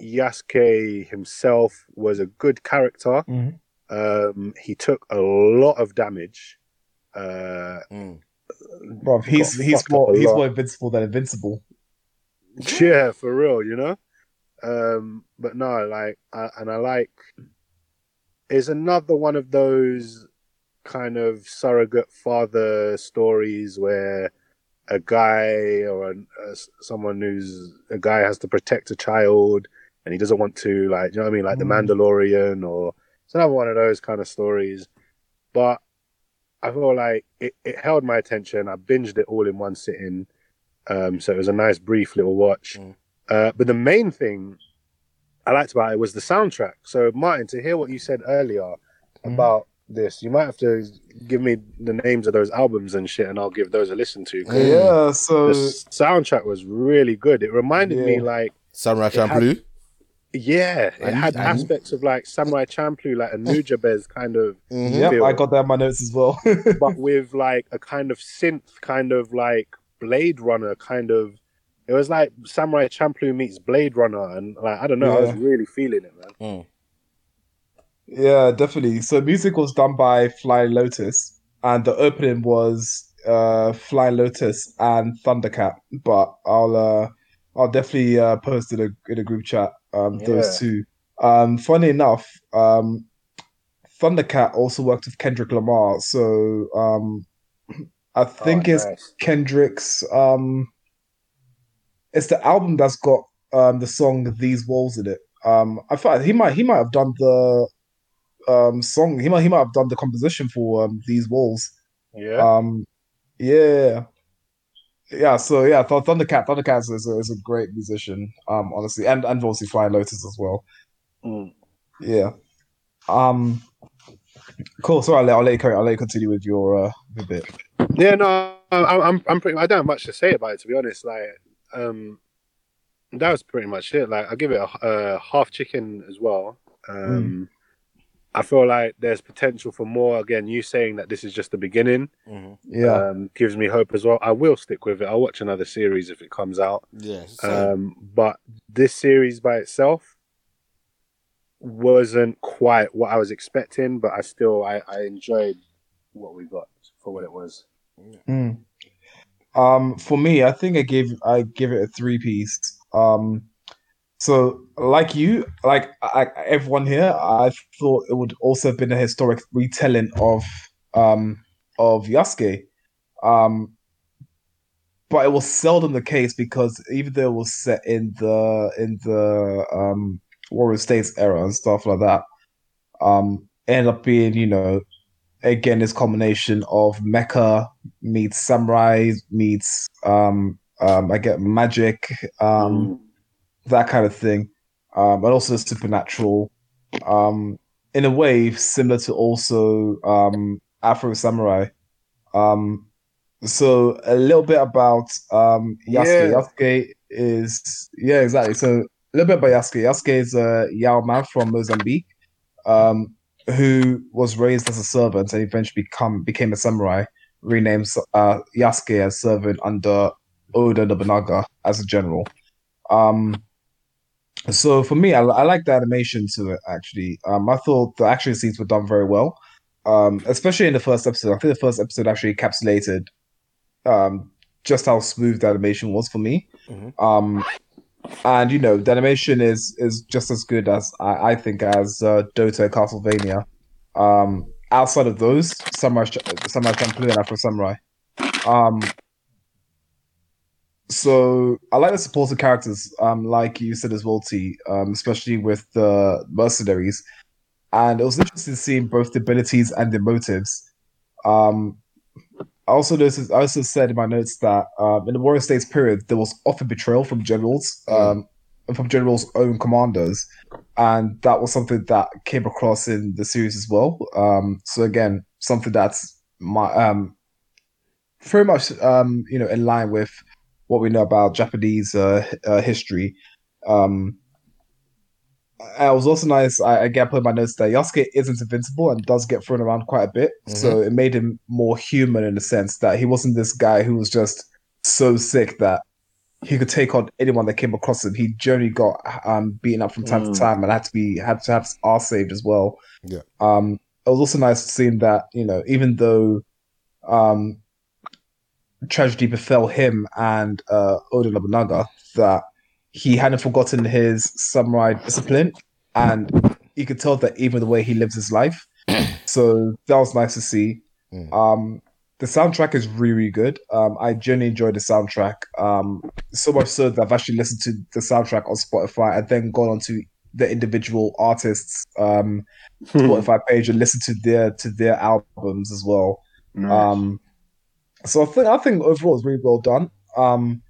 Yasuke himself was a good character. Mhm. Um, he took a lot of damage. Uh, Mm. Bro, he's he's more he's lot. more invincible than invincible. (laughs) yeah, for real, you know. Um, but no, like, I, and I like. Is another one of those kind of surrogate father stories where a guy or an, uh, someone who's a guy has to protect a child and he doesn't want to, like, you know what I mean, like the Mm. Mandalorian, or it's another one of those kind of stories. But I feel like it, it held my attention. I binged it all in one sitting. Um, so it was a nice, brief little watch. Mm. Uh, but the main thing I liked about it was the soundtrack. So, Martin, to hear what you said earlier Mhm. about this, you might have to give me the names of those albums and shit, and I'll give those a listen to. Yeah, so The soundtrack was really good. It reminded me, like, Samurai It had- Champloo. Yeah, it I had I need- aspects of like Samurai Champloo, like a (laughs) Nujabes kind of, Mhm. yep, feel. I got that in my notes as well. (laughs) but with like a kind of synth, kind of like Blade Runner, kind of. It was like Samurai Champloo meets Blade Runner, and like I don't know, I was really feeling it, man. Mm. Yeah, definitely. So music was done by Flying Lotus, and the opening was uh Flying Lotus and Thundercat. But I'll uh I'll definitely uh post in a in a group chat um those two. Um funny enough, um Thundercat also worked with Kendrick Lamar, so um (clears throat) I think Oh, it's nice. Kendrick's um it's the album that's got um the song These Walls in it. Um I thought he might he might have done the um song he might he might have done the composition for um These Walls. Yeah. Um yeah. Yeah, so yeah, Th- Thundercat Thundercat is a, is a great musician, um honestly, and and obviously Flying Lotus as well. Mm. Yeah. Um cool, so I'll let, I'll let you carry I'll let you continue with your uh bit. Yeah, no, I- I'm, I'm pretty. I don't have much to say about it, to be honest. Like, um, that was pretty much it. Like, I give it a, a half chicken as well. Um, I feel like there's potential for more. Again, you saying that this is just the beginning, Mhm. Yeah. um, gives me hope as well. I will stick with it. I'll watch another series if it comes out. Yeah. Um, but this series by itself wasn't quite what I was expecting, but I still I, I enjoyed what we got for what it was. Mm. Um, for me, I think I gave I give it a three piece. Um, so like you, like I, everyone here, I thought it would also have been a historic retelling of um of Yasuke. Um, but it was seldom the case because even though it was set in the in the um Warrior States era and stuff like that, um, ended up being you know again this combination of mecha meets samurai meets um um I get magic um that kind of thing. Um and also the supernatural. Um in a way similar to also um Afro Samurai. Um so a little bit about um Yasuke. Yeah. Yasuke is yeah exactly. So a little bit about Yasuke. Yasuke is a Yao man from Mozambique um who was raised as a servant and eventually become became a samurai, renamed uh, Yasuke as servant under Oda Nobunaga as a general. Um, so for me, I, I like the animation to it. Actually, um, I thought the action scenes were done very well, um, especially in the first episode. I think the first episode actually encapsulated um, just how smooth the animation was for me. Mhm. Um, and you know, the animation is is just as good as I, I think as uh, Dota Castlevania. Um, outside of those, Samurai Samurai Champloo and Afro Samurai. Um, so I like the supporting characters, um, like you said as well, T, um, especially with the mercenaries. And it was interesting seeing both the abilities and the motives. Um, I also noticed, I also said in my notes that um, in the Warrior States period, there was often betrayal from generals, um, and from generals' own commanders, and that was something that came across in the series as well. Um, so again, something that's my um, very much um, you know in line with what we know about Japanese uh, uh, history. Um, it was also nice. I again put in my notes that Yasuke isn't invincible and does get thrown around quite a bit. So it made him more human in the sense that he wasn't this guy who was just so sick that he could take on anyone that came across him. He generally got um, beaten up from time Mm. to time and had to be had to have his arse saved as well. Yeah. Um, it was also nice seeing that you know even though um, tragedy befell him and uh, Oda Nobunaga, that he hadn't forgotten his samurai discipline, and you could tell that even the way he lives his life. (clears throat) so that was nice to see. Mm. Um, the soundtrack is really, really good. Um, I genuinely enjoyed the soundtrack. Um, so much so that I've actually listened to the soundtrack on Spotify and then gone onto the individual artists' um, (laughs) Spotify page and listened to their to their albums as well. Um, so I think I think overall it's really well done. Um,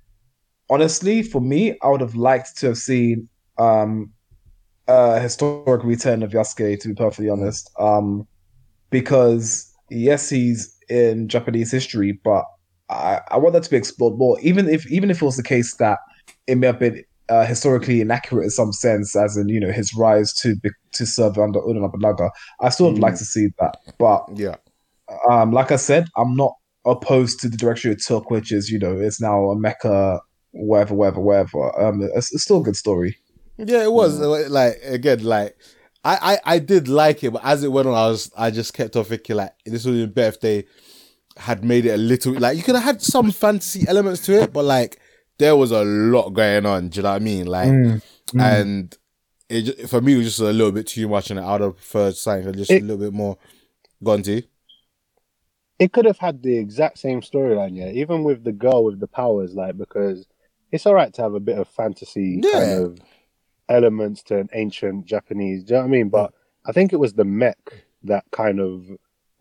honestly, for me, I would have liked to have seen um, a historic return of Yasuke. To be perfectly honest, um, because yes, he's in Japanese history, but I, I want that to be explored more. Even if even if it was the case that it may have been uh, historically inaccurate in some sense, as in you know his rise to to serve under Oda Nobunaga, I still would like to see that. But Yeah. um, like I said, I'm not opposed to the direction it took, which is you know it's now a mecha, whatever, whatever, whatever. Um, it's, it's still a good story. Yeah, it was like again, like I, I I did like it, but as it went on, I was I just kept on thinking like this would have been better if they had made it a little like you could have had some fantasy elements to it, but like there was a lot going on. Do you know what I mean? Like, Mm, and it for me it was just a little bit too much, and I would have preferred something just a little bit more gone to. It could have had the exact same storyline, yeah. Even with the girl with the powers, like because it's all right to have a bit of fantasy Yeah. kind of elements to an ancient Japanese. Do you know what I mean? But I think it was the mech that kind of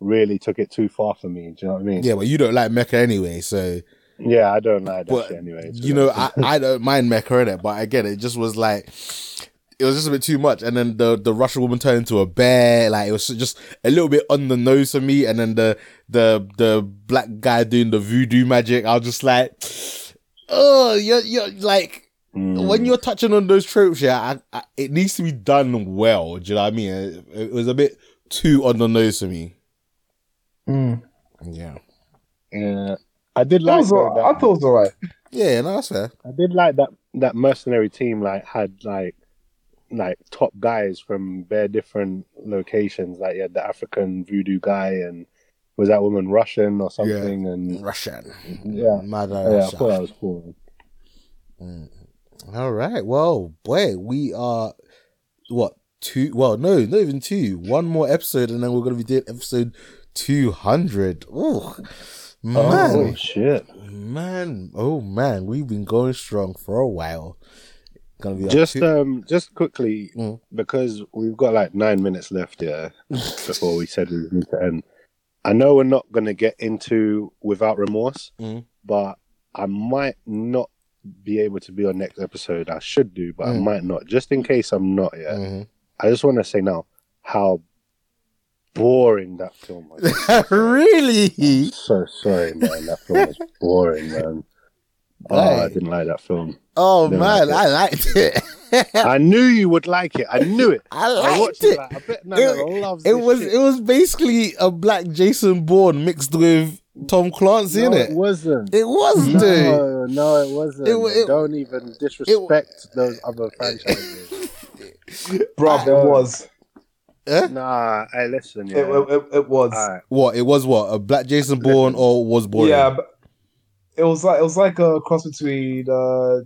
really took it too far for me. Do you know what I mean? Yeah, but you don't like mecha anyway, so Yeah, I don't like that But, anyway. you know. I, I don't mind mecha in it, but again, it just was like it was just a bit too much. And then the the Russian woman turned into a bear, like it was just a little bit on the nose for me. And then the the the black guy doing the voodoo magic, I was just like, (sniffs) oh, you're you're like. Mm. When you're touching on those tropes, yeah, I, I, it needs to be done well. Do you know what I mean? It, it was a bit too on the nose for me. Mm. Yeah, yeah, I did That like was though all, that- I thought it was alright. yeah, no, that's fair. I did like that that mercenary team like had like like top guys from very different locations. Like you had the African voodoo guy and was that woman Russian or something? And Russian, Yeah. Mother yeah, I thought that was cool. Mm. All right. Well, boy, we are what two? Well, no, not even two. One more episode, and then we're gonna be doing episode two hundred. Oh, man, Oh shit! man, oh man, we've been going strong for a while. Gonna be Just um, just quickly Mm. because we've got like nine minutes left here (laughs) before we said we need to end. I know we're not gonna get into without remorse, Mm. but I might not be able to be on next episode. I should do, but I Mm. might not. Just in case I'm not. Yeah, Mhm. I just want to say now how boring that film was. (laughs) really? so sorry, man. That film was boring, man. Oh, I didn't like that film. Oh No, man, no. I liked it. (laughs) I knew you would like it. I knew it. (laughs) I I liked watched it. it. Like, I bet Nana It- loves It this was shit. it was basically a black Jason Bourne mixed with Tom Clancy no, in it it. wasn't. It was, dude. No, no, it wasn't. It wa- it- Don't even disrespect those other franchises. (laughs) Bruv, it was. Eh? nah, hey, listen, yeah. It, it, it, it was. All right. What it was? What a black Jason Bourne or was Bourne? Yeah, but it was like it was like a cross between uh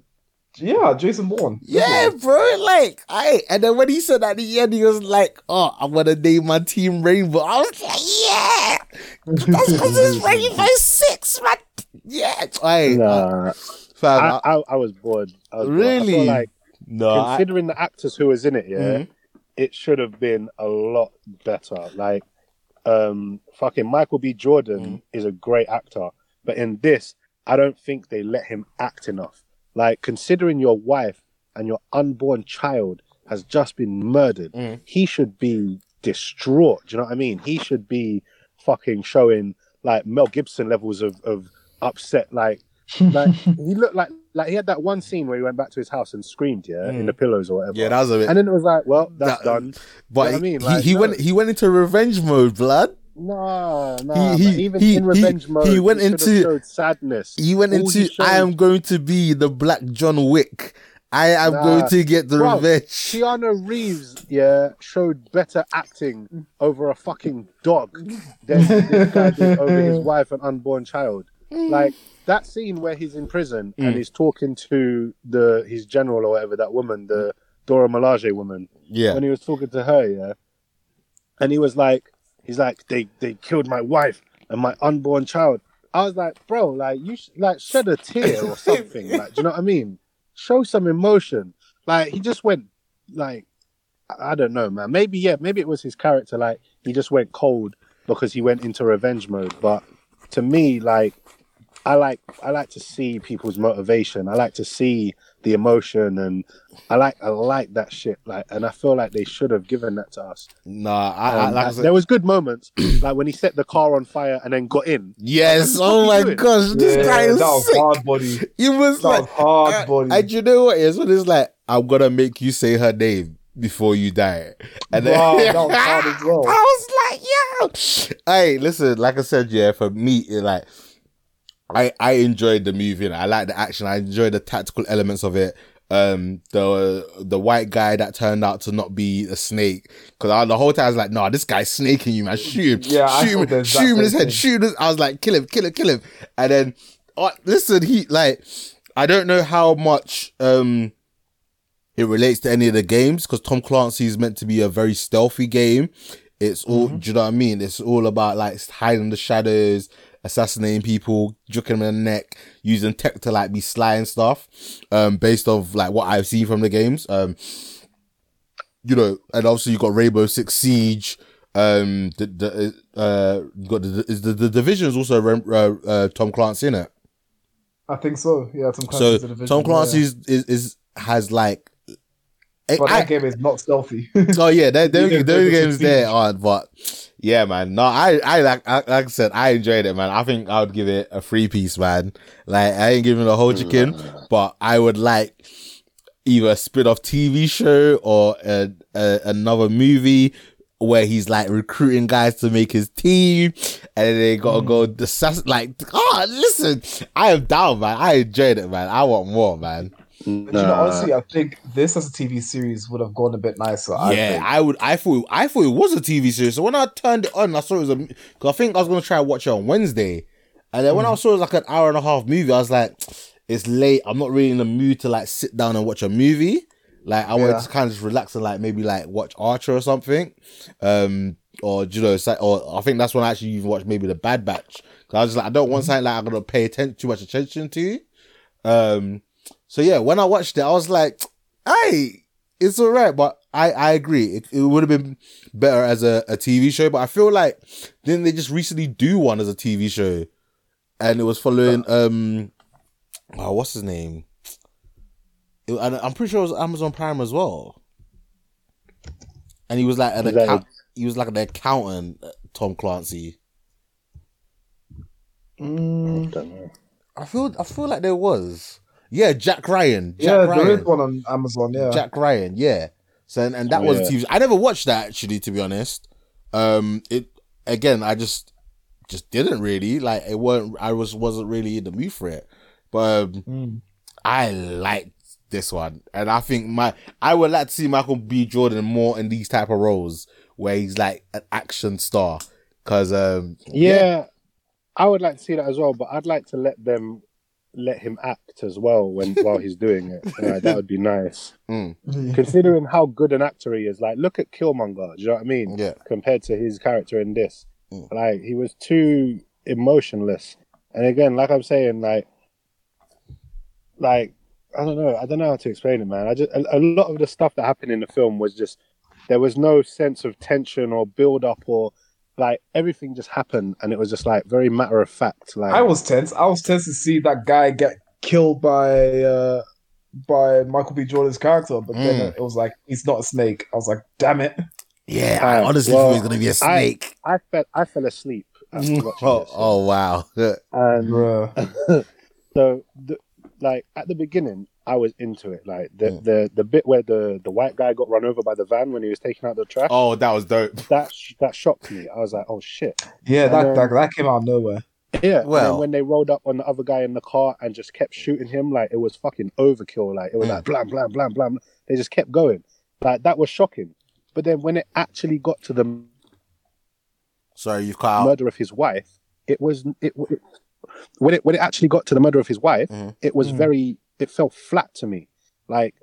yeah, Jason Bourne. Yeah, bro. Like, I and then when he said that at the end, he was like, "Oh, I'm gonna name my team Rainbow." I was like, "Yeah, that's because it's (laughs) Rainbow Six, man." Yeah, I, Nah, fam, I, I- I, I was bored. I was bored. I Really? feel like no, I- considering the actors who was in it, yeah, Mhm. it should have been a lot better. Like, um, fucking Michael B. Jordan Mm-hmm. is a great actor, but in this, I don't think they let him act enough. Like, considering your wife and your unborn child has just been murdered, Mhm. he should be distraught. Do you know what I mean? He should be fucking showing like Mel Gibson levels of, of upset. Like, like (laughs) he looked like like he had that one scene where he went back to his house and screamed, yeah, in Mm. the pillows or whatever. yeah, that was a bit. and then it was like, well, that's That- done. but you know what I mean? he, he no. went he went into revenge mode, blood. No, no. He- he- even he- in he- revenge mode, he went have into- showed sadness. He went All into he showed- I am going to be the black John Wick. I am Nah. going to get the Bro, revenge. Keanu Reeves, yeah, showed better acting over a fucking dog than this guy did over his (laughs) wife and unborn child. Like that scene where he's in prison and Mm. he's talking to the his general or whatever that woman, the Dora Milaje woman, Yeah, when he was talking to her, yeah, and he was like, he's like, they they killed my wife and my unborn child. I was like, bro, like you sh- like shed a tear or something. like, do you know what I mean? Show some emotion. Like he just went, like, I, I don't know, man. Maybe yeah, maybe it was his character. Like he just went cold because he went into revenge mode. But to me, like, I like I like to see people's motivation. I like to see the emotion, and I like I like that shit. Like, and I feel like they should have given that to us. nah, I, I Um, like I said, there was good moments, (clears throat) like when he set the car on fire and then got in. yes. What Oh my you doing? gosh, this Yeah, guy that is was sick. hard body. (laughs) He was That like, was hard body. and you know what? It's when it's like, I'm gonna make you say her name before you die. And then, Wow, (laughs) that was hard as well. I was like, yo, hey, listen, like I said, yeah, for me, it like, I I enjoyed the movie. and I like the action. I enjoyed the tactical elements of it. um the the white guy that turned out to not be a snake because the whole time I was like, "No, nah, this guy's snaking you, man. Shoot him, Yeah, shoot him, shoot him in his head, shoot him." I was like, "Kill him, kill him, kill him," and then uh, listen, he like I don't know how much um it relates to any of the games because Tom Clancy is meant to be a very stealthy game. It's all, Mm-hmm. do you know what I mean? It's all about like hiding the shadows, assassinating people, juking them in the neck, using tech to like be sly and stuff. Um, based off like what I've seen from the games. Um, you know, and obviously you got Rainbow Six Siege. Um, the the uh, got the is the, the division is also uh, uh, Tom Clancy in it. I think so. Yeah, Tom So Clancy's the division, Tom yeah. Clancy is, is is has like. But I- that game is not stealthy. Oh yeah, they they Even those games there aren't, (laughs) but yeah, man. No, I I like I, like I said, I enjoyed it, man. I think I would give it a free piece, man. Like I ain't giving it a whole chicken, but I would like either a spin off TV show or a, a, another movie where he's like recruiting guys to make his team, and then they gotta go mm. discuss. Like, oh, listen, I am down, man. I enjoyed it, man. I want more, man. But you know, honestly, I think this as a TV series would have gone a bit nicer. I yeah, think. I would. I thought. I thought it was a TV series. So when I turned it on, I saw it was a. Because I think I was gonna try and watch it on Wednesday, and then when I saw it was like an hour and a half movie, I was like, "It's late. I'm not really in the mood to like sit down and watch a movie. Like I wanted Yeah. to kind of just relax and like maybe like watch Archer or something, um, or you know, or I think that's when I actually even watched maybe the Bad Batch. Cause I was just like, I don't want something like I'm gonna pay attention too much attention to. Um, so yeah, when I watched it, I was like, "Hey, it's all right." But I I agree, it, it would have been better as a, a TV show. But I feel like didn't they just recently do one as a TV show, and it was following um, oh, what's his name? It- and I'm pretty sure it was Amazon Prime as well. And he was like an account. He was like an accountant, uh, Tom Clancy. Mm, don't know. I feel I feel like there was. Yeah, Jack Ryan. Jack yeah, Ryan. there is one on Amazon. Yeah, Jack Ryan, yeah. So and, and that Oh, was yeah. a TV. I never watched that actually, to be honest. Um, it again, I just just didn't really like it. weren't I was wasn't really in the mood for it, but um, Mm. I liked this one, and I think my I would like to see Michael B. Jordan more in these type of roles where he's like an action star. Cause um, Yeah, I would like to see that as well, but I'd like to let them let him act as well when (laughs) while he's doing it. Uh, that would be nice. Mm. Considering how good an actor he is, like look at Killmonger. Do you know what I mean? Yeah. Compared to his character in this, Mm. like he was too emotionless. And again, like I'm saying, like, like I don't know, I don't know how to explain it, man. I just a, a lot of the stuff that happened in the film was just there was no sense of tension or build up or like everything just happened and it was just like very matter of fact. Like I was tense. I was tense to see that guy get killed by uh by Michael B. Jordan's character, but then Mm. it was like he's not a snake. I was like, damn it. yeah, I honestly well, thought he was gonna be a snake. I fell I fell asleep. after oh, this. oh wow. (laughs) and (laughs) so the, like at the beginning I was into it. Like the, Mm. the the bit where the the white guy got run over by the van when he was taking out the trash. oh, that was dope. That that shocked me. I was like, oh shit. Yeah, that, And that then- that came out of nowhere. Yeah. Well- then when they rolled up on the other guy in the car and just kept shooting him, like it was fucking overkill. Like it was like blam blam blam blam. They just kept going. Like that was shocking. But then when it actually got to the Sorry, you've cut out. murder of his wife, it was it, it when it when it actually got to the murder of his wife, Mhm. it was Mhm. very it fell flat to me. Like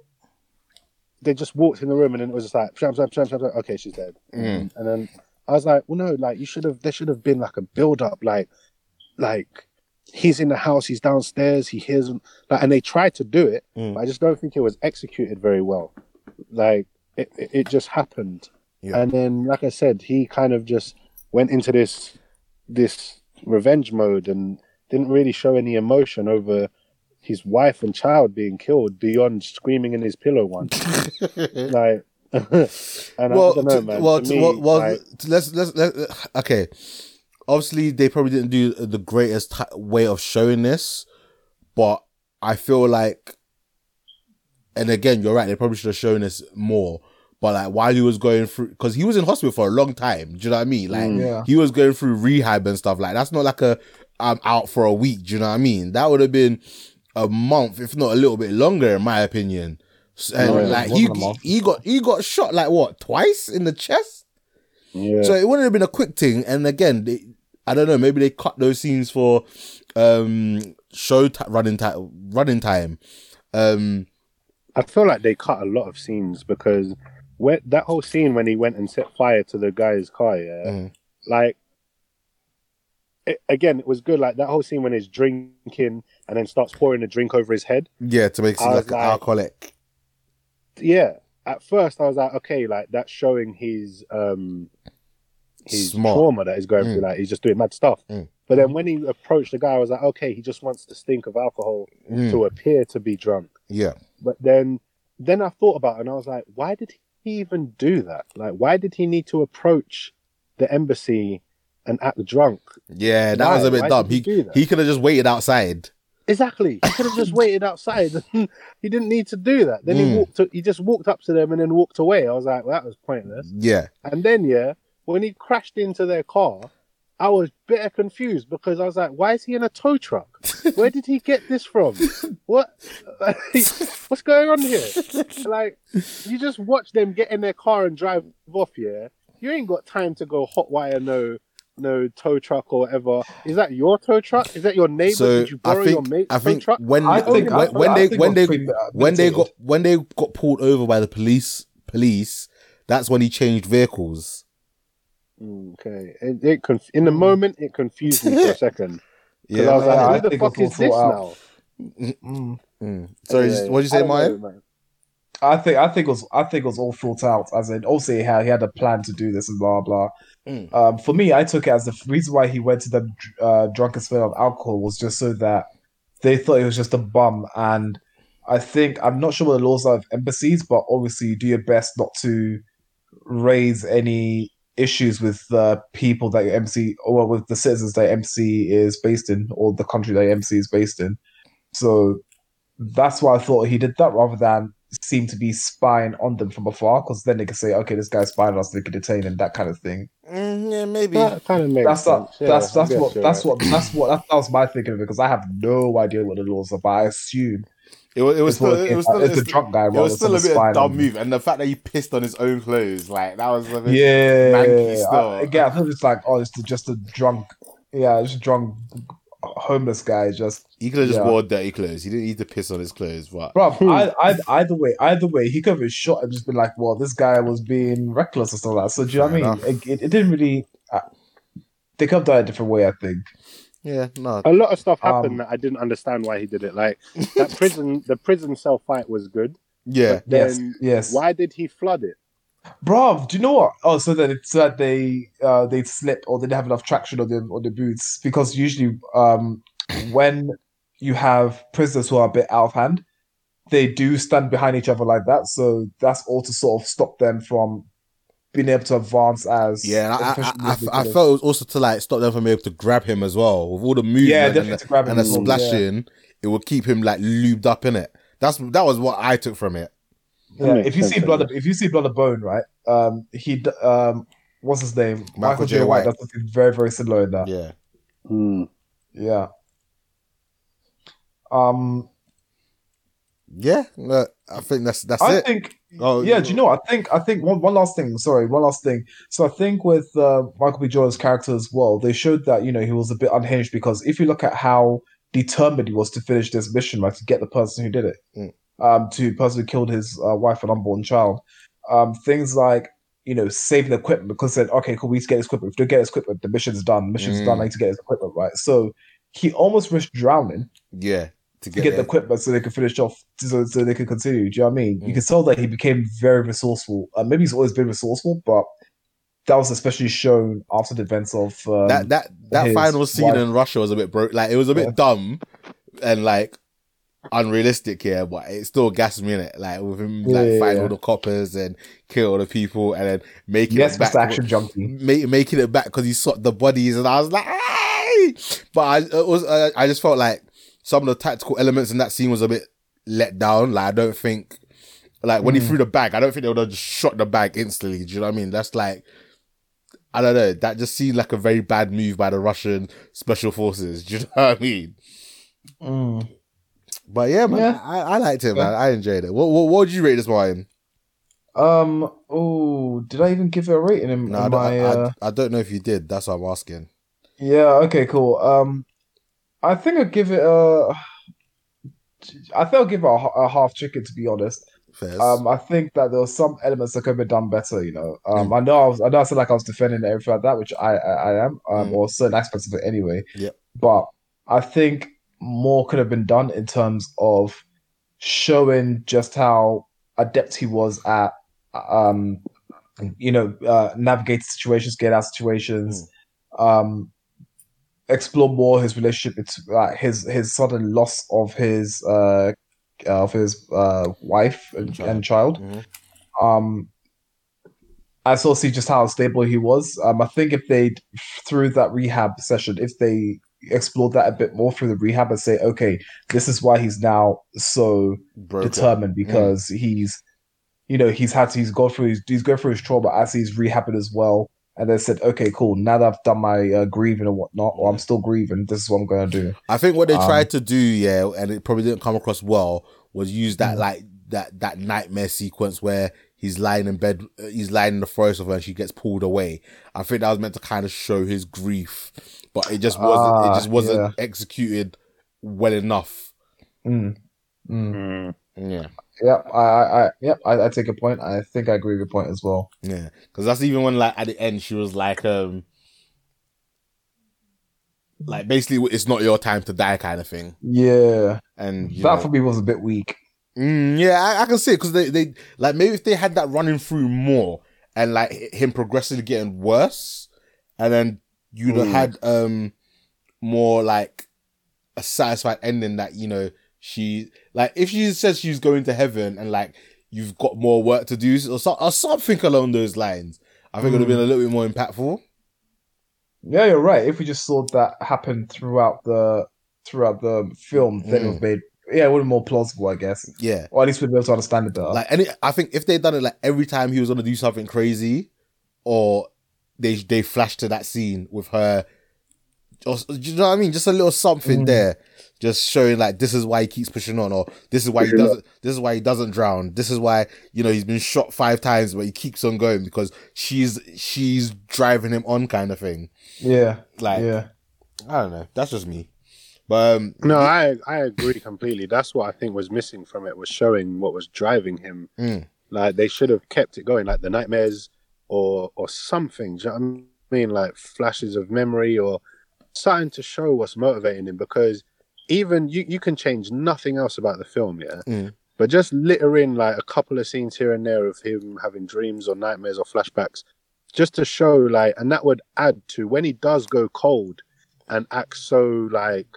they just walked in the room and then it was just like sham, sham, sham, sham, sham. okay, she's dead. Mm. And then I was like, well no, like you should have there should have been like a build up, like like he's in the house, he's downstairs, he hears like and they tried to do it, Mm. but I just don't think it was executed very well. Like it, it, it just happened. Yeah. And then like I said, he kind of just went into this this revenge mode and didn't really show any emotion over his wife and child being killed beyond screaming in his pillow once. (laughs) like (laughs) and I don't know, man. well, To to- me, well, well, like, let's, let's let okay. Obviously, they probably didn't do the greatest ti- way of showing this, but I feel like, and again, you're right. They probably should have shown this more. But like while he was going through, because he was in hospital for a long time. Do you know what I mean? Like Mm. Yeah. he was going through rehab and stuff. Like that's not like a I'm out for a week. Do you know what I mean? That would have been a month, if not a little bit longer, in my opinion. And Yeah, like he than a month. he got he got shot like what twice in the chest. Yeah. So it wouldn't have been a quick thing. And again, they, I don't know. Maybe they cut those scenes for um show ti running time. Running time. Um, I feel like they cut a lot of scenes because when, that whole scene when he went and set fire to the guy's car, yeah, Mhm. like it, again, it was good. Like that whole scene when he's drinking and then starts pouring a drink over his head. yeah, to make I like like- alcoholic. Yeah, at first I was like, okay, like that's showing his um his Smart. trauma that he's going Mm. through. Like he's just doing mad stuff. Mm. But then when he approached the guy, I was like, okay, he just wants the stink of alcohol Mm, to appear to be drunk. yeah, But then, then I thought about it and I was like, why did he even do that? Like, why did he need to approach the embassy and act drunk? yeah, that Why? was a bit Why dumb. he He he could have just waited outside. Exactly. He could have just (coughs) waited outside. (laughs) he didn't need to do that. Then Mm. he walked. He just walked up to them and then walked away. I was like, well, that was pointless. Yeah, And then, yeah, when he crashed into their car, I was bitter confused because I was like, why is he in a tow truck? (laughs) Where did he get this from? What? (laughs) What's going on here? Like, you just watch them get in their car and drive off, yeah? You ain't got time to go hotwire no no tow truck or whatever. Is that your tow truck? Is that your neighbor? so Did you I borrow think your mate's I tow truck? when I think when, I- when I they think when they was pre- when they got when they got pulled over by the police police, that's when he changed vehicles. Mm, Okay. It, it conf- in the moment, it confused me for a second. 'Cause I Yeah. was Yeah, I like, who the think fuck is this thought now? Mm. Mm. Sorry, Yeah, what did you say, don't know, Maya? I think I think it was I think it was all thought out. As in, obviously, he had, he had a plan to do this and blah blah. Mm. Um, for me, I took it as the reason why he went to the uh, smell of alcohol was just so that they thought he was just a bum. And I think I'm not sure what the laws are of embassies, but obviously, you do your best not to raise any issues with the people that your embassy or with the citizens that your embassy is based in or the country that your embassy is based in. So that's why I thought he did that rather than seem to be spying on them from afar, because then they could say, okay, this guy's spying on us, they could detain him, that kind of thing. Mm, yeah, maybe. That kind of makes That's that, sense. Yeah, that's I that's what you're that's right. what that's what that, that was my thinking of it because I have no idea what the laws are, but I assume It was, it was it's, what- still, it was still, it's the drunk guy. it was still a bit spying of dumb move, and the fact that he pissed on his own clothes, like that was a bit Yeah, manky still. I, again, I thought it's like, oh, it's just a drunk, yeah, just a drunk homeless guy. Just, He could have just Yeah. wore dirty clothes. He didn't need to piss on his clothes, but bro, (laughs) I, I, either way, either way, he could have been shot and just been like, well, this guy was being reckless or something like that. So do you know what I mean? It, it, it didn't really. Uh, they could have done it a different way, I think. yeah, no, A lot of stuff happened Um, that I didn't understand why he did it. Like that (laughs) prison, the prison cell fight was good. yeah, Yes, yes. Why did he flood it? Bro, do you know what? Oh, so that it's so that they uh they slip or they didn't have enough traction on the on the boots because usually um when you have prisoners who are a bit out of hand, they do stand behind each other like that. So that's all to sort of stop them from being able to advance as yeah. I, I, I, I felt it was also to like stop them from being able to grab him as well with all the movement yeah, and definitely the, to grab him and the as well, yeah. splashing. It would keep him like lubed up in it. That's that was what I took from it. That Yeah, if you see I blood, guess. if you see blood of bone, right? Um, he um, what's his name? Michael J. J. White. does something very very similar in that. Yeah, Hmm. Yeah. Um, yeah. No, I think that's that's I it. think. Oh, yeah, do you know? I think. I think one one last thing. Sorry, one last thing. So I think with uh, Michael B. Jordan's character as well, they showed that you know he was a bit unhinged because if you look at how determined he was to finish this mission, like to get the person who did it, Mm. Um, to person who killed his uh, wife and unborn child, um, things like you know saving equipment because said, okay, cool, we need to get this equipment. If we don't get this equipment, the mission's done. The mission's Mm. done. I need to get his equipment right. So he almost risked drowning yeah, to to get, get the equipment so they could finish off, so, so they could continue. Do you know what I mean? You Mm. can tell that he became very resourceful. Uh, maybe he's always been resourceful, but that was especially shown after the events of um, that that that final scene wife. in Russia was a bit broke. Like it was a bit Yeah. dumb and like unrealistic here, but it still gassed me in it. Like with him like yeah, fighting yeah. all the coppers and kill all the people and then making yes, it back. Action Junkie. ma- making it back because he saw the bodies, and I was like, but I it was uh, I just felt like some of the tactical elements in that scene was a bit let down. Like I don't think, like when he Mm. threw the bag, I don't think they would have just shot the bag instantly. Do you know what I mean? That's like. I don't know. That just seemed like a very bad move by the Russian special forces. (laughs) Do you know what I mean? Mm. But yeah, man, Yeah. I, I liked it, man. I enjoyed it. What, what, what would you rate this wine? Um. Oh, did I even give it a rating in, No, in I, don't, my? I, uh... I, don't know if you did. That's what I'm asking. Yeah. Okay. Cool. Um, I think I'd give it a. I think I'll give it a half chicken to be honest. Fairs. Um, I think that there were some elements that could have been done better. You know, um, I know I was, I know I said like I was defending everything like that, which I, I, I am, um, Mm. or certain aspects of it anyway. Yep. But I think more could have been done in terms of showing just how adept he was at, um, you know, uh, navigating situations, get out situations, um, explore more his relationship, it's uh, his his sudden loss of his uh of his uh wife and, Child. and child. Mhm. Um, I saw see just how stable he was. Um, I think if they through that rehab session, if they explored that a bit more through the rehab and say, okay, this is why he's now so Broken. determined because he's, you know, he's had to, he's gone through, his, he's going through his trauma as he's rehabbing as well. And they said, okay, cool. Now that I've done my uh, grieving and whatnot, or I'm still grieving, this is what I'm going to do. I think what they Um, tried to do, yeah, and it probably didn't come across well, was use Mm. that like that that nightmare sequence where he's lying in bed, uh, he's lying in the forest of her, and she gets pulled away. I think that was meant to kind of show his grief, but it just wasn't. Ah, it just wasn't yeah. executed well enough. Mm. Mm. Yeah, Yep, I, I, I yep, I, I take a point. I think I agree with your point as well. yeah, because that's even when like at the end she was like, um, like basically it's not your time to die kind of thing, Yeah, and that know- for me was a bit weak. Mm, yeah, I, I can see it because they, they like maybe if they had that running through more and like him progressively getting worse, and then you'd have Mm. had um more like a satisfied ending that you know she like if she says she's going to heaven and like you've got more work to do or, so, or something along those lines. I think it would have been a little bit more impactful. Yeah, you're right. If we just saw that happen throughout the throughout the film, then it would have made yeah, it would have been more plausible, I guess. Yeah, Or at least we'd be able to understand it better. like any i think if they'd done it like every time he was gonna do something crazy or they they flashed to that scene with her or do you know what i mean just a little something Mm. there just showing like this is why he keeps pushing on or this is why he doesn't this is why he doesn't drown this is why you know he's been shot five times but he keeps on going because she's she's driving him on kind of thing yeah, like yeah. i don't know that's just me but um No, I I agree completely. That's what I think was missing from it was showing what was driving him. Mm. Like they should have kept it going, like the nightmares or or something. You know I mean? Like flashes of memory or something to show what's motivating him. Because even you you can change nothing else about the film, yeah. Mm. But just litter in like a couple of scenes here and there of him having dreams or nightmares or flashbacks, just to show like, and that would add to when he does go cold and act so like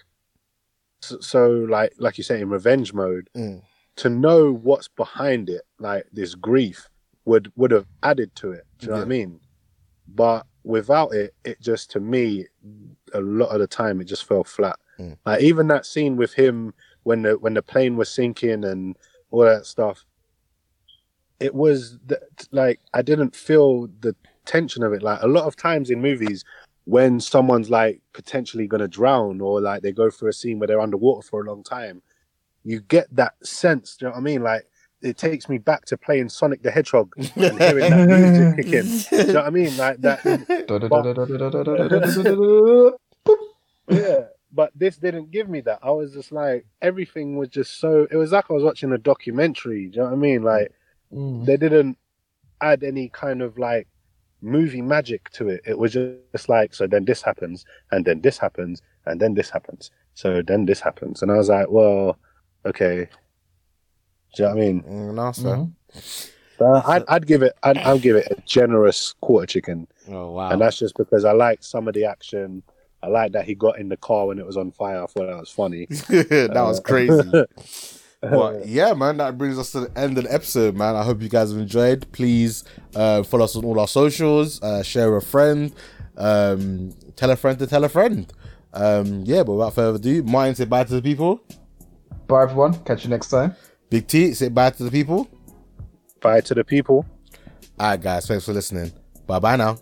so, so like like you say in revenge mode Mm. to know what's behind it like this grief would would have added to it. Do you know what i mean? But without it it just to me a lot of the time it just fell flat. Mm. like even that scene with him when the when the plane was sinking and all that stuff it was like i didn't feel the tension of it. Like a lot of times in movies when someone's like potentially going to drown or like they go through a scene where they're underwater for a long time you get that sense do you know what i mean? Like it takes me back to playing sonic the hedgehog and hearing that music (laughs) kick in do you know what i mean? Like that (laughs) (laughs) yeah but this didn't give me that. I was just like everything was just so it was like i was watching a documentary do you know what i mean? Like Mm. they didn't add any kind of like movie magic to it. It was just like, so then this happens, and then this happens, and then this happens. So then this happens. And I was like, well, okay. Do you know what I mean? Mm, no, sir. Mhm. So I'd, I'd give it, I'd, I'll give it a generous quarter chicken. oh wow And that's just because I liked some of the action. I like that he got in the car when it was on fire. I thought that was funny. (laughs) that was Uh, crazy (laughs) But (laughs) yeah, man, that brings us to the end of the episode, man. I hope you guys have enjoyed. Please uh, follow us on all our socials, uh, share with a friend, um, tell a friend to tell a friend. Um, yeah, but without further ado, Martin, say bye to the people. Bye everyone. Catch you next time. Big T, say bye to the people. Bye to the people. All right, guys, thanks for listening. Bye bye now.